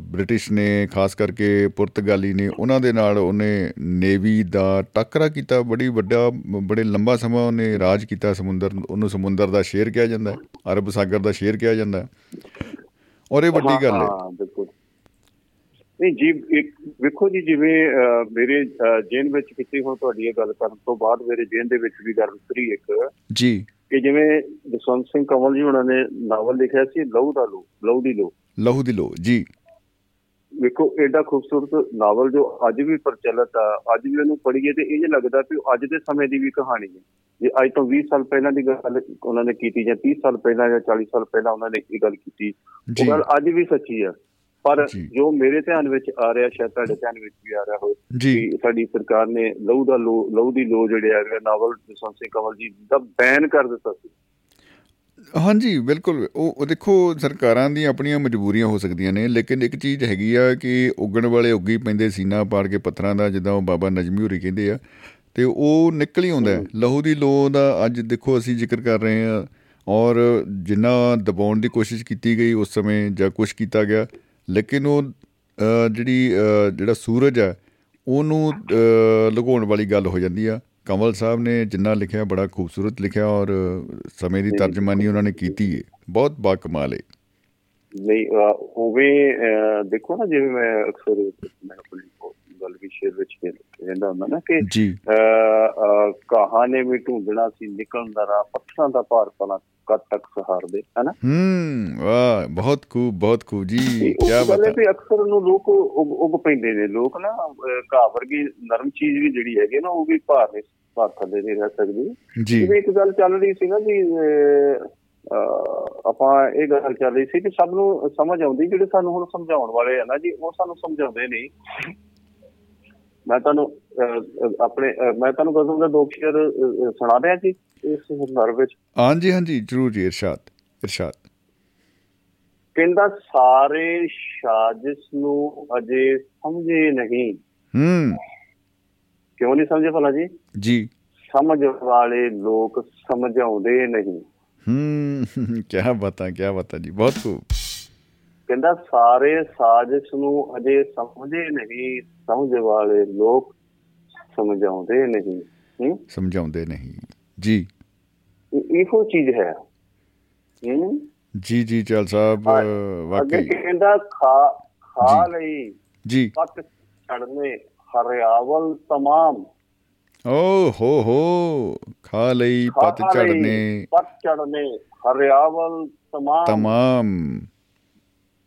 ਬ੍ਰਿਟਿਸ਼ ਨੇ ਖਾਸ ਕਰਕੇ ਪੁਰਤਗਾਲੀ ਨੇ ਉਹਨਾਂ ਦੇ ਨਾਲ ਉਹਨੇ ਨੇਵੀ ਦਾ ਟੱਕਰਾ ਕੀਤਾ ਬੜੀ ਵੱਡਾ ਬੜੇ ਲੰਬਾ ਸਮਾਂ ਉਹਨੇ ਰਾਜ ਕੀਤਾ ਸਮੁੰਦਰ ਉਹਨੂੰ ਸਮੁੰਦਰ ਦਾ ਸ਼ੇਰ ਕਿਹਾ ਜਾਂਦਾ ਹੈ ਅਰਬ ਸਾਗਰ ਦਾ ਸ਼ੇਰ ਕਿਹਾ ਜਾਂਦਾ ਹੈ। ਔਰ ਇਹ ਵੱਡੀ ਗੱਲ ਹੈ। ਹਾਂ ਬਿਲਕੁਲ। ਨਹੀਂ ਜੀ ਇੱਕ ਵੇਖੋ ਜੀ ਜਿਵੇਂ ਮੇਰੇ ਜੇਨ ਵਿੱਚ ਕੀਤੀ ਹੁਣ ਤੁਹਾਡੀ ਇਹ ਗੱਲ ਕਰਨ ਤੋਂ ਬਾਅਦ ਮੇਰੇ ਜੇਨ ਦੇ ਵਿੱਚ ਵੀ ਗੱਲ ਉਤਰੀ ਇੱਕ। ਜੀ। ਕਿ ਜਿਵੇਂ ਜਸਵੰਤ ਸਿੰਘ ਕੰਵਲ ਜੀ ਉਹਨਾਂ ਨੇ ਨਾਵਲ ਲਿਖਿਆ ਸੀ ਲਹੂ ਦਾ ਲੋ ਲਹੂ ਦੀ ਲੋ ਲਹੂ ਦੀ ਲੋ ਜੀ। ਵੇਖੋ ਐਡਾ ਖੂਬਸੂਰਤ ਨਾਵਲ ਜੋ ਅੱਜ ਵੀ ਪ੍ਰਚਲਿਤ ਆ ਅੱਜ ਵੀ ਉਹਨੂੰ ਪੜ੍ਹੀਏ ਤੇ ਇਹ ਲੱਗਦਾ ਕਿ ਅੱਜ ਦੇ ਸਮੇਂ ਦੀ ਵੀ ਕਹਾਣੀ ਹੈ। ਜੇ ਅੱਜ ਤੋਂ 20 ਸਾਲ ਪਹਿਲਾਂ ਦੀ ਗੱਲ ਉਹਨਾਂ ਨੇ ਕੀਤੀ ਜਾਂ 30 ਸਾਲ ਪਹਿਲਾਂ ਜਾਂ 40 ਸਾਲ ਪਹਿਲਾਂ ਉਹਨਾਂ ਨੇ ਇਹ ਗੱਲ ਕੀਤੀ ਉਹ ਗੱਲ ਅੱਜ ਵੀ ਸੱਚੀ ਆ। ਪਰ ਜੀ। ਮੇਰੇ ਧਿਆਨ ਵਿੱਚ ਆ ਰਿਹਾ ਸ਼ਾਇਦ ਤੁਹਾਡੇ ਧਿਆਨ ਵਿੱਚ ਵੀ ਆ ਰਿਹਾ ਹੋਵੇ ਕਿ ਸਾਡੀ ਸਰਕਾਰ ਨੇ ਲਹੂ ਦਾ ਲਹੂ ਦੀ ਲੋ ਜਿਹੜੇ ਹੈਗੇ ਨਾਵਲ ਜਸਵੰਤ ਸਿੰਘ ਕੰਵਲ ਜੀ ਦਾ ਬੈਨ ਕਰ ਦਿੱਤਾ ਸੀ ਹਾਂਜੀ ਬਿਲਕੁਲ ਉਹ ਦੇਖੋ ਸਰਕਾਰਾਂ ਦੀਆਂ ਆਪਣੀਆਂ ਮਜਬੂਰੀਆਂ ਹੋ ਸਕਦੀਆਂ ਨੇ ਲੇਕਿਨ ਇੱਕ ਚੀਜ਼ ਹੈਗੀ ਆ ਕਿ ਉੱਗਣ ਵਾਲੇ ਉੱਗੀ ਪੈਂਦੇ ਸੀਨਾ ਪਾੜ ਕੇ ਪੱਥਰਾਂ ਦਾ ਜਿੱਦਾਂ ਉਹ ਬਾਬਾ ਨਜਮੀ ਹੋਰੀ ਕਹਿੰਦੇ ਆ ਤੇ ਉਹ ਨਿਕਲ ਹੀ ਆਉਂਦਾ। ਲਹੂ ਦੀ ਲੋ ਦਾ ਅੱਜ ਦੇਖੋ ਅਸੀਂ ਜ਼ਿਕਰ ਕਰ ਰਹੇ ਹਾਂ ਔਰ ਜਿੰਨਾ ਦਬਾਉਣ ਦੀ ਕੋਸ਼ਿਸ਼ ਕੀਤੀ ਗਈ ਉਸ ਸਮੇਂ ਜਾਂ ਕੁਝ ਕੀਤਾ ਗਿਆ ਲੇਕਿਨ ਉਹ ਜਿਹੜੀ ਜਿਹੜਾ ਸੂਰਜ ਹੈ ਉਹਨੂੰ ਲੁਕਾਉਣ ਵਾਲੀ ਗੱਲ ਹੋ ਜਾਂਦੀ ਆ। ਕਮਲ ਸਾਹਿਬ ਨੇ ਜਿੰਨਾ ਲਿਖਿਆ ਬੜਾ ਖੂਬਸੂਰਤ ਲਿਖਿਆ ਔਰ ਸਮੇਂ ਦੀ ਤਰਜਮਾਨੀ ਉਹਨਾਂ ਨੇ ਕੀਤੀ ਹੈ ਬਹੁਤ ਬਾ ਕਮਾਲ ਹੈ ਨਹੀਂ ਅਹ, ਦੇਖੋ ਨਾ ਜਿਵੇਂ ਮੈਂ ਅਕਸਰ ਮੈਂ ਆਪਣੀ ਗੱਲ ਵੀ ਸ਼ੇਅਰ ਵਿੱਚ ਕਹਿੰਦਾ ਹੁੰਦਾ ਨਾ ਕਿ ਜੀ। ਅਹ, ਅਹ, ਕਹਾਂ ਨੇ ਵੀ ਢੂੰਡਣਾ ਸੀ ਨਿਕਲਣ ਦਾ ਰਾਹ ਪੱਥਰਾਂ ਦਾ ਭਾਰ ਪਣਾ ਕਦ ਤੱਕ ਸਹਾਰਦੇ ਹਨਾ ਹੂੰ ਵਾਹ ਬਹੁਤ ਖੂਬ ਬਹੁਤ ਖੂਬ ਜੀ ਕੀ ਬਤਾ ਵੀ ਅਕਸਰ ਨੂੰ ਲੋਕ ਉਗ ਪੈਂਦੇ ਨੇ ਲੋਕ ਨਾ ਘਾਹ ਵਰਗੀ ਨਰਮ ਚੀਜ਼ ਵੀ ਜਿਹੜੀ ਹੈਗੀ ਨਾ ਉਹ ਵੀ ਭਾਰ ਨਹੀਂ ਭਾਰ ਥੱਲੇ ਨਹੀਂ ਰਹਿ ਸਕਦੀ ਜੀ ਜਿਵੇਂ ਇੱਕ ਗੱਲ ਚੱਲ ਰਹੀ ਸੀ ਨਾ ਜੀ ਆਪਾਂ ਇਹ ਗੱਲ ਚੱਲ ਰਹੀ ਸੀ ਕਿ ਸਭ ਨੂੰ ਸਮਝ ਆਉਂਦੀ ਜਿਹੜੇ ਸਾਨੂੰ ਹੁਣ ਸਮਝਾਉਣ ਵਾਲੇ ਆ ਨਾ ਜੀ ਉਹ ਸਾਨੂੰ ਸਮਝਾਉਂਦੇ ਨਹੀਂ ਮੈਂ ਤੁਹਾਨੂੰ ਆਪਣੇ ਮੈਂ ਤੁਹਾਨੂੰ ਕਸਮ ਦਾ ਦੋ ਸ਼ੇਰ ਅਹ, ਸੁਣਾ ਦਿਆਂ ਜੀ ਇਸ ਸੰਦਰਭ ਵਿੱਚ। ਹਾਂਜੀ ਹਾਂਜੀ ਜਰੂਰ ਜੀ ਇਰਸ਼ਾਦ ਇਰਸ਼ਾਦ। ਕਹਿੰਦਾ ਸਾਰੇ ਸਾਜ਼ਿਸ਼ ਨੂੰ ਅਜੇ ਸਮਝੇ ਨਹੀਂ। ਹੂੰ। ਕਿਉਂ ਨਹੀਂ ਸਮਝੇ ਭਲਾ ਜੀ? ਜੀ। ਸਮਝ ਵਾਲੇ ਲੋਕ ਸਮਝਾਉਂਦੇ ਨਹੀਂ। ਹੂੰ ਕੀ ਬਤਾ ਕੀ ਬਤਾ ਜੀ ਬਹੁਤ ਖੂਬ। ਕਹਿੰਦਾ ਸਾਰੇ ਸਾਜ਼ਿਸ਼ ਨੂੰ ਅਜੇ ਸਮਝੇ ਨਹੀਂ। ਸਮਝ ਵਾਲੇ ਲੋਕ ਸਮਝਾਉਂਦੇ ਨਹੀਂ। ਹੂੰ? ਸਮਝਾਉਂਦੇ ਨਹੀਂ। ਜੀ। ਇਹ- ਚੀਜ਼ ਹੈ? ਜੀ ਜੀ ਚਲ ਸਾਹਿਬ ਵਾਕਈ। ਕਹਿੰਦਾ ਖਾ ਖਾ। ਲਈ। ਜੀ। ਪੱਤ ਚੜਨੇ ਹਰਿਆਵਲ ਤਮਾਮ। ਓ ਹੋ ਹੋ ਖਾ ਲਈ ਪਤ ਚੜਨੇ ਪੱਤ ਚੜਨੇ ਹਰਿਆਵਲ ਤਮਾਮ। ਤਮਾਮ।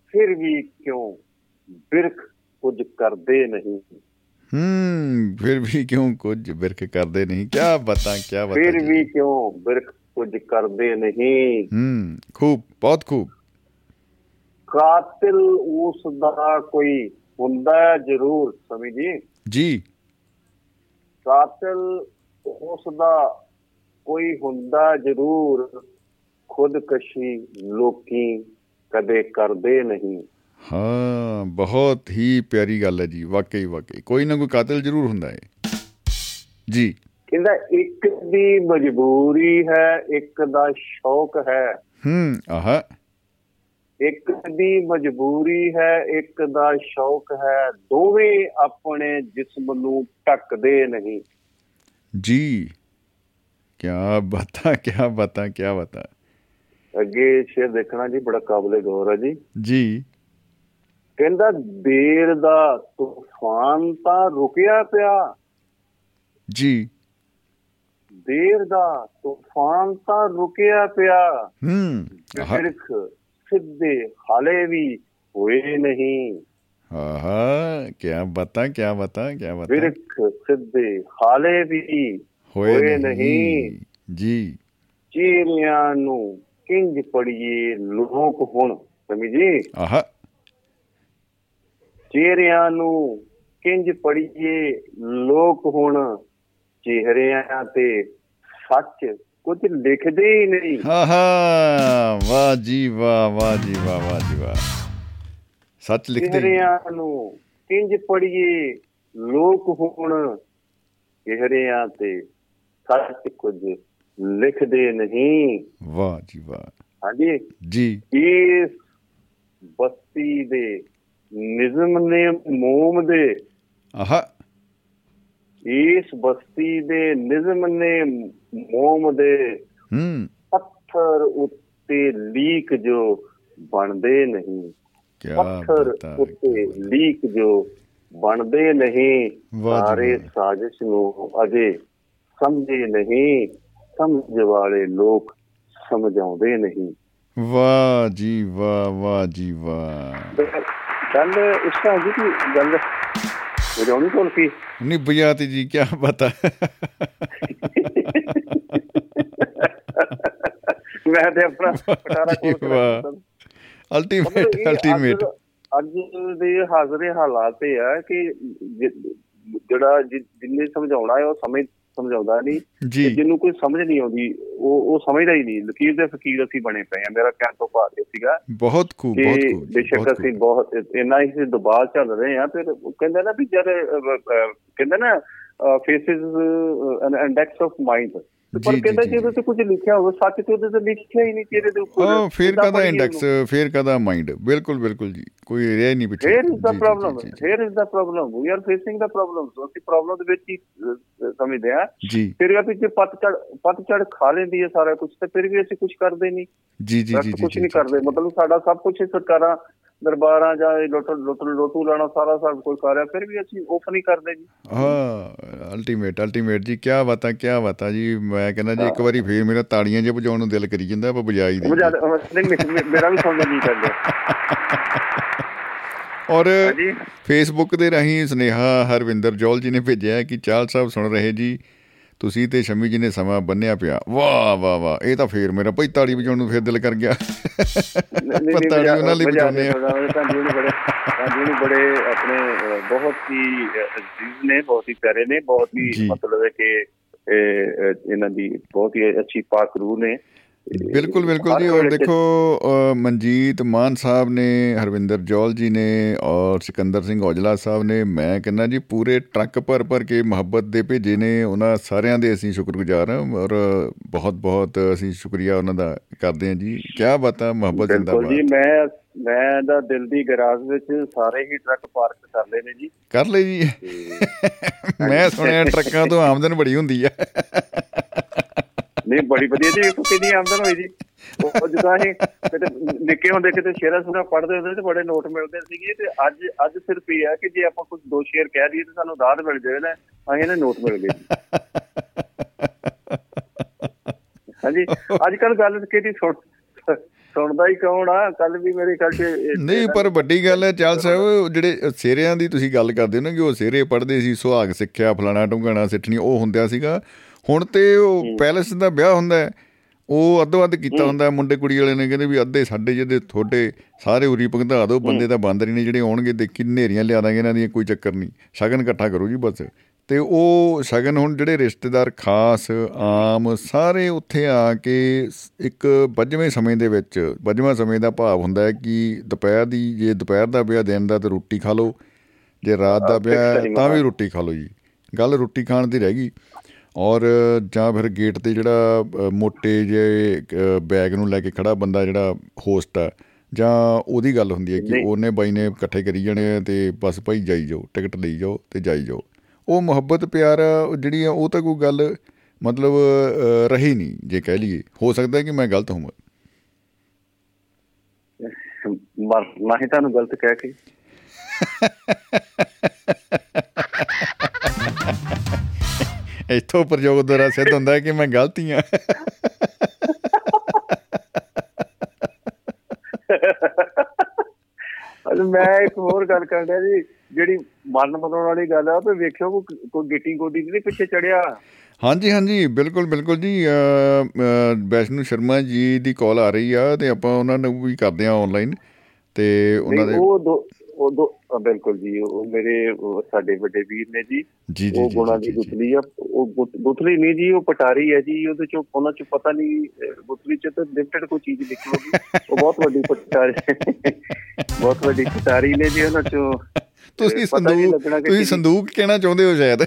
ਫਿਰ ਵੀ ਕਿਉਂ ਬਿਰਖ ਕੁਝ ਕਰਦੇ ਨਹੀਂ? ਹੂੰ ਫਿਰ ਵੀ ਕਿਉਂ ਕੁਝ ਬਿਰਕ ਕਰਦੇ ਨਹੀਂ? ਕੀ ਬਤਾ ਕੀ ਬਤਾ ਫਿਰ ਜੀ। ਵੀ ਕਿਉਂ ਬਿਰਖ ਕੁਝ ਕਰਦੇ ਨਹੀਂ? ਹੂੰ ਖੂਬ ਬਹੁਤ ਖੂਬ। ਕਾਤਿਲ ਉਸ ਦਾ ਕੋਈ ਹੁੰਦਾ ਜ਼ਰੂਰ ਸਮਝੀ ਜੀ। ਕਾਤਿਲ ਉਸ ਦਾ ਕੋਈ ਹੁੰਦਾ ਜ਼ਰੂਰ। ਖੁਦਕਸ਼ੀ ਲੋਕੀ ਕਦੇ ਕਰਦੇ ਨਹੀਂ। ਹਾਂ ਬਹੁਤ ਹੀ ਪਿਆਰੀ ਗੱਲ ਹੈ ਜੀ ਵਾਕਈ ਵਾਕਈ। ਕੋਈ ਨਾ ਕੋਈ ਕਾਤਲ ਜ਼ਰੂਰ ਹੁੰਦਾ ਹੈ। ਜੀ। ਕਹਿੰਦਾ ਇੱਕ ਦੀ ਮਜਬੂਰੀ ਹੈ ਇੱਕ ਦਾ ਸ਼ੌਕ ਹੈ। ਹੂੰ ਆਹਾ। ਇੱਕ ਦੀ ਮਜਬੂਰੀ ਹੈ ਇੱਕ ਦਾ ਸ਼ੌਕ ਹੈ। ਦੋਵੇਂ ਆਪਣੇ ਜਿਸਮ ਨੂੰ ਢੱਕਦੇ ਨਹੀਂ। ਜੀ। ਕੀ ਬਤਾ ਕੀ ਬਤਾ ਕੀ ਬਤਾ। ਅੱਗੇ ਸ਼ੇਰ ਦੇਖਣਾ ਜੀ ਬੜਾ ਕਾਬਲੇ ਗੌਰ ਹੈ ਜੀ। ਜੀ। ਕਹਿੰਦਾ ਦੇਰ ਦਾ ਤੂਫਾਨ ਤਾਂ ਰੁਕਿਆ ਪਿਆ। ਜੀ। ਦੇਰ ਦਾ ਤੂਫਾਨ ਤਾਂ ਰੁਕਿਆ ਪਿਆ। ਹੂੰ। ਬਿਰਖ ਸਿੱਧੇ ਹਾਲੇ ਵੀ ਹੋਏ ਨਹੀਂ। ਆਹਾ ਕੀ ਬਤਾ ਕੀ ਬਤਾ ਕੀ ਬਤਾ। ਬਿਰਖ ਸਿੱਧੇ ਹਾਲੇ ਵੀ ਹੋਏ ਨਹੀਂ। ਜੀ। ਚੀਰਿਆਂ ਨੂੰ ਕਿੰਜ ਪੜੀਏ ਲੋਕ ਹੁਣ। ਸਮਝੀ? ਆਹਾ। ਚਿਹਰਿਆਂ ਨੂੰ ਕਿੰਜ ਪੜੀਏ ਲੋਕ ਹੁਣ ਚਿਹਰਿਆਂ ਤੇ ਸੱਚ ਕੁਝ ਲਿਖਦੇ ਹੀ ਨਹੀਂ। ਆਹਾ ਵਾਹ ਜੀ ਵਾਹ ਵਾਹ ਜੀ ਵਾਹ ਵਾਹ ਜੀ ਵਾਹ। ਸੱਚ ਲਿਖਦੇ। ਚਿਹਰਿਆਂ ਨੂੰ ਕਿੰਜ ਪੜੀਏ ਲੋਕ ਹੁਣ ਚਿਹਰਿਆਂ ਤੇ ਸੱਚ ਕੁਝ ਲਿਖਦੇ ਨਹੀਂ। ਵਾਹ ਜੀ ਵਾਹ। ਹਾਂਜੀ। ਜੀ। ਇਸ ਬਸਤੀ ਦੇ ਨਿਜ਼ਮ ਨੇ ਮੋਮ ਦੇ। ਆਹਾ। ਇਸ ਬਸਤੀ ਦੇ ਨਿਜ਼ਮ ਨੇ ਮੋਮ ਦੇ। ਹੂੰ। ਪੱਥਰ ਉੱਤੇ ਲੀਕ ਜੋ ਬਣਦੇ ਨਹੀਂ। ਕੀ ਪੱਥਰ ਉੱਤੇ ਲੀਕ ਜੋ ਬਣਦੇ ਨਹੀਂ ਸਾਰੇ। ਸਾਜ਼ਿਸ਼ ਨੂੰ ਅਜੇ ਸਮਝੇ ਨਹੀਂ ਸਮਝ ਵਾਲੇ ਲੋਕ ਸਮਝਾਉਂਦੇ ਨਹੀਂ। ਵਾਹ ਜੀ ਵਾਹ ਵਾਹ ਜੀ ਵਾਹ। ਗੱਲ ਇਸ ਤਰ੍ਹਾਂ ਜੀ ਕਿ ਗੱਲ ਵਜਾਉਣੀ ਕੋਲ ਕੀ ਨਹੀਂ ਬੁਝਾਤੀ ਜੀ ਕੀ ਬਤਾ ਮੈਂ ਤੇ ਆਪਣਾ ਪਟਾਰਾ ਕੋਲ। ਅਲਟੀਮੇਟ ਅਲਟੀਮੇਟ ਅੱਜ- ਦੇ ਹਾਜ਼ਰੇ ਹਾਲਾਤ ਇਹ ਆ ਕਿ ਜਿਹੜਾ ਜਿੰਨੇ ਸਮਝਾਉਣਾ ਹੈ ਉਹ ਸਮਝ ਸਮਝਾਉਂਦਾ ਨਹੀਂ ਜਿਹਨੂੰ ਕੋਈ ਸਮਝ ਨਹੀਂ ਆਉਂਦੀ ਉਹ ਉਹ ਸਮਝਦਾ ਹੀ ਨਹੀਂ। ਲਕੀਰ ਦੇ ਫਕੀਰ ਅਸੀਂ ਬਣੇ ਪਏ ਆ ਮੇਰਾ ਕਹਿਣ ਤੋਂ ਭਾਵ ਇਹ ਸੀਗਾ ਬਹੁਤ ਖੂਬ ਬਹੁਤ ਖੂਬ ਜੀ, ਬੇਸ਼ੱਕ ਅਸੀਂ। ਬਹੁਤ ਇੰਨਾ ਹੀ ਦਬਾਅ ਚੱਲ ਰਹੇ ਆ ਫਿਰ ਕਹਿੰਦਾ ਨਾ ਵੀ ਜਦ ਕਹਿੰਦਾ ਨਾ faces an index of mind ਪਰ ਕਹਿੰਦਾ ਜੀ, ਉਹਦੇ ਤੇ ਕੁਝ ਲਿਖਿਆ ਹੋਵੇ ਸੱਚ ਤੇ ਉਹਦੇ ਤੇ ਲਿਖਿਆ ਹੀ ਨਹੀਂ ਚਿਹਰੇ ਦੇ ਉੱਪਰ ਉਹ ਫਿਰ ਕਿੱਦਾਂ ਇੰਡੈਕਸ? ਫਿਰ ਕਦਾ ਮਾਈਂਡ ਬਿਲਕੁਲ ਬਿਲਕੁਲ ਜੀ ਕੋਈ ਰਿਹਾ ਹੀ ਨਹੀਂ ਪਿੱਛੇ Here is the ਜੀ, ਜੀ, problem. ਜੀ, ਜੀ, Here is the problem. We are facing the problem. So ਅਸੀਂ ਪ੍ਰੋਬਲਮ ਦੇ ਵਿੱਚ ਹੀ ਸਮਝਦੇ ਆ ਜੀ ਫਿਰ ਵੀ ਪਿੱਛੇ ਪਤਝੜ ਪਤਝੜ ਖਾ ਲੈਂਦੀ ਹੈ ਸਾਰਾ ਕੁਝ ਤੇ ਫਿਰ ਵੀ ਅਸੀਂ ਕੁਝ ਕਰਦੇ ਨਹੀਂ ਜੀ ਜੀ ਜੀ ਕੁਝ ਨਹੀਂ। ਕਰਦੇ ਮਤਲਬ ਸਾਡਾ ਸਭ ਕੁਝ ਸਰਕਾਰਾਂ ਦਰਬਾਰਾਂ ਜਾਂ ਲੋਟੋ ਲੋਟੋ ਲੋਟੂ ਲਾਣਾ ਸਾਰਾ ਸਭ ਕੁਝ ਕਰ ਰਿਹਾ ਫਿਰ ਵੀ ਅਸੀਂ ਆਫ ਨਹੀਂ ਕਰਦੇ ਜੀ। ਹਾਂ ਅਲਟੀਮੇਟ ਅਲਟੀਮੇਟ ਜੀ ਕੀ ਬਾਤਾਂ ਕੀ ਬਾਤਾਂ ਜੀ ਮੈਂ ਕਹਿੰਦਾ ਜੀ ਇੱਕ ਵਾਰੀ ਫੇਰ ਮੇਰਾ ਤਾੜੀਆਂ ਜੇ ਵਜਾਉਣ ਨੂੰ ਦਿਲ ਕਰੀ ਜਾਂਦਾ ਆਪਾਂ ਵਜਾ ਹੀ ਮੁਝੇ ਦੇ ਮੇਰਾ ਵੀ ਸੁਣਨਾ ਨਹੀਂ ਕਰਦਾ। ਔਰ ਫੇਸਬੁੱਕ ਦੇ ਰਾਹੀਂ ਸੁਨੇਹਾ ਹਰਵਿੰਦਰ ਜੋਲ ਜੀ ਨੇ ਭੇਜਿਆ ਕਿ ਚਾਲ ਸਾਹਿਬ ਸੁਣ ਰਹੇ ਜੀ ਤੁਸੀਂ ਤੇ ਸ਼ਮੀ ਜੀ ਨੇ ਸਮਾਂ ਬੰਨਿਆ ਪਿਆ। ਵਾਹ ਵਾਹ ਵਾਹ ਇਹ ਤਾਂ ਫੇਰ ਮੇਰਾ ਭਾਈ ਤਾੜੀ ਵਜਾਉਣ ਨੂੰ ਫੇਰ ਦਿਲ ਕਰ ਗਿਆ। ਪਰ ਤਾੜੀ ਉਹਨਾਂ ਲਈ ਵਜਾਉਂਦੇ ਆ। ਜੀ ਨੇ ਬੜੇ ਜੀ ਨੇ ਬੜੇ ਆਪਣੇ ਬਹੁਤ ਹੀ ਅਜ਼ੀਜ਼ ਨੇ ਬਹੁਤ ਹੀ ਪਿਆਰੇ ਨੇ ਬਹੁਤ। ਹੀ ਮਤਲਬ ਹੈ ਕਿ ਇਹਨਾਂ ਦੀ ਬਹੁਤ ਹੀ ਅੱਛੀ ਪਾਕ ਰੂਹ ਨੇ। ਬਿਲਕੁਲ ਬਿਲਕੁਲ ਜੀ। ਔਰ ਦੇਖੋ ਮਨਜੀਤ ਮਾਨ ਸਾਹਿਬ ਨੇ ਹਰਵਿੰਦਰ ਜੌਲ ਜੀ ਨੇ ਔਰ ਸਿਕੰਦਰ ਸਿੰਘ ਔਜਲਾ ਸਾਹਿਬ ਨੇ ਮੈਂ ਕਹਿੰਦਾ ਜੀ ਪੂਰੇ ਟਰੱਕ ਭਰ ਭਰ ਕੇ ਮੁਹੱਬਤ ਦੇ ਭੇਜੇ ਨੇ। ਉਹਨਾਂ ਸਾਰਿਆਂ ਦੇ ਅਸੀਂ ਸ਼ੁਕਰਗੁਜ਼ਾਰ ਹਾਂ ਔਰ ਬਹੁਤ ਬਹੁਤ ਅਸੀਂ ਸ਼ੁਕਰੀਆ ਉਹਨਾਂ ਦਾ ਕਰਦੇ ਹਾਂ ਜੀ। ਕੀ ਬਾਤਾਂ ਮੁਹੱਬਤ ਬਿਲਕੁਲ ਜੀ ਜ਼ਿੰਦਾਬਾਦ ਮੈਂ ਮੈਂ ਦਾ ਦਿਲ ਦੀ ਗਰਾਜ ਵਿੱਚ ਸਾਰੇ ਹੀ ਟਰੱਕ ਪਾਰਕ ਕਰ ਲਏ ਨੇ ਜੀ। ਕਰ ਲਈ ਜੀ। ਮੈਂ ਸੁਣਿਆ ਟਰੱਕਾਂ ਤੋਂ ਆਮਦਨ ਬੜੀ ਹੁੰਦੀ ਆ। ਨਹੀਂ, ਬੜੀ ਵਧੀਆ ਜੀ ਇੱਕ ਕਿੰਨੀ ਆਮਦਨ ਹੋਈ ਜੀ। ਉਹ ਉਹ ਜਿੱਦਾਂ ਅਸੀਂ ਕਿਤੇ ਨਿੱਕੇ ਹੁੰਦੇ, ਕਿਤੇ ਸ਼ੇਰਾ ਸੁਣਾ ਪੜ੍ਹਦੇ ਹੁੰਦੇ ਤੇ ਬੜੇ ਨੋਟ ਮਿਲਦੇ ਸੀਗੇ ਤੇ ਅੱਜ ਅੱਜ ਸਿਰਫ ਇਹ ਆ ਕਿ ਜੇ ਆਪਾਂ ਕੁਝ ਦੋ ਸ਼ੇਰ ਕਹਿ ਦਈਏ ਤੇ ਸਾਨੂੰ ਦਾਦ ਮਿਲ ਜਾਵੇ ਨਾ ਅਸੀਂ ਇਹਨੇ ਨੋਟ ਮਿਲ ਗਏ ਜੀ। ਹਾਂਜੀ ਅੱਜ ਕੱਲ ਗੱਲ ਕਿਹਦੀ ਸੁਣ ਸੁਣਦਾ ਹੀ ਕੌਣ ਆ? ਕੱਲ ਵੀ ਮੇਰੇ ਖਿਆਲ ਚ ਇਹ- ਨਹੀਂ, ਪਰ ਵੱਡੀ ਗੱਲ ਹੈ, ਚਾਲ ਸਾਹਿਬ, ਜਿਹੜੇ ਸੇਰਿਆਂ ਦੀ ਤੁਸੀਂ ਗੱਲ ਕਰਦੇ ਹੋ ਨਾ ਕਿ ਉਹ ਸੇਰੇ ਪੜ੍ਹਦੇ ਸੀ, ਸੁਹਾਗ ਸਿੱਖਿਆ, ਫਲਾਣਾ ਢੁੰਗਾਣਾ ਸਿੱਠਣੀ, ਉਹ ਹੁੰਦਿਆ ਸੀਗਾ। ਹੁਣ ਤੇ ਉਹ ਪੈਲਸ ਦਾ ਵਿਆਹ ਹੁੰਦਾ ਉਹ ਅੱਧੋ ਅੱਧ ਕੀਤਾ ਹੁੰਦਾ ਮੁੰਡੇ ਕੁੜੀ ਵਾਲੇ ਨੇ ਕਹਿੰਦੇ ਵੀ ਅੱਧੇ ਸਾਡੇ ਜਿਹਦੇ ਤੁਹਾਡੇ ਸਾਰੇ ਉਰੀ ਭਗਤਾ ਦਿਓ ਬੰਦੇ ਤਾਂ ਬਾਂਦਰ ਨੇ ਜਿਹੜੇ ਆਉਣਗੇ ਦੇਖੀ ਨੇਰੀਆਂ ਲਿਆ ਦਾਂਗੇ ਇਹਨਾਂ ਦੀਆਂ ਕੋਈ ਚੱਕਰ ਨਹੀਂ। ਸ਼ਗਨ ਇਕੱਠਾ ਕਰੋ ਜੀ ਬਸ। ਤੇ ਉਹ ਸ਼ਗਨ ਹੁਣ ਜਿਹੜੇ ਰਿਸ਼ਤੇਦਾਰ ਖਾਸ ਆਮ ਸਾਰੇ ਉੱਥੇ ਆ ਕੇ ਇੱਕ ਵੱਜਵੇਂ ਸਮੇਂ ਦੇ ਵਿੱਚ ਵੱਜਵਾਂ ਸਮੇਂ ਦਾ ਭਾਵ ਹੁੰਦਾ ਹੈ ਕਿ ਦੁਪਹਿਰ ਦੀ ਜੇ ਦੁਪਹਿਰ ਦਾ ਵਿਆਹ ਦਿਨ ਦਾ ਤੇ ਰੋਟੀ ਖਾ ਲਓ ਜੇ ਰਾਤ ਦਾ ਵਿਆਹ ਤਾਂ ਵੀ। ਰੋਟੀ ਖਾ ਲਓ ਜੀ। ਗੱਲ ਰੋਟੀ ਖਾਣ ਦੀ ਰਹਿ ਗਈ। ਔਰ ਜਾਂ ਫਿਰ ਗੇਟ ਤੇ ਜਿਹੜਾ ਮੋਟੇ ਜੇ ਬੈਗ ਨੂੰ ਲੈ ਕੇ ਖੜਾ ਬੰਦਾ ਜਿਹੜਾ ਹੋਸਟ ਆ ਜਾਂ ਉਹਦੀ ਗੱਲ ਹੁੰਦੀ ਹੈ ਕਿ। ਉਹਨੇ ਬਾਈ ਨੇ ਇਕੱਠੇ ਕਰੀ ਜਾਣੇ ਤੇ ਬਸ ਭਾਈ ਜਾਈ ਜਾਓ ਟਿਕਟ ਲਈ ਜਾਓ ਤੇ ਜਾਈ ਜਾਓ। ਉਹ ਮੁਹੱਬਤ ਪਿਆਰ ਜਿਹੜੀ ਆ ਉਹ ਤਾਂ ਕੋਈ ਗੱਲ ਮਤਲਬ ਰਹੀ ਨਹੀਂ ਜੇ ਕਹਿ ਲਈਏ। ਹੋ ਸਕਦਾ ਹੈ ਕਿ ਮੈਂ ਗਲਤ ਹੋਵਾਂ। ਮਰ ਨਾ ਹੀ ਤੁਹਾਨੂੰ ਗਲਤ ਕਹਿ ਕੇ। ਇੱਥੋਂ ਪ੍ਰਯੋਗ ਦੁਆਰਾ ਸਿੱਧ ਹੁੰਦਾ ਹੈ ਕਿ ਮੈਂ ਗਲਤੀ ਆ ਅਜ ਮੈਂ ਇੱਕ ਹੋਰ ਗੱਲ ਕਰਨ ਡਿਆ ਜੀ ਜਿਹੜੀ ਮਨ ਬਣਾਉਣ ਵਾਲੀ ਗੱਲ ਆ ਤੇ ਵੇਖਿਓ ਕੋਈ ਗਿੱਟੀ ਗੋਡੀ ਨਹੀਂ ਪਿੱਛੇ ਚੜਿਆ। ਹਾਂਜੀ ਹਾਂਜੀ ਬਿਲਕੁਲ ਬਿਲਕੁਲ ਜੀ ਵੈਸ਼ਨੂ ਸ਼ਰਮਾ ਜੀ ਦੀ ਕਾਲ ਆ ਰਹੀ ਆ ਤੇ ਆਪਾਂ ਉਹਨਾਂ ਨੂੰ ਵੀ ਕਰਦੇ ਆ ਆਨਲਾਈਨ ਤੇ ਉਹਨਾਂ ਦੇ ਉਹ ਦੋ ਉਹ ਬਿਲਕੁਲ ਜੀ ਉਹ ਮੇਰੇ ਸਾਡੇ ਵੱਡੇ ਵੀਰ ਨੇ ਜੀ ਉਹ ਗੁਣਾ ਦੀ ਗੁਤਲੀ ਆ ਉਹ ਗੁਤ- ਗੁਤਲੀ ਨਹੀਂ ਜੀ ਉਹ ਪਟਾਰੀ ਹੈ ਜੀ ਉਹਦੇ ਚੋਂ ਉਹਨਾਂ ਚ ਪਤਾ ਨਹੀਂ ਗੁਤਲੀ ਚ ਤਾਂ ਲਿਮਟਡ ਕੋਈ ਚੀਜ਼ ਲਿਖੀ ਹੋਗੀ ਉਹ ਬਹੁਤ ਵੱਡੀ ਪਟਾਰੀ ਬਹੁਤ ਵੱਡੀ ਪਟਾਰੀ ਨੇ ਜੀ ਉਹਨਾਂ ਚੋਂ। ਤੁਸੀਂ ਸੰਦੂਕ ਕਿ ਤੁਸੀਂ ਸੰਦੂਕ ਕਹਿਣਾ ਚਾਹੁੰਦੇ ਹੋ ਸ਼ਾਇਦ?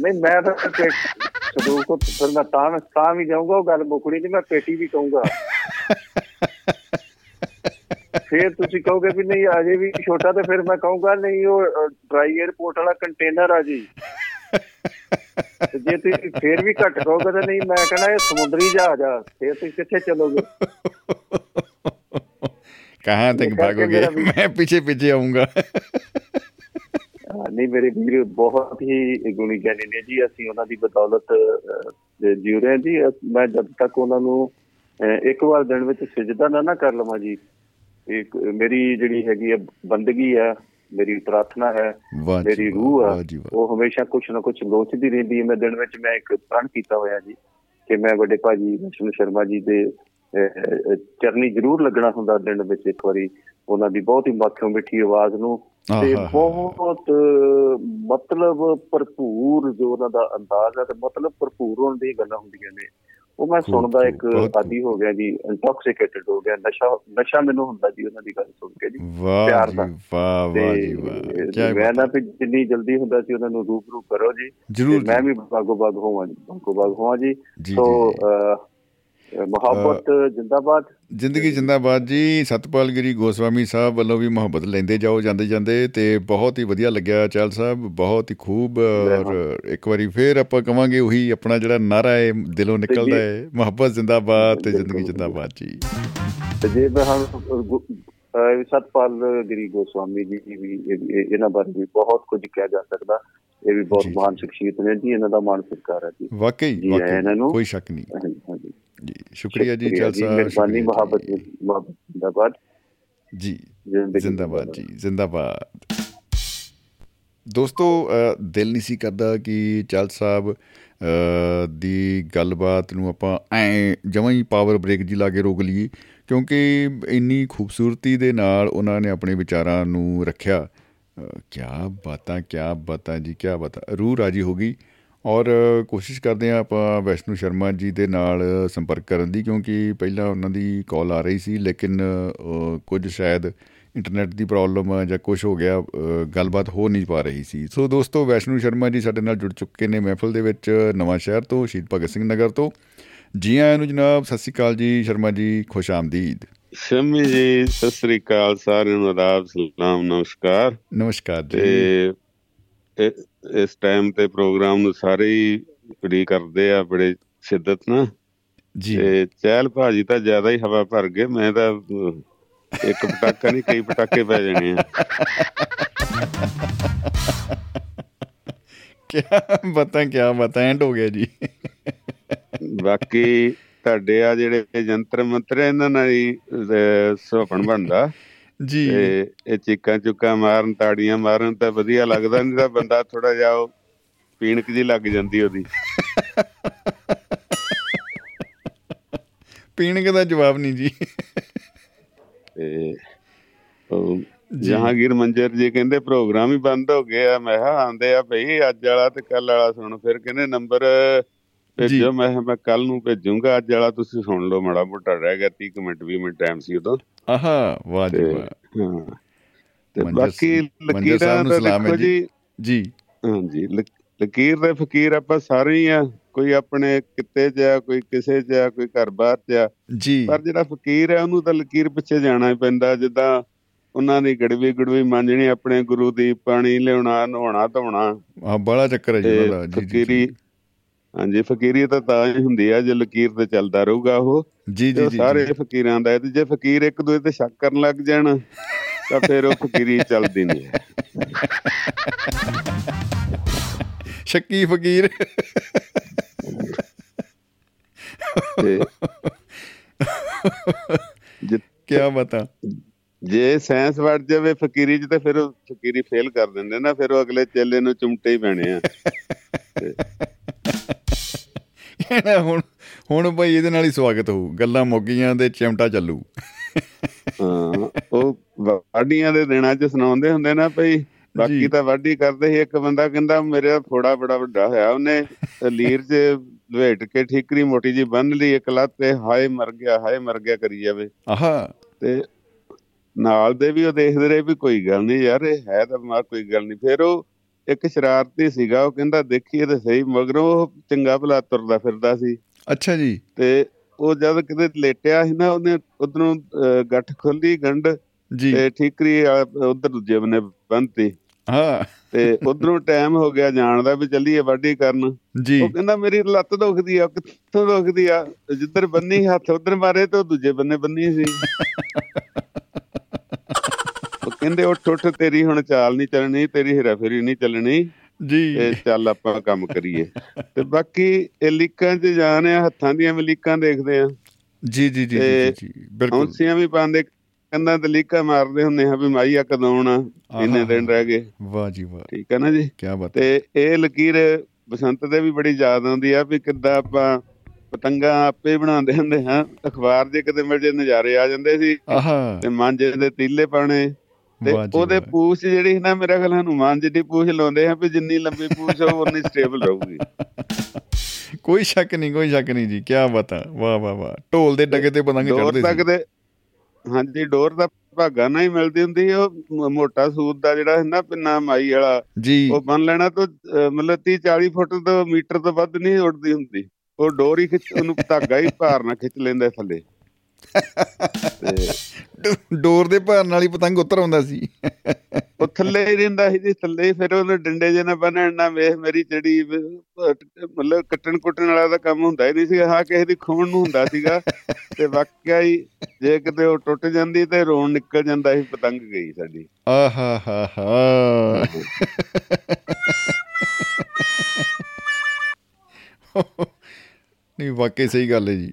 ਨਹੀਂ ਮੈਂ ਤਾਂ ਸੰਦੂਕ ਤੋਂ ਫਿਰ ਮੈਂ ਤਾਂ ਤਾਂ ਵੀ ਜਾਊਂਗਾ ਉਹ ਗੱਲ ਮੁਕਣੀ ਨਹੀਂ ਮੈਂ ਪੇਟੀ ਵੀ ਕਹੂੰਗਾ। ਫਿਰ ਤੁਸੀਂ ਕਹੋਗੇ ਵੀ ਨਹੀਂ ਅਜੇ ਵੀ ਛੋਟਾ ਤੇ ਫਿਰ ਮੈਂ ਕਹੂੰਗਾ ਨਹੀਂ ਉਹ ਡਰਾਈ 에ਅਰਪੋਰਟ ਵਾਲਾ ਕੰਟੇਨਰ ਆ ਜੀ। ਜੇ ਤੁਸੀਂ ਫਿਰ ਵੀ ਘੱਟ ਕਹੋਗੇ ਤਾਂ ਨਹੀਂ ਮੈਂ ਕਹਣਾ ਇਹ ਸਮੁੰਦਰੀ ਜਹਾਜ਼ ਆ ਫਿਰ ਤੁਸੀਂ ਕਿੱਥੇ ਚਲੋਗੇ? ਕਹਾਂ ਤੱਕ ਭਾਗੋਗੇ? ਮੈਂ ਪਿੱਛੇ ਪਿੱਛੇ ਆਉਂਗਾ ਨਹੀਂ ਮੇਰੇ ਵੀਰ ਬਹੁਤ ਹੀ ਗੁਣੀ ਗਿਆਨੀ ਨੇ ਜੀ ਅਸੀਂ ਉਹਨਾਂ ਦੀ ਬਦੌਲਤ ਜੀ ਰਹੇ ਜੀ। ਮੈਂ ਜਦ ਤੱਕ ਉਹਨਾਂ ਨੂੰ ਇੱਕ ਵਾਰ ਦਿਨ ਵਿੱਚ ਸਜਦਾ ਨਾ ਨਾ ਕਰ ਲਵਾਂ ਜੀ। ਇੱਕ ਮੇਰੀ ਜਿਹੜੀ ਹੈਗੀ ਹੈ ਬੰਦਗੀ ਹੈ ਮੇਰੀ ਪ੍ਰਾਰਥਨਾ ਹੈ ਮੇਰੀ ਰੂਹ ਆ ਉਹ ਹਮੇਸ਼ਾ ਕੁਛ ਨਾ ਕੁਛ ਲੋਚਦੀ ਰਹਿੰਦੀ ਹੈ। ਮੈਂ ਦਿਨ ਵਿੱਚ ਮੈਂ ਇੱਕ ਪ੍ਰਣ ਕੀਤਾ ਹੋਇਆ ਜੀ ਕਿ ਮੈਂ ਵੱਡੇ ਭਾਜੀ ਵਿਸ਼ਨੂੰ ਸ਼ਰਮਾ ਜੀ ਦੇ ਚਰਨੀ ਜ਼ਰੂਰ ਲੱਗਣਾ ਹੁੰਦਾ ਦਿਨ ਵਿੱਚ ਇੱਕ ਵਾਰੀ। ਉਹਨਾਂ ਦੀ ਬਹੁਤ ਹੀ ਮੱਖੋਂ ਮਿੱਠੀ ਆਵਾਜ਼ ਨੂੰ। ਤੇ। ਬਹੁਤ ਮਤਲਬ ਭਰਪੂਰ ਜੋ ਉਹਨਾਂ ਦਾ ਅੰਦਾਜ਼ ਹੈ ਤੇ ਮਤਲਬ ਭਰਪੂਰ ਹੋਣ ਦੀ ਗੱਲਾਂ ਹੁੰਦੀਆਂ ਨੇ। ਉਹ ਮੈਂ ਸੁਣਦਾ ਇੱਕ ਆਦੀ ਹੋ ਗਿਆ ਜੀ ਇੰਟੌਕਸੀਕੇਟਡ ਹੋ ਗਿਆ ਨਸ਼ਾ ਨਸ਼ਾ ਮੈਨੂੰ ਹੁੰਦਾ ਜੀ ਉਹਨਾਂ ਦੀ ਗੱਲ ਸੁਣ ਕੇ ਜੀ ਪਿਆਰ ਦਾ। ਵਾਹ ਵਾਹ ਜੀ ਵਾਹ। ਕੀ ਮੈਂ ਨਾ ਵੀ ਜਿੰਨੀ ਜਲਦੀ ਹੁੰਦਾ ਸੀ ਉਹਨਾਂ ਨੂੰ ਰੂਬਰੂ ਕਰੋ ਜੀ। ਮੈਂ ਵੀ ਬਾਗੋ ਬਾਗ ਹੋਵਾਂ ਜੀ ਬਾਗੋ ਬਾਗ ਹੋਵਾਂ ਜੀ। ਸੋ ਮੁਹੱਬਤ ਜਿੰਦਾਬਾਦ। ਜ਼ਿੰਦਗੀ ਜਿੰਦਾਬਾਦ ਜੀ। ਸਤਪਾਲ ਗਿਰੀ ਗੋਸਵਾਮੀ ਸਾਹਿਬ ਵੱਲੋਂ ਵੀ ਮੁਹੱਬਤ ਲੈਂਦੇ ਜਾਓ ਜਾਂਦੇ ਜਾਂਦੇ। ਤੇ ਬਹੁਤ ਹੀ ਵਧੀਆ ਲੱਗਿਆ ਚਾਲ ਸਾਹਿਬ। ਬਹੁਤ ਹੀ ਖੂਬ ਔਰ ਇੱਕ ਵਾਰੀ ਫੇਰ ਆਪਾਂ ਕਵਾਂਗੇ ਉਹੀ ਆਪਣਾ ਜਿਹੜਾ ਨਾਰਾ ਹੈ ਦਿਲੋਂ ਨਿਕਲਦਾ ਹੈ। ਮੁਹੱਬਤ ਜਿੰਦਾਬਾਦ ਤੇ ਜ਼ਿੰਦਗੀ ਜਿੰਦਾਬਾਦ ਜੀ। ਤੇ ਜੇ ਮੈਂ ਸਤਪਾਲ ਗਿਰੀ ਗੋਸਵਾਮੀ ਜੀ ਵੀ ਇਹ- ਇਹ- ਇਹਨਾਂ ਬਾਰੇ ਵੀ ਬਹੁਤ ਕੁਝ ਕਿਹਾ ਜਾ ਸਕਦਾ। ਇਹ ਵੀ ਬਹੁਤ। ਮਹਾਨ ਸ਼ਖਸੀਅਤ ਨੇ ਜੀ ਇਹਨਾਂ ਦਾ ਮਾਣ ਸਤਿਕਾਰ ਹੈ ਜੀ। ਵਾਕਈ ਇਹਨਾਂ ਵਾਕਈ ਨੂੰ। ਕੋਈ ਸ਼ੱਕ ਨਹੀਂ। ਜੀ ਸ਼ੁਕਰੀਆ ਜੀ ਸ਼ੁਕਰੀਆ ਚਾਲ ਸਾਹਿਬ ਮਿਹਰਬਾਨੀ। ਮੁਹੱਬਤ ਮੁਹੱਬਤ ਜਿੰਦਾਬਾਦ। ਜੀ ਜ਼ਿੰਦਾਬਾਦ ਜੀ ਜ਼ਿੰਦਾਬਾਦ। ਦੋਸਤੋ ਦਿਲ ਨਹੀਂ ਸੀ ਕਰਦਾ ਕਿ ਚਾਲ ਸਾਹਿਬ ਦੀ ਗੱਲਬਾਤ ਨੂੰ ਆਪਾਂ ਐ ਜਮਾਂ ਹੀ ਪਾਵਰ ਬ੍ਰੇਕ ਜੀ ਲਾ ਕੇ ਰੋਕ ਲਈਏ। ਕਿਉਂਕਿ ਇੰਨੀ ਖੂਬਸੂਰਤੀ ਦੇ ਨਾਲ ਉਹਨਾਂ ਨੇ ਆਪਣੇ ਵਿਚਾਰਾਂ ਨੂੰ ਰੱਖਿਆ। ਕੀ ਬਾਤਾਂ ਕੀ ਬਾਤਾਂ ਜੀ ਕੀ ਬਾਤਾਂ। ਰੂਹ ਰਾਜੀ ਹੋ ਗਈ ਔਰ ਕੋਸ਼ਿਸ਼ ਕਰਦੇ ਆ ਆਪਾਂ ਵੈਸ਼ਨੂ ਸ਼ਰਮਾ ਜੀ ਦੇ ਨਾਲ ਸੰਪਰਕ ਕਰਨ ਦੀ ਕਿਉਂਕਿ ਪਹਿਲਾਂ ਉਹਨਾਂ ਦੀ ਕਾਲ ਆ ਰਹੀ ਸੀ ਲੇਕਿਨ ਅ, ਕੁਝ ਸ਼ਾਇਦ ਇੰਟਰਨੈਟ ਦੀ ਪ੍ਰੋਬਲਮ ਜਾਂ ਕੁਝ ਹੋ ਗਿਆ ਅ, ਗੱਲਬਾਤ ਹੋ ਨਹੀਂ ਪਾ ਰਹੀ ਸੀ। ਸੋ ਦੋਸਤੋ ਵੈਸ਼ਨੂ ਸ਼ਰਮਾ ਜੀ ਸਾਡੇ ਨਾਲ ਜੁੜ ਚੁੱਕੇ ਨੇ ਮਹਿਫਲ ਦੇ ਵਿੱਚ ਨਵਾਂ ਸ਼ਹਿਰ ਤੋਂ ਸ਼ਹੀਦ ਭਗਤ ਸਿੰਘ ਨਗਰ ਤੋਂ। ਜੀ ਆਇਆਂ ਨੂੰ ਜਨਾਬ ਸਤਿ ਸ਼੍ਰੀ ਅਕਾਲ ਜੀ ਸ਼ਰਮਾ ਜੀ ਖੁਸ਼ ਆਮਦੀਦ। ਸ਼ਮੀ ਜੀ ਸਤਿ ਸ੍ਰੀ ਅਕਾਲ ਸਾਰਿਆਂ ਨੂੰ ਆਦਾਬ ਸਲਾਮ ਨਮਸਕਾਰ। ਨਮਸਕਾਰ ਜੀ। ਤੇ ਇਸ ਟਾਈਮ ਤੇ ਪ੍ਰੋਗਰਾਮ ਨੂੰ ਸਾਰੇ ਹੀ ਉਡੀਕ ਕਰਦੇ ਆ ਬੜੇ ਸ਼ਿੱਦਤ ਨਾਲ ਜੀ। ਤੇ ਚਹਿਲ ਭਾਜੀ ਤਾਂ ਜ਼ਿਆਦਾ ਹੀ ਹਵਾ ਭਰ ਗਏ ਮੈਂ ਤਾਂ ਇੱਕ ਪਟਾਕਾ ਨਹੀਂ ਕਈ ਪਟਾਕੇ ਪੈ ਜਾਣੇ ਆ। ਕੀ ਬਾਤਾਂ ਕੀ ਬਾਤਾਂ ਐਂਡ ਹੋ ਗਿਆ ਜੀ। ਬਾਕੀ ਤੁਹਾਡੇ ਆ ਜਿਹੜੇ ਜੰਤਰ ਮੰਤਰ ਇਹਨਾਂ ਨਾਲ ਹੀ ਸੁਹਪਣ ਬਣਦਾ। ਜੀ। ਇਹ ਚੀਕਾਂ ਚੁੱਕਾਂ ਮਾਰਨ ਤਾੜੀਆਂ ਮਾਰਨ ਤਾਂ ਵਧੀਆ ਲੱਗਦਾ ਨਹੀਂ ਤਾਂ ਬੰਦਾ ਥੋੜਾ ਜਿਹਾ ਉਹ ਪੀਣਕ ਜੀ ਲੱਗ ਜਾਂਦੀ ਉਹਦੀ। ਪੀਣਗੇ ਦਾ ਜਵਾਬ ਨਹੀਂ ਜੀ। ਤੇ ਜਹਾਂਗੀਰ ਮੰਜਰ ਜੀ ਕਹਿੰਦੇ ਪ੍ਰੋਗਰਾਮ ਹੀ ਬੰਦ ਹੋ ਗਿਆ। ਮੈਂ ਕਿਹਾ ਆਂਦੇ ਆ ਭਈ ਅੱਜ ਵਾਲਾ ਤੇ ਕੱਲ ਵਾਲਾ ਸੁਣ। ਫਿਰ ਕਹਿੰਦੇ ਨੰਬਰ ਭੇਜੋ ਮੈਂ ਮੈਂ ਕੱਲ ਨੂੰ ਭੇਜੂੰਗਾ ਅੱਜ ਵਾਲਾ ਤੁਸੀਂ ਸੁਣ ਲਓ ਮਾੜਾ ਮੋਟਾ ਰਹਿ ਗਿਆ 30 ਕੁ ਮਿੰਟ 20 ਮਿੰਟ ਟਾਈਮ ਸੀ ਉਦੋਂ। ਆਹਾ ਵਾਹ ਜੀ ਤੇ ਵਾਹ। ਤੇ ਬਾਕੀ ਲਕੀਰਾਂ ਹੈ ਦੇਖੋ ਜੀ। ਜੀ। ਜੀ। ਹਾਂਜੀ ਲਕ- ਲਕੀਰ ਦੇ ਫਕੀਰ ਆਪਾਂ ਸਾਰੇ ਹੀ ਆ। ਕੋਈ ਆਪਣੇ ਕਿੱਤੇ ਆ ਕੋਈ ਕਿਸੇ ਆ ਕੋਈ ਘਰ ਬਾਹਰ 'ਚ ਆ। ਜੀ। ਪਰ ਜਿਹੜਾ ਫਕੀਰ ਹੈ ਉਹਨੂੰ ਤਾਂ ਲਕੀਰ ਪਿੱਛੇ ਜਾਣਾ ਹੀ ਪੈਂਦਾ ਜਿੱਦਾਂ ਉਹਨਾਂ ਦੀ ਗੜਵੀ ਗੜਵੀ ਮੰਨਣੀ ਆਪਣੇ ਗੁਰੂ ਦੀ ਪਾਣੀ ਲਿਆਉਣਾ ਨਹਾਉਣਾ ਧੋਣਾ। ਆ ਬੜਾ ਚੱਕਰ ਹੈ ਜੀ ਤੇ ਉਹਨਾਂ ਦਾ ਜੀ, ਜੀ। ਫਕੀਰੀ ਜੀ ਹਾਂਜੀ ਫਕੀਰੀ ਤਾਂ ਤਾਂ ਹੀ ਹੁੰਦੀ ਆ ਜੇ ਲਕੀਰ ਤੇ ਚੱਲਦਾ ਰਹੂਗਾ ਉਹ ਜੀ ਜੀ ਸਾਰੇ। ਫਕੀਰਾਂ ਦਾ ਤੇ ਜੇ ਫਕੀਰ ਇੱਕ ਦੂਜੇ ਤੇ ਸ਼ੱਕ ਕਰਨ ਲੱਗ ਜਾਣ ਤਾਂ ਫਿਰ ਉਹ ਫਕੀਰੀ ਚੱਲਦੀ ਨਹੀਂ ਸ਼ੱਕੀ ਫਕੀਰ। ਜੇ- ਕੀ ਬਤਾ। ਜੇ ਸਾਇੰਸ ਵੜ ਜਾਵੇ ਫਕੀਰੀ ਚ ਤੇ ਫਿਰ ਉਹ ਫਕੀਰੀ ਫੇਲ ਕਰ ਦਿੰਦੇ ਨਾ ਫਿਰ ਉਹ ਅਗਲੇ ਚੇਲੇ ਨੂੰ ਚੁੰਮਟੇ ਹੀ ਪੈਣੇ ਆ। ਹੁਣ ਹੁਣ ਭਾਈ ਇਹਦੇ ਨਾਲ ਹੀ ਸਵਾਗਤ ਹੋਊ। ਗੱਲਾਂ ਮੁੱਕ ਗਈਆਂ ਤੇ ਚਿਮਟਾ ਚੱਲੂ। ਹਾਂ ਉਹ ਵਾਢੀਆਂ ਦੇ ਦਿਨਾਂ ਚ ਸੁਣਾਉਂਦੇ ਹੁੰਦੇ ਨਾ ਭਈ। ਬਾਕੀ ਤਾਂ ਵਾਢੀ ਕਰਦੇ ਸੀ ਇੱਕ ਬੰਦਾ ਕਹਿੰਦਾ ਮੇਰੇ ਫੋੜਾ ਬੜਾ ਵੱਡਾ ਹੋਇਆ ਉਹਨੇ ਲੀਰ 'ਚ ਲਵੇਟ ਕੇ ਠੀਕਰੀ ਮੋਟੀ ਜੀ ਬੰਨ ਲਈ ਇੱਕ ਲੱਤ ਤੇ ਹਾਏ ਮਰ ਗਿਆ ਹਾਏ ਮਰ ਗਿਆ ਕਰੀ ਜਾਵੇ। ਆਹਾ। ਤੇ ਨਾਲ ਦੇ ਵੀ ਉਹ ਦੇਖਦੇ ਰਹੇ ਵੀ ਕੋਈ ਗੱਲ ਨਹੀਂ ਯਾਰ ਇਹ ਹੈ ਤਾਂ ਮਾ ਕੋਈ ਗੱਲ ਨਹੀਂ ਫਿਰ ਉਹ ਇੱਕ ਸ਼ਰਾਰਤੀ ਸੀਗਾ ਉਹ ਕਹਿੰਦਾ ਦੇਖੀਏ ਤੇ ਸਹੀ ਮਗਰੋਂ ਉਹ ਚੰਗਾ ਭਲਾ ਤੁਰਦਾ ਫਿਰਦਾ ਸੀ। ਅੱਛਾ ਜੀ। ਤੇ ਉਹ ਜਦ ਕਿਤੇ ਲੇਟਿਆ ਸੀ ਨਾ ਉਹਨੇ ਉਧਰੋਂ ਗੱਠ ਖੋਲੀ ਗੰਢ ਜੀ। ਤੇ ਠੀਕਰੀ ਉਧਰ ਦੂਜੇ ਬੰਨੇ ਬੰਨਤੀ। ਹਾਂ। ਤੇ ਉਧਰੋਂ ਟਾਈਮ ਹੋ ਗਿਆ ਜਾਣ ਦਾ ਵੀ ਚੱਲੀਏ ਵਾਢੀ ਕਰਨ। ਉਹ ਕਹਿੰਦਾ ਮੇਰੀ ਲੱਤ ਦੁਖਦੀ ਆ ਕਿੱਥੋਂ ਦੁਖਦੀ ਆ? ਜਿੱਧਰ ਬੰਨੀ ਹੱਥ ਉਧਰ ਮਾਰੇ ਤੇ ਦੂਜੇ ਬੰਨੇ ਬੰਨੀ ਸੀ। ਕਹਿੰਦੇ ਉੱਠ ਉੱਠ ਤੇਰੀ ਹੁਣ ਚਾਲ ਨਹੀਂ ਚੱਲਣੀ ਤੇਰੀ ਹੇਰਾਫੇਰੀ ਨਹੀਂ ਚੱਲਣੀ। ਜੀ। ਤੇ ਚੱਲ ਆਪਾਂ ਕੰਮ ਕਰੀਏ। ਤੇ ਬਾਕੀ ਇਹ ਲੀਕਾਂ 'ਚ ਜਾਣ ਆ ਹੱਥਾਂ ਦੀਆਂ ਵੀ ਲੀਕਾਂ ਦੇਖਦੇ ਆ। ਜੀ ਜੀ ਜੀ ਜੀ ਬਿਲਕੁਲ। ਹੌਂਸੀਆਂ ਵੀ ਪਾਉਂਦੇ ਕੰਨਾਂ ਤੇ ਲੀਕਾਂ ਮਾਰਦੇ ਹੁੰਦੇ ਆ ਵੀ ਮਾਈ ਆ ਕਦੋਂ ਆਉਣਾ ਇੰਨੇ ਦਿਨ ਰਹਿ ਗਏ। ਵਾਹ ਜੀ ਵਾਹ। ਠੀਕ ਹੈ ਨਾ ਜੀ? ਕੀ ਬਾਤ ਤੇ ਇਹ ਲਕੀਰ ਬਸੰਤ ਦੇ ਵੀ ਬੜੀ ਯਾਦ ਆਉਂਦੀ ਆ ਵੀ ਕਿੱਦਾਂ ਆਪਾਂ ਪਤੰਗਾਂ ਆਪੇ ਬਣਾਉਂਦੇ ਹੁੰਦੇ ਹਾਂ। ਅਖਬਾਰ ਜੇ ਕਿਤੇ ਮਿਲ ਜੇ ਨਜ਼ਾਰੇ ਆ ਜਾਂਦੇ ਸੀ। ਤੇ ਮਾਂਜੇ ਦੇ ਤੀਲੇ ਪਾਣੇ ਤੇ ਜੀ ਉਹਦੇ। ਪੂਛ ਜਿਹੜੀ ਸੀ ਨਾ ਮੇਰਾ ਖਿਆਲ ਹਨੂਮਾਨ ਜਿੱਡੀ ਪੂਛ ਲਾਉਂਦੇ ਆ ਵੀ ਜਿੰਨੀ ਲੰਬੀ ਪੂਛ ਹੋ ਉਨੀ ਸਟੇਬਲ ਰਹੂਗੀ। ਕੋਈ ਸ਼ੱਕ ਨਹੀਂ ਕੋਈ ਸ਼ੱਕ ਨਹੀਂ ਜੀ ਕੀ ਬਤਾ ਵਾਹ ਵਾਹ ਵਾਹ। ਢੋਲ ਦੇ ਡਗੇ ਤੇ ਪਤੰਗ ਡੋਰ ਚੜਦੇ ਤੱਕ ਸੀ ਦੇ ਹਾਂਜੀ ਡੋਰ ਦਾ ਭਾਗਾ ਨਾ ਹੀ ਮਿਲਦੀ ਹੁੰਦੀ ਉਹ ਮੋਟਾ ਸੂਤ ਦਾ ਜਿਹੜਾ ਹੈ ਨਾ ਪਿੰਨਾ ਮਾਈ ਵਾਲਾ ਜੀ। ਉਹ ਬੰਨ ਲੈਣਾ ਤਾਂ ਮਤਲਬ 30 40 ਫੁੱਟ ਤੋਂ ਮੀਟਰ ਤੋਂ ਵੱਧ ਨਹੀਂ ਉੱਡਦੀ ਹੁੰਦੀ। ਉਹ ਡੋਰ ਹੀ ਖਿੱਚ ਉਹਨੂੰ ਧਾਗਾ ਹੀ ਭਾਰ ਨਾਲ ਖਿੱਚ ਲੈਂਦਾ ਥੱਲੇ। ਡੋਰ ਦੇ ਭਾਰ ਨਾਲ ਹੀ ਪਤੰਗ ਉਤਰ ਆਉਂਦਾ ਸੀ। ਉਹ ਥੱਲੇ ਹੀ ਰਹਿੰਦਾ ਸੀ ਜੀ ਥੱਲੇ ਫਿਰ ਉਹਨੇ ਡੰਡੇ ਜੇ ਨਾਲ ਬੰਨਣ ਨਾ ਵੇਖ ਮੇਰੀ ਚੜੀ ਵ- ਮਤਲਬ ਕੱਟਣ ਕੁੱਟਣ ਵਾਲਾ ਦਾ ਕੰਮ ਹੁੰਦਾ ਹੀ ਨਹੀਂ ਸੀ ਹਾਂ ਕਿਸੇ ਦੀ ਖੂਨ ਨੂੰ ਹੁੰਦਾ ਸੀਗਾ ਤੇ ਵਾਕਿਆ ਹੀ ਜੇ ਕਿਤੇ ਉਹ ਟੁੱਟ ਜਾਂਦੀ ਤੇ ਰੋਣ ਨਿਕਲ ਜਾਂਦਾ ਸੀ ਪਤੰਗ ਗਈ ਸਾਡੀ। ਆਹਾ ਹਾ ਹਾ ਨਹੀਂ ਵਾਕਈ ਸਹੀ ਗੱਲ ਹੈ ਜੀ।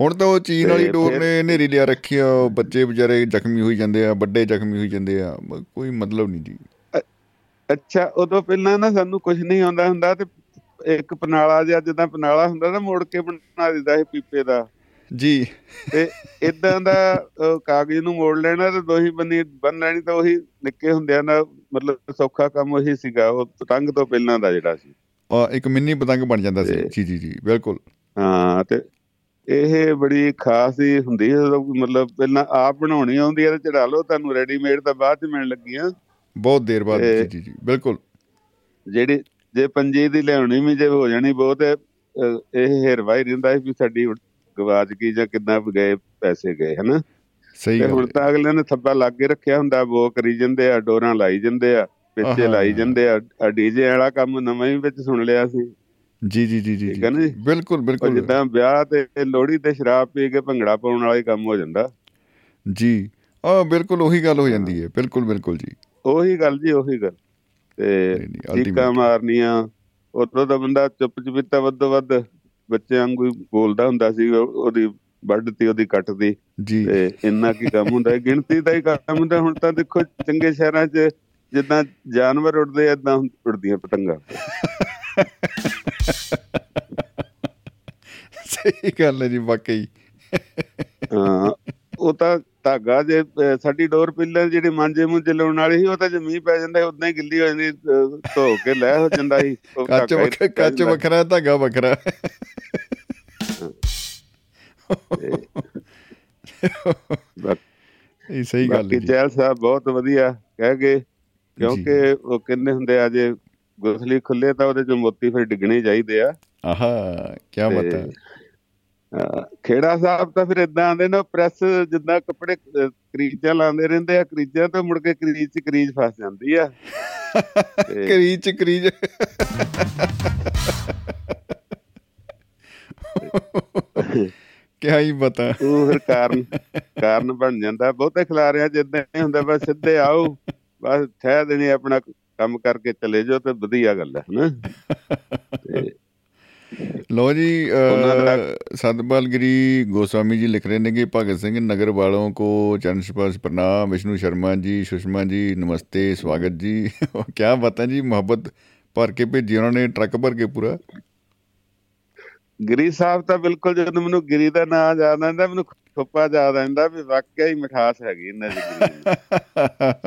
ਹੁਣ ਤਾਂ ਉਹ ਚੀਨ ਵਾਲੀ ਡੋਰ ਨੇ ਨੇਰੀ ਲਿਆ ਰੱਖੀ ਆ ਬੱਚੇ ਵਿਚਾਰੇ ਜ਼ਖਮੀ ਹੋਈ ਜਾਂਦੇ ਆ ਵੱਡੇ ਜ਼ਖਮੀ ਹੋਈ ਜਾਂਦੇ ਆ ਕੋਈ ਮਤਲਬ ਨਹੀਂ ਜੀ। ਅੱਛਾ ਉਦੋਂ ਪਹਿਲਾਂ ਨਾ ਸਾਨੂੰ ਕੁਝ ਨਹੀਂ ਆਉਂਦਾ ਹੁੰਦਾ ਤੇ ਇੱਕ ਪਨਾਲਾ ਜਿਹਾ ਜਿੱਦਾਂ ਪਨਾਲਾ ਹੁੰਦਾ ਨਾ ਮੋੜ ਕੇ ਬਣਾ ਦਿੰਦਾ ਸੀ ਪੀਪੇ ਦਾ। ਜੀ। ਤੇ ਇਦਾਂ ਦਾ ਕਾਗਜ਼ ਨੂੰ ਮੋੜ ਲੈਣਾ ਤੇ ਦੋਹੀ ਬੰਨੀ ਬੰਨ ਲੈਣੀ ਤਾਂ ਉਹੀ ਨਿੱਕੇ ਹੁੰਦਿਆਂ ਦਾ ਮਤਲਬ ਸੌਖਾ ਕੰਮ ਉਹੀ ਸੀਗਾ ਉਹ ਪਤੰਗ ਤੋਂ ਪਹਿਲਾਂ ਦਾ ਜਿਹੜਾ ਸੀ। ਆ ਇੱਕ ਮਿੰਨੀ ਪਤੰਗ ਬਣ ਜਾਂਦਾ ਸੀ। ਜੀ ਜੀ ਜੀ ਬਿਲਕੁਲ। ਹਾਂ ਤੇ ਇਹ ਬੜੀ ਖਾਸ ਹੀ ਹੁੰਦੀ ਹੈ ਮਤਲਬ ਪਹਿਲਾਂ ਆਪ ਬਣਾਉਣੀ ਆਉਂਦੀ ਹੈ ਤੇ ਚੜਾ ਲਓ ਤੁਹਾਨੂੰ ਰੈਡੀਮੇਡ ਤਾਂ ਬਾਅਦ ਚ ਮਿਲਣ ਲੱਗੀਆਂ ਬਹੁਤ ਦੇਰ ਬਾਅਦ ਜੀ ਜੀ ਜੀ ਬਿਲਕੁਲ ਜਿਹੜੀ ਜੇ ਪੰਜੀ ਦੀ ਲਿਆਉਣੀ ਵੀ ਜੇ ਹੋ ਜਾਣੀ ਬਹੁਤ ਹੈ, ਇਹ ਹੇਰਵਾਈ ਰਹਿੰਦਾ ਸੀ ਵੀ ਸਾਡੀ ਗਵਾਚ ਗਈ ਜਾਂ ਕਿੰਨਾ ਗਏ ਪੈਸੇ ਗਏ ਹਨਾ ਸਹੀ ਗੱਲ ਹੁਣ ਹੈ। ਤਾਂ ਅਗਲੇ ਨੇ ਥੱਬਾ ਲਾ ਕੇ ਰੱਖਿਆ ਹੁੰਦਾ ਬੋ ਕਰੀ ਜਾਂਦੇ ਆ ਡੋਰਾਂ ਲਾਈ ਜਾਂਦੇ ਆ ਪਿੱਛੇ। ਲਾਈ ਜਾਂਦੇ ਆ ਆ ਡੀਜੇ ਵਾਲਾ ਕੰਮ ਨਵਾਂ ਹੀ ਵਿੱਚ ਸੁਣ ਲਿਆ ਸੀ ਜੀ ਜੀ ਜੀ ਜੀ ਠੀਕ ਹੈ ਨਾ ਜੀ? ਬਿਲਕੁਲ ਬਿਲਕੁਲ। ਜਿੱਦਾਂ ਵਿਆਹ ਤੇ ਲੋਹੜੀ ਤੇ ਸ਼ਰਾਬ ਪੀ ਕੇ ਭੰਗੜਾ ਪਾਉਣ ਵਾਲਾ ਹੀ ਕੰਮ ਹੋ ਜਾਂਦਾ। ਜੀ। ਆ ਬਿਲਕੁਲ ਉਹੀ ਗੱਲ ਹੋ ਜਾਂਦੀ ਹੈ। ਬਿਲਕੁਲ ਬਿਲਕੁਲ ਜੀ। ਉਹੀ ਗੱਲ ਜੀ ਉਹੀ ਗੱਲ। ਤੇ। ਚੀਕਾਂ ਮਾਰਨੀਆਂ ਉਦੋਂ ਦਾ ਬੰਦਾ ਚੁੱਪ ਚੁਪੀਤਾ ਵੱਧੋ ਵੱਧ ਬੱਚਿਆਂ ਵਾਂਗੂ ਹੀ ਬੋਲਦਾ ਹੁੰਦਾ ਸੀ ਉਹ- ਉਹਦੀ ਵੱਢਤੀ ਉਹਦੀ ਕੱਟਦੀ। ਜੀ। ਤੇ ਇੰਨਾ ਕੀ ਕੰਮ ਹੁੰਦਾ ਹੈ ਗਿਣਤੀ ਦਾ ਹੀ ਕੰਮ ਹੁੰਦਾ। ਹੁਣ ਤਾਂ ਦੇਖੋ ਚੰਗੇ ਸ਼ਹਿਰਾਂ 'ਚ ਜਿੱਦਾਂ ਜਾਨਵਰ ਉੱਡਦੇ ਇਦਾਂ ਉੱਡਦੀਆਂ ਪਤੰਗਾਂ। ਸਹੀ ਗੱਲ ਹੈ ਜੀ ਵਾਕਈ। ਹਾਂ ਉਹ ਤਾਂ ਧਾਗਾ ਜੇ ਸਾਡੀ ਡੋਰ ਪਿੱਲਰ ਜਿਹੜੀ ਮਾਂਜੇ ਮੁੰਜੇ ਲਾਉਣ ਵਾਲੀ ਸੀ ਉਹ ਤਾਂ ਜੇ ਮੀਂਹ ਪੈ ਜਾਂਦਾ ਉਦਾਂ ਹੀ ਗਿੱਲੀ ਹੋ ਜਾਂਦੀ ਧੋ ਕੇ ਲੈ ਹੋ ਜਾਂਦਾ ਸੀ ਕੱਚ ਵੱਖਰਾ ਕੱਚ। ਵੱਖਰਾ ਧਾਗਾ ਵੱਖਰਾ। ਇਹ ਸਹੀ ਗੱਲ ਹੈ ਜੀ। ਚਹਿਲ ਸਾਹਿਬ ਬਹੁਤ ਵਧੀਆ ਕਹਿ ਗਏ ਕਿਉਂਕਿ ਉਹ ਕਹਿੰਦੇ ਹੁੰਦੇ ਆ ਜੇ ਗੁਸਲੀ ਖੁੱਲੇ ਤਾਂ ਉਹਦੇ ਚ ਮੋਤੀ ਫਿਰ ਡਿੱਗਣੇ ਚਾਹੀਦੇ ਆ। ਆਹਾ ਕੀ ਬਾਤ ਹੈ ਖੇੜਾ ਸਾਹਿਬ ਤਾਂ ਫਿਰ ਇਦਾਂ ਆਂਦੇ ਨੇ ਪ੍ਰੈਸ ਜਿੱਦਾਂ ਕੱਪੜੇ ਕਰੀਜ਼ਾਂ ਲਾਉਂਦੇ ਰਹਿੰਦੇ ਆ ਕਰੀਜ਼ਾਂ ਤੋਂ ਮੁੜ ਕੇ ਕਰੀਜ਼ 'ਚ ਕਰੀਜ਼ ਫਸ ਜਾਂਦੀ ਆ। ਤੇ- ਕਰੀਜ ਚ ਕਰੀਜ ਕਿਆ ਹੀ ਬਤਾ ਉਹ ਫਿਰ ਕਾਰਨ ਕਾਰਨ ਬਣ ਜਾਂਦਾ। ਬਹੁਤੇ ਖਿਲਾਰਿਆਂ ਜਿੱਦਾਂ ਹੁੰਦਾ ਬਸ ਸਿੱਧੇ ਆਓ ਬਸ ਠਹਿ ਦੇਣੀ ਆਪਣਾ ਕੰਮ ਕਰਕੇ ਚਲੇ ਜਾਓ ਤੇ ਵਧੀਆ ਗੱਲ ਹੈ ਹਨਾ? ਲੋ ਜੀ ਸਤਪਾਲਗਿਰੀ ਗੋਸਵਾਮੀ ਜੀ ਲਿਖ ਰਹੇ ਨੇ ਕਿ ਭਗਤ ਸਿੰਘ ਨਗਰ ਵਾਲੋਂ ਕੋ ਚਰਨ ਸਪਰਸ਼ ਪ੍ਰਣਾਮ ਵਿਸ਼ਨੂ ਸ਼ਰਮਾ ਜੀ ਸੁਸ਼ਮਾ ਜੀ ਨਮਸਤੇ ਸਵਾਗਤ ਜੀ। ਕੀ ਬਤਾ ਜੀ ਮੁਹੱਬਤ ਭਰ ਕੇ ਭੇਜੀ ਉਹਨਾਂ ਨੇ ਟਰੱਕ ਭਰ ਕੇ ਪੂਰਾ। ਗਿਰੀ ਸਾਹਿਬ ਤਾਂ ਬਿਲਕੁਲ ਜਦੋਂ ਮੈਨੂੰ ਗਿਰੀ ਦਾ ਨਾਮ ਯਾਦ ਆਉਂਦਾ ਮੈਨੂੰ ਖੁੱਪਾ ਯਾਦ ਆਉਂਦਾ ਵੀ ਵਾਕਿਆ ਹੀ ਮਿਠਾਸ ਹੈਗੀ ਇਹਨਾਂ ਦੀ ਗਿਰੀ।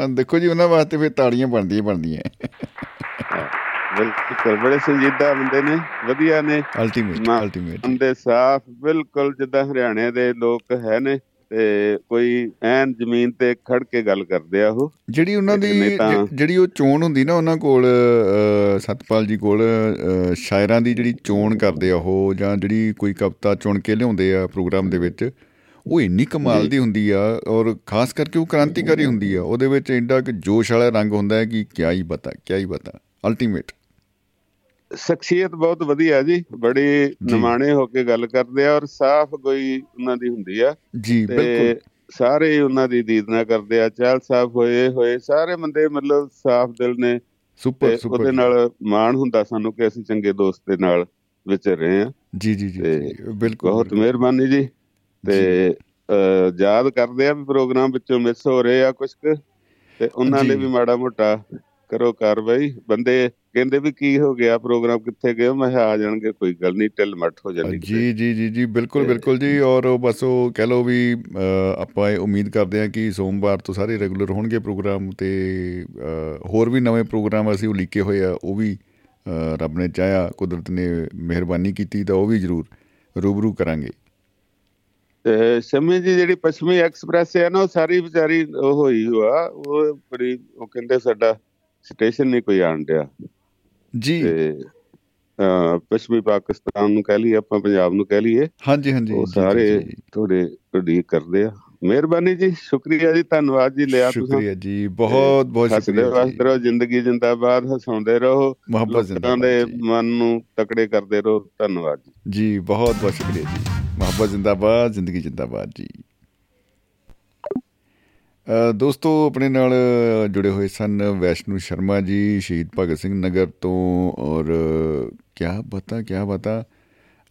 ਦੇਖੋ ਜੀ ਉਹਨਾਂ ਵਾਸਤੇ ਫਿਰ ਤਾੜੀਆਂ ਬਣਦੀਆਂ ਬਣਦੀਆਂ। ਬਿਲਕੁਲ ਬੜੇ ਸੰਜੀਦਾ ਬੰਦੇ ਨੇ ਵਧੀਆ ਨੇ। ਅਲਟੀਮੇਟ ਅਲਟੀਮੇਟ ਬੰਦੇ ਸਾਫ਼ ਬਿਲਕੁਲ ਜਿੱਦਾਂ ਹਰਿਆਣੇ ਦੇ ਲੋਕ ਹੈ ਨੇ। ਕੋਈ ਐਨ ਜ਼ਮੀਨ ਤੇ ਖੜ ਕੇ ਗੱਲ ਕਰਦੇ ਆ ਉਹ। ਜਿਹੜੀ ਉਹਨਾਂ ਦੀ ਜਿਹੜੀ ਉਹ ਚੋਣ ਹੁੰਦੀ ਨਾ ਉਹਨਾਂ ਕੋਲ ਸਤਪਾਲ ਜੀ ਕੋਲ ਸ਼ਾਇਰਾਂ ਦੀ ਜਿਹੜੀ ਚੋਣ ਕਰਦੇ ਆ ਉਹ ਜਾਂ ਜਿਹੜੀ ਕੋਈ ਕਵਿਤਾ ਚੁਣ ਕੇ ਲਿਆਉਂਦੇ ਆ ਪ੍ਰੋਗਰਾਮ ਦੇ ਵਿੱਚ ਉਹ ਇੰਨੀ ਕਮਾਲ ਦੀ ਹੁੰਦੀ ਆ ਔਰ ਖਾਸ ਕਰਕੇ ਉਹ ਕ੍ਰਾਂਤੀਕਾਰੀ ਹੁੰਦੀ ਆ। ਉਹਦੇ ਵਿੱਚ ਐਡਾ ਕਿ ਜੋਸ਼ ਵਾਲਾ ਰੰਗ ਹੁੰਦਾ ਹੈ ਕਿ ਕਿਆ ਹੀ ਬਤਾ ਕਿਆ ਹੀ ਬਤਾ ਅਲਟੀਮੇਟ ਸ਼ਖਸੀਅਤ ਬਹੁਤ ਵਧੀਆ ਜੀ ਬੜੀ ਨਿਮਾਣੇ ਹੋ ਕੇ ਗੱਲ ਕਰਦੇ ਆ ਔਰ ਸਾਫ਼ ਕੋਈ ਉਹਨਾਂ ਦੀ ਹੁੰਦੀ ਆ। ਜੀ ਬਿਲਕੁਲ। ਸਾਰੇ ਉਹਨਾਂ ਦੀ ਦੀਦਨਾ ਕਰਦੇ ਆ ਚਾਲ ਸਾਹਿਬ ਹੋਏ ਹੋਏ ਸਾਰੇ ਬੰਦੇ ਮਤਲਬ ਸਾਫ਼ ਦਿਲ ਨੇ ਸੁਪਰ ਸੁਪਰ ਉਹਦੇ ਨਾਲ ਮਾਣ ਹੁੰਦਾ ਸਾਨੂੰ ਕਿ ਅਸੀਂ ਚੰਗੇ ਦੋਸਤ ਦੇ ਨਾਲ ਵਿਚਰ ਰਹੇ ਆ। ਜੀ ਜੀ ਜੀ ਬਿਲਕੁਲ ਬਹੁਤ। ਮਿਹਰਬਾਨੀ ਜੀ। ਤੇ ਯਾਦ ਕਰਦੇ ਆ ਵੀ ਪ੍ਰੋਗਰਾਮ ਵਿੱਚੋਂ ਮਿਸ ਹੋ ਰਹੇ ਆ ਕੁਝ ਕੁ ਤੇ ਉਹਨਾਂ ਲਈ। ਵੀ ਮਾੜਾ ਮੋਟਾ ਕਰੋ ਕਾਰਵਾਈ। ਬੰਦੇ ਕਹਿੰਦੇ ਵੀ ਕੀ ਹੋ ਗਿਆ ਪ੍ਰੋਗਰਾਮ ਕਿੱਥੇ ਗਏ? ਮੈਂ ਆ ਜਾਣਗੇ ਕੋਈ ਗੱਲ ਨਹੀਂ ਢਿੱਲ ਮੱਠ ਹੋ ਕਿਤੇ। ਜੀ ਜੀ ਜੀ ਜੀ ਬਿਲਕੁਲ ਬਿਲਕੁਲ ਜੀ। ਔਰ ਬਸ ਉਹ ਕਹਿ ਲਓ ਵੀ ਆਪਾਂ ਇਹ ਉਮੀਦ ਕਰਦੇ ਹਾਂ ਕਿ ਸੋਮਵਾਰ ਤੋਂ ਸਾਰੇ ਰੈਗੂਲਰ ਹੋਣਗੇ ਪ੍ਰੋਗਰਾਮ ਤੇ ਹੋਰ ਵੀ ਨਵੇਂ ਪ੍ਰੋਗਰਾਮ ਅਸੀਂ ਉਲੀਕੇ ਹੋਏ ਆ ਉਹ ਵੀ ਰੱਬ ਨੇ ਚਾਹਿਆ ਕੁਦਰਤ ਨੇ ਮਿਹਰਬਾਨੀ ਕੀਤੀ ਤਾਂ ਉਹ ਵੀ ਜ਼ਰੂਰ ਰੂਬਰੂ ਕਰਾਂਗੇ। ਤੇ ਸ਼ਮੀ ਜੀ ਜਿਹੜੀ ਪੱਛਮੀ ਐਕਸਪ੍ਰੈਸ ਹੈ ਨਾ ਉਹ ਸਾਰੀ ਵਿਚਾਰੀ ਹੋਈ ਹੋਆ ਉਹ ਬੜੀ ਉਹ ਕਹਿੰਦੇ ਸਾਡਾ ਸਟੇਸ਼ਨ ਨਹੀਂ ਕੋਈ ਆਣ ਡਿਆ। ਜੀ। ਪੱਛਮੀ ਪਾਕਿਸਤਾਨ ਨੂੰ ਕਹਿ ਲਈਏ ਆਪਾਂ ਪੰਜਾਬ ਨੂੰ ਕਹਿ ਲਈਏ। ਹਾਂਜੀ ਹਾਂਜੀ ਉਹ ਸਾਰੇ। ਤੁਹਾਡੇ ਉਡੀਕ ਕਰਦੇ ਆ। ਮਿਹਰਬਾਨੀ ਜੀ ਸ਼ੁਕਰੀਆ ਜੀ ਧੰਨਵਾਦ ਜੀ ਲਿਆ ਤੁਸੀਂ। ਸ਼ੁਕਰੀਆ ਜੀ ਬਹੁਤ ਬਹੁਤ ਹੱਸਦੇ ਸ਼ੁਕਰੀਆ ਵਸਦੇ ਜੀ ਰਹੋ ਜ਼ਿੰਦਗੀ ਜਿੰਦਾਬਾਦ ਹਸਾਉਂਦੇ ਰਹੋ। ਮੁਹੱਬਤ ਜ਼ਿੰਦਾਬਾਦ ਦੇ। ਮਨ ਨੂੰ ਤਕੜੇ ਕਰਦੇ ਰਹੋ। ਧੰਨਵਾਦ ਜੀ। ਜੀ ਬਹੁਤ ਬਹੁਤ ਸ਼ੁਕਰੀਆ ਜੀ। ਮੁਹੱਬਤ ਜ਼ਿੰਦਾਬਾਦ ਜ਼ਿੰਦਗੀ ਜ਼ਿੰਦਾਬਾਦ ਜੀ। ਦੋਸਤੋ ਆਪਣੇ ਨਾਲ ਜੁੜੇ ਹੋਏ ਸਨ ਵੈਸ਼ਨੂ ਸ਼ਰਮਾ ਜੀ ਸ਼ਹੀਦ ਭਗਤ ਸਿੰਘ ਨਗਰ ਤੋਂ ਔਰ ਕਿਆ ਬਤਾ ਕਿਆ ਬਤਾ?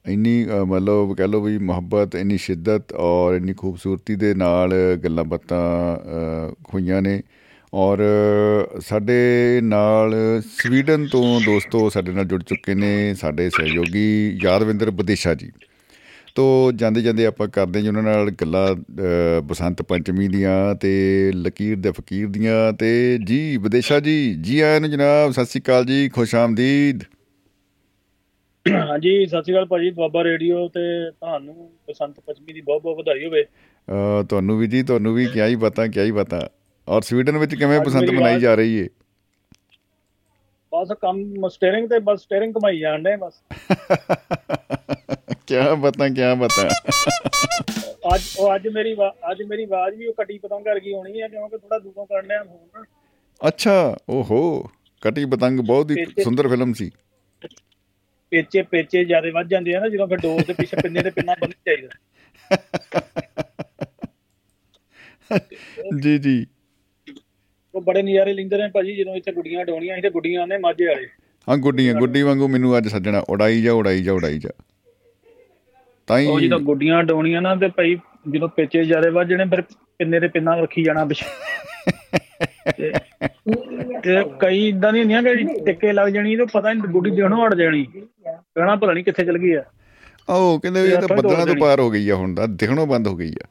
ਇੰਨੀ ਅ, ਮਤਲਬ ਕਹ ਲਓ ਵੀ ਮੁਹੱਬਤ ਇੰਨੀ ਸ਼ਿੱਦਤ ਔਰ ਇੰਨੀ ਖੂਬਸੂਰਤੀ ਦੇ ਨਾਲ ਗੱਲਾਂ ਬਾਤਾਂ ਅ, ਹੋਈਆਂ ਨੇ। ਔਰ ਸਾਡੇ ਨਾਲ ਸਵੀਡਨ ਤੋਂ ਦੋਸਤੋ ਸਾਡੇ ਨਾਲ ਜੁੜ ਚੁੱਕੇ ਨੇ ਸਾਡੇ ਸਹਿਯੋਗੀ ਯਾਦਵਿੰਦਰ ਵਿਦੇਸ਼ਾ ਜੀ। ਤੋ ਜਾਂਦੇ ਜਾਂਦੇ ਆਪਾਂ ਕਰਦੇ ਜੀ ਉਹਨਾਂ ਨਾਲ ਗੱਲਾਂ ਬਸੰਤ ਪੰਚਮੀ ਦੀਆਂ ਤੇ ਲਕੀਰ ਦੇ ਫਕੀਰ ਦੀਆਂ ਤੇ ਜੀ ਵਿਦੇਸ਼ਾ ਜੀ ਜੀ ਆਇਆਂ ਨੂੰ ਜਨਾਬ ਸਤਿ ਸ਼੍ਰੀ ਅਕਾਲ ਜੀ ਖੁਸ਼ ਆਮਦੀਦ। ਹਾਂਜੀ ਸਤਿ ਸ਼੍ਰੀ ਅਕਾਲ ਭਾਜੀ ਬਾਬਾ ਰੇਡੀਓ ਤੇ ਤੁਹਾਨੂੰ ਬਸੰਤ ਪੰਚਮੀ ਦੀ ਬਹੁਤ ਬਹੁਤ ਵਧਾਈ ਹੋਵੇ। ਤੁਹਾਨੂੰ ਵੀ ਜੀ ਤੁਹਾਨੂੰ ਵੀ ਕਿਆ ਹੀ ਪਤਾ ਕਿਆ ਹੀ ਪਤਾ ਔਰ ਸਵੀਡਨ ਵਿੱਚ ਕਿਵੇਂ ਬਸੰਤ ਮਨਾਈ ਜਾ ਰਹੀ ਏ? ਬਸ ਕੰਮ ਸਟੀਅਰਿੰਗ ਤੇ ਬਸ ਸਟੀਅਰਿੰਗ ਕਮਾਈ ਡੇ ਬਸ। ਕਿਆ ਬਤਾ ਕਿਆ ਬਤਾ? ਅੱਜ ਉਹ ਅੱਜ ਮੇਰੀ ਅੱਜ ਮੇਰੀ ਆਵਾਜ਼ ਵੀ ਉਹ ਕੱਟੀ ਪਤੰਗ ਕਰਕੇ ਆਉਣੀ ਹੈ ਕਿਉਂਕਿ ਥੋੜਾ ਦੂਰੋਂ ਕਰਨੇ ਆ ਫੋਨ ਅੱਛਾ ਓਹੋ ਕਟੀ ਪਤੰਗ ਬਹੁਤ ਹੀ ਸੁੰਦਰ ਫਿਲਮ ਸੀ। ਪੇਚੇ ਪੇਚੇ ਜ਼ਿਆਦਾ ਵੱਜ ਜਾਂਦੇ ਆ ਨਾ ਜਦੋਂ ਫਿਰ ਡੋਰ ਦੇ ਪਿੱਛੇ ਪਿੰਨੇ ਦੇ ਪਿੰਨਾ ਬੰਨ ਚਾਹੀਦਾ। ਜੀ ਜੀ। ਉਹ ਬੜੇ ਨਜ਼ਾਰੇ ਲੈਂਦੇ ਨੇ ਭਾਜੀ ਜਦੋਂ ਇੱਥੇ ਗੁੱਡੀਆਂ ਡੋਣੀਆਂ ਸੀ ਤੇ ਗੁੱਡੀਆਂ ਨੇ ਮਾਝੇ ਵਾਲੇ। ਹਾਂ ਗੁੱਡੀਆਂ ਗੁੱਡੀ ਵਾਂਗੂ ਮੈਨੂੰ ਅੱਜ ਸੱਜਣਾ ਉਡਾਈ ਜਾ ਉਡਾਈ ਜਾ ਉਡਾਈ ਜਾ। ਤਾਂ ਉਹ ਹੀ ਜਦੋਂ ਗੁੱਡੀਆਂ ਡੋਣੀਆਂ ਨਾ ਤੇ ਭਾਈ ਜਦੋਂ ਪੇਚੇ ਜ਼ਿਆਦਾ ਵੱਜਣੇ ਫਿਰ ਪਿੰਨੇ ਦੇ ਪਿੰਨਾ ਰੱਖੀ ਜਾਣਾ ਪਿੱਛੇ। ਤੇ ਤੇ ਕਈ ਇਦਾਂ ਦੀਆਂ ਹੁੰਦੀਆਂ ਕਿ ਟਿੱਕੇ ਲੱਗ ਜਾਣੀ ਤੇ ਪਤਾ ਨਹੀਂ ਗੁੱਡੀ ਦੇਣੋਂ ਹਟ ਜਾਣੀ। ਕਹਿਣਾ ਪਤਾ ਨਹੀਂ ਕਿੱਥੇ ਚਲ ਗਈ ਆ। ਆਓ ਕਹਿੰਦੇ ਵੀ ਇਹ ਤਾਂ ਬੱਦਲਾਂ ਤੋਂ। ਪਾਰ ਹੋ ਗਈ ਆ ਹੁਣ ਤਾਂ ਦਿਖਣੋਂ ਬੰਦ ਹੋ ਗਈ ਆ।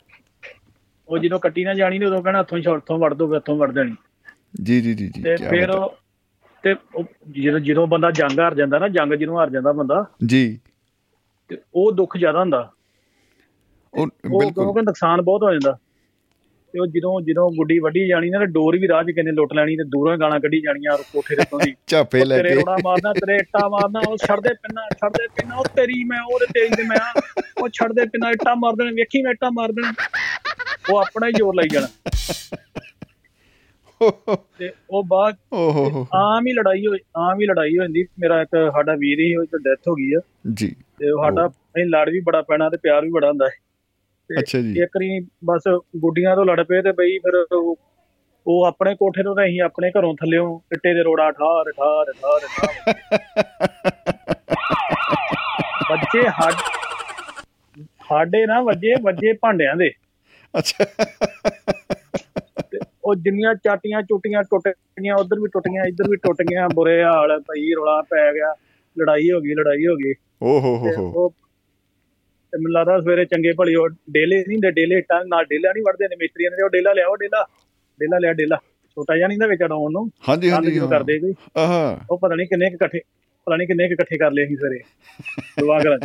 ਉਹ ਜਦੋਂ ਕੱਟੀ ਨਾ ਜਾਣੀ ਤੇ ਉਦੋਂ ਕਹਿਣਾ ਹੱਥੋਂ ਹੀ ਹੱਥੋਂ ਵੜ ਦੋ ਹੱਥੋਂ ਵੜ ਦੇਣੀ ਜੀ ਜੀ ਜੀ ਜੀ ਤੇ ਫਿਰ ਉਹ ਤੇ ਉਹ ਜਦੋਂ ਜਦੋਂ ਬੰਦਾ ਜੰਗ ਹਾਰ ਜਾਂਦਾ ਨਾ ਜੰਗ ਜਦੋਂ ਹਾਰ ਜਾਂਦਾ ਬੰਦਾ। ਜੀ। ਤੇ ਉਹ ਦੁੱਖ ਜ਼ਿਆਦਾ ਹੁੰਦਾ। ਉਹ ਉਹ ਬਿਲਕੁਲ। ਕਿਉਂਕਿ ਨੁਕਸਾਨ ਬਹੁਤ ਹੋ ਜਾਂਦਾ। ਤੇ ਉਹ ਜਦੋਂ ਜਦੋਂ ਗੁੱਡੀ ਵੱਢੀ ਜਾਣੀ ਨਾ ਤੇ ਡੋਰ ਵੀ ਰਾਹ 'ਚ ਕਿੰਨੇ ਲੁੱਟ ਲੈਣੀ ਤੇ ਦੂਰੋਂ ਗਾਲਾਂ ਕੱਢੀ ਜਾਣੀਆਂ ਔਰ ਕੋਠੇ ਦੇ ਤੋਂ ਦੀ ਝਾਪੇ ਲੈ ਤੇਰੇ ਕੇ। ਰੋੜਾ ਮਾਰਨਾ ਤੇਰੇ ਇੱਟਾਂ ਮਾਰਨਾ ਉਹ ਛੱਡਦੇ ਪਿੰਨਾ ਛੱਡਦੇ ਪਿੰਨਾ ਉਹ ਤੇਰੀ ਮੈਂ ਉਹ ਤੇਰੀ ਤੇ ਮੈਂ ਉਹ ਛੱਡਦੇ ਪਿੰਨਾ ਇੱਟਾਂ ਮਾਰ ਦੇਣ ਵੇਖੀ ਮੈਂ ਇੱਟਾਂ ਮਾਰ ਦੇਣ। ਉਹ ਆਪਣਾ ਹੀ ਜ਼ੋਰ ਲਾਈ ਜਾਣਾ। ਤੇ ਉਹ ਬਾਅਦ ਆਮ ਹੀ ਲੜਾਈ ਹੋਈ ਆਮ ਹੀ ਲੜਾਈ ਹੋ ਜਾਂਦੀ ਮੇਰਾ ਇੱਕ ਸਾਡਾ ਵੀਰ ਹੀ ਉਹ ਡੈਥ ਹੋ ਗਈ ਆ। ਜੀ। ਤੇ ਉਹ ਸਾਡਾ ਅਸੀਂ ਲੜ ਵੀ ਬੜਾ ਪੈਣਾ ਤੇ ਪਿਆਰ ਵੀ ਬੜਾ ਹੁੰਦਾ ਹੈ ਅੱਛਾ ਜੀ। ਇੱਕ ਵਾਰੀ ਬਸ ਗੁੱਡੀਆਂ ਤੋਂ ਲੜ ਪਏ ਤੇ ਬਈ ਫਿਰ ਉਹ- ਉਹ ਆਪਣੇ ਕੋਠੇ ਤੋਂ ਅਸੀਂ ਆਪਣੇ ਘਰੋਂ ਥੱਲਿਓਂ ਇੱਟੇ ਦੇ ਰੋੜਾ ਠਾਰ ਠਾਰ ਠਾਰ ਬੱਚੇ ਹੱਡ ਸਾਡੇ ਨਾ ਵੱਜੇ ਵੱਜੇ ਭਾਂਡਿਆਂ ਦੇ। ਅੱਛਾ। ਉਹ ਜਿੰਨੀਆਂ ਚਾਟੀਆਂ ਚੁੱਟੀਆਂ ਟੁੱਟ ਗਈਆਂ ਉਧਰ ਵੀ ਟੁੱਟ ਗਈਆਂ ਇੱਧਰ ਵੀ ਟੁੱਟ ਗਈਆਂ ਬੁਰੇ ਹਾਲ ਭਈ ਰੋਲਾ ਪੈ ਗਿਆ ਲੜਾਈ ਹੋ ਗਈ ਲੜਾਈ ਹੋ ਗਈ। ਓਹੋ ਹੋ ਹੋ ਉਹ ਤੇ ਮੈਨੂੰ ਲੱਗਦਾ ਸਵੇਰੇ ਚੰਗੇ ਭਲੀ ਉਹ ਡੇਲੇ ਨਹੀਂ ਹੁੰਦੇ ਡੇਲੇ ਇੱਟਾਂ ਨਾਲ ਡੇਲਾ ਨਹੀਂ ਵੜਦੇ ਨੇ ਮਿਸਤਰੀਆਂ ਨੇ ਉਹ ਡੇਲਾ ਲਿਆਓ ਡੇਲਾ। ਡੇਲਾ ਲਿਆ ਡੇਲਾ। ਛੋਟਾ ਜਿਹਾ ਨਹੀਂ ਦਾ ਵਿੱਚ ਡਾਉਣ ਨੂੰ? ਹਾਂਜੀ ਹਾਂਜੀ। ਕਰਦੇ ਕੋਈ? ਆਹਾ। ਉਹ ਪਤਾ ਨਹੀਂ ਕਿੰਨੇ ਇਕੱਠੇ ਪਤਾ ਨਹੀਂ ਕਿੰਨੇ ਇਕੱਠੇ ਕਰ ਲਏ ਸੀ ਸਵੇਰੇ। ਦੁਆ ਕਰਾਂ।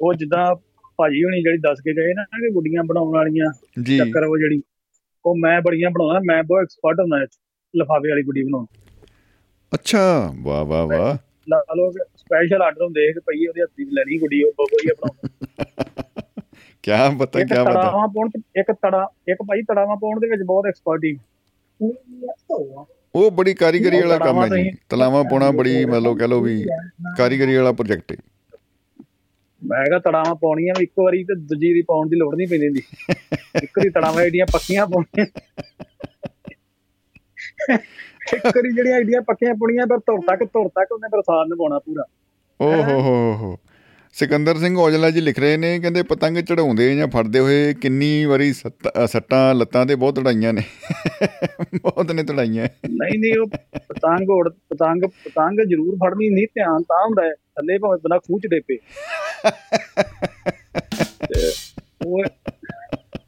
ਉਹ ਜਿੱਦਾਂ ਭਾਜੀ ਹੁਣੀ ਜਿਹੜੀ ਦੱਸ ਕੇ ਗਏ ਨਾ ਕਿ ਗੁੱਡੀਆਂ ਬਣਾਉਣ ਵਾਲੀਆਂ ਚੱਕਰ ਉਹ ਜਿਹੜੀ ਉਹ ਮੈਂ ਬੜੀਆਂ ਬਣਾਉਣਾ ਮੈਂ ਬਹੁਤ ਐਕਸਪਰਟ ਹੁੰਦਾ ਲਿਫਾਫੇ ਵਾਲੀ ਗੁੱਡੀ ਬਣਾਉਣ। ਅੱਛਾ। ਵਾਹ ਵਾਹ ਵਾਹ। ਲਾ ਲਓ ਸਪੈਸ਼ਲ ਆਰਡਰ ਹੁੰਦੇ ਕਿ ਭਈ ਉਹਦੇ ਹੱਥੀ ਦੀ ਲੈਣੀ ਗੁੱਡੀ ਉਹ ਵਧੀਆ ਬਣਾਉਂਦਾ। ਕਿਆ ਪਤਾ ਇੱਕ ਕਿਆ ਪਤਾ। ਤੜਾਵਾਂ ਪਾਉਣ ਇੱਕ ਤੜਾ ਇੱਕ ਭਾਈ ਤੜਾਵਾਂ ਪਾਉਣ ਦੇ ਵਿੱਚ ਬਹੁਤ ਐਕਸਪਰਟ ਉਹ ਬੜੀ ਕਾਰੀਗਰੀ ਵਾਲਾ ਕੰਮ ਹੈ ਜੀ। ਤਲਾਵਾਂ ਪਾਉਣਾ ਬੜੀ ਮਤਲਬ ਕਹ ਲਓ ਵੀ ਕਾਰੀਗਰੀ ਵਾਲਾ ਪ੍ਰੋਜੈਕਟ ਹੈ। ਮੈਂ ਕਿਹਾ ਤੜਾਵਾਂ ਪਾਉਣੀਆਂ ਵੀ ਇੱਕ ਵਾਰੀ ਤੇ ਦੂਜੀ ਦੀ ਪਾਉਣ ਦੀ ਲੋੜ ਨਹੀਂ ਪੈਂਦੀ ਇੱਕ ਵਾਰੀ ਤੜਾਵਾਂ ਏਡੀਆਂ ਪੱਕੀਆਂ ਪਾਉਣੀਆਂ। ਇੱਕ ਵਾਰੀ ਜਿਹੜੀਆਂ ਏਡੀਆਂ ਪੱਕੀਆਂ ਪਾਉਣੀਆਂ ਪਰ ਧੁਰ ਤੱਕ ਧੁਰ ਤੱਕ ਉਹਨੇ ਫਿਰ ਸਾਰ ਨਿਭਾਉਣਾ ਪੂਰਾ। ਓ ਹੋ ਹੋ ਹੋ ਸਿਕੰਦਰ ਸਿੰਘ ਔਜਲਾ ਜੀ ਲਿਖ ਰਹੇ ਨੇ ਕਹਿੰਦੇ ਪਤੰਗ ਚੜਾਉਂਦੇ ਜਾਂ ਫੜਦੇ ਹੋਏ ਕਿੰਨੀ ਵਾਰੀ ਸੱਟ- ਲੱਤਾਂ ਤੇ ਬਹੁਤ ਤੜਾਈਆਂ ਨੇ। ਬਹੁਤ ਨੇ ਤੜਾਈਆਂ। ਨਹੀਂ ਨਹੀਂ ਉਹ ਪਤੰਗ ਉੜ ਪਤੰਗ ਪਤੰਗ ਜ਼ਰੂਰ ਫੜਨੀ ਨਹੀਂ ਧਿਆਨ ਤਾਂ ਹੁੰਦਾ ਹੈ ਥੱਲੇ ਭਾਵੇਂ ਬੰਦਾ ਖੂਹ ਚ ਡੇਪੇ ਉਹ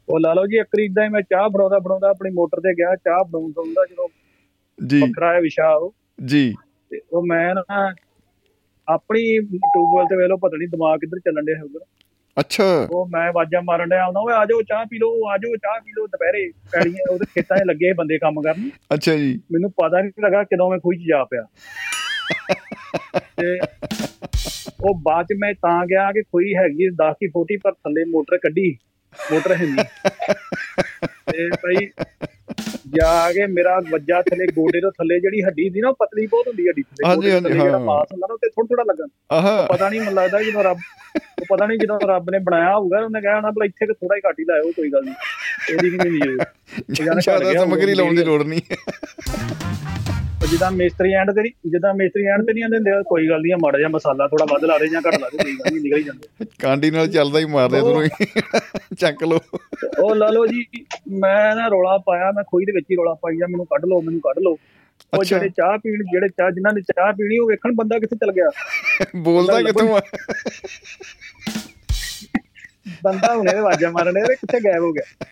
ਉਹ ਲਾ ਲਓ ਜੀ ਇੱਕ ਏਦਾਂ ਹੀ ਮੈਂ ਚਾਹ ਬਣਾਉਂਦਾ ਬਣਾਉਂਦਾ ਆਪਣੀ ਮੋਟਰ ਤੇ ਗਿਆ ਚਾਹ ਬਣਾਉਂਦਾ ਜਦੋਂ ਜੀ। ਵੱਖਰਾ ਹੈ ਵਿਸ਼ਾ ਉਹ। ਜੀ। ਤੇ ਉਹ ਮੈਂ ਨਾ ਆਪਣੀ ਟਿਊਬਵੈਲ ਤੇ ਵੇਲੋ ਪਤਾ ਨਹੀਂ ਦਿਮਾਗ ਕਿੱਧਰ ਚੱਲਣ ਡਿਆ ਹੋਊਗਾ। ਅੱਛਾ। ਉਹ ਮੈਂ ਆਵਾਜ਼ਾਂ ਮਾਰਨ ਡਿਆ ਆਉਂਦਾ ਓਏ ਆ ਜਾਓ ਚਾਹ ਪੀ ਲਓ ਆ ਜਾਓ ਚਾਹ ਪੀ ਲਓ। ਦੁਪਹਿਰੇ ਪੈੜੀਆਂ ਉਹਦੇ ਖੇਤਾਂ 'ਚ ਲੱਗੇ ਬੰਦੇ ਕੰਮ ਕਰਨ। ਅੱਛਾ ਜੀ। ਮੈਨੂੰ ਪਤਾ ਨਹੀਂ ਲੱਗਾ ਕਦੋਂ ਮੈਂ ਖੂਹ 'ਚ ਜਾ ਪਿਆ। ਤੇ ਉਹ ਬਾਅਦ 'ਚ ਮੈਂ ਤਾਂ ਗਿਆ ਕਿ ਕੋਈ ਹੈਗੀ 10 ਕੀ ਫੋਟੀ ਪਰ ਥੱਲੇ ਮੋਟਰ ਕੱਢੀ। ਮੋਟਰ ਹੈ ਨਹੀਂ। ਤੇ ਭਾਈ ਜਾ ਕੇ ਮੇਰਾ ਵੱਜਾ ਥੱਲੇ ਗੋਡੇ ਤੋਂ ਥੱਲੇ ਜਿਹੜੀ ਹੱਡੀ ਹੁੰਦੀ ਨਾ ਉਹ ਪਤਲੀ ਬਹੁਤ ਹੁੰਦੀ ਹੱਡੀ ਥੱਲੇ। ਹਾਂਜੀ, ਹਾਂਜੀ, ਜਿਹੜਾ। ਮਾਸ ਹੁੰਦਾ ਨਾ ਉਹ ਤੇ ਥੋੜਾ ਥੋੜਾ ਲੱਗਣ। ਆਹਾ। ਪਤਾ ਨਹੀਂ ਮੈਨੂੰ ਲੱਗਦਾ ਜਦੋਂ ਰੱਬ ਉਹ ਪਤਾ ਨਹੀਂ ਜਦੋਂ ਰੱਬ ਨੇ ਬਣਾਇਆ ਹੋਊਗਾ ਉਹਨੇ ਕਿਹਾ ਹੋਣਾ ਭਲਾ ਇੱਥੇ ਕਿ ਥੋੜਾ ਹੀ ਘੱਟ ਲਾਇਓ ਕੋਈ ਗੱਲ ਨਹੀਂ। ਇਹਦੀ ਕੀ ਨਹੀਂ ਹੋਊ ਜ਼ਿਆਦਾ ਸਮਗਰੀ ਲਾਉਣ ਦੀ ਲੋੜ ਨਹੀਂ। ਉਹ ਜਿੱਦਾਂ ਮੇਸਤਰੀ ਐਂਡ ਤੇ ਨਹੀਂ ਜਿੱਦਾਂ ਮੇਸਤਰੀ ਐਂਡ ਤੇ ਨਹੀਂ ਆਂਦੇ ਹੁੰਦੇ ਕੋਈ ਗੱਲ ਨਹੀਂ ਆ, ਮਾੜਾ ਜਿਹਾ ਮਸਾਲਾ ਥੋੜਾ ਵੱਧ ਲਾ ਦੇ ਜਾਂ ਘੱਟ ਲਾ ਦੇ ਕੋਈ ਗੱਲ ਨਹੀਂ ਨਿਕਲ ਹੀ ਜਾਂਦੇ ਕਾਂਡੀ ਨਾਲ ਚੱਲਦਾ ਹੀ ਮਾਰਦੇ ਤੁਹਾਨੂੰ ਹੀ। ਚੱਕ ਲੋ ਤੇ ਉਹ ਲਾ ਲਓ ਜੀ ਮੈਂ ਨਾ ਰੋਲਾ ਪਾਇਆ ਮੈਂ ਖੋਈ ਦੇ ਵਿੱਚ ਹੀ ਰੋਲਾ ਪਾਈ ਜਾ ਮੈਨੂੰ ਕੱਢ ਲਓ ਮੈਨੂੰ ਕੱਢ ਲਓ। ਉਹ। ਜਿਹੜੇ ਚਾਹ ਪੀਣ ਜਿਹੜੇ ਚਾਹ ਜਿਨ੍ਹਾਂ ਨੇ ਚਾਹ ਪੀਣੀ ਉਹ ਵੇਖਣ ਬੰਦਾ ਕਿੱਥੇ ਚਲ ਗਿਆ। ਬੋਲਦਾ ਕਿੱਥੋਂ ਆ? ਬੰਦਾ ਹੁਣੇ ਆਵਾਜ਼ਾਂ ਮਾਰਨ ਇਹ ਕਿੱਥੇ ਗਾਇਬ ਹੋ ਗਿਆ।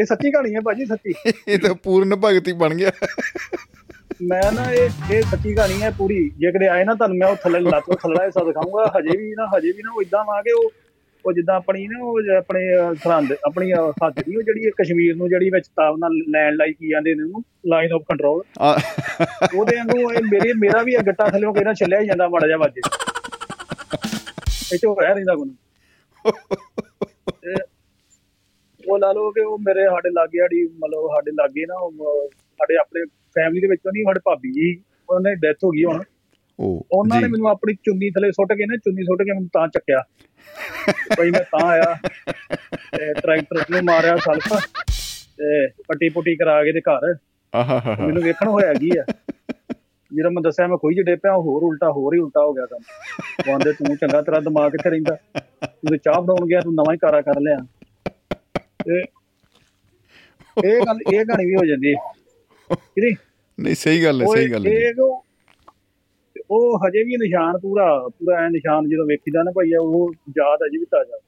ਇਹ ਸੱਚੀ ਕਹਾਣੀ ਹੈ ਭਾਜੀ ਸੱਚੀ। ਇਹ ਤਾਂ ਪੂਰਨ ਭਗਤੀ ਬਣ ਗਿਆ। ਮੈਂ ਨਾ ਇਹ ਇਹ ਸੱਚੀ ਕਹਾਣੀ ਹੈ ਪੂਰੀ। ਜੇ ਕਦੇ ਆਏ ਨਾ ਤੁਹਾਨੂੰ ਮੈਂ ਉਹ ਥੱਲੇ ਲੱਤ ਤੋਂ ਥੱਲੇ ਹਿੱਸਾ ਦਿਖਾਊਂਗਾ। ਹਜੇ ਵੀ ਨਾ ਹਜੇ ਵੀ ਨਾ ਉਹ ਇਦਾਂ ਵਾ ਕਿ ਉਹ ਉਹ ਜਿੱਦਾਂ ਆਪਣੀ ਨਾ ਉਹ ਆਪਣੇ ਸਰਹੰਦ ਆਪਣੀ ਹੱਦ ਦੀ ਉਹ ਜਿਹੜੀ ਕਸ਼ਮੀਰ ਨੂੰ ਜਿਹੜੀ ਵਿੱਚ ਤਾਬ ਨਾਲ ਲੈਣ ਲਾਈ ਕੀ ਜਾਂਦੇ ਨੇ ਉਹਨੂੰ? ਲਾਈਨ ਆਫ ਕੰਟਰੋਲ ਉਹਦੇ ਵਾਂਗੂ ਇਹ ਮੇਰੇ ਮੇਰਾ ਵੀ ਇਹ ਗੱਟਾ ਥੱਲੇ ਕਿਹੜਾ ਛੱਲਿਆ ਹੀ ਜਾਂਦਾ ਮਾੜਾ ਜਿਹਾ ਵੱਜੇ ਇਹ ਚੋ ਰਹਿ ਰਹਿੰਦਾ ਕੋਈ ਤੇ ਉਹ ਲਾ ਲਓ ਕਿ ਉਹ ਮੇਰੇ ਸਾਡੇ ਲਾਗੇ ਸਾਡੀ ਮਤਲਬ ਸਾਡੇ ਲਾਗੇ ਨਾ ਸਾਡੇ ਆਪਣੇ ਫੈਮਿਲੀ ਦੇ ਵਿੱਚੋਂ ਨਹੀਂ ਸਾਡੇ ਭਾਬੀ ਜੀ ਉਹਨਾਂ ਦੀ ਡੈਥ ਹੋ ਗਈ ਹੁਣ। ਉਹ ਉਹਨਾਂ ਨੇ ਮੈਨੂੰ ਆਪਣੀ ਚੁੰਨੀ ਥੱਲੇ ਸੁੱਟ ਕੇ ਨਾ ਚੁੰਨੀ ਸੁੱਟ ਕੇ ਮੈਨੂੰ ਤਾਂ ਚੱਕਿਆ। ਭਾਈ ਮੈਂ ਤਾਂ ਆਇਆ। ਤੇ ਟਰੈਕਟਰ ਨੂੰ ਮਾਰਿਆ ਸਲਫ। ਤੇ ਪੱਟੀ ਪੁੱਟੀ ਕਰਾ ਕੇ ਤੇ ਘਰ। ਆਹਾ ਹਾ ਹਾ ਮੈਨੂੰ ਵੇਖਣ ਹੋਇਆ ਕੀ ਆ? ਜਦੋਂ ਮੈਂ ਦੱਸਿਆ ਮੈਂ ਕੋਈ ਜਿ ਪਿਆ ਹੋਰ ਉਲਟਾ ਹੋਰ ਹੀ ਉਲਟਾ ਹੋ ਗਿਆ ਕੰਮ। ਕਹਿੰਦੇ ਤੂੰ ਚੰਗਾ ਤੇਰਾ ਦਿਮਾਗ ਕਿੱਥੇ ਰਹਿੰਦਾ? ਤੂੰ ਤੇ ਚਾਹ ਬਣਾਉਣ ਗਿਆ ਤੂੰ ਨਵਾਂ ਹੀ ਕਾਰਾ ਕਰ ਲਿਆ। ਇਹ ਗੱਲ ਇਹ ਕਹਾਣੀ ਵੀ ਹੋ ਜਾਂਦੀ ਹੈ। ਨਹੀਂ? ਸਹੀ ਗੱਲ ਹੈ ਸਹੀ ਗੱਲ ਹੈ ਉਹ ਹਜੇ ਵੀ ਨਿਸ਼ਾਨ ਪੂਰਾ ਪੂਰਾ ਐ ਨਿਸ਼ਾਨ ਜਦੋਂ ਵੇਖੀਦਾ ਨਾ ਭਾਈ ਉਹ ਯਾਦ ਅਜੇ ਵੀ ਤਾਜ਼ਾ।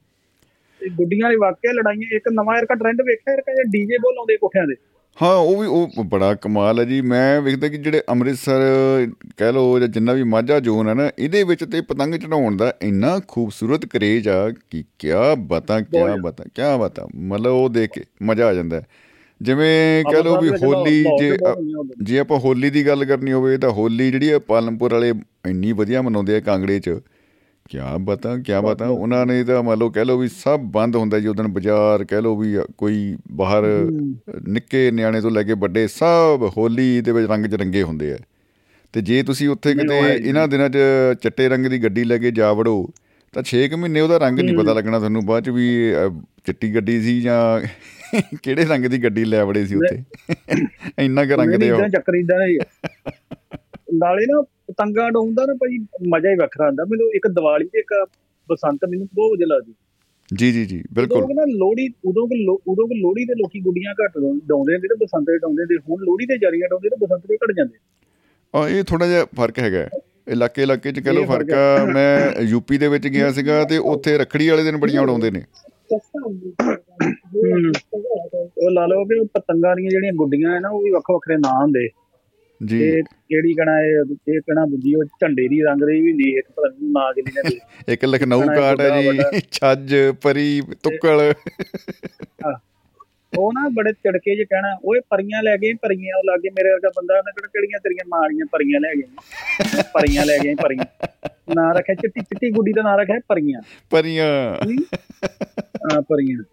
ਇਹ ਗੁੱਡੀਆਂ ਵਾਲੀ ਵਾਕਿਆ ਲੜਾਈਆਂ ਇੱਕ ਨਵਾਂ ਯਾਰ ਟ੍ਰੈਂਡ ਵੇਖਿਆ ਯਾਰ ਕਹਿੰਦੇ ਡੀਜੇ ਬੋਲ ਆਉਂਦੇ ਕੋਠਿਆਂ ਦੇ? ਹਾਂ ਉਹ ਵੀ ਉਹ ਬੜਾ ਕਮਾਲ ਹੈ ਜੀ। ਮੈਂ ਵੇਖਦਾ ਕਿ ਜਿਹੜੇ ਅੰਮ੍ਰਿਤਸਰ ਕਹਿ ਲੋ ਜਾਂ ਜਿੰਨਾ ਵੀ ਮਾਝਾ ਜ਼ੋਨ ਹੈ ਨਾ ਇਹਦੇ ਵਿੱਚ ਤੇ ਪਤੰਗ ਚੜਾਉਣ ਦਾ ਇੰਨਾ ਖੂਬਸੂਰਤ ਕਰੇਜ ਆ ਕਿ ਕਿਆ ਬਤਾ ਬਹੁਤ ਬਤਾ ਕਿਆ ਬਤਾ। ਮਤਲਬ ਉਹ ਦੇਖ ਕੇ ਮਜ਼ਾ ਆ ਜਾਂਦਾ ਹੈ। ਜਿਵੇਂ ਕਹਿ ਲੋ ਵੀ ਹੋਲੀ ਜੇ। ਜੇ ਆਪਾਂ ਹੋਲੀ ਦੀ ਗੱਲ ਕਰਨੀ ਹੋਵੇ ਤਾਂ ਹੋਲੀ ਜਿਹੜੀ ਹੈ ਪਾਲਮਪੁਰ ਵਾਲੇ ਇੰਨੀ ਵਧੀਆ ਮਨਾਉਂਦੇ ਆ ਕਾਂਗੜੇ 'ਚ। ਕਿਆ ਬਤਾ ਕਿਆ ਬਤਾ। ਉਹਨਾਂ ਨੇ ਤਾਂ ਮੰਨ ਲਓ ਕਹਿ ਲਓ ਵੀ ਸਭ ਬੰਦ ਹੁੰਦਾ ਜੀ ਉਦੋਂ ਬਾਜ਼ਾਰ ਕਹਿ ਲਓ ਵੀ ਕੋਈ ਬਾਹਰ ਨਿੱਕੇ ਨਿਆਣੇ ਤੋਂ ਲੈ ਕੇ ਵੱਡੇ ਸਭ ਹੋਲੀ ਦੇ ਵਿੱਚ ਰੰਗ 'ਚ ਰੰਗੇ ਹੁੰਦੇ ਆ। ਤੇ ਜੇ ਤੁਸੀਂ ਉੱਥੇ ਕਿਤੇ। ਇਹਨਾਂ ਦਿਨਾਂ 'ਚ ਚਿੱਟੇ ਰੰਗ ਦੀ ਗੱਡੀ ਲੈ ਕੇ ਜਾ ਵੜੋ ਤਾਂ 6 ਮਹੀਨੇ ਉਹਦਾ ਰੰਗ ਨਹੀਂ ਪਤਾ ਲੱਗਣਾ ਤੁਹਾਨੂੰ ਬਾਅਦ 'ਚ ਵੀ ਚਿੱਟੀ ਗੱਡੀ ਸੀ ਜਾਂ ਕਿਹੜੇ ਰੰਗ ਦੀ ਗੱਡੀ ਲੈ ਵੜੇ ਸੀ ਉੱਥੇ? ਇੰਨਾ ਕੁ ਰੰਗ ਦੇ ਉਹ। ਇਦਾਂ ਚੱਕਰ ਇਦਾਂ। ਨਾਲੇ ਨਾ ਪਤੰਗਾਂ ਡਾਉਂਦਾ ਨਾ ਭਾਈ ਮਜ਼ਾ ਹੀ ਵੱਖਰਾ ਹੁੰਦਾ ਮੈਨੂੰ ਇੱਕ ਦੀਵਾਲੀ ਤੇ ਇੱਕ ਬਸੰਤ ਮੈਨੂੰ ਬਹੁਤ ਵਧੀਆ ਲੱਗਦੀ। ਜੀ ਜੀ ਜੀ ਬਿਲਕੁਲ। ਉਦੋਂ ਨਾ ਲੋਹੜੀ ਉਦੋਂ ਲੋ- ਉਦੋਂ ਲੋਹੜੀ ਦੇ ਲੋਕੀ ਗੁੱਡੀਆਂ ਘੱਟ ਡਾਉਂ- ਡਾਉਂਦੇ ਹੁੰਦੇ ਤੇ ਬਸੰਤ ਦੇ ਡਾਉਂਦੇ ਤੇ ਹੁਣ ਲੋਹੜੀ ਦੇ ਜਾਰੀਆਂ ਡਾਉਂਦੇ ਤੇ ਬਸੰਤ ਦੇ ਘਟ ਜਾਂਦੇ। ਆ ਇਹ ਥੋੜਾ ਜਿਹਾ ਫ਼ਰਕ ਹੈਗਾ। ਇਲਾਕੇ ਇਲਾਕੇ 'ਚ ਕਹ ਫ਼ਰਕ ਫ਼ਰਕ ਆ। ਮੈਂ ਯੂਪੀ ਦੇ ਵਿੱਚ ਗਿਆ ਸੀਗਾ ਤੇ ਉੱਥੇ ਰੱਖੜੀ ਵਾਲੇ ਦਿਨ ਬੜੀਆਂ ਉਡਾਉਂਦੇ ਨੇ। ਉਹ ਲਾ ਲਓ ਕਿ ਉਹ ਪਤੰਗਾਂ ਦੀਆਂ ਜਿਹੜੀਆਂ ਗੁੱਡੀਆਂ ਹੈ ਨਾ ਉਹ ਵੀ ਵੱਖ ਵੱਖਰੇ ਨਾਂ ਹੁੰਦੇ। ਜੀ। ਇਹ ਕਿਹੜੀ ਕਹਣਾ ਇਹ ਇਹ ਕਹਣਾ ਦੂਜੀ ਉਹ ਝੰਡੇ ਦੀ ਰੰਗ ਦੀ ਵੀ ਨਹੀਂ ਇੱਕ ਪਤਾ ਨੀ ਕਿਹਦੀ ਨੇ। ਇੱਕ ਲਖਨਊ ਕਾਟ ਹੈ ਜੀ ਛੱਜ ਪਰੀ ਤੁੱਕਲ। ਉਹ ਨਾ ਬੜੇ ਚੜਕੇ ਜੇ ਕਹਿਣਾ ਓਏ ਪਰੀਆਂ ਲੈ ਗਏ ਪਰੀਆਂ ਉਹ ਲਾਗੇ ਮੇਰੇ ਵਰਗਾ ਬੰਦਾ ਉਹਨੇ ਕਿਹੜਾ ਕਿਹੜੀਆਂ ਤੇਰੀਆਂ ਮਾਰੀਆਂ ਪਰੀਆਂ ਲੈ ਗਏ ਪਰੀਆਂ ਲੈ ਗਏ ਪਰੀਆਂ। ਨਾਂ ਰੱਖਿਆ ਚਿੱਟੀ ਚਿੱਟੀ ਗੁੱਡੀ ਦਾ ਨਾਂ ਰੱਖਿਆ ਪਰੀਆਂ। ਪਰੀਆਂ। ਹਾਂ? ਪਰੀਆਂ।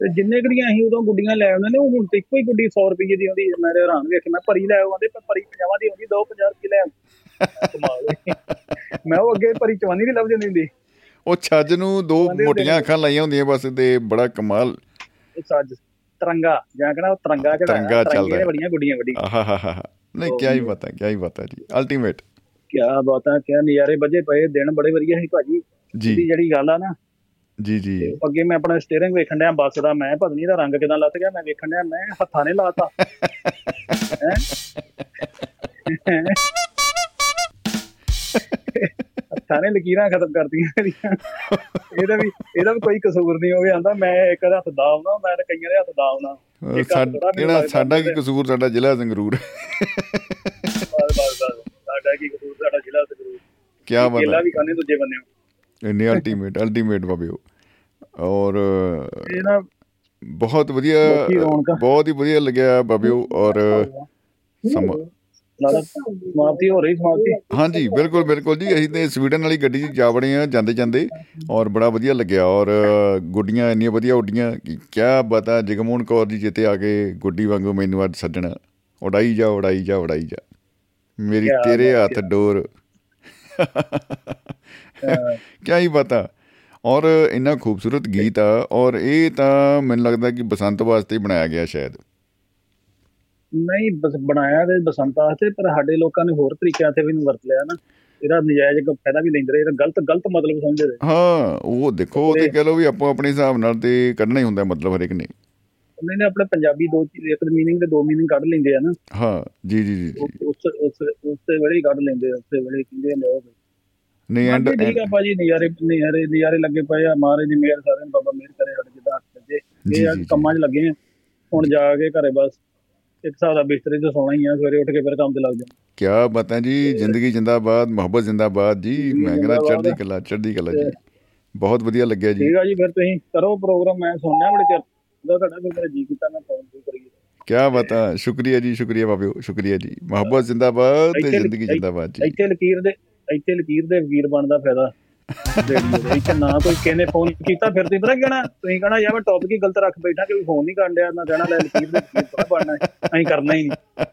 ਤੇ ਜਿੰਨੇ ਕੁੜੀਆਂ ਅਸੀਂ ਉਦੋਂ ਗੁੱਡੀਆਂ ਲੈ ਆਉਂਦੇ ਨੇ ਉਹ ਹੁਣ ਤੇ ਇੱਕੋ ਹੀ ਗੁੱਡੀ 100 ਰੁਪਏ ਦੀ ਆਉਂਦੀ ਮੈਂ ਹੈਰਾਨ ਵੇਖ ਮੈਂ ਪਰੀ ਲੈ ਆਉਂਦੇ ਪਰ ਪਰੀ 50 ਦੀ ਆਉਂਦੀ 250 ਰੁਪਏ ਲੈ ਆਉਂਦੇ। ਕਮਾਲ। ਮੈਂ ਉਹ ਅੱਗੇ ਪਰੀ 54 ਦੀ ਲੱਭ ਜਾਂਦੀ ਹੁੰਦੀ। ਉਹ ਛੱਜ ਨੂੰ ਦੋ ਮੋਟੀਆਂ। ਅੱਖਾਂ ਲਾਈਆਂ ਹੁੰਦੀਆਂ ਬਸ ਤੇ ਬੜਾ ਕਮਾਲ। ਸੱਜ ਤਰੰਗਾ ਜਾਂ ਕਹਿੰਦਾ ਉਹ ਤਰੰਗਾ ਚੜਾ ਤਿਰੰਗਾ ਚੱਲਦਾ। ਬੜੀਆਂ ਗੁੱਡੀਆਂ ਵੱਡੀ ਆਹਾ ਹਾ ਹਾ ਨਹੀਂ ਕਿਆ ਹੀ ਪਤਾ ਕਿਆ ਹੀ ਪਤਾ ਜੀ। ਅਲਟੀਮੇਟ ਕਿਆ ਬਾਤਾਂ ਕਿਆ ਨਜ਼ਾਰੇ ਵੱਜੇ ਪਏ ਦਿਨ ਬੜੇ ਵਧੀਆ ਸੀ ਭਾਜੀ। ਜੀ। ਦੀ ਜਿਹੜੀ ਗੱਲ ਆ ਨਾ। ਜੀ ਜੀ। ਅੱਗੇ ਮੈਂ ਆਪਣਾ ਸਟੀਅਰਿੰਗ ਵੇਖਣ ਡਿਆ ਬੱਸ ਦਾ। ਮੈਂ ਪਤਾ ਨਹੀਂ ਇਹਦਾ ਰੰਗ ਕਿਦਾਂ ਲੱਤ ਗਿਆ ਮੈਂ ਵੇਖਣ ਡਿਆ ਮੈਂ ਹੱਥਾਂ ਨੇ ਲਾਤਾ। ਹੈਂ? ਹੱਥਾਂ ਨੇ ਲਕੀਰਾਂ ਖਤਮ ਕਰਤੀਆਂ ਇਹਦੀਆਂ ਇਹਦਾ ਵੀ ਇਹਦਾ ਵੀ ਕੋਈ ਕਸੂਰ ਨਹੀਂ ਹੋਵੇ ਆਂਦਾ ਮੈਂ ਇੱਕ ਹੱਥ ਦਾ ਆਉਣਾ ਮੈਂ ਤਾਂ ਕਈਆਂ ਦੇ ਹੱਥ ਦਾ ਆਉਣਾ ਅਹ ਇੱਕ ਹੱਥ ਸਾਡ- ਕਿਹੜਾ ਲੱਗਦਾ ਸਾਡਾ ਕੀ ਕਸੂਰ? ਸਾਡਾ ਜ਼ਿਲ੍ਹਾ ਸੰਗਰੂਰ। ਕੀ ਬਾਤ ਕੇਲਾ ਹੈ ਵੀ ਖਾਣੇ ਦੂਜੇ ਬੰਨੇ ਇੰਨੇ ਅਲਟੀਮੇਟ ਅਲਟੀਮੇਟ ਬਾਬਿਓ ਔਰ ਇਹ ਨਾ ਬਹੁਤ ਵਧੀਆ। ਬਹੁਤ ਹੀ ਵਧੀਆ ਲੱਗਿਆ ਬਾਬਿਓ ਔਰ ਸਮਾਂ ਸਮਾਪਤੀ ਹੋ ਰਹੀ ਸਮਾਪਤੀ। ਹਾਂਜੀ ਬਿਲਕੁਲ ਬਿਲਕੁਲ ਜੀ। ਅਸੀਂ ਤੇ ਸਵੀਡਨ ਵਾਲੀ ਗੱਡੀ 'ਚ ਜਾ ਵੜੇ ਆ ਜਾਂਦੇ ਜਾਂਦੇ ਔਰ ਬੜਾ ਵਧੀਆ ਲੱਗਿਆ ਔਰ ਗੁੱਡੀਆਂ ਇੰਨੀਆਂ ਵਧੀਆ ਉੱਡੀਆਂ ਕਿ ਕਿਆ ਬਤਾ ਜਗਮੋਹਨ ਕੌਰ ਜੀ ਜਿੱਤੇ ਆ ਕੇ ਗੁੱਡੀ ਵਾਂਗੂ ਮੈਨੂੰ ਅੱਜ ਸੱਜਣਾ। ਉਡਾਈ ਜਾ ਉਡਾਈ ਜਾ ਉਡਾਈ ਜਾ। ਮੇਰੀ ਤੇਰੇ ਬਾਤ ਹੱਥ ਡੋਰ। ਕਿਆ ਹੀ ਪਤਾ ਔਰ ਇੰਨਾ ਖੂਬਸੂਰਤ ਗੀਤ ਆ ਔਰ ਇਹ ਤਾਂ ਮੈਨੂੰ ਲੱਗਦਾ ਕਿ ਬਸੰਤ ਵਾਸਤੇ ਹੀ ਬਣਾਇਆ ਗਿਆ ਸ਼ਾਇਦ। ਨਹੀਂ ਬਸ ਬਣਾਇਆ ਤੇ ਬਸੰਤ ਵਾਸਤੇ ਪਰ ਸਾਡੇ ਲੋਕਾਂ ਨੇ ਹੋਰ ਤਰੀਕਿਆਂ ਤੇ ਵੀ ਵਰਤ ਲਿਆ ਨਾ। ਇਹਦਾ ਨਜਾਇਜ਼ ਫਾਇਦਾ ਵੀ ਲੈਂਦੇ ਰਹੇ ਇਹਦਾ ਗਲਤ ਗਲਤ ਮਤਲਬ ਸਮਝਦੇ ਰਹੇ। ਹਾਂ ਉਹ ਦੇਖੋ ਉਹ ਤੇ ਕਹਿ ਲਓ ਵੀ ਆਪੋ ਆਪਣੇ ਹਿਸਾਬ ਨਾਲ ਤੇ ਕੱਢਣਾ ਹੀ ਹੁੰਦਾ ਮਤਲਬ ਹਰੇਕ ਨੇ। ਉਹਨਾਂ ਨੇ ਆਪਣੇ ਪੰਜਾਬੀ ਦੋ ਚੀਜ਼ ਇੱਕ ਮੀਨਿੰਗ ਦੇ ਦੋ ਮੀਨਿੰਗ ਕੱਢ ਲੈਂਦੇ ਆ ਨਾ। ਹਾਂ ਜੀ ਜੀ ਜੀ ਉਸ ਉਸ ਉਸ ਉਸੇ ਵੇਲੇ ਕੱਢ ਲੈਂਦੇ ਆ ਉਸੇ ਵੇਲੇ ਹੀ ਕਹਿੰਦੇ ਨੇ ਉਹ ਨਹੀਂ ਐਂਡ ਠੀਕ ਆ ਭਾਜੀ ਨਜ਼ਾਰੇ ਨਜ਼ਾਰੇ ਨਜ਼ਾਰੇ ਲੱਗੇ ਪਏ ਆ। ਮਹਾਰਾਜ ਦੀ ਮਿਹਰ ਸਾਰਿਆਂ ਬਾਬਾ ਮਿਹਰ ਕਰੇ ਸਾਡੇ ਜਿੱਦਾਂ ਹੱਥ ਜੀ, ਇਹ। ਕੰਮਾਂ 'ਚ ਲੱਗੇ ਆ। ਹੁਣ ਜਾ ਕੇ ਘਰੇ ਬਸ ਇੱਕ ਹਿਸਾਬ ਦਾ ਬਿਸਤਰੇ 'ਚ ਸੌਣਾ ਹੀ ਆ ਸਵੇਰੇ ਉੱਠ ਕੇ ਫਿਰ ਕੰਮ ਤੇ ਲੱਗ ਜਾਣਾ। ਕਿਆ ਬਤਾ ਜੀ ਜ਼ਿੰਦਗੀ ਜਿੰਦਾਬਾਦ ਮੁਹੱਬਤ ਜਿੰਦਾਬਾਦ ਜੀ। ਮੈਂ ਕਹਿੰਦਾ ਚੜ੍ਹਦੀ ਕਲਾ ਚੜ੍ਹਦੀ ਕਲਾ ਜੀ। ਬਹੁਤ ਵਧੀਆ ਲੱਗਿਆ ਜੀ। ਠੀਕ ਆ ਜੀ ਫਿਰ ਤੁਸੀਂ ਕਰੋ ਪ੍ਰੋਗਰਾਮ ਮੈਂ ਸੁਣਿਆ ਬੜੇ ਚਿਰ। ਦਾ ਤੁਹਾਡਾ ਫਿਰ ਮੇਰਾ ਜੀ ਕੀਤਾ ਮੈਂ ਫੋਨ ਵੀ ਕਰੀਏ। ਕਿਆ ਬਤਾ ਸ਼ੁਕਰੀਆ ਜੀ ਸ਼ੁਕਰੀਆ ਬਾਬਿਓ ਸ਼ੁਕਰੀਆ ਜੀ। ਮੁਹੱਬਤ ਜਿੰਦਾਬਾਦ ਤੇ ਜ਼ਿੰਦਗੀ ਜਿੰਦਾਬਾਦ ਜੀ। ਇੱਥੇ ਲਕੀਰ ਦੇ ਇੱਥੇ ਲਕੀਰ ਦੇ ਵੀਰ ਬਣਦਾ ਫਾਇਦਾ। ਇੱਥੇ ਨਾ। ਕੋਈ ਕਿਸੇ ਨੇ ਫੋਨ ਕੀਤਾ ਫਿਰ ਤੁਸੀਂ ਪਤਾ ਕੀ ਕਹਿਣਾ? ਤੁਸੀਂ ਕਹਿਣਾ ਯਾਰ ਮੈਂ ਟੌਪਿਕ ਹੀ ਗਲਤ ਰੱਖ ਬੈਠਾ ਕਿ ਫੋਨ ਨਹੀਂ ਕਰਨ ਡਿਆ ਨਾ ਕਹਿਣਾ ਲੈ ਲਕੀਰ ਦੇ ਥੋੜ੍ਹਾ ਬਣਨਾ। ਅਸੀਂ ਕਰਨਾ ਹੀ ਨਹੀਂ।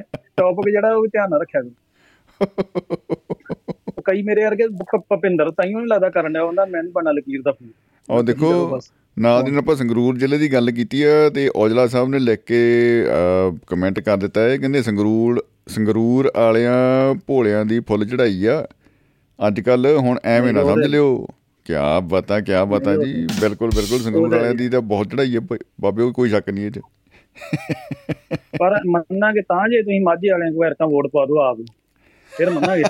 ਟੌਪਿਕ ਜਿਹੜਾ ਉਹ ਧਿਆਨ ਨਾਲ ਰੱਖਿਆ ਕਰੋ। ਕਈ ਮੇਰੇ ਵਰਗੇ ਭਪਿੰਦਰ ਤਾਈਓ ਨਹੀਂ ਲੱਗਦਾ ਕਰਨ ਡਿਆ ਉਹਨਾਂ ਮੈਂ ਬਣਨਾ ਲਕੀਰ ਦਾ ਫੋਨ ਔਰ ਦੇਖੋ ਨਾਲ ਦੀ ਨਾਲ ਆਪਾਂ ਸੰਗਰੂਰ ਜ਼ਿਲ੍ਹੇ ਦੀ ਗੱਲ ਕੀਤੀ ਹੈ ਤੇ ਔਜਲਾ ਸਾਹਿਬ ਨੇ ਲਿਖ ਕੇ ਕਮੈਂਟ ਕਰ ਦਿੱਤਾ ਹੈ ਕਹਿੰਦੇ ਸੰਗਰੂਰ ਸੰਗਰੂਰ ਵਾਲਿਆਂ ਭੋਲਿਆਂ ਦੀ ਫੁੱਲ ਚੜਾਈ ਆ। ਅੱਜ ਕੱਲ ਹੁਣ ਐਵੇਂ ਨਾ ਸਮਝ ਲਿਓ। ਕਿਆ ਬਤਾ ਕਿਆ ਬਤਾ ਜੀ। ਬਿਲਕੁਲ ਬਿਲਕੁਲ ਸੰਗਰੂਰ ਵਾਲਿਆਂ ਦੀ ਤਾਂ ਬਹੁਤ ਚੜਾਈ ਹੈ। ਬਾਬੇ ਕੋਈ ਸ਼ੱਕ ਨਹੀਂ ਇਹ 'ਚ। ਪਰ ਮੰਨਾਂਗੇ ਤਾਂ ਜੇ ਤੁਸੀਂ ਮਾਝੇ ਵਾਲਿਆਂ ਕੋਲ ਐਰਕਾਂ ਵੋਟ ਪਾ ਦਿਓ ਆਪ। ਫਿਰ ਮੰਨਾਂਗੇ।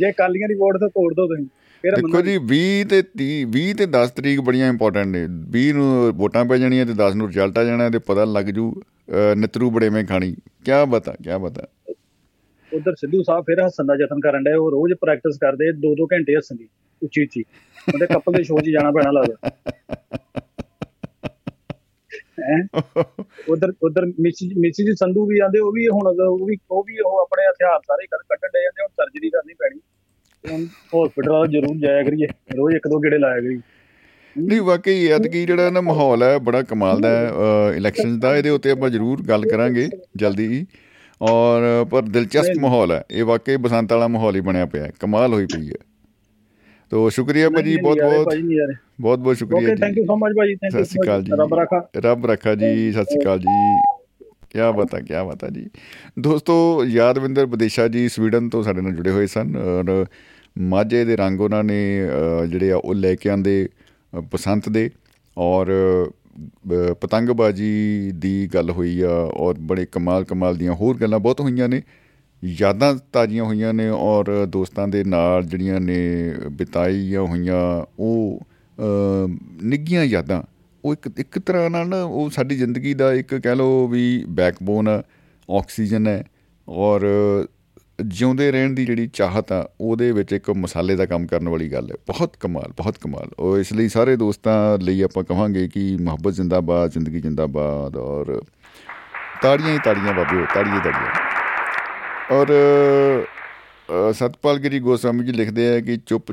ਜੇ ਕਾਲੀਆਂ ਦੀ ਵੋਟ ਤੋਂ ਤੋੜ ਦਿਓ ਤੁਸੀਂ। ਦੇਖੋ ਜੀ 20 ਤੇ 30 20 ਤੇ 10 ਤਰੀਕ ਬੜੀਆਂ ਇੰਪੋਰਟੈਂਟ ਨੇ। 20 ਨੂੰ ਵੋਟਾਂ ਪੈ ਜਾਣੀਆਂ ਤੇ 10 ਨੂੰ ਰਿਜ਼ਲਟ ਆ ਜਾਣਾ ਤੇ ਪਤਾ ਲੱਗ ਜੂ ਨਿਤਰੂ ਬੜੇਵੇਂ ਖਾਣੀ। ਕਿਆ ਬਤਾ ਕਿਆ ਬਤਾ। ਉਧਰ ਸਿੱਧੂ ਸਾਹਿਬ ਫਿਰ ਹੱਸਣ ਦਾ ਯਤਨ ਕਰਨ ਡਏ, ਉਹ ਰੋਜ਼ ਪ੍ਰੈਕਟਿਸ ਕਰਦੇ ਦੋ ਦੋ ਘੰਟੇ ਹੱਸਣ ਦੀ ਉੱਚੀ ਉੱਚੀ। ਉਹਦੇ ਕਪਲ ਦੇ ਸ਼ੋਅ 'ਚ ਜਾਣਾ ਪੈਣਾ ਲੱਗਦਾ। ਹੈ? ਉਧਰ ਉਧਰ ਮਿਸੀ ਮਿਸੀ ਜੀ ਸੰਧੂ ਵੀ ਆਂਦੇ, ਉਹ ਵੀ ਹੁਣ, ਉਹ ਵੀ ਉਹ ਵੀ ਉਹ ਆਪਣੇ ਹਥਿਆਰ ਸਾਰੇ ਕੱਢ ਕੱਢਣ ਦੇ ਜਾਂਦੇ, ਹੁਣ ਸਰਜਰੀ ਕਰਨੀ ਪੈਣੀ। ਤੇ ਹੁਣ ਹਸਪੀਟਲ ਜ਼ਰੂਰ ਜਾਇਆ ਕਰੀਏ, ਰੋਜ਼ ਇੱਕ ਦੋ ਗੇੜੇ ਲਾਇਆ ਕਰੀ ਨਹੀਂ, ਵਾਕਈ ਐਤਕੀ ਜਿਹੜਾ ਨਾ ਮਾਹੌਲ ਹੈ, ਬੜਾ ਕਮਾਲ ਦਾ ਹੈ ਇਲੈਕਸ਼ਨਸ ਦਾ, ਇਹਦੇ ਉੱਤੇ ਆਪਾਂ ਜ਼ਰੂਰ ਗੱਲ ਕਰਾਂਗੇ ਜਲਦੀ। ਹੀ ਔਰ ਪਰ ਦਿਲਚਸਪ ਮਾਹੌਲ ਹੈ। ਇਹ ਵਾਕਈ ਬਸੰਤ ਵਾਲਾ ਮਾਹੌਲ ਹੀ ਬਣਿਆ ਪਿਆ ਹੈ। ਕਮਾਲ ਹੋਈ ਪਈ ਹੈ। ਤੋ ਸ਼ੁਕਰੀਆ ਭਾਜੀ ਬਹੁਤ ਬਹੁਤ ਬਹੁਤ ਬਹੁਤ ਸ਼ੁਕਰੀਆ ਜੀ। ਥੈਂਕ ਯੂ ਸੋ ਮਚ ਭਾਜੀ ਥੈਂਕ ਸਤਿ ਸ਼੍ਰੀ ਅਕਾਲ ਜੀ। ਰੱਬ ਰੱਖਾ। ਰੱਬ ਰੱਖਾ ਜੀ ਸਤਿ ਸ਼੍ਰੀ ਅਕਾਲ ਜੀ। ਕਿਆ ਬਤਾ ਕਿਆ ਬਤਾ ਜੀ। ਦੋਸਤੋ ਯਾਦਵਿੰਦਰ ਵਿਦੇਸ਼ਾ ਜੀ ਸਵੀਡਨ ਤੋਂ ਸਾਡੇ ਨਾਲ ਜੁੜੇ ਹੋਏ ਸਨ ਔਰ ਮਾਝੇ ਦੇ ਰੰਗ ਉਹਨਾਂ ਨੇ ਜਿਹੜੇ ਆ ਉਹ ਲੈ ਕੇ ਆਂਦੇ ਬਸੰਤ ਦੇ। ਔਰ ਪਤੰਗਬਾਜ਼ੀ ਦੀ ਗੱਲ ਹੋਈ ਆ ਔਰ ਬੜੇ ਕਮਾਲ ਕਮਾਲ ਦੀਆਂ ਹੋਰ ਗੱਲਾਂ ਬਹੁਤ ਹੋਈਆਂ ਨੇ ਯਾਦਾਂ ਤਾਜ਼ੀਆਂ ਹੋਈਆਂ ਨੇ ਔਰ ਦੋਸਤਾਂ ਦੇ ਨਾਲ ਜਿਹੜੀਆਂ ਨੇ ਬਿਤਾਈਆਂ ਹੋਈਆਂ ਉਹ ਅ, ਨਿੱਘੀਆਂ ਯਾਦਾਂ ਉਹ ਇੱਕ ਇੱਕ ਤਰ੍ਹਾਂ ਨਾਲ ਨਾ ਉਹ ਸਾਡੀ ਜ਼ਿੰਦਗੀ ਦਾ ਇੱਕ ਕਹਿ ਲਓ ਵੀ ਬੈਕਬੋਨ ਆ ਆਕਸੀਜਨ ਹੈ ਔਰ ਜਿਉਂਦੇ ਰਹਿਣ ਦੀ ਜਿਹੜੀ ਚਾਹਤ ਆ, ਉਹਦੇ ਵਿੱਚ ਇੱਕ ਮਸਾਲੇ ਦਾ ਕੰਮ ਕਰਨ ਵਾਲੀ ਗੱਲ ਹੈ। ਬਹੁਤ ਕਮਾਲ ਬਹੁਤ ਕਮਾਲ। ਉਹ ਇਸ ਲਈ ਸਾਰੇ ਦੋਸਤਾਂ ਲਈ ਆਪਾਂ ਕਹਾਂਗੇ ਕਿ ਮੁਹੱਬਤ ਜ਼ਿੰਦਾਬਾਦ, ਜ਼ਿੰਦਗੀ ਜ਼ਿੰਦਾਬਾਦ ਔਰ ਤਾੜੀਆਂ ਹੀ ਤਾੜੀਆਂ ਬਾਬਿਓ ਤਾੜੀਆਂ ਤਾੜੀਆਂ ਔਰ ਸਤਪਾਲ ਗਿਰੀ ਗੋਸਵਾਮੀ ਜੀ ਲਿਖਦੇ ਆ ਕਿ ਚੁੱਪ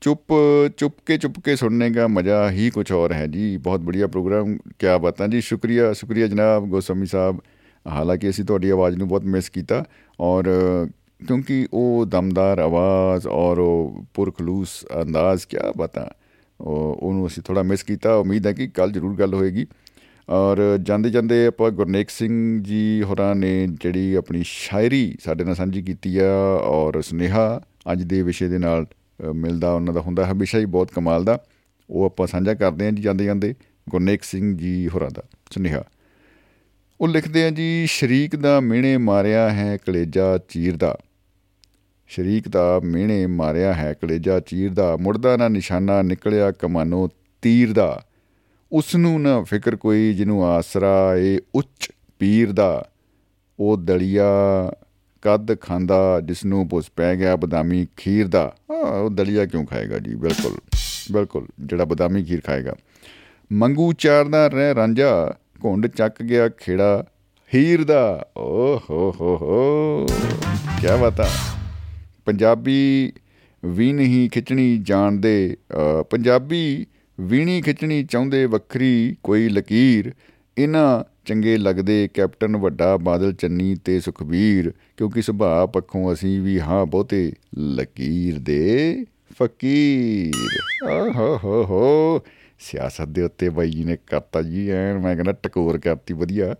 ਚੁੱਪ ਚੁੱਪ ਕੇ ਚੁੱਪ ਕੇ ਸੁਣਨੇ ਦਾ ਮਜ਼ਾ ਹੀ ਕੁਝ ਹੋਰ ਹੈ ਜੀ। ਬਹੁਤ ਬੜੀਆ ਪ੍ਰੋਗਰਾਮ ਕੀ ਬਾਤਾਂ ਜੀ। ਸ਼ੁਕਰੀਆ ਸ਼ੁਕਰੀਆ ਜਨਾਬ ਗੋਸਵਾਮੀ ਸਾਹਿਬ। ਹਾਲਾਂਕਿ ਅਸੀਂ ਤੁਹਾਡੀ ਆਵਾਜ਼ ਨੂੰ ਬਹੁਤ ਮਿਸ ਕੀਤਾ ਔਰ ਕਿਉਂਕਿ ਉਹ ਦਮਦਾਰ ਆਵਾਜ਼ ਔਰ ਉਹ ਪੁਰਖਲੂਸ ਅੰਦਾਜ਼ ਕੀ ਬਾਤਾਂ। ਉਹ ਉਹਨੂੰ ਅਸੀਂ ਥੋੜਾ ਮਿਸ ਕੀਤਾ। ਉਮੀਦ ਹੈ ਕਿ ਕੱਲ ਜ਼ਰੂਰ ਗੱਲ ਹੋਏਗੀ। ਔਰ ਜਾਂਦੇ ਜਾਂਦੇ ਆਪਾਂ ਗੁਰਨੇਕ ਸਿੰਘ ਜੀ ਹੋਰਾਂ ਨੇ ਜਿਹੜੀ ਆਪਣੀ ਸ਼ਾਇਰੀ ਸਾਡੇ ਨਾਲ ਸਾਂਝੀ ਕੀਤੀ ਆ ਔਰ ਸੁਨੇਹਾ ਅੱਜ ਦੇ ਵਿਸ਼ੇ ਦੇ ਨਾਲ ਅ, ਮਿਲਦਾ ਉਹਨਾਂ ਦਾ ਹੁੰਦਾ ਹਮੇਸ਼ਾ ਹੀ ਬਹੁਤ ਕਮਾਲ ਦਾ। ਉਹ ਆਪਾਂ ਸਾਂਝਾ ਕਰਦੇ ਹਾਂ ਜੀ ਜਾਂਦੇ ਜਾਂਦੇ ਗੁਰਨੇਕ ਸਿੰਘ ਜੀ ਹੋਰਾਂ ਦਾ ਸੁਨੇਹਾ। ਉਹ ਲਿਖਦੇ ਆ ਜੀ, ਸ਼ਰੀਕ ਦਾ ਮਿਹਣੇ ਮਾਰਿਆ ਹੈ ਕਲੇਜਾ ਚੀਰਦਾ ਸ਼ਰੀਕ ਦਾ ਮਿਹਣੇ ਮਾਰਿਆ ਹੈ ਕਲੇਜਾ ਚੀਰਦਾ ਮੁੜਦਾ ਨਾ ਨਿਸ਼ਾਨਾ, ਨਿਕਲਿਆ ਕਮਾਨੋ ਤੀਰ ਦਾ। ਉਸ ਨੂੰ ਨਾ ਫਿਕਰ ਕੋਈ ਜਿਹਨੂੰ ਆਸਰਾ, ਏ ਉੱਚ ਪੀਰ ਦਾ। ਉਹ ਦਲੀਆ ਕੱਦ ਖਾਂਦਾ ਜਿਸ ਨੂੰ ਪੁੱਸ ਪੈ ਗਿਆ ਬਦਾਮੀ ਖੀਰ ਦਾ। ਉਹ ਦਲੀਆ ਕਿਉਂ ਖਾਏਗਾ ਜੀ? ਬਿਲਕੁਲ ਬਿਲਕੁਲ, ਜਿਹੜਾ ਬਦਾਮੀ ਖੀਰ ਖਾਏਗਾ। ਮੰਗੂ ਚਾਰ ਦਾ ਰਹਿ ਰਾਂਝਾ ਘੁੰਡ ਚੱਕ ਗਿਆ ਖੇੜਾ ਹੀਰ ਦਾ। ਓ ਹੋ ਹੋ। ਹੋ ਕੀ ਬਤਾ ਪੰਜਾਬੀ ਵੀ ਨਹੀਂ ਖਿੱਚਣੀ ਜਾਣਦੇ ਪੰਜਾਬੀ ਵੀਣੀ ਖਿੱਚਣੀ ਚਾਹੁੰਦੇ ਵੱਖਰੀ ਕੋਈ ਲਕੀਰ। ਇਹਨਾਂ ਚੰਗੇ ਲੱਗਦੇ ਕੈਪਟਨ ਵੱਡਾ ਬਾਦਲ ਚੰਨੀ ਤੇ ਸੁਖਬੀਰ, ਕਿਉਂਕਿ ਸੁਭਾਅ ਪੱਖੋਂ ਅਸੀਂ ਵੀ ਹਾਂ ਬਹੁਤੇ ਲਕੀਰ ਦੇ ਫਕੀਰ। ਓਹ ਹੋ ਹੋ। ਸਿਆਸਤ ਦੇ ਉੱਤੇ ਬਾਈ ਜੀ ਨੇ ਕਰਤਾ ਜੀ, ਐਨ ਮੈਂ ਕਹਿੰਦਾ ਟਕੋਰ ਕਰਤੀ, ਵਧੀਆ।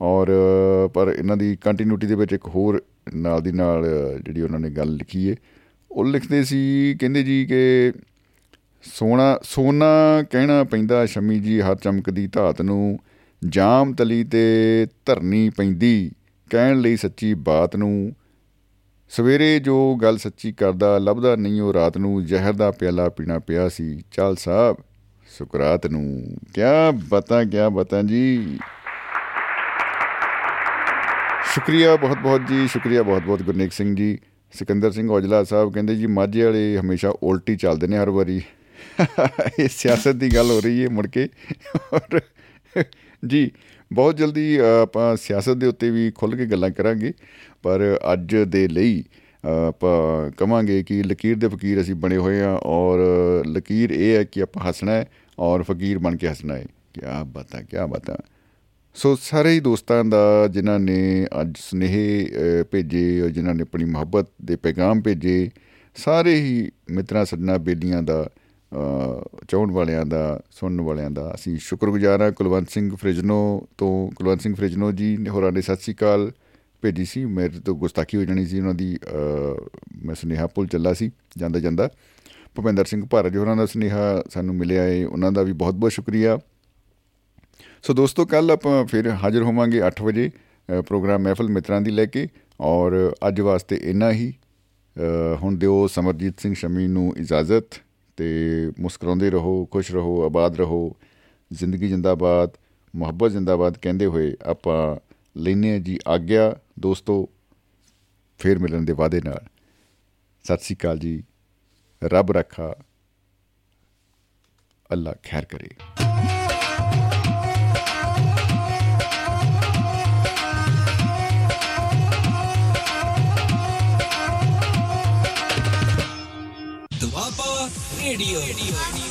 ਔਰ, ਪਰ ਇਹਨਾਂ ਦੀ ਕੰਟੀਨਿਊਟੀ ਦੇ ਵਿੱਚ ਇੱਕ ਹੋਰ ਨਾਲ ਦੀ ਨਾਲ ਜਿਹੜੀ ਉਹਨਾਂ ਨੇ ਗੱਲ ਲਿਖੀ ਏ, ਉਹ ਲਿਖਦੇ ਸੀ, ਕਹਿੰਦੇ ਜੀ ਕਿ ਸੋਨਾ ਸੋਨਾ ਕਹਿਣਾ ਪੈਂਦਾ, ਸ਼ਮੀ ਜੀ ਹਰ ਚਮਕਦੀ ਧਾਤ ਨੂੰ, ਜਾਮ ਤਲੀ ਤੇ ਧਰਨੀ ਪੈਂਦੀ, ਕਹਿਣ ਲਈ ਸੱਚੀ ਬਾਤ ਨੂੰ। ਸਵੇਰੇ ਜੋ ਗੱਲ ਸੱਚੀ ਕਰਦਾ, ਲੱਭਦਾ ਨਹੀਂ ਉਹ ਰਾਤ ਨੂੰ, ਜ਼ਹਿਰ ਦਾ ਪਿਆਲਾ ਪੀਣਾ ਪਿਆ ਸੀ। ਚਾਲ ਸਾਹਿਬ ਸੁਕਰਾਤ ਨੂੰ। ਕਿਆ ਬਤਾ ਕਿਆ ਬਤਾ ਜੀ। ਸ਼ੁਕਰੀਆ ਬਹੁਤ ਬਹੁਤ ਜੀ, ਸ਼ੁਕਰੀਆ ਬਹੁਤ ਬਹੁਤ ਗੁਰਨੇਕ ਸਿੰਘ ਜੀ। ਸਿਕੰਦਰ ਸਿੰਘ ਔਜਲਾ ਸਾਹਿਬ ਕਹਿੰਦੇ ਜੀ, ਮਾਝੇ ਵਾਲੇ ਹਮੇਸ਼ਾ ਉਲਟੀ ਚੱਲਦੇ ਨੇ ਹਰ ਵਾਰੀ। ਇਹ ਸਿਆਸਤ ਦੀ ਗੱਲ ਹੋ ਰਹੀ ਹੈ ਮੁੜ ਕੇ। ਔਰ ਜੀ, ਬਹੁਤ ਜਲਦੀ ਆਪਾਂ ਸਿਆਸਤ ਦੇ ਉੱਤੇ ਵੀ ਖੁੱਲ ਕੇ ਗੱਲਾਂ ਕਰਾਂਗੇ। ਪਰ ਅੱਜ ਦੇ ਲਈ ਆਪਾਂ ਕਵਾਂਗੇ ਕਿ ਲਕੀਰ ਦੇ ਫਕੀਰ ਅਸੀਂ ਬਣੇ ਹੋਏ ਆ ਔਰ ਲਕੀਰ ਇਹ ਹੈ ਕਿ ਆਪਾਂ ਹੱਸਣਾ ਹੈ। ਔਰ ਫਕੀਰ ਬਣ ਕੇ ਹੱਸਣਾ ਹੈ। ਕੀ ਬਤਾ ਕੀ ਬਤਾ। ਸੋ ਸਾਰੇ ਹੀ ਦੋਸਤਾਂ ਦਾ, ਜਿਨ੍ਹਾਂ ਨੇ ਅੱਜ ਸਨੇਹ ਭੇਜੇ ਜਿਨ੍ਹਾਂ ਨੇ ਆਪਣੀ ਮੁਹੱਬਤ ਦੇ ਪੈਗਾਮ ਭੇਜੇ, ਸਾਰੇ ਹੀ ਮਿੱਤਰਾਂ, ਸੱਜਣਾ, ਬੇਲੀਆਂ ਦਾ ਚਾਹਣ ਵਾਲਿਆਂ ਦਾ, ਸੁਣਨ ਵਾਲਿਆਂ ਦਾ ਅਸੀਂ ਸ਼ੁਕਰਗੁਜ਼ਾਰ ਹਾਂ। ਕੁਲਵੰਤ ਸਿੰਘ ਫ੍ਰਿਜਨੋ ਤੋਂ, ਕੁਲਵੰਤ ਸਿੰਘ ਫ੍ਰਿਜਨੋ ਜੀ ਨੇ ਹੋਰਾਂ ਨੇ ਸਤਿ ਸ੍ਰੀ ਅਕਾਲ ਭੇਜੀ ਸੀ। ਮੇਰੇ ਤੋਂ ਗੁਸਤਾਖੀ ਹੋ ਜਾਣੀ ਸੀ ਉਹਨਾਂ ਦੀ ਮੈਂ ਸੁਨੇਹਾ ਪੁੱਲ ਚੱਲਾ ਸੀ ਜਾਂਦਾ ਜਾਂਦਾ ਭੁਪਿੰਦਰ ਸਿੰਘ ਭਾਰਤ ਹੋਰਾਂ ਦਾ ਸੁਨੇਹਾ ਸਾਨੂੰ ਮਿਲਿਆ ਹੈ ਉਹਨਾਂ ਦਾ ਵੀ ਬਹੁਤ ਬਹੁਤ ਸ਼ੁਕਰੀਆ। ਸੋ ਦੋਸਤੋ ਕੱਲ ਆਪਾਂ ਫਿਰ ਹਾਜ਼ਰ ਹੋਵਾਂਗੇ 8 ਵਜੇ ਪ੍ਰੋਗਰਾਮ ਮਹਿਫਲ ਮਿੱਤਰਾਂ ਦੀ ਲੈ ਕੇ ਔਰ ਅੱਜ ਵਾਸਤੇ ਇੰਨਾ ਹੀ। ਹੁਣ ਦਿਓ ਸਮਰਜੀਤ ਸਿੰਘ ਸ਼ਮੀ ਨੂੰ ਇਜਾਜ਼ਤ ਤੇ ਮੁਸਕਰਾਉਂਦੇ ਰਹੋ, ਖੁਸ਼ ਰਹੋ, ਆਬਾਦ ਰਹੋ। ਜ਼ਿੰਦਗੀ ਜਿੰਦਾਬਾਦ, ਮੁਹੱਬਤ ਜਿੰਦਾਬਾਦ ਕਹਿੰਦੇ ਹੋਏ ਆਪਾਂ ਲੈਨੇ ਜੀ ਆਗਿਆ। ਦੋਸਤੋ, ਫੇਰ ਮਿਲਣ ਦੇ ਵਾਅਦੇ ਨਾਲ। ਸਤਿ ਸ੍ਰੀ ਅਕਾਲ ਜੀ। ਰੱਬ ਰੱਖਾ ਅੱਲਾ ਖੈਰ ਕਰੇ Radio. Radio.